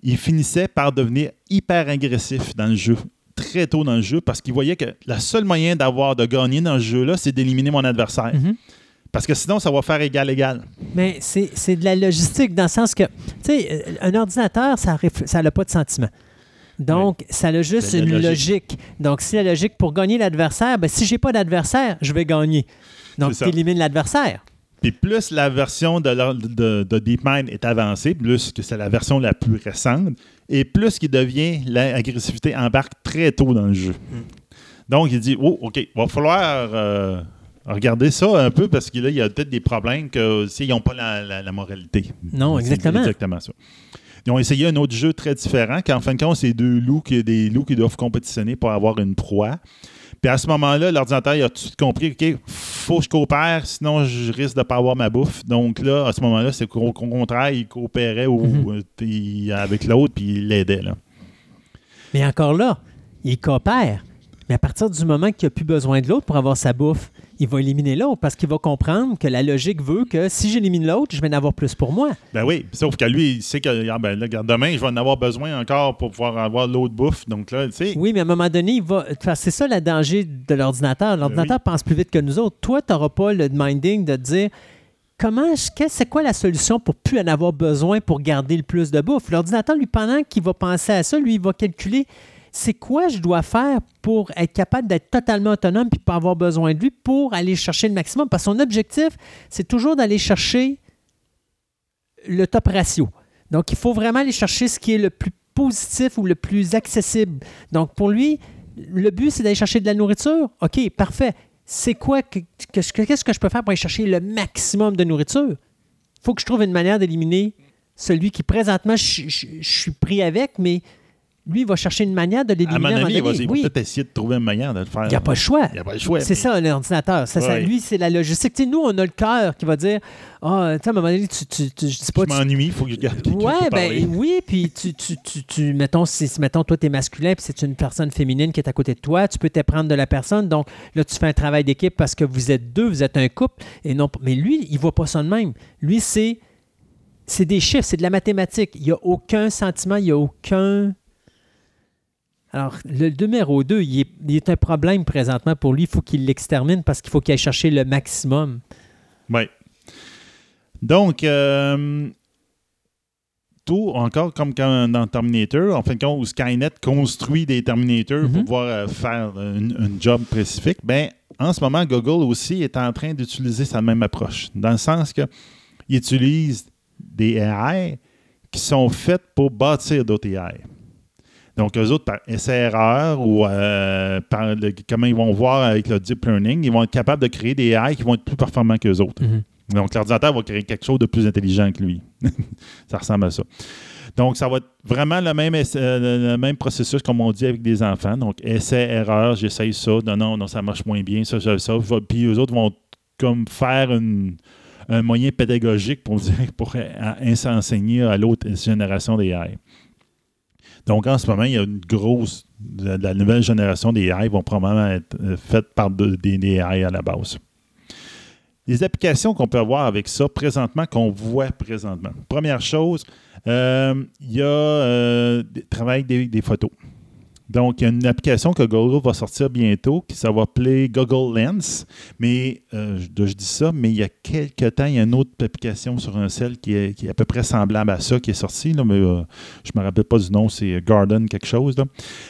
il finissait par devenir hyper agressif dans le jeu, très tôt dans le jeu, parce qu'il voyait que le seul moyen d'avoir de gagner dans ce jeu-là, c'est d'éliminer mon adversaire. Mhm. Parce que sinon, ça va faire égal-égal. Mais c'est de la logistique dans le sens que, tu sais, euh, un ordinateur, ça n'a pas de sentiment. Donc, ça a juste une logique. Donc, si la logique pour gagner l'adversaire, ben, si j'ai pas d'adversaire, je vais gagner. Donc, tu élimines l'adversaire. Puis plus la version de, l'or- de- de DeepMind est avancée, plus que c'est la version la plus récente, et plus qu'il devient, l'agressivité embarque très tôt dans le jeu. Donc, il dit, oh, OK, va falloir euh, regarder ça un peu parce que là, il y a peut-être des problèmes que s'ils n'ont pas la, la- la moralité. Non, exactement. exactement ça. Ils ont essayé un autre jeu très différent, qu'en fin de compte, c'est deux loups, qui, des loups qui doivent compétitionner pour avoir une proie. Puis à ce moment-là, l'ordinateur il a tout de suite compris, OK, faut que je coopère, sinon je risque de ne pas avoir ma bouffe. Donc là, à ce moment-là, c'est qu'au au contraire, il coopérait au- Mhm. euh, avec l'autre, puis il l'aidait. Mais encore là, il coopère. Mais à partir du moment qu'il n'a plus besoin de l'autre pour avoir sa bouffe, il va éliminer l'autre parce qu'il va comprendre que la logique veut que si j'élimine l'autre, je vais en avoir plus pour moi. Ben oui, sauf que lui, il sait que ah, ben, là, demain, je vais en avoir besoin encore pour pouvoir avoir l'autre bouffe. Donc là, tu sais, Oui, mais à un moment donné, il va. enfin, C'est ça le danger de l'ordinateur. L'ordinateur pense plus vite que nous autres. Toi, tu n'auras pas le minding de te dire comment, c'est quoi la solution pour plus en avoir besoin pour garder le plus de bouffe? L'ordinateur, lui, pendant qu'il va penser à ça, lui, il va calculer c'est quoi je dois faire pour être capable d'être totalement autonome puis pas avoir besoin de lui pour aller chercher le maximum? Parce que son objectif, c'est toujours d'aller chercher le top ratio. Donc, il faut vraiment aller chercher ce qui est le plus positif ou le plus accessible. Donc, pour lui, le but, c'est d'aller chercher de la nourriture? OK, parfait. C'est quoi que, que- que- qu'est-ce que je peux faire pour aller chercher le maximum de nourriture? Il faut que je trouve une manière d'éliminer celui qui présentement je suis pris avec, mais lui, il va chercher une manière de à l'éliminer. mon à un moment avis, il va, donné. il va Oui, peut-être essayer de trouver une manière de le faire. il n'y a pas le choix. Il n'y a pas le choix. C'est mais- ça, l'ordinateur. Ça, ça- lui, c'est la logistique. Nous, on a le cœur qui va dire Ah, tu sais, à un moment donné, tu, tu, tu- je dis pas. Je tu- m'ennuie, il faut que je garde Ouais, ben oui, puis tu, tu, tu, mettons, si, mettons, toi, tu es masculin, puis c'est une personne féminine qui est à côté de toi, tu peux te prendre de la personne, donc là, tu fais un travail d'équipe parce que vous êtes deux, vous êtes un couple, et non, mais lui, il voit pas ça de même. Lui, c'est, c'est des chiffres, c'est de la mathématique. Il n'y a aucun sentiment, il n'y a aucun... Alors, le numéro 2, il est, il est un problème présentement pour lui, il faut qu'il l'extermine parce qu'il faut qu'il aille chercher le maximum. Oui. Donc, euh, tout, encore comme dans Terminator, en fin de compte, où Skynet construit des Terminators pour Mhm. pouvoir euh, faire une job spécifique, ben, en ce moment, Google aussi est en train d'utiliser sa même approche, dans le sens que il utilise des AI qui sont faites pour bâtir d'autres AI. Donc, eux autres, par essai-erreur ou euh, par le- comment ils vont voir avec le deep learning, ils vont être capables de créer des AI qui vont être plus performants qu'eux autres. Donc, l'ordinateur va créer quelque chose de plus intelligent que lui. ça ressemble à ça. Donc, ça va être vraiment le même, euh, le, même processus, comme on dit avec des enfants. Donc, essai, erreur, j'essaye ça. Non, non, non, ça marche moins bien. Ça, ça, ça. Puis, eux autres vont comme faire une- un moyen pédagogique pour, dire, pour enseigner à l'autre génération des AI. Donc, en ce moment, il y a une grosse. La, nouvelle génération des AI vont probablement être euh, faites par de- des, des AI à la base. Les applications qu'on peut avoir avec ça présentement, qu'on voit présentement. Première chose, euh, il y a euh, travail des, des photos. Donc, il y a une application que Google va sortir bientôt qui ça va appeler Google Lens. Mais euh, je, je dis ça, mais il y a quelques temps, il y a une autre application sur un cell qui est, qui est à peu près semblable à ça qui est sortie, là, mais euh, je ne me rappelle pas du nom, c'est Garden quelque chose.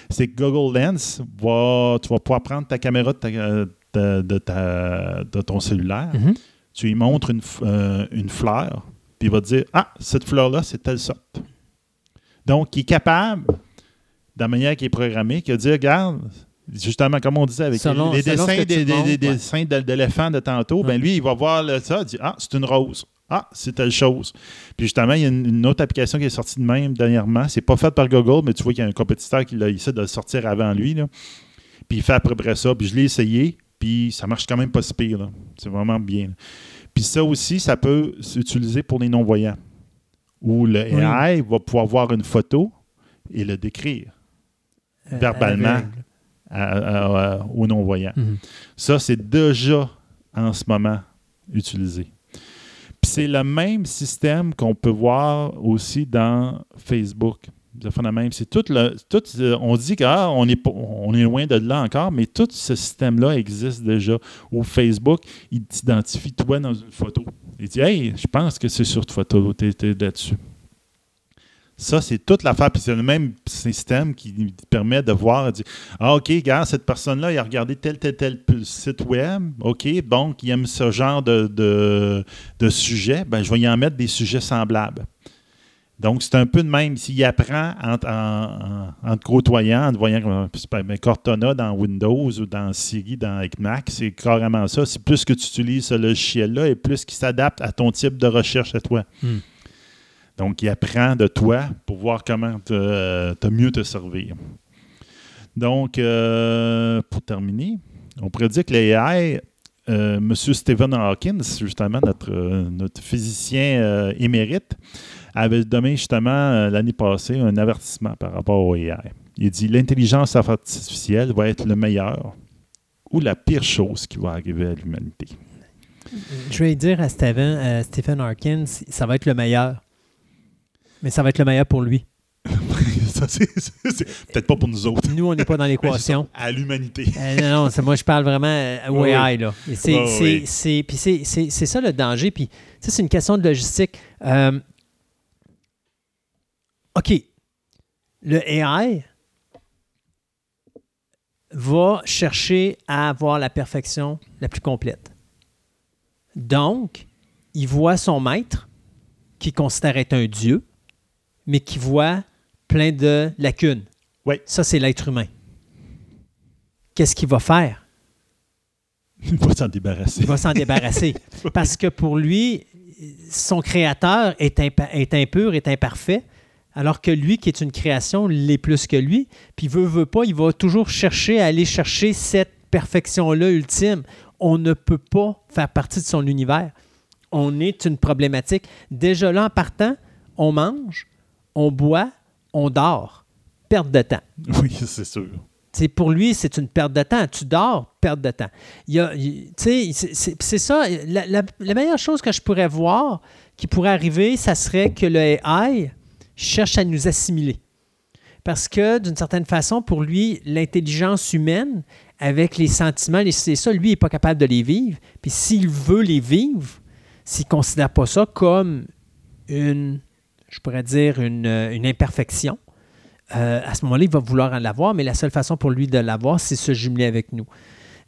C'est que Google Lens va, tu vas pouvoir prendre ta caméra de, ta- de- de ta- de ton cellulaire, Mhm. tu lui montres une, euh, une fleur, puis il va te dire Ah, cette fleur-là, c'est telle sorte. Donc, il est capable, de la manière qu'il est programmé, qu'il va dire Regarde, Justement, comme on disait, avec Selon- les dessins des, des- montres, des ouais. dessins de- d'éléphants de tantôt, ben lui, il va voir le- ça, il dit Ah, c'est une rose. Ah, c'est telle chose. Puis justement, il y a une, une autre application qui est sortie de même dernièrement. C'est pas fait par Google, mais tu vois qu'il y a un compétiteur qui l'a essayé de le sortir avant lui. là. Puis il fait à peu près ça. Puis je l'ai essayé, puis ça marche quand même pas si pire. C'est vraiment bien. là. Puis ça aussi, ça peut s'utiliser pour les non-voyants. Où le Oui. AI va pouvoir voir une photo et le décrire verbalement. à- à- à- aux non-voyants. Mhm. Ça, c'est déjà en ce moment utilisé. Puis c'est le même système qu'on peut voir aussi dans Facebook. Même. C'est tout le. Tout, euh, on dit qu'on est, on est loin de là encore, mais tout ce système-là existe déjà. Où Facebook, il t'identifie toi dans une photo. Il dit Hey, je pense que c'est sur ta photo, tu es, là-dessus. Ça, c'est toute l'affaire. Puis c'est le même système qui permet de voir, dire, ah, OK, regarde, cette personne-là, il a regardé tel, tel, tel site web. OK, donc, il aime ce genre de, de, de sujet. Ben, je vais y en mettre des sujets semblables. Donc, c'est un peu de même. S'il apprend en, en, en, en te côtoyant, en te voyant comme ben, Cortana dans Windows ou dans Siri dans Mac, c'est carrément ça. C'est plus que tu utilises ce logiciel-là et plus qu'il s'adapte à ton type de recherche à toi. Hmm. Donc, il apprend de toi pour voir comment te, te mieux te servir. Donc, euh, pour terminer, on pourrait dire que l'AI, euh, M. Stephen Hawkins, justement, notre, euh, notre physicien euh, émérite, avait donné justement euh, l'année passée un avertissement par rapport au AI. Il dit l'intelligence artificielle va être le meilleur ou la pire chose qui va arriver à l'humanité. Je vais dire à Stephen, à Stephen Harkins, ça va être le meilleur. Mais ça va être le meilleur pour lui. Ça, c'est- peut-être pas pour nous autres. Nous, on n'est pas dans l'équation. À l'humanité. Euh, non, non, c'est- moi, je parle vraiment euh, au Oui, AI. Là. C'est, ça le danger. Puis, ça, c'est une question de logistique. Euh, OK. Le AI va chercher à avoir la perfection la plus complète. Donc, il voit son maître, qui considère être un dieu, mais qui voit plein de lacunes. Oui. Ça, c'est l'être humain. Qu'est-ce qu'il va faire? Il va s'en débarrasser. Il va s'en débarrasser. Parce que pour lui, son créateur est, impa- est impur, est imparfait, alors que lui, qui est une création, l'est plus que lui. Puis veut, veut pas, il va toujours chercher à aller chercher cette perfection-là ultime. On ne peut pas faire partie de son univers. On est une problématique. Déjà là, en partant, on mange, on boit, on dort. Perte de temps. Oui, c'est sûr. C'est pour lui, c'est une perte de temps. Tu dors, perte de temps. Il y a, il- tu sais, c'est- ça. La, la- la meilleure chose que je pourrais voir qui pourrait arriver, ça serait que le AI cherche à nous assimiler. Parce que, d'une certaine façon, pour lui, l'intelligence humaine, avec les sentiments, les- c'est ça, lui, il n'est pas capable de les vivre. Puis s'il veut les vivre, s'il ne considère pas ça comme une, je pourrais dire, une, euh, imperfection, euh, à ce moment-là, il va vouloir en l'avoir, mais la seule façon pour lui de l'avoir, c'est se jumeler avec nous.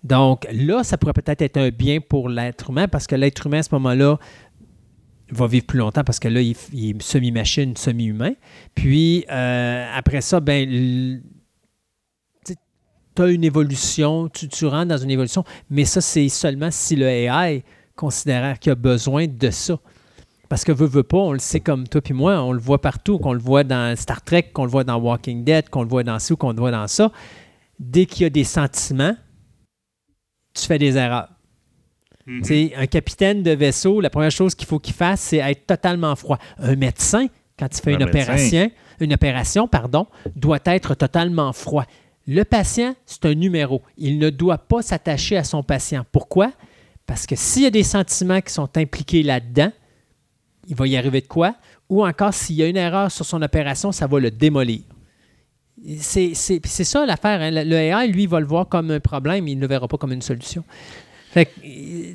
Donc là, ça pourrait peut-être être un bien pour l'être humain, parce que l'être humain, à ce moment-là, va vivre plus longtemps parce que là, il, il est semi-machine, semi-humain. Puis euh, après ça, ben, tu as une évolution, tu, tu rentres dans une évolution, mais ça, c'est seulement si le AI considère qu'il a besoin de ça. Parce que veut, veut pas, on le sait comme toi puis moi, on le voit partout, qu'on le voit dans Star Trek, qu'on le voit dans Walking Dead, qu'on le voit dans ou qu'on le voit dans ça. Dès qu'il y a des sentiments, tu fais des erreurs. Mhm. Sais, Un capitaine de vaisseau, la première chose qu'il faut qu'il fasse, c'est être totalement froid. Un médecin, quand il fait Un une médecin. opération, une opération, pardon, doit être totalement froid. Le patient, c'est un numéro. Il ne doit pas s'attacher à son patient. Pourquoi? Parce que s'il y a des sentiments qui sont impliqués là-dedans, il va y arriver de quoi? Ou encore, s'il y a une erreur sur son opération, ça va le démolir. C'est ça l'affaire. hein. Le AI, lui, va le voir comme un problème, il ne le verra pas comme une solution. Fait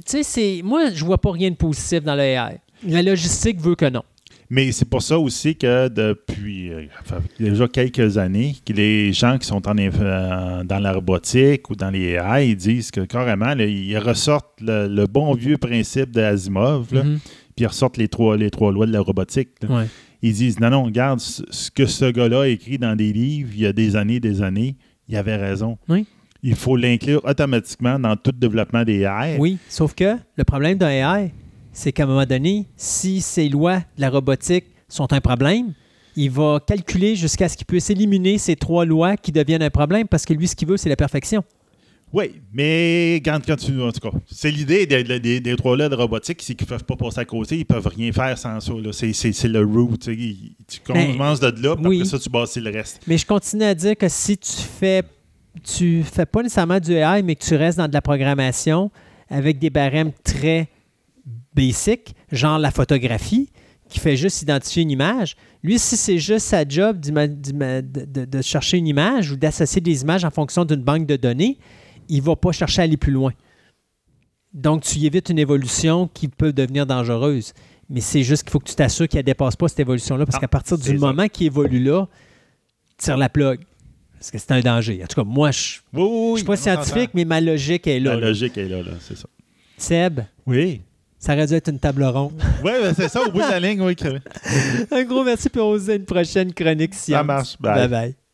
tu sais, moi, je vois pas rien de positif dans le AI. La logistique veut que non. Mais c'est pour ça aussi que depuis euh, enfin, déjà quelques années, que les gens qui sont en, euh, dans la robotique ou dans les AI, ils disent que carrément, là, ils ressortent le, le bon vieux principe là, Mhm. Puis ils ressortent les trois, les trois lois de la robotique. Ouais. Ils disent non, non, regarde, ce ce que ce gars-là a écrit dans des livres il y a des années des années, il avait raison. Oui. il faut l'inclure automatiquement dans tout développement des AI. Oui, sauf que le problème d'un AI, c'est qu'à un moment donné, si ces lois de la robotique sont un problème, il va calculer jusqu'à ce qu'il puisse éliminer ces trois lois qui deviennent un problème parce que lui, ce qu'il veut, c'est la perfection. Oui, mais quand, quand tu. En tout cas, c'est l'idée des, des, des trois de robotique, c'est qu'ils ne peuvent pas passer à côté, ils ne peuvent rien faire sans ça. C'est, le root. tu Ben, commences de là, puis oui. après ça, tu bâtis le reste. Mais je continue à dire que si tu fais tu fais pas nécessairement du AI, mais que tu restes dans de la programmation avec des barèmes très basic, genre la photographie, qui fait juste identifier une image. Lui, si c'est juste sa job de chercher une image ou d'associer des images en fonction d'une banque de données, il va pas chercher à aller plus loin. Donc, tu évites une évolution qui peut devenir dangereuse. Mais c'est juste qu'il faut que tu t'assures qu'elle ne dépasse pas cette évolution-là, parce Ah, qu'à partir du ça. moment qu'il évolue là, tire la plug. Parce que c'est un danger. En tout cas, moi, je Oui, oui, oui. ne suis pas scientifique, mais ma logique est là. La là. logique est là, là, c'est ça. Seb, Oui. ça aurait dû être une table ronde. Oui, ben, c'est ça, au bout de la ligne, oui. Un gros merci, dit à une prochaine chronique science. Ça marche. Bye. Bye-bye. Il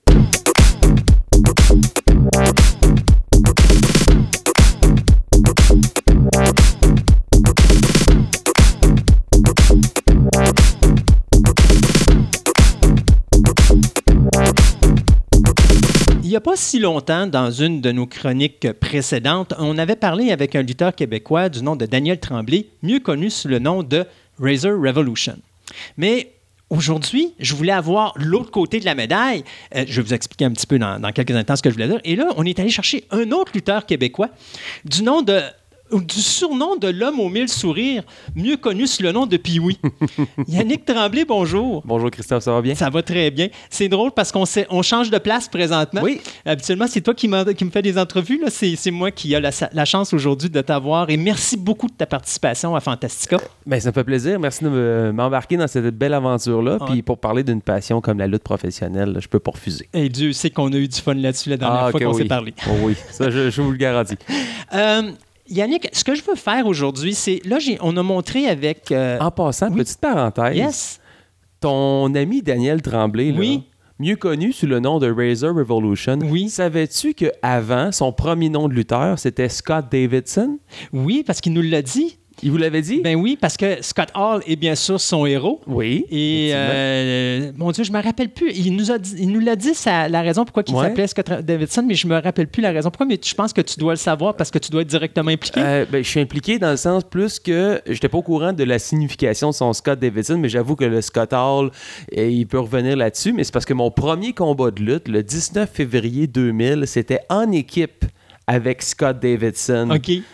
n'y a pas si longtemps, dans une de nos chroniques précédentes, on avait parlé avec un lutteur québécois du nom de Daniel Tremblay, mieux connu sous le nom de Razor Revolution. Mais aujourd'hui, je voulais avoir l'autre côté de la médaille. Euh, je vais vous expliquer un petit peu dans, quelques instants ce que je voulais dire. Et là, on est allé chercher un autre lutteur québécois du nom de du surnom de l'homme aux mille sourires, mieux connu sous le nom de Pioui. Yannick Tremblay, bonjour. Bonjour Christophe, ça va bien? Ça va très bien. C'est drôle parce qu'on on change de place présentement. Oui. Habituellement, c'est toi qui, qui me fais des entrevues. là. C'est moi qui ai la, la chance aujourd'hui de t'avoir. Et merci beaucoup de ta participation à Fantastica. Ben, ça me fait plaisir. Merci de me- m'embarquer dans cette belle aventure-là. Ouais. Puis pour parler d'une passion comme la lutte professionnelle, là, je peux pas refuser. Et Dieu sait qu'on a eu du fun là-dessus la dernière Ah, fois qu'on oui. s'est parlé. Oh oui, ça, je, je vous le garantis. Euh, Yannick, ce que je veux faire aujourd'hui, c'est. Là, on a montré avec. euh, En passant, oui. petite parenthèse, yes. ton ami Daniel Tremblay, là, Oui. mieux connu sous le nom de Razor Revolution, Oui. savais-tu qu'avant, son premier nom de lutteur, c'était Scott Davidson? Oui, parce qu'il nous l'a dit. Il vous l'avait dit? Ben oui, parce que Scott Hall est bien sûr son héros. oui. Et euh, mon Dieu, je me rappelle plus. Il nous a dit- il nous l'a dit ça, la raison pourquoi il Ouais. s'appelait Scott Davidson, mais je me rappelle plus la raison pourquoi. Mais je pense que tu dois le savoir parce que tu dois être directement impliqué. Euh, ben, je suis impliqué dans le sens plus que j'étais pas au courant de la signification de son Scott Davidson, mais j'avoue que le Scott Hall, eh, il peut revenir là-dessus, mais c'est parce que mon premier combat de lutte, le 19 février 2000, c'était en équipe avec Scott Davidson.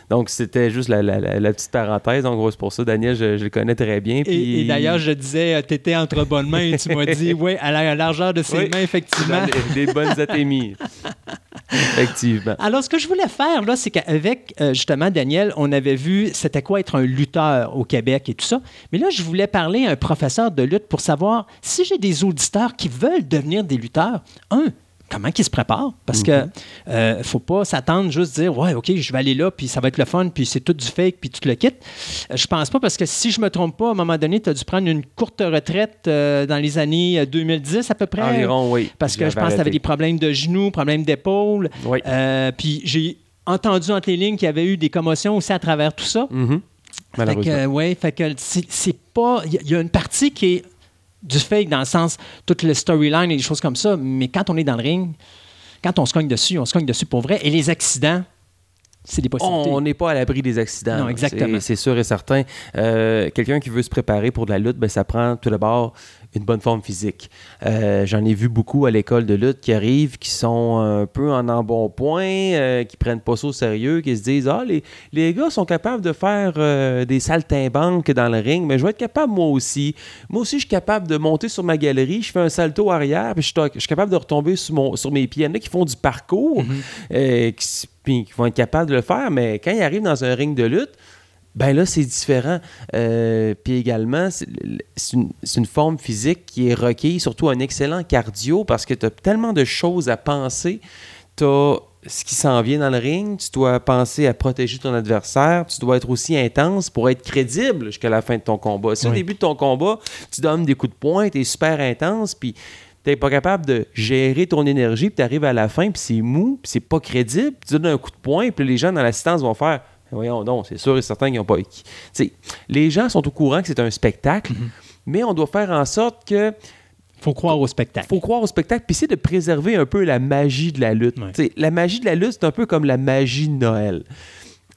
Donc, c'était juste la, la- la- la petite parenthèse. En gros, c'est pour ça, Daniel, je, je le connais très bien. Et, puis- et d'ailleurs, je disais, tu étais entre bonnes mains et tu m'as dit, oui, à la largeur de ses Oui. mains, effectivement. Des bonnes atémies. Effectivement. Alors, ce que je voulais faire, là, c'est qu'avec euh, justement Daniel, on avait vu c'était quoi être un lutteur au Québec et tout ça. Mais là, je voulais parler à un professeur de lutte pour savoir si j'ai des auditeurs qui veulent devenir des lutteurs. Un, comment ils se préparent? Parce que euh, faut pas s'attendre juste dire Ouais, OK, je vais aller là, puis ça va être le fun, puis c'est tout du fake, puis tu le quittes. Euh, je pense pas parce que si je me trompe pas, à un moment donné, tu as dû prendre une courte retraite euh, dans les années euh, 2010 à peu près. Environ, oui. Parce que je pense que tu avais des problèmes de genoux, problèmes d'épaule. Oui. Euh, puis j'ai entendu entre les lignes qu'il y avait eu des commotions aussi à travers tout ça. Mhm. Fait Malheureusement. que, ouais, fait que c'est pas. Il y y, a une partie qui est du fake dans le sens, toute le storyline et des choses comme ça, mais quand on est dans le ring, quand on se cogne dessus, on se cogne dessus pour vrai. Et les accidents, c'est des possibilités. On n'est pas à l'abri des accidents. Non, exactement. C'est- C'est sûr et certain. Euh, Quelqu'un qui veut se préparer pour de la lutte, ben, ça prend tout d'abord une bonne forme physique. Euh, J'en ai vu beaucoup à l'école de lutte qui arrivent, qui sont un peu en embonpoint, euh, qui prennent pas ça au sérieux, qui se disent Ah, les, les gars sont capables de faire euh, des saltimbanques dans le ring, mais je vais être capable moi aussi. Moi aussi, je suis capable de monter sur ma galerie, je fais un salto arrière, puis je suis, je suis capable de retomber sur, mon, sur mes pieds. Il y en a qui font du parcours, euh, qui, puis qui vont être capables de le faire, mais quand ils arrivent dans un ring de lutte, ben là, c'est différent. Euh, puis également, c'est une, forme physique qui est requise, surtout un excellent cardio, parce que tu as tellement de choses à penser. Tu as ce qui s'en vient dans le ring, tu dois penser à protéger ton adversaire, tu dois être aussi intense pour être crédible jusqu'à la fin de ton combat. Si au début de ton combat, tu donnes des coups de poing, tu es super intense, puis t'es pas capable de gérer ton énergie, puis t'arrives à la fin, puis c'est mou, puis c'est pas crédible, puis tu donnes un coup de poing, puis les gens dans l'assistance vont faire Voyons donc, c'est sûr et certain qu'ils n'ont pas. Tu sais, les gens sont au courant que c'est un spectacle, mais on doit faire en sorte que faut croire au spectacle. faut croire au spectacle, puis c'est de préserver un peu la magie de la lutte. Ouais. La magie de la lutte, c'est un peu comme la magie de Noël.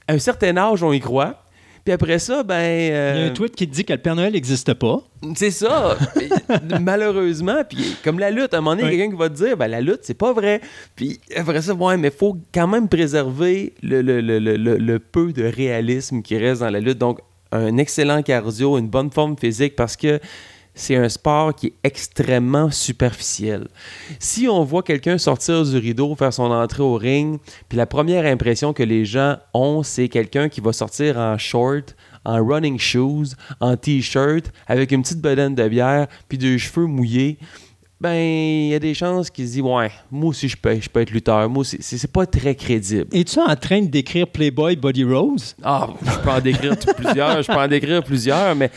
À un certain âge, on y croit. Puis après ça, ben. Il y a euh, un tweet qui te dit que le Père Noël n'existe pas. c'est ça. Malheureusement, puis comme la lutte, à un moment donné, il y a Oui. quelqu'un qui va te dire, ben la lutte, c'est pas vrai. Puis après ça, ouais, mais faut quand même préserver le- le- le- le peu de réalisme qui reste dans la lutte. Donc, un excellent cardio, une bonne forme physique, parce que c'est un sport qui est extrêmement superficiel. Si on voit quelqu'un sortir du rideau, faire son entrée au ring, puis la première impression que les gens ont, c'est quelqu'un qui va sortir en short, en running shoes, en t-shirt, avec une petite bedaine de bière, puis des cheveux mouillés, ben, il y a des chances qu'ils se disent Ouais, moi aussi, je peux, je peux être lutteur. Moi aussi, c'est c'est pas très crédible. Es-tu en train de décrire Playboy Body Rose? Ah, je peux en décrire plusieurs, je peux en décrire plusieurs, mais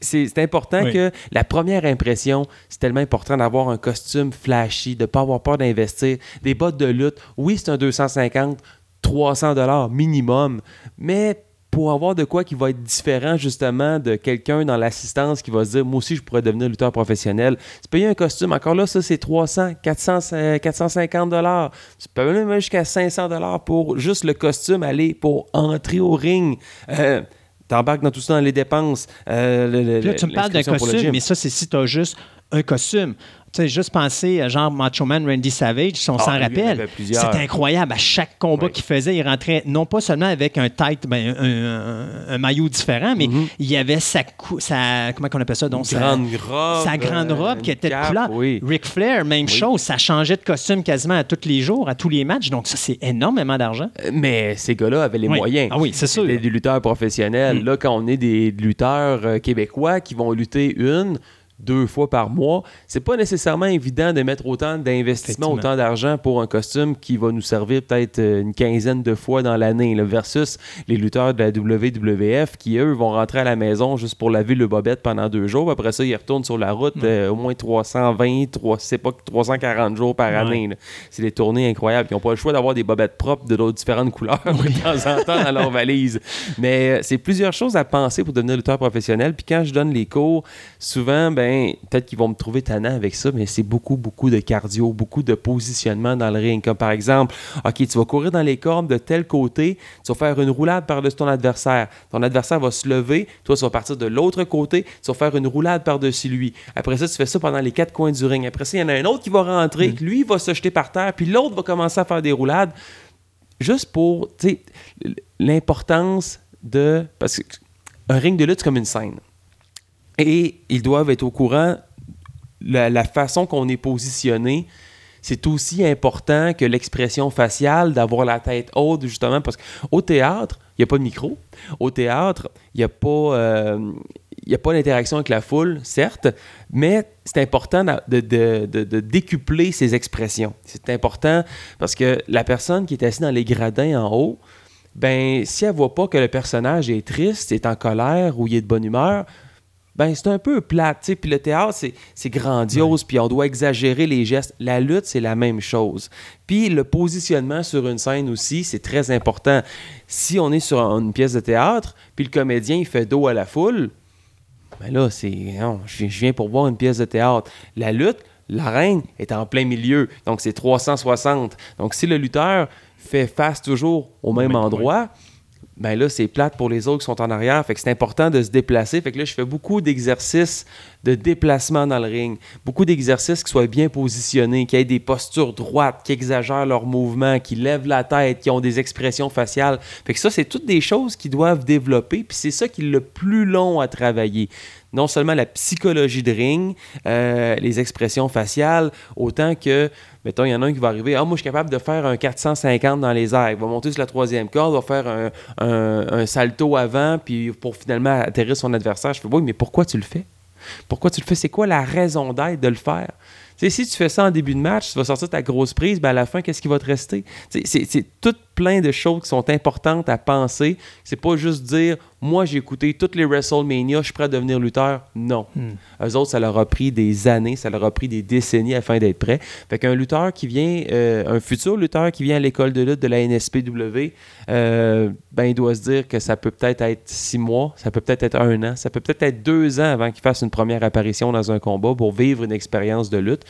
c'est c'est important Oui. que la première impression, c'est tellement important d'avoir un costume flashy, de ne pas avoir peur d'investir. Des bottes de lutte, oui, c'est un 250, 300 dollars minimum, mais pour avoir de quoi qui va être différent justement de quelqu'un dans l'assistance qui va se dire moi aussi je pourrais devenir lutteur professionnel. Tu payes un costume, encore là ça c'est 300, 400, euh, 450 dollars. Tu peux même jusqu'à 500 dollars pour juste le costume aller pour entrer au ring. Euh, T'embarques dans tout ça dans les dépenses. Euh, le- le- Puis là, tu me parles d'un costume, mais ça, c'est si tu as juste un costume. Tu sais, juste penser à genre Macho Man Randy Savage, si on Ah, s'en rappelle. C'était incroyable. À chaque combat Oui. qu'il faisait, il rentrait non pas seulement avec un tight, ben, un, un- un maillot différent, mais il y avait sa, cou- sa. Comment on appelle ça? Donc, sa- grande robe. sa grande euh, robe qui était de couleur. Oui. Ric Flair, même Oui. chose. Ça changeait de costume quasiment à tous les jours, à tous les matchs. Donc, ça, c'est énormément d'argent. Euh, Mais ces gars-là avaient les moyens. Ah oui, c'est sûr. C'était des lutteurs professionnels. Mm. Là, quand on est des lutteurs euh, québécois qui vont lutter une, deux fois par mois, c'est pas nécessairement évident de mettre autant d'investissement, autant d'argent pour un costume qui va nous servir peut-être euh, une quinzaine de fois dans l'année, versus les lutteurs de la WWF qui, eux, vont rentrer à la maison juste pour laver le bobette pendant deux jours. Après ça, ils retournent sur la route euh, au moins 320, 3, c'est pas 340 jours par année. C'est des tournées incroyables. Ils n'ont pas le choix d'avoir des bobettes propres de d'autres différentes couleurs de temps en temps dans leur valise. Mais euh, c'est plusieurs choses à penser pour devenir lutteur professionnel. Puis quand je donne les cours, souvent, ben peut-être qu'ils vont me trouver tannant avec ça, mais c'est beaucoup, beaucoup de cardio, beaucoup de positionnement dans le ring. Comme par exemple, OK, tu vas courir dans les cordes de tel côté, tu vas faire une roulade par-dessus ton adversaire. Ton adversaire va se lever, toi, tu vas partir de l'autre côté, tu vas faire une roulade par-dessus lui. Après ça, tu fais ça pendant les quatre coins du ring. Après ça, il y en a un autre qui va rentrer, que lui, il va se jeter par terre, puis l'autre va commencer à faire des roulades. Juste pour, tu sais, l'importance de... Parce qu'un ring de lutte, c'est comme une scène. Et ils doivent être au courant la, la façon qu'on est positionné. C'est aussi important que l'expression faciale, d'avoir la tête haute, justement, parce qu'au théâtre, il n'y a pas de micro. Au théâtre, il n'y a pas, euh, il a pas d'interaction avec la foule, certes, mais c'est important de, de- de- décupler ses expressions. C'est important parce que la personne qui est assise dans les gradins en haut, ben, si elle voit pas que le personnage est triste, est en colère ou est de bonne humeur, ben c'est un peu plate. Puis le théâtre, c'est, c'est grandiose, puis on doit exagérer les gestes. La lutte, c'est la même chose. Puis le positionnement sur une scène aussi, c'est très important. Si on est sur une pièce de théâtre, puis le comédien, il fait dos à la foule, ben là, c'est... Non, je viens pour voir une pièce de théâtre. La lutte, l'arène est en plein milieu, donc c'est 360. Donc si le lutteur fait face toujours au même même endroit, ben là, c'est plate pour les autres qui sont en arrière. Fait que c'est important de se déplacer. Fait que là, je fais beaucoup d'exercices de déplacement dans le ring. Beaucoup d'exercices qui soient bien positionnés, qui aient des postures droites, qui exagèrent leurs mouvements, qui lèvent la tête, qui ont des expressions faciales. Fait que ça, c'est toutes des choses qui doivent développer. Puis c'est ça qui est le plus long à travailler. Non seulement la psychologie de ring, euh, les expressions faciales, autant que, mettons, il y en a un qui va arriver, ah, moi, je suis capable de faire un 450 dans les airs. Il va monter sur la troisième corde, va faire un, un- un salto avant, puis pour finalement atterrir son adversaire. Je fais, oui, mais pourquoi tu le fais? Pourquoi tu le fais? C'est quoi la raison d'être de le faire? Si tu fais ça en début de match, tu vas sortir ta grosse prise, ben à la fin, qu'est-ce qui va te rester? C'est tout plein de choses qui sont importantes à penser. C'est pas juste dire, moi j'ai écouté toutes les WrestleMania, je suis prêt à devenir lutteur. Non. Eux autres, ça leur a pris des années, ça leur a pris des décennies afin d'être prêt. Fait qu'un lutteur qui vient, euh, un futur lutteur qui vient à l'école de lutte de la NSPW, euh, ben il doit se dire que ça peut peut-être être six mois, ça peut peut-être être un an, ça peut peut-être être deux ans avant qu'il fasse une première apparition dans un combat pour vivre une expérience de lutte.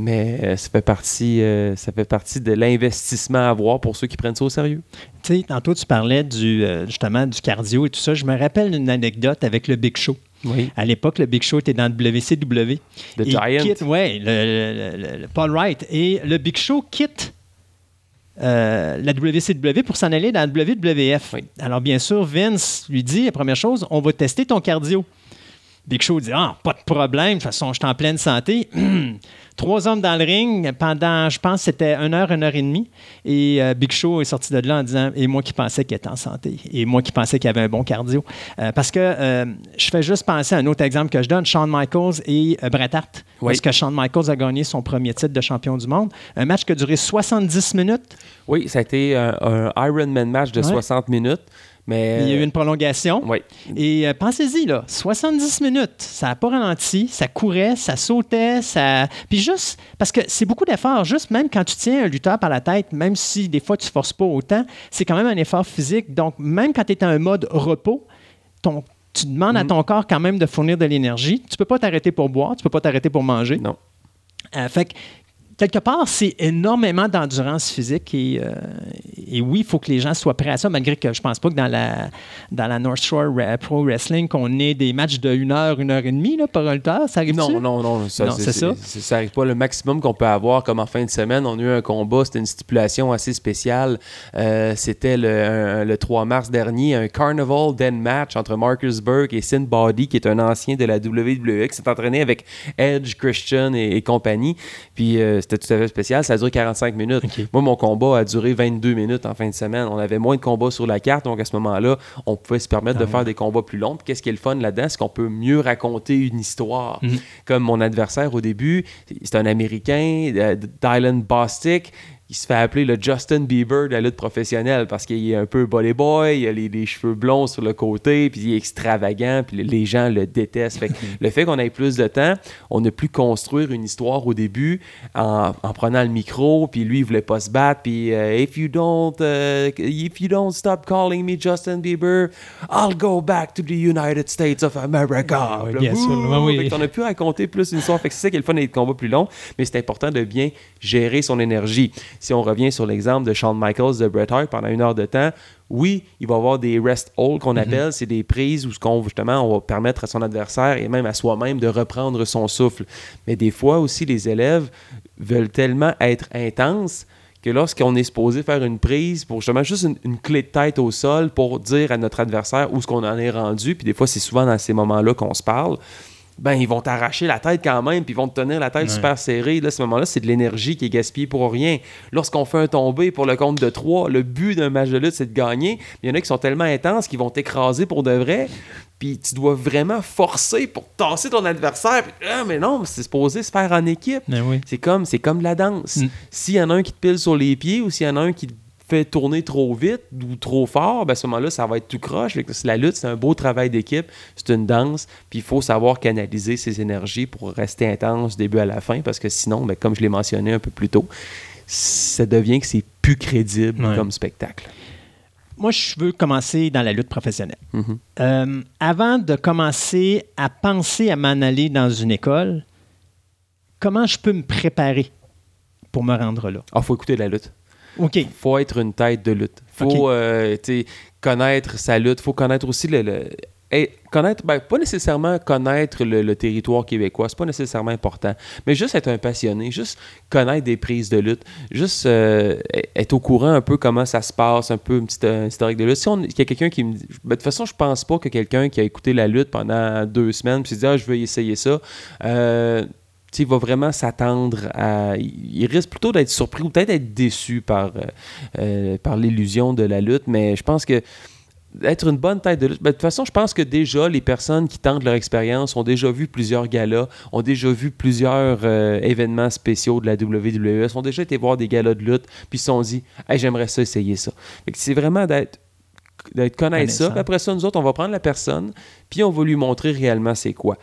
Mais euh, ça fait partie, euh, ça fait partie de l'investissement à avoir pour ceux qui prennent ça au sérieux. Tu sais, tantôt, tu parlais du, euh, justement du cardio et tout ça. Je me rappelle une anecdote avec le Big Show. Oui. À l'époque, le Big Show était dans le WCW. The Il Giant. quitte- ouais, le, le- le- le- Paul Wright. Et le Big Show quitte euh, la WCW pour s'en aller dans la WWF. Oui. Alors, bien sûr, Vince lui dit, la première chose, on va tester ton cardio. Big Show dit, ah, pas de problème, de toute façon, je suis en pleine santé. Trois hommes dans le ring pendant, je pense, c'était une heure, une heure et demie. Et euh, Big Show est sorti de là en disant, et moi qui pensais qu'il était en santé, et moi qui pensais qu'il avait un bon cardio. Euh, parce que euh, je fais juste penser à un autre exemple que je donne, Shawn Michaels et Bret Hart. Oui. Parce que Shawn Michaels a gagné son premier titre de champion du monde. Un match qui a duré 70 minutes. Oui, ça a été un, un Ironman match de Ouais. 60 minutes. Mais, Il y a eu une prolongation. Oui. Et euh, pensez-y, là, 70 minutes, ça n'a pas ralenti, ça courait, ça sautait, ça... Puis juste, parce que c'est beaucoup d'efforts, juste même quand tu tiens un lutteur par la tête, même si des fois tu forces pas autant, c'est quand même un effort physique. Donc, même quand tu es en mode repos, ton, tu demandes à ton corps quand même de fournir de l'énergie. Tu peux pas t'arrêter pour boire, tu peux pas t'arrêter pour manger. Non. Euh, fait que, quelque part, c'est énormément d'endurance physique et, euh, et oui, il faut que les gens soient prêts à ça, malgré que je pense pas que dans la, dans la North Shore Pro Wrestling, qu'on ait des matchs de 1 heure, 1 heure et demie là, par un lutteur. Ça arrive Non, non, non, ça, Non, c'est ça. c'est- Ça arrive pas. Le maximum qu'on peut avoir, comme en fin de semaine, on a eu un combat, c'était une stipulation assez spéciale. Euh, c'était le, un- le 3 mars dernier, un Carnival Den match entre Marcus Burke et Sin Body, qui est un ancien de la WWE, qui s'est entraîné avec Edge, Christian et, et compagnie. Puis euh, c'était tout à fait spécial. Ça a duré 45 minutes. Moi, mon combat a duré 22 minutes en fin de semaine. On avait moins de combats sur la carte, donc à ce moment-là, on pouvait se permettre Ah de faire des combats plus longs. Qu'est-ce qui est le fun là-dedans? C'est qu'on peut mieux raconter une histoire. Mhm. Comme mon adversaire au début, c'est un Américain, euh, Dylan Bostic. Il se fait appeler le Justin Bieber de la lutte professionnelle parce qu'il est un peu body boy, il a les, les cheveux blonds sur le côté, puis il est extravagant, puis les gens le détestent. Fait que le fait qu'on ait plus de temps, on a pu construire une histoire au début en, en prenant le micro, puis lui il voulait pas se battre, puis euh, if you don't uh, if you don't stop calling me Justin Bieber, I'll go back to the United States of America. oui, là, bien sûr, oui, qu'on a pu raconter plus une histoire. Fait que c'est ça qui est le fun des combats plus longs, mais c'est important de bien gérer son énergie. Si on revient sur l'exemple de Shawn Michaels de Bret Hart pendant une heure de temps, oui, il va y avoir des rest hold qu'on appelle, c'est des prises où ce qu'on justement on va permettre à son adversaire et même à soi-même de reprendre son souffle. Mais des fois aussi les élèves veulent tellement être intenses que lorsqu'on est supposé faire une prise pour justement juste une, une clé de tête au sol pour dire à notre adversaire où ce qu'on en est rendu, puis des fois c'est souvent dans ces moments-là qu'on se parle, ben ils vont t'arracher la tête quand même, puis ils vont te tenir la tête Ouais. super serrée. Là, à ce moment-là, c'est de l'énergie qui est gaspillée pour rien. Lorsqu'on fait un tombé pour le compte de 3, le but d'un match de lutte, c'est de gagner. Il y en a qui sont tellement intenses qu'ils vont t'écraser pour de vrai. Puis tu dois vraiment forcer pour tasser ton adversaire. Ah, mais non, c'est supposé se faire en équipe. Oui. C'est comme, c'est comme la danse. Mm. S'il y en a un qui te pile sur les pieds ou s'il y en a un qui te fait tourner trop vite ou trop fort, ben à ce moment-là, ça va être tout croche. La lutte, c'est un beau travail d'équipe, c'est une danse, puis il faut savoir canaliser ses énergies pour rester intense du début à la fin, parce que sinon, ben, comme je l'ai mentionné un peu plus tôt, ça devient que c'est plus crédible Ouais. comme spectacle. Moi, je veux commencer dans la lutte professionnelle. Mhm. Euh, avant de commencer à penser à m'en aller dans une école, comment je peux me préparer pour me rendre là? Ah, faut écouter la lutte. OK. faut être une tête de lutte. faut euh, connaître sa lutte. faut connaître aussi le. le- connaître, ben, pas nécessairement connaître le, le territoire québécois, c'est pas nécessairement important, mais juste être un passionné, juste connaître des prises de lutte, juste euh, être au courant un peu comment ça se passe, un peu une petite historique de lutte. Si on- il y a quelqu'un qui me dit. ben, de toute façon, je pense pas que quelqu'un qui a écouté la lutte pendant deux semaines puis s'est dit Ah, je veux essayer ça. euh, il va vraiment s'attendre à. Il risque plutôt d'être surpris ou peut-être être déçu par, euh, euh, par l'illusion de la lutte, mais je pense que être une bonne tête de lutte. Ben, de toute façon, je pense que déjà, les personnes qui tentent leur expérience ont déjà vu plusieurs galas, ont déjà vu plusieurs euh, événements spéciaux de la WWE, ont déjà été voir des galas de lutte, puis ils se sont dit hey, j'aimerais ça essayer ça. C'est vraiment d'être d'être connaître ça. Puis après ça, nous autres, on va prendre la personne, puis on va lui montrer réellement c'est quoi.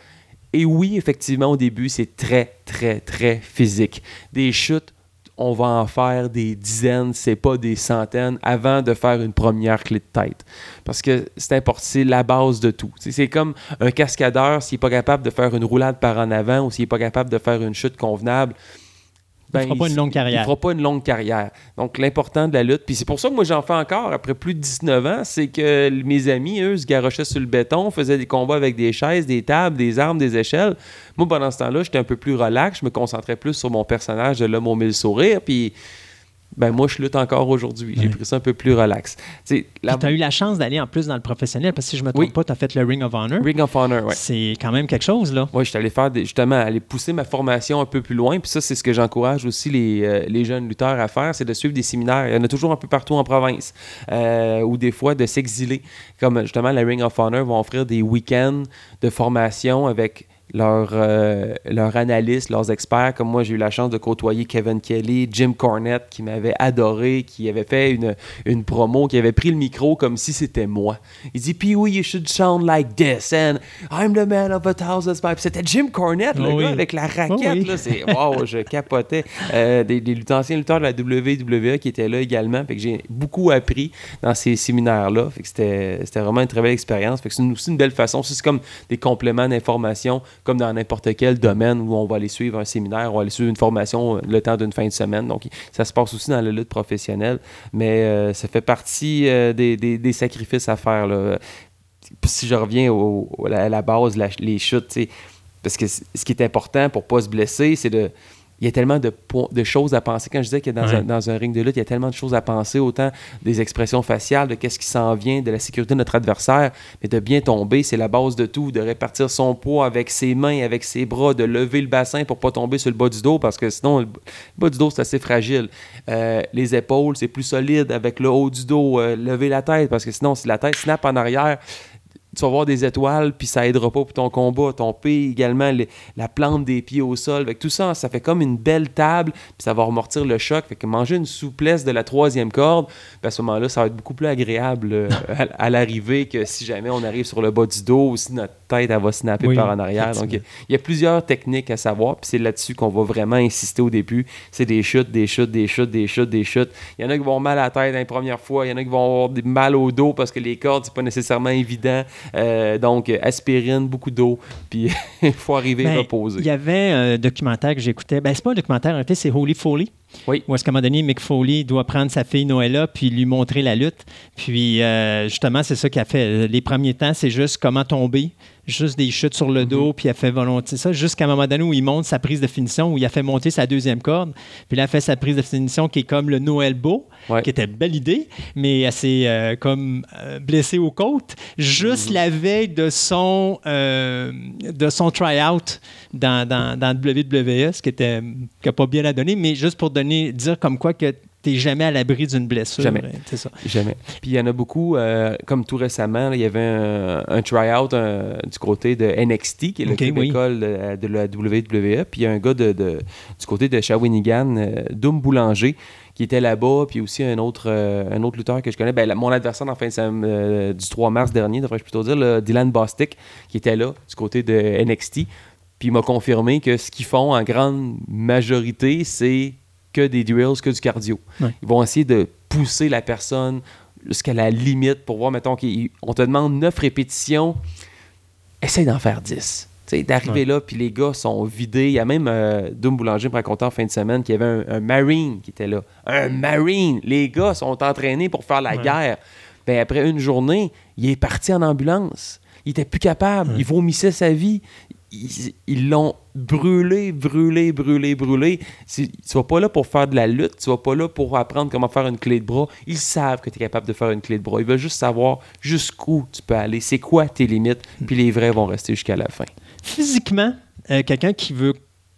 Et oui, effectivement, au début, c'est très, très, très physique. Des chutes, on va en faire des dizaines, c'est pas des centaines, avant de faire une première clé de tête. Parce que c'est important, c'est la base de tout. C'est- C'est comme un cascadeur, s'il n'est pas capable de faire une roulade par en avant ou s'il n'est pas capable de faire une chute convenable, Il fera pas une longue carrière. Il fera pas une longue carrière. Donc, l'important de la lutte, puis c'est pour ça que moi j'en fais encore après plus de 19 ans, c'est que mes amis, eux, se garochaient sur le béton, faisaient des combats avec des chaises, des tables, des armes, des échelles. Moi, pendant ce temps-là, j'étais un peu plus relax, je me concentrais plus sur mon personnage de l'homme au mille sourires, puis ben moi, je lutte encore aujourd'hui. J'ai pris ça un peu plus relax. Tu la as eu la chance d'aller en plus dans le professionnel, parce que si je me trompe Oui. pas, tu as fait le Ring of Honor. Ring of Honor, ouais. C'est quand même quelque chose, là. Oui, je suis allé faire des- justement aller pousser ma formation un peu plus loin. Puis ça, c'est ce que j'encourage aussi les, euh, les jeunes lutteurs à faire, c'est de suivre des séminaires. Il y en a toujours un peu partout en province. Euh, ou des fois de s'exiler. Comme justement la Ring of Honor vont offrir des week-ends de formation avec leurs euh, leurs analystes, leurs experts. Comme moi, j'ai eu la chance de côtoyer Kevin Kelly, Jim Cornette, qui m'avait adoré, qui avait fait une, une promo, qui avait pris le micro comme si c'était moi. Il dit, Puis oui, you should sound like this, and I'm the man of a thousand pipes. C'était Jim Cornette, le Oh oui. gars, avec la raquette. Oh oui. là, c'est wow, je capotais. Euh, des, des anciens lutteurs de la WWE qui étaient là également. Fait que j'ai beaucoup appris dans ces séminaires-là. Fait que c'était c'était vraiment une très belle expérience. Fait que c'est une- aussi une belle façon. C'est comme des compléments d'information, comme dans n'importe quel domaine où on va aller suivre un séminaire, on va aller suivre une formation euh, le temps d'une fin de semaine. Donc, ça se passe aussi dans la lutte professionnelle. Mais euh, ça fait partie euh, des, des- sacrifices à faire. Là. Si je reviens à la base, les chutes, parce que ce qui est important pour pas se blesser, c'est de. Il y a tellement de, choses à penser. Quand je disais que dans, Ouais. un, dans un ring de lutte, il y a tellement de choses à penser, autant des expressions faciales, de qu'est-ce qui s'en vient, de la sécurité de notre adversaire, mais de bien tomber, c'est la base de tout, de répartir son poids avec ses mains, avec ses bras, de lever le bassin pour pas tomber sur le bas du dos, parce que sinon, le bas du dos, c'est assez fragile. Euh, les épaules, c'est plus solide avec le haut du dos, euh, lever la tête, parce que sinon, si la tête snap en arrière, tu vas voir des étoiles, puis ça aidera pas pour ton combat. Ton pied également, le- la plante des pieds au sol. Avec tout ça, ça fait comme une belle table, puis ça va amortir le choc. Fait que manger une souplesse de la troisième corde, puis à ce moment-là, ça va être beaucoup plus agréable euh, à, à l'arrivée que si jamais on arrive sur le bas du dos ou si notre tête, elle va snapper Oui, par en arrière. Donc, il y a- il y, a plusieurs techniques à savoir, puis c'est là-dessus qu'on va vraiment insister au début. C'est des chutes, des chutes, des chutes, des chutes, des chutes. Il y en a qui vont avoir mal à la tête la première fois, il y en a qui vont avoir des mal au dos parce que les cordes, c'est pas nécessairement évident. Euh, donc, aspirine, beaucoup d'eau, puis il faut arriver Ben, reposer. Il y avait un documentaire que j'écoutais. Ben, c'est pas un documentaire, en fait, c'est Holy Foley. Oui. Où est-ce qu'à un moment donné, Mick Foley doit prendre sa fille Noëlla puis lui montrer la lutte. Puis, euh, justement, c'est ça qu'il a fait. Les premiers temps, c'est juste comment tomber, juste des chutes sur le Mhm. dos, puis il a fait volontiers ça, jusqu'à un moment donné où il monte sa prise de finition, où il a fait monter sa deuxième corde. Puis là, il a fait sa prise de finition qui est comme le Noël beau, Ouais. qui était belle idée, mais elle s'est euh, comme euh, blessée aux côtes, juste la veille de son, euh, de son try-out dans, dans, dans WWE, ce qui était qui a pas bien à donner, mais juste pour donner, dire comme quoi que tu n'es jamais à l'abri d'une blessure. Jamais. euh, C'est ça. Jamais. Puis il y en a beaucoup, euh, comme tout récemment, il y avait un, un try-out du côté de NXT, qui est le Ok, club oui. école de, de la WWE. Puis il y a un gars de, de- du côté de Shawinigan, euh, Doom Boulanger, qui était là-bas. Puis aussi un autre, euh, un autre lutteur que je connais, ben, la- mon adversaire en fin de semaine, euh, du 3 mars dernier, devrais-je plutôt dire, là, Dylan Bostic, qui était là du côté de NXT. Puis il m'a confirmé que ce qu'ils font en grande majorité, c'est que des drills, que du cardio. Ouais. Ils vont essayer de pousser la personne jusqu'à la limite pour voir, mettons, qu'on te demande 9 répétitions, essaye d'en faire 10. Tu sais, D'arriver Ouais. là, puis les gars sont vidés. Il y a même euh, Doom Boulanger me racontait en fin de semaine qu'il y avait un, un Marine qui était là. Un Marine! Les gars sont entraînés pour faire la Ouais. guerre. Ben, après une journée, il est parti en ambulance. Il était plus capable. Il vomissait sa vie. Ils l'ont brûlé, brûlé, brûlé, brûlé. Tu vas pas là pour faire de la lutte. Tu vas pas là pour apprendre comment faire une clé de bras. Ils savent que tu es capable de faire une clé de bras. Ils veulent juste savoir jusqu'où tu peux aller. C'est quoi tes limites. Puis les vrais vont rester jusqu'à la fin. Physiquement, euh, quelqu'un qui veut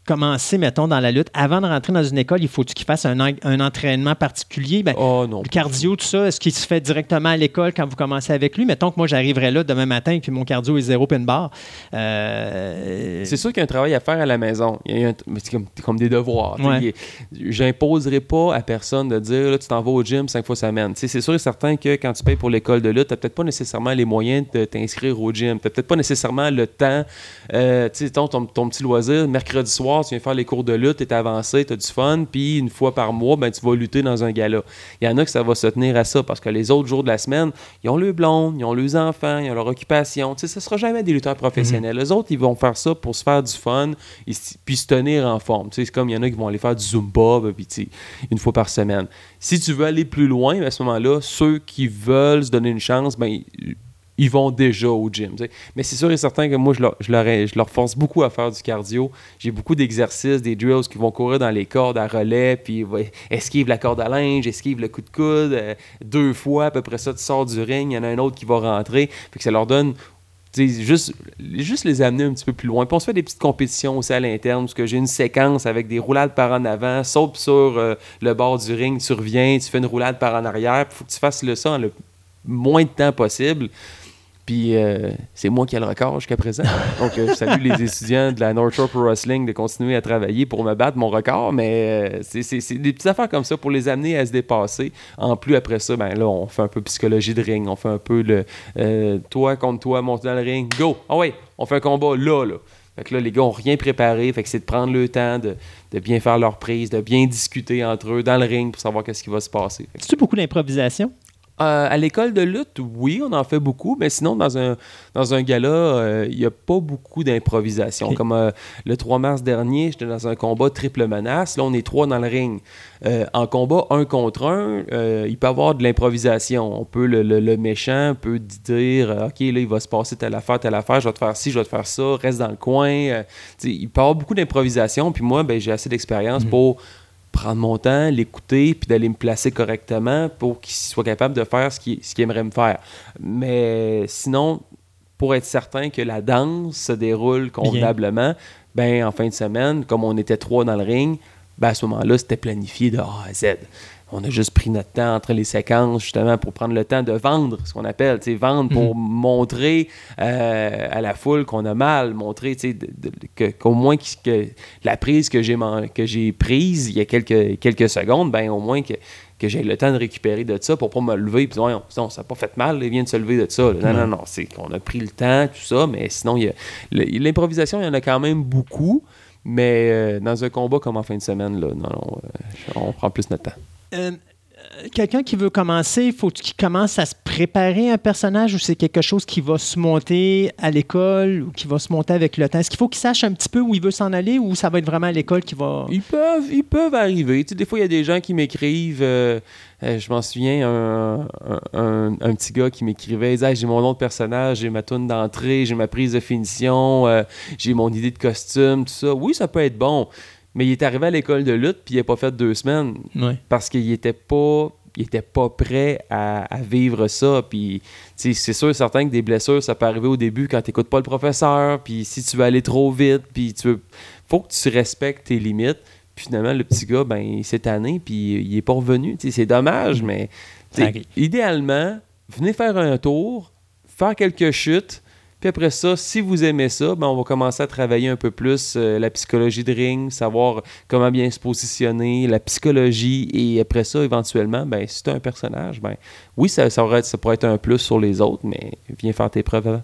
commencer, mettons, dans la lutte, avant de rentrer dans une école, il faut qu'il fasse un, un entraînement particulier? Ben, Oh non. le cardio, tout ça, est-ce qu'il se fait directement à l'école quand vous commencez avec lui? Mettons que moi, j'arriverais là demain matin et puis mon cardio est zéro pin bar. Euh, C'est sûr qu'il y a un travail à faire à la maison. Il y a un- c'est comme, comme des devoirs. Ouais. J'imposerai pas à personne de dire là, tu t'en vas au gym cinq fois semaine. C'est sûr et certain que quand tu payes pour l'école de lutte, tu n'as peut-être pas nécessairement les moyens de t'inscrire au gym. Tu peut-être pas nécessairement le temps. Euh, tu sais, ton, ton, ton petit loisir, mercredi soir, tu viens faire les cours de lutte, tu es avancé, tu as du fun, puis une fois par mois, ben, tu vas lutter dans un gala. Il y en a que ça va se tenir à ça parce que les autres jours de la semaine, ils ont le blonde, ils ont leurs enfants, ils ont leur occupation. Tu sais, ce sera jamais des lutteurs professionnels. Les autres, ils vont faire ça pour se faire du fun et puis se tenir en forme. Tu sais, c'est comme il y en a qui vont aller faire du Zumba ben, puis tu sais, une fois par semaine. Si tu veux aller plus loin, à ce moment-là, ceux qui veulent se donner une chance, ben, ils- vont déjà au gym. Mais c'est sûr et certain que moi, je leur, je, leur, force beaucoup à faire du cardio. J'ai beaucoup d'exercices, des drills qui vont courir dans les cordes à relais, puis esquive la corde à linge, esquive le coup de coude, euh, deux fois, à peu près ça, tu sors du ring, il y en a un autre qui va rentrer. Fait que ça leur donne juste, juste les amener un petit peu plus loin. Puis on se fait des petites compétitions aussi à l'interne, parce que j'ai une séquence avec des roulades par en avant, saute sur euh, le bord du ring, tu reviens, tu fais une roulade par en arrière, il faut que tu fasses le ça en le moins de temps possible. Puis euh, c'est moi qui ai le record jusqu'à présent. Donc euh, je salue les étudiants de la North Shore Pro Wrestling de continuer à travailler pour me battre mon record, mais euh, c'est- des petites affaires comme ça pour les amener à se dépasser. En plus, après ça, ben là, on fait un peu psychologie de ring, on fait un peu le toi contre toi, monte dans le ring, go! Ah ouais, on fait un combat là, là. Fait que là, les gars ont rien préparé, fait que c'est de prendre le temps de, de bien faire leur prise, de bien discuter entre eux dans le ring pour savoir qu'est-ce qui va se passer. C'est-tu beaucoup d'improvisation? Euh, à l'école de lutte, oui, on en fait beaucoup, mais sinon, dans un, dans un gala, euh, il n'y a pas beaucoup d'improvisation. Comme euh, le 3 mars dernier, j'étais dans un combat triple menace. Là, on est trois dans le ring. Euh, en combat un contre un, il peut y avoir de l'improvisation. On peut, le, le- le méchant peut dire OK, là, il va se passer telle affaire, telle affaire, je vais te faire ci, je vais te faire ça, reste dans le coin. Il peut y avoir beaucoup d'improvisation. Puis moi, ben, j'ai assez d'expérience pour prendre mon temps, l'écouter, puis d'aller me placer correctement pour qu'il soit capable de faire ce qu'il aimerait me faire. Mais sinon, pour être certain que la danse se déroule convenablement, ben en fin de semaine, comme on était trois dans le ring, ben à ce moment-là, c'était planifié de A à Z. On a juste pris notre temps entre les séquences, justement, pour prendre le temps de vendre, ce qu'on appelle, vendre pour montrer euh, à la foule qu'on a mal, montrer, tu sais, qu'au moins que la prise que j'ai man- que j'ai prise il y a quelques, quelques secondes, ben au moins que, que j'ai le temps de récupérer de ça pour pas me lever puis Ouais, non, ça n'a pas fait mal, il vient de se lever de ça. là. Non, non, non, c'est qu'on a pris le temps, tout ça, mais sinon, il y a- le- l'improvisation, il y en a quand même beaucoup, mais euh, dans un combat comme en fin de semaine, là, non, non, euh, on prend plus notre temps. Euh, Quelqu'un qui veut commencer, faut qu'il commence à se préparer un personnage ou c'est quelque chose qui va se monter à l'école ou qui va se monter avec le temps? Est-ce qu'il faut qu'il sache un petit peu où il veut s'en aller ou ça va être vraiment à l'école qui va. Ils peuvent, ils peuvent arriver. Tu sais, des fois, il y a des gens qui m'écrivent. euh, euh, je m'en souviens, un, un- petit gars qui m'écrivait il Hey, J'ai mon nom de personnage, j'ai ma toune d'entrée, j'ai ma prise de finition, j'ai mon idée de costume, tout ça. Oui, ça peut être bon. Mais il est arrivé à l'école de lutte, puis il n'a pas fait deux semaines. Ouais. parce qu'il était pas il était pas prêt à, à vivre ça. Puis c'est sûr et certain que des blessures ça peut arriver au début quand tu n'écoutes pas le professeur puis si tu veux aller trop vite puis tu veux faut que tu respectes tes limites. Puis finalement le petit gars ben il s'est tanné puis il est pas revenu. C'est dommage mais Ça arrive. idéalement venez faire un tour faire quelques chutes puis après ça, si vous aimez ça, ben on va commencer à travailler un peu plus euh, la psychologie de ring, savoir comment bien se positionner, la psychologie, et après ça, éventuellement, ben, si tu un personnage, ben oui, ça, ça, aurait- ça pourrait être un plus sur les autres, mais viens faire tes preuves avant.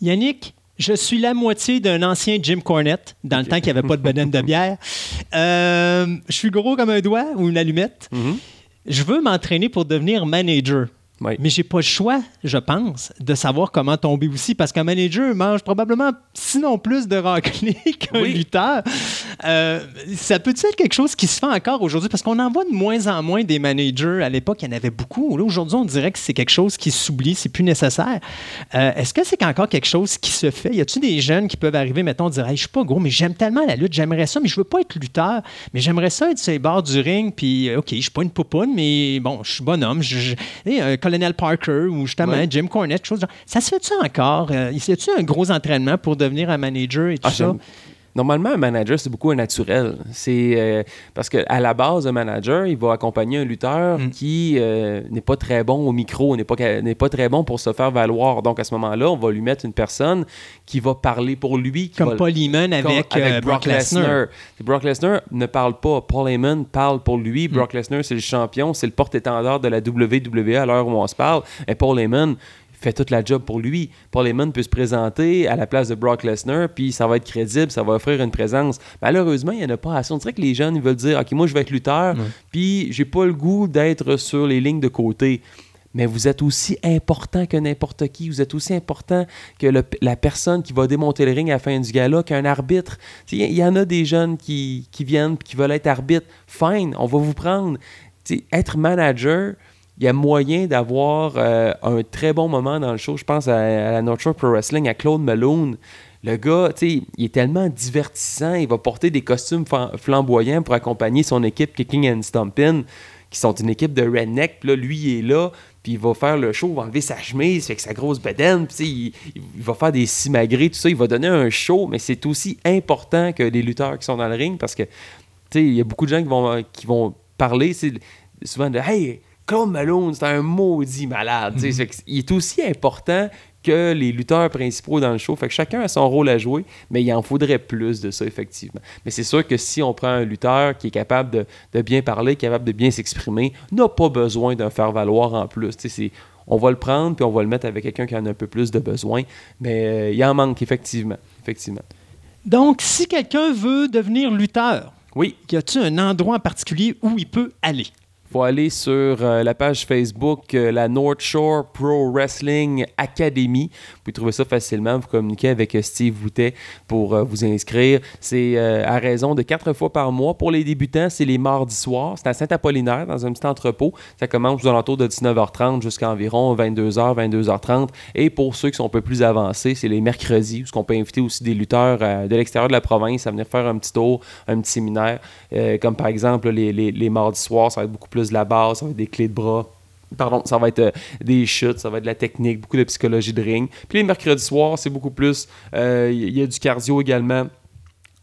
Yannick, je suis la moitié d'un ancien Jim Cornette, dans le temps qu'il n'y avait pas de bedaine de bière. Euh, je suis gros comme un doigt ou une allumette. Je veux m'entraîner pour devenir manager. Oui. Mais j'ai pas le choix, je pense, de savoir comment tomber aussi, parce qu'un manager mange probablement, sinon plus de raclés qu'un Oui. lutteur. Euh, ça peut être quelque chose qui se fait encore aujourd'hui, parce qu'on en voit de moins en moins des managers. À l'époque, il y en avait beaucoup. Là, aujourd'hui, on dirait que c'est quelque chose qui s'oublie, c'est plus nécessaire. Euh, Est-ce que c'est encore quelque chose qui se fait? Y a-tu des jeunes qui peuvent arriver, mettons, dire hey, Je suis pas gros, mais j'aime tellement la lutte, j'aimerais ça, mais je veux pas être lutteur, mais j'aimerais ça être sur les bords du ring, puis euh, OK, je suis pas une poupoune, mais bon, je suis bonhomme. Je, je- tu sais, un Colonel Parker ou justement Ouais. Jim Cornette, chose genre. Ça se fait-tu encore? Euh, y a-tu un gros entraînement pour devenir un manager et tout Ah, ça? Normalement, un manager, c'est beaucoup un naturel. C'est euh, parce qu'à la base, un manager, il va accompagner un lutteur Mm. qui euh, n'est pas très bon au micro, n'est pas, n'est pas très bon pour se faire valoir. Donc, à ce moment-là, on va lui mettre une personne qui va parler pour lui. Qui Comme va, Paul Heyman avec, comme- euh, Brock Lesnar. Brock Lesnar ne parle pas. Paul Heyman parle pour lui. Mm. Brock Lesnar, c'est le champion, c'est le porte-étendard de la WWE à l'heure où on se parle. Et Paul Heyman fait toute la job pour lui. Paul Heyman peut se présenter à la place de Brock Lesnar, puis ça va être crédible, ça va offrir une présence. Malheureusement, il n'y en a pas assez. On dirait que les jeunes ils veulent dire OK, moi, je vais être lutteur, puis j'ai pas le goût d'être sur les lignes de côté. Mais vous êtes aussi important que n'importe qui. Vous êtes aussi important que le- la personne qui va démonter le ring à la fin du gala, qu'un arbitre. Il y en a des jeunes qui, qui viennent et qui veulent être arbitre. Fine, on va vous prendre. Être manager, il y a moyen d'avoir euh, un très bon moment dans le show. Je pense à, à la North Pro Wrestling, à Claude Malone. Le gars, tu sais, il est tellement divertissant. Il va porter des costumes flam- flamboyants pour accompagner son équipe Kicking and Stompin', qui sont une équipe de redneck. Puis là, lui, il est là, puis il va faire le show, il va enlever sa chemise, avec sa grosse bedaine, puis il, va faire des simagrées, tout ça. Il va donner un show, mais c'est aussi important que les lutteurs qui sont dans le ring parce que, tu sais, il y a beaucoup de gens qui vont, qui vont parler souvent de Hey, Claude Malone, c'est un maudit malade. que Il est aussi important que les lutteurs principaux dans le show. Fait que chacun a son rôle à jouer, mais il en faudrait plus de ça, effectivement. Mais c'est sûr que si on prend un lutteur qui est capable de, de bien parler, capable de bien s'exprimer, n'a pas besoin d'un faire-valoir en plus. On va le prendre, puis on va le mettre avec quelqu'un qui en a un peu plus de besoin. Mais euh, il en manque, effectivement. effectivement. Donc, si quelqu'un veut devenir lutteur, Oui, y a-tu un endroit en particulier où il peut aller? Faut aller sur euh, la page Facebook, euh, la North Shore Pro Wrestling Academy. Vous pouvez trouver ça facilement. Vous communiquez avec euh, Steve Boutet pour vous inscrire. C'est à raison de quatre fois par mois. Pour les débutants, c'est les mardis soirs. C'est à Saint-Apollinaire, dans un petit entrepôt. Ça commence aux alentours de 19h30 jusqu'à environ 22h, 22h30. Et pour ceux qui sont un peu plus avancés, c'est les mercredis, où on peut inviter aussi des lutteurs de l'extérieur de la province à venir faire un petit tour, un petit séminaire. Euh, comme par exemple, les, les, mardis soirs, ça va être beaucoup plus de la base, ça va être des clés de bras. Pardon, ça va être euh, des chutes, ça va être de la technique, beaucoup de psychologie de ring. Puis les mercredis soirs, c'est beaucoup plus. euh, Il y a du cardio également.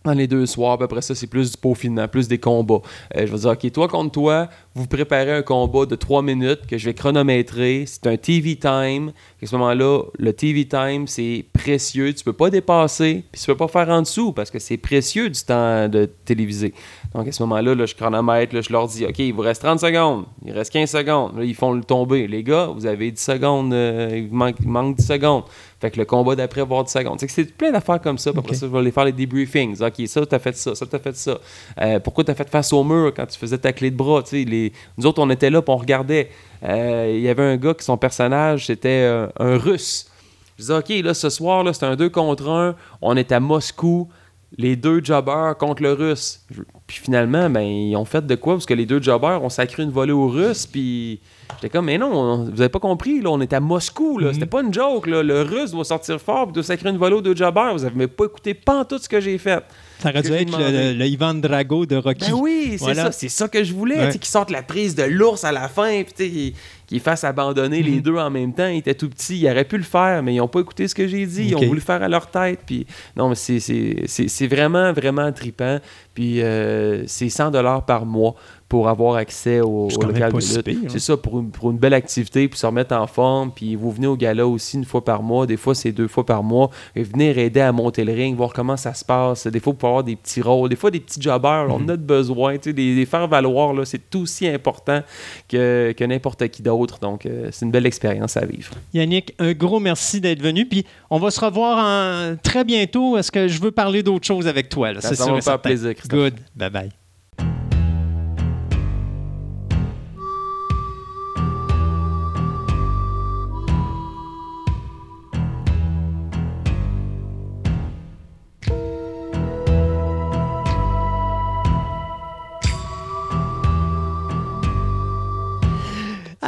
Dans les deux soirs, puis après ça, c'est plus du peaufinement, plus des combats. Euh, je vais dire, OK, toi contre toi, vous préparez un combat de 3 minutes que je vais chronométrer. C'est un TV time. À ce moment-là, le TV time, c'est précieux. Tu peux pas dépasser, puis tu peux pas faire en dessous parce que c'est précieux du temps de téléviser. Donc à ce moment-là, là, je chronomètre, là, je leur dis, OK, il vous reste 30 secondes, il reste 15 secondes. Là, ils font le tomber. Les gars, vous avez 10 secondes, euh, il, manque, il manque 10 secondes. Fait que le combat d'après va avoir 10 secondes. C'est que c'est plein d'affaires comme ça. Puis Après Ok. ça, je vais aller faire les debriefings. OK, ça, t'as fait ça, ça, t'as fait ça. Euh, pourquoi t'as fait face au mur quand tu faisais ta clé de bras? Les... Nous autres, on était là, puis on regardait. Euh, Il y avait un gars qui, son personnage, c'était euh, un russe. Je disais, OK, là, ce soir, là, c'est un 2 contre 1. On est à Moscou. Les deux jobbers contre le russe. Puis finalement, ben, ils ont fait de quoi? Parce que les deux jobbers ont sacré une volée aux Russes. Puis j'étais comme, mais non, on- vous avez pas compris, là, on est à Moscou. Là. C'était pas une joke. Là. Le russe doit sortir fort puis doit sacrer une volée aux deux jobbers. Vous avez pas écouté pas tout ce que j'ai fait. Ça aurait dû être le, le Ivan Drago de Rocky. Ben oui, c'est Voilà. ça, c'est ça que je voulais, Ouais. qu'ils sortent la prise de l'ours à la fin, puis tu sais, qu'ils- fassent abandonner Mhm. les deux en même temps. Ils étaient tout petits, ils auraient pu le faire, mais ils n'ont pas écouté ce que j'ai dit, ils ont voulu le faire à leur tête, puis non, mais c'est- c'est c'est- c'est vraiment, vraiment trippant, puis euh, c'est 100 dollars par mois pour avoir accès au, local de lutte. hein. C'est ça, pour une, pour une belle activité, puis se remettre en forme, puis vous venez au gala aussi une fois par mois, des fois c'est deux fois par mois, et venir aider à monter le ring, voir comment ça se passe, des fois pour avoir des petits rôles, des fois des petits jobbers, on Mhm. en a de besoin, tu sais, des, des faire valoir, là, c'est aussi important que, que n'importe qui d'autre, donc euh, c'est une belle expérience à vivre. Yannick, un gros merci d'être venu. Puis on va se revoir en- très bientôt. Est-ce que je veux parler d'autre chose avec toi? Ça, va me faire plaisir, Christophe. Good. Bye bye.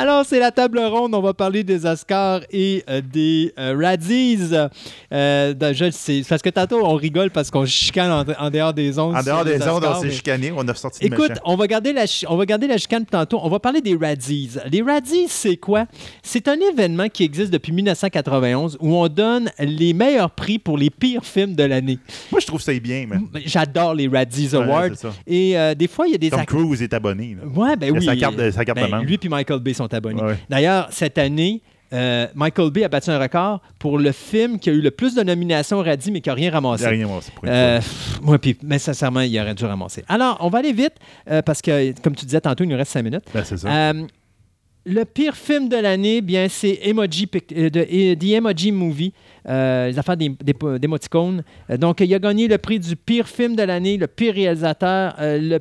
Alors, c'est la table ronde. On va parler des Oscars et euh, des euh. Euh, je le sais. Parce que tantôt, on rigole parce qu'on chicane en, en dehors des ondes. En dehors des ondes, on Oscars, s'est mais- chicané, on a sorti Écoute, méchant. on va, garder la on va garder la chicane tantôt. On va parler des Razzies. Les Razzies, c'est quoi? C'est un événement qui existe depuis 1991 où on donne les meilleurs prix pour les pires films de l'année. Moi, je trouve ça bien, mais. J'adore les Ouais, Awards. Et euh, des fois, il y a des Tom. Cruise est abonné. là. Ouais, ben oui. sa carte de- sa carte de Ben, membre. Lui et Michael Bay sont abonnés. Ouais. D'ailleurs, cette année, euh, Michael Bay a battu un record pour le film qui a eu le plus de nominations au Radis, mais qui n'a rien Il ramassé. y a rien, pour une Euh, pff, puis, mais sincèrement, il aurait dû ramasser. Alors, on va aller vite euh, parce que, comme tu disais tantôt, il nous reste cinq minutes. Ben, c'est ça. Euh, le pire film de l'année, bien, c'est Emoji de, The Emoji Movie, les affaires des- des- d'émoticônes. Donc, il a gagné le prix du pire film de l'année, le pire réalisateur, le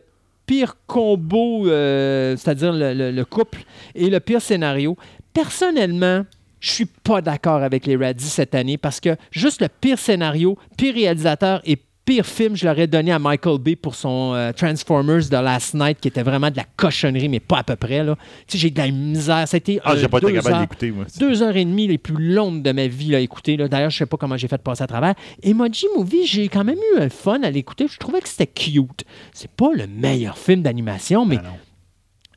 pire combo, euh, c'est-à-dire le, le- le couple, et le pire scénario. Personnellement, je suis pas d'accord avec les Radis cette année parce que juste le pire scénario, pire réalisateur et pire film, je l'aurais donné à Michael Bay pour son euh, Transformers de Last Night, qui était vraiment de la cochonnerie, mais pas à peu près. Là. Tu sais, j'ai de la misère. C'était Ah, j'ai pas été deux capable heures- moi. deux heures et demie les plus longues de ma vie à écouter. là. D'ailleurs, je sais pas comment j'ai fait passer à travers. Emoji Movie, j'ai quand même eu un fun à l'écouter. Je trouvais que c'était cute. C'est pas le meilleur film d'animation, mais Ben non.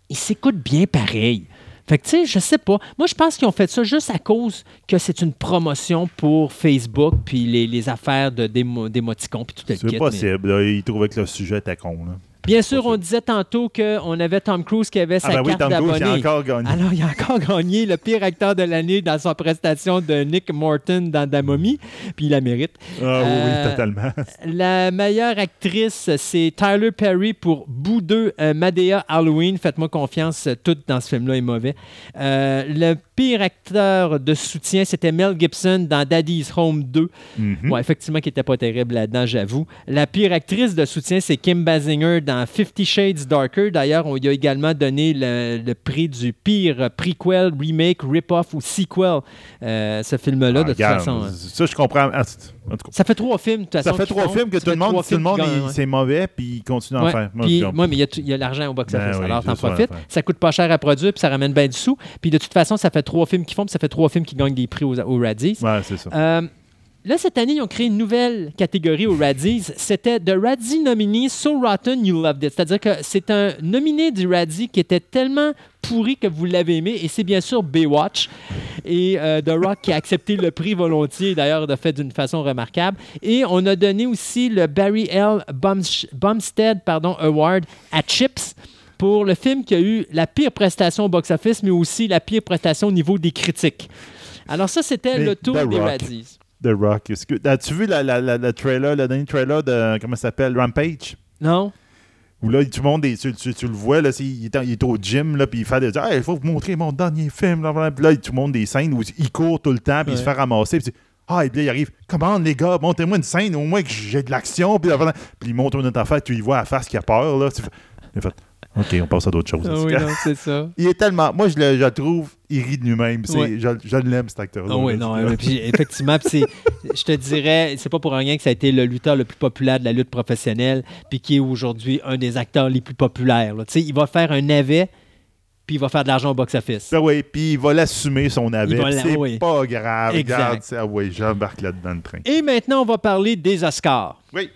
il s'écoute bien pareil. Fait que, tu sais, je sais pas. Moi, je pense qu'ils ont fait ça juste à cause que c'est une promotion pour Facebook, puis les, les affaires de démo- d'émoticons, puis tout le kit. C'est mais- possible. là. Il trouvait que le sujet était con. Là. Bien sûr, on disait tantôt qu'on avait Tom Cruise qui avait sa Ah, ben oui, carte Tom Cruise, il a d'abonné. encore gagné. Alors, il a encore gagné le pire acteur de l'année dans sa prestation de Nick Morton dans Da Mommy, puis il la mérite. Ah oui, Euh, oui, totalement. La meilleure actrice, c'est Tyler Perry pour Boo 2, euh, Madea Halloween. Faites-moi confiance, euh, tout dans ce film-là est mauvais. Euh, le pire acteur de soutien, c'était Mel Gibson dans Daddy's Home 2. Mhm. Ouais, effectivement, qui n'était pas terrible là-dedans, j'avoue. La pire actrice de soutien, c'est Kim Basinger dans Fifty Shades Darker. D'ailleurs, on lui a également donné le, le prix du pire prequel, remake, rip-off ou sequel. euh, ce film-là, Ah, de toute regarde, façon. hein. Ça, je comprends. Ah, c'est- en tout cas. Ça fait trois films, de toute Ça façon. fait qu'ils trois films que Ça tout le fait monde, tout le monde ouais. c'est mauvais, puis il continue à en faire. Moi, Puis, mais il y a, l'argent au box-office. Ben oui, alors, t'en ça, profites. Ça coûte pas cher à produire, puis ça ramène bien du sous. Puis, de toute façon, ça fait trois films qui font, puis ça fait trois films qui gagnent des prix aux, aux Radis. Ouais, c'est ça. Euh, là, cette année, ils ont créé une nouvelle catégorie aux Radis. C'était The Radzi Nominee So Rotten You Loved It. C'est-à-dire que c'est un nominé du Radzi qui était tellement pourri que vous l'avez aimé. Et c'est bien sûr Baywatch. Et euh, The Rock qui a accepté le prix volontiers, d'ailleurs, de fait d'une façon remarquable. Et on a donné aussi le Barry L. Bums- Bumstead pardon, Award à Chips pour le film qui a eu la pire prestation au box-office, mais aussi la pire prestation au niveau des critiques. Alors ça, c'était le tour The des. Radis. The Rock. Est-ce que- As-tu vu la, la, la- le trailer, le dernier trailer de. Comment ça s'appelle Rampage? Non? Où là, tout le monde, est- tu, tu- tu le vois, là, il, est, il est au gym, là, puis il fait des. Ah, il faut vous montrer mon dernier film. Là. Puis là, tout le monde des scènes où il court tout le temps, puis il se fait ramasser. Puis, ah, et puis là, il arrive. Commande, les gars, montrez-moi une scène, au moins que j'ai de l'action. Puis, là, puis il montre une autre affaire, tu y vois à la face qu'il a peur. Là, Tu fais- il fait, OK, on passe à d'autres choses. Ah oui, non, c'est ça. Il est tellement. Moi, je le, je le trouve, il rit de lui-même. Ouais. Je, je l'aime, cet acteur-là. Ah oui, non, euh, puis effectivement, puis c'est- je te dirais, c'est pas pour rien que ça a été le lutteur le plus populaire de la lutte professionnelle, puis qui est aujourd'hui un des acteurs les plus populaires. là. Tu sais, il va faire un navet, puis il va faire de l'argent au box-office. Ben oui, puis il va l'assumer son Il avis. C'est oui. pas grave. Exact. Regarde, c'est- ah oui, j'embarque là-dedans le train. Et maintenant, on va parler des Oscars. Oui.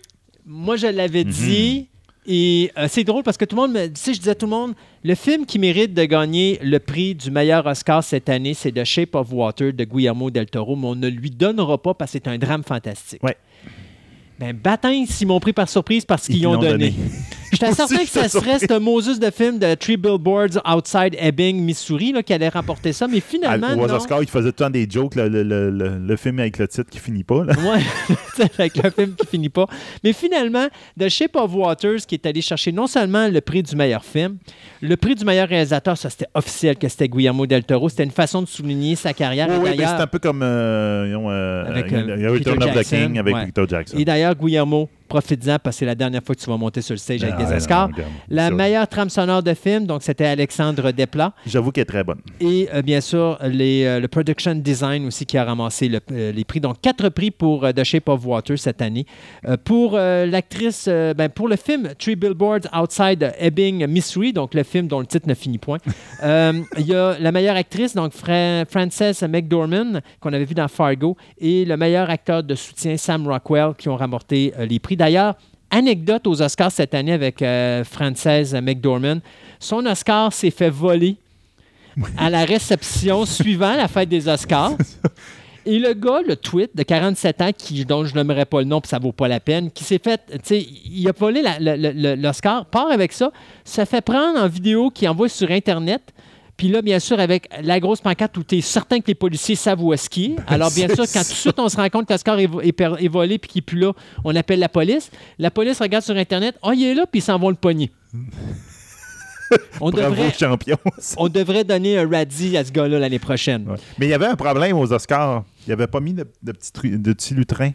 Moi, je l'avais Mhm. dit. Et euh, c'est drôle parce que tout le monde me. Tu sais, je disais à tout le monde, le film qui mérite de gagner le prix du meilleur Oscar cette année, c'est The Shape of Water de Guillermo del Toro, mais on ne lui donnera pas parce que c'est un drame fantastique. Ouais. Ben, bâtin, s'ils m'ont pris par surprise parce Ils qu'ils l'ont ont donné. donné. J'étais certain que ça serait ce Moses de film de Three Billboards Outside Ebbing, Missouri, là, qui allait remporter ça, mais finalement. Aux. Oscars, il faisait tout le temps des jokes, le, le- le- le- film avec le titre qui finit pas. C'est avec le film qui finit pas. Mais finalement, The Shape of Waters, qui est allé chercher non seulement le prix du meilleur film, le prix du meilleur réalisateur, ça c'était officiel que c'était Guillermo del Toro. C'était une façon de souligner sa carrière. Oui, oui, c'est un peu comme euh, euh, Avec, euh, euh, of the King avec ouais. Victor Jackson. Et d'ailleurs, Guillermo Profites-en parce que c'est la dernière fois que tu vas monter sur le stage avec Ah, des non, regarde, La meilleure trame sonore de film, donc c'était Alexandre Desplat. J'avoue qu'elle est très bonne. Et euh, bien sûr, les, euh, le Production Design aussi qui a ramassé le- euh, les prix. Donc, quatre prix pour The Shape of Water cette année. Pour l'actrice, ben, pour le film Three Billboards Outside Ebbing, Missouri, donc le film dont le titre ne finit point. Il y a la meilleure actrice, donc Fra- Frances McDormand, qu'on avait vu dans Fargo, et le meilleur acteur de soutien, Sam Rockwell, qui ont remporté les prix. D'ailleurs, anecdote aux Oscars cette année avec euh, Frances McDormand, son Oscar s'est fait voler à la réception suivant la fête des Oscars. Et le gars, le tweet de 47 ans, qui, dont je n'aimerais pas le nom, puis ça vaut pas la peine, qui s'est fait, tu sais, il a volé l'Oscar, part avec ça, se fait prendre en vidéo, qui envoie sur Internet. Puis là, bien sûr, avec la grosse pancarte où tu es certain que les policiers savent où est-ce qu'il est. Alors, bien sûr, quand tout de suite on se rend compte que l'Oscar est, volé puis qu'il n'est plus là, on appelle la police. La police regarde sur Internet, oh, il est là, puis ils s'en vont le pogner. on, Bravo, devrait, champion. on devrait donner un radis à ce gars-là l'année prochaine. Ouais. Mais il y avait un problème aux Oscars. Il n'avait pas mis de, de petits, tru- de petits lutrins.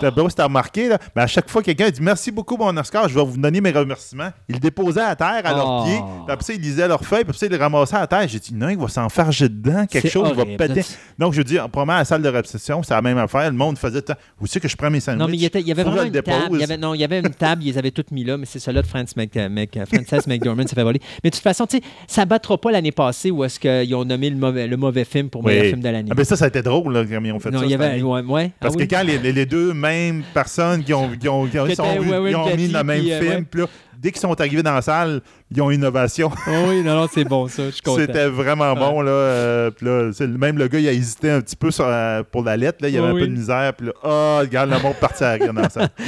T'as beau, c'était remarqué, là, mais à chaque fois, quelqu'un dit Merci beaucoup, mon Oscar, je vais vous donner mes remerciements. Il le déposait à terre, à leurs pieds, puis après ça, il lisait leurs feuilles, puis après ça, il les ramassait à terre. J'ai dit Non, il va s'enfarger dedans, quelque C'est chose horrible. va péter. Donc, je dis Probablement à la salle de réception, c'est la même affaire. Le monde faisait Vous savez que je prends mes sandwichs. Non, mais il, il y avait vraiment une table. Il y avait, non, il y avait une table, ils avaient toutes mis là, mais c'est celle-là de France Mc, Mc- Frances McDormand s'est fait voler. Mais de toute façon, tu sais, ça battra pas l'année passée où est-ce qu'ils ont nommé le mauvais, le mauvais film pour meilleur film de l'année. Ah, ben ça, ça a été drôle, là, quand ils ont fait non, ça. il y avait. Ouais. Parce Ah que quand les deux mêmes personnes qui ont, qui ont, qui ont- Qui mis le même puis, euh, film, puis là, dès qu'ils sont arrivés dans la salle, ils ont une innovation. Oui, non, non, c'est bon, ça. Je suis content. C'était vraiment bon. Là, euh, puis là, c'est- même le gars, il a hésité un petit peu sur, euh, pour la lettre. Là, il y avait Oui, un peu de misère. Puis là, oh, regarde, le monde parti à dans la salle.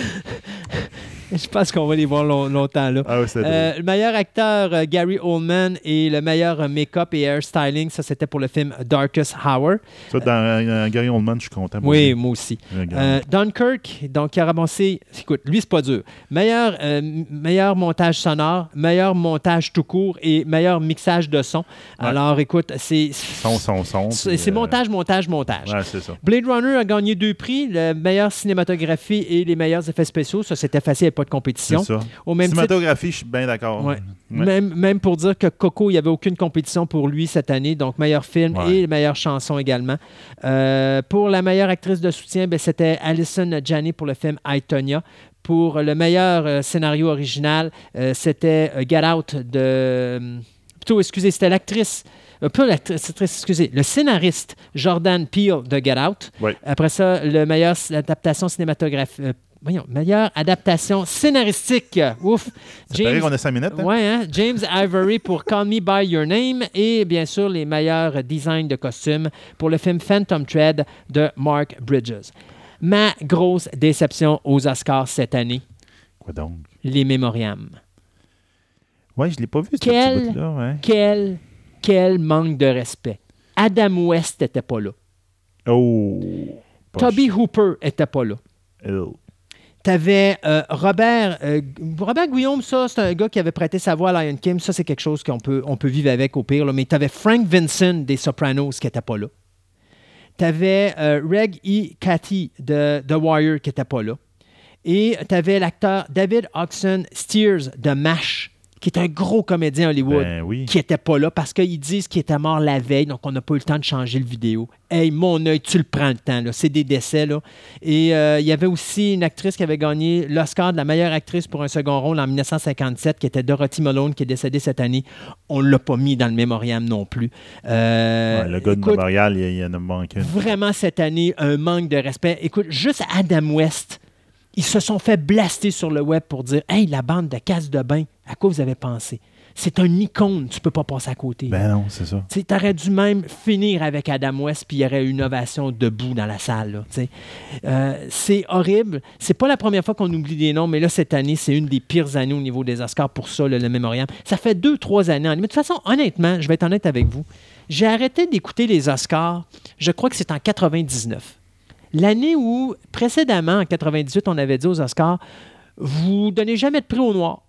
Je pense qu'on va les voir long- longtemps là. Ah oui, Euh, le meilleur acteur, euh, Gary Oldman, et le meilleur euh, make-up et hairstyling, ça c'était pour le film Darkest Hour. Ça, dans euh, Gary Oldman, je suis content. moi Oui, aussi. moi aussi. Euh, Dunkirk, donc qui a ramassé, écoute, lui c'est pas dur. Meilleur, meilleur montage sonore, meilleur montage tout court et meilleur mixage de son. Ouais. Alors écoute, c'est son, son, son. c'est montage, montage, montage. Ouais, c'est ça. Blade Runner a gagné deux prix, le meilleur cinématographie et les meilleurs effets spéciaux. Ça, c'était facile, pas de compétition. ça. Au même titre, Cinématographie, je suis bien d'accord. Ouais. Ouais. Même, même pour dire que Coco, il n'y avait aucune compétition pour lui cette année, donc meilleur film Ouais. et meilleure chanson également. Euh, pour la meilleure actrice de soutien, ben, c'était Alison Janney pour le film I, Tonya. Pour le meilleur euh, scénario original, euh, c'était euh, Get Out de. Plutôt, excusez, c'était l'actrice. pas l'actrice, excusez, le scénariste Jordan Peele de Get Out. Après ça, le meilleur adaptation cinématographique. Voyons, meilleure adaptation scénaristique. Ouf. Paraît qu'on a cinq minutes. hein? Ouais, hein? James Ivory pour Call Me By Your Name et bien sûr les meilleurs designs de costumes pour le film Phantom Thread de Mark Bridges. Ma grosse déception aux Oscars cette année, Quoi donc? les mémoriams. Ouais, je l'ai pas vu, Quel-. Ouais. Quel, quel manque de respect. Adam West n'était pas là. Oh! poche. Toby Hooper était pas là. Ew. Tu avais Robert, euh, Robert Guillaume, ça, c'est un gars qui avait prêté sa voix à Lion King. Ça, c'est quelque chose qu'on peut, on peut vivre avec au pire. Mais tu avais Frank Vincent des Sopranos qui n'était pas là. Tu avais Reg E. Cathy de The Wire qui n'était pas là. Et tu avais l'acteur David Oxon Steers de MASH, qui est un gros comédien Hollywood Ben oui. qui n'était pas là parce qu'ils disent qu'il était mort la veille, donc on n'a pas eu le temps de changer le vidéo. Hey, mon œil, tu le prends le temps, là. c'est des décès. Là. Et euh, il y avait aussi une actrice qui avait gagné l'Oscar de la meilleure actrice pour un second rôle en 1957, qui était Dorothy Malone, qui est décédée cette année. On ne l'a pas mis dans le mémoriam non plus. Euh, Ouais, le gars de Montréal, il, il en a manqué. Vraiment cette année, un manque de respect. Écoute, juste Adam West, ils se sont fait blaster sur le web pour dire Hey, la bande de casse de bain, à quoi vous avez pensé? C'est un icône, tu peux pas passer à côté. Ben non, c'est ça. Tu aurais dû même finir avec Adam West, puis il y aurait une ovation debout dans la salle. Euh, c'est horrible. C'est pas la première fois qu'on oublie des noms, mais là, cette année, c'est une des pires années au niveau des Oscars pour ça, le, le mémorial. Ça fait deux, trois années. Mais de toute façon, honnêtement, je vais être honnête avec vous. J'ai arrêté d'écouter les Oscars, je crois que c'est en 99. L'année où, précédemment, en 98, on avait dit aux Oscars, vous donnez jamais de prix au noir.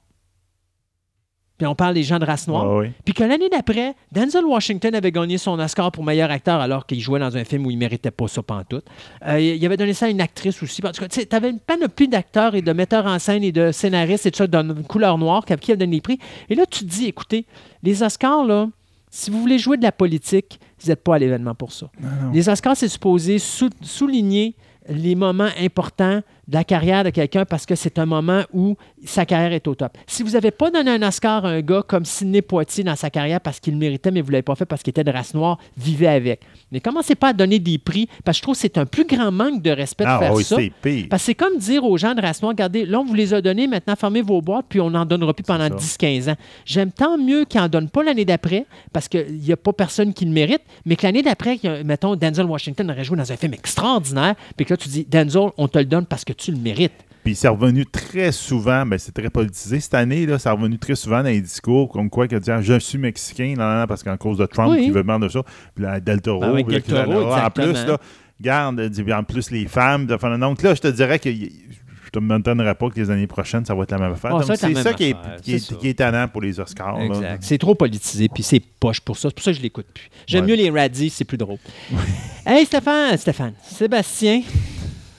puis on parle des gens de race noire, Ah oui. puis que l'année d'après, Denzel Washington avait gagné son Oscar pour meilleur acteur alors qu'il jouait dans un film où il méritait pas ça pantoute. Euh, il avait donné ça à une actrice aussi. En tout cas, tu avais une panoplie d'acteurs et de metteurs en scène et de scénaristes et tout ça d'une couleur noire qui qui a donné les prix. Et là, tu te dis, écoutez, les Oscars, là, si vous voulez jouer de la politique, vous n'êtes pas à l'événement pour ça. Les Oscars, c'est supposé sou- souligner les moments importants de la carrière de quelqu'un parce que c'est un moment où sa carrière est au top. Si vous n'avez pas donné un Oscar à un gars comme Sidney Poitier dans sa carrière parce qu'il le méritait, mais vous ne l'avez pas fait parce qu'il était de race noire, vivez avec. Mais commencez pas à donner des prix parce que je trouve que c'est un plus grand manque de respect de Ah faire oui, ça. pire. Parce que c'est comme dire aux gens de race noire, regardez, là, on vous les a donnés, maintenant fermez vos boîtes, puis on n'en donnera plus pendant ça. 10-15 ans. J'aime tant mieux qu'ils n'en donnent pas l'année d'après, parce qu'il n'y a pas personne qui le mérite, mais que l'année d'après, mettons, Denzel Washington aurait joué dans un film extraordinaire, puis que là, tu dis, Denzel, on te le donne parce que tu le mérites. Puis c'est revenu très souvent, ben c'est très politisé cette année, là, c'est revenu très souvent dans les discours, comme quoi que dire je suis mexicain, non, parce qu'en cause de Trump Oui. qui veut demander ça, puis là, Del Toro, Ben oui, puis là, Del Toro, qu'il en plus, là, garde, en plus les femmes, de, enfin, donc là, je te dirais que je ne m'étonnerais pas que les années prochaines, ça va être la même affaire. Ah, ça la c'est même ça qui est, affaire, qui, est, c'est ça. qui est étonnant pour les Oscars. là. C'est trop politisé, puis c'est poche pour ça. C'est pour ça que je l'écoute plus. J'aime Ouais. mieux les radis, c'est plus drôle. hey, Stéphane, Stéphane, Sébastien.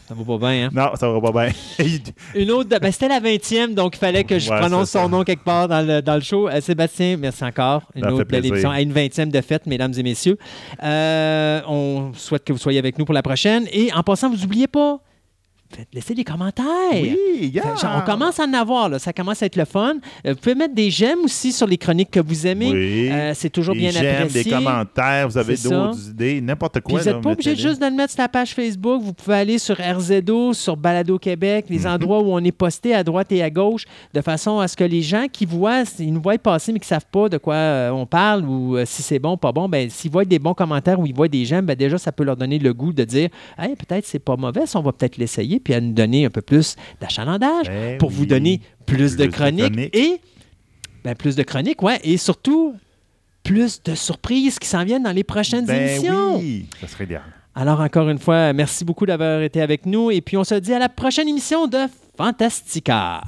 Ça va pas bien, hein? Non, ça va pas bien. Une autre. de- ben, c'était la 20e, donc il fallait que je Ouais, prononce son nom quelque part dans le, dans le show. Euh, Sébastien, merci encore. Une Ça autre belle émission. À une 20e de fête, mesdames et messieurs. Euh, on souhaite que vous soyez avec nous pour la prochaine. Et en passant, vous n'oubliez pas, faites, laissez des commentaires. oui, genre, on commence à en avoir, là. ça commence à être le fun. Euh, vous pouvez mettre des j'aime aussi sur les chroniques que vous aimez. Oui. Euh, c'est toujours Des bien j'aime, apprécié. des commentaires, vous avez d'autres idées, n'importe Puis quoi. vous n'êtes pas obligé juste de le mettre sur la page Facebook. Vous pouvez aller sur RZO, sur Balado Québec, les endroits où on est posté à droite et à gauche, de façon à ce que les gens qui voient, ils nous voient passer mais qui ne savent pas de quoi euh, on parle ou si c'est bon ou pas bon, ben, s'ils voient des bons commentaires ou ils voient des gens, ben, déjà, ça peut leur donner le goût de dire hey, peut-être c'est pas mauvais, ça, on va peut-être l'essayer, puis à nous donner un peu plus d'achalandage Ben pour vous donner plus, de Plus de chroniques chroniques. et ben, plus de chroniques, ouais, et surtout plus de surprises qui s'en viennent dans les prochaines Ben émissions. oui, ça serait bien. Alors, encore une fois, merci beaucoup d'avoir été avec nous. Et puis, on se dit à la prochaine émission de Fantastica.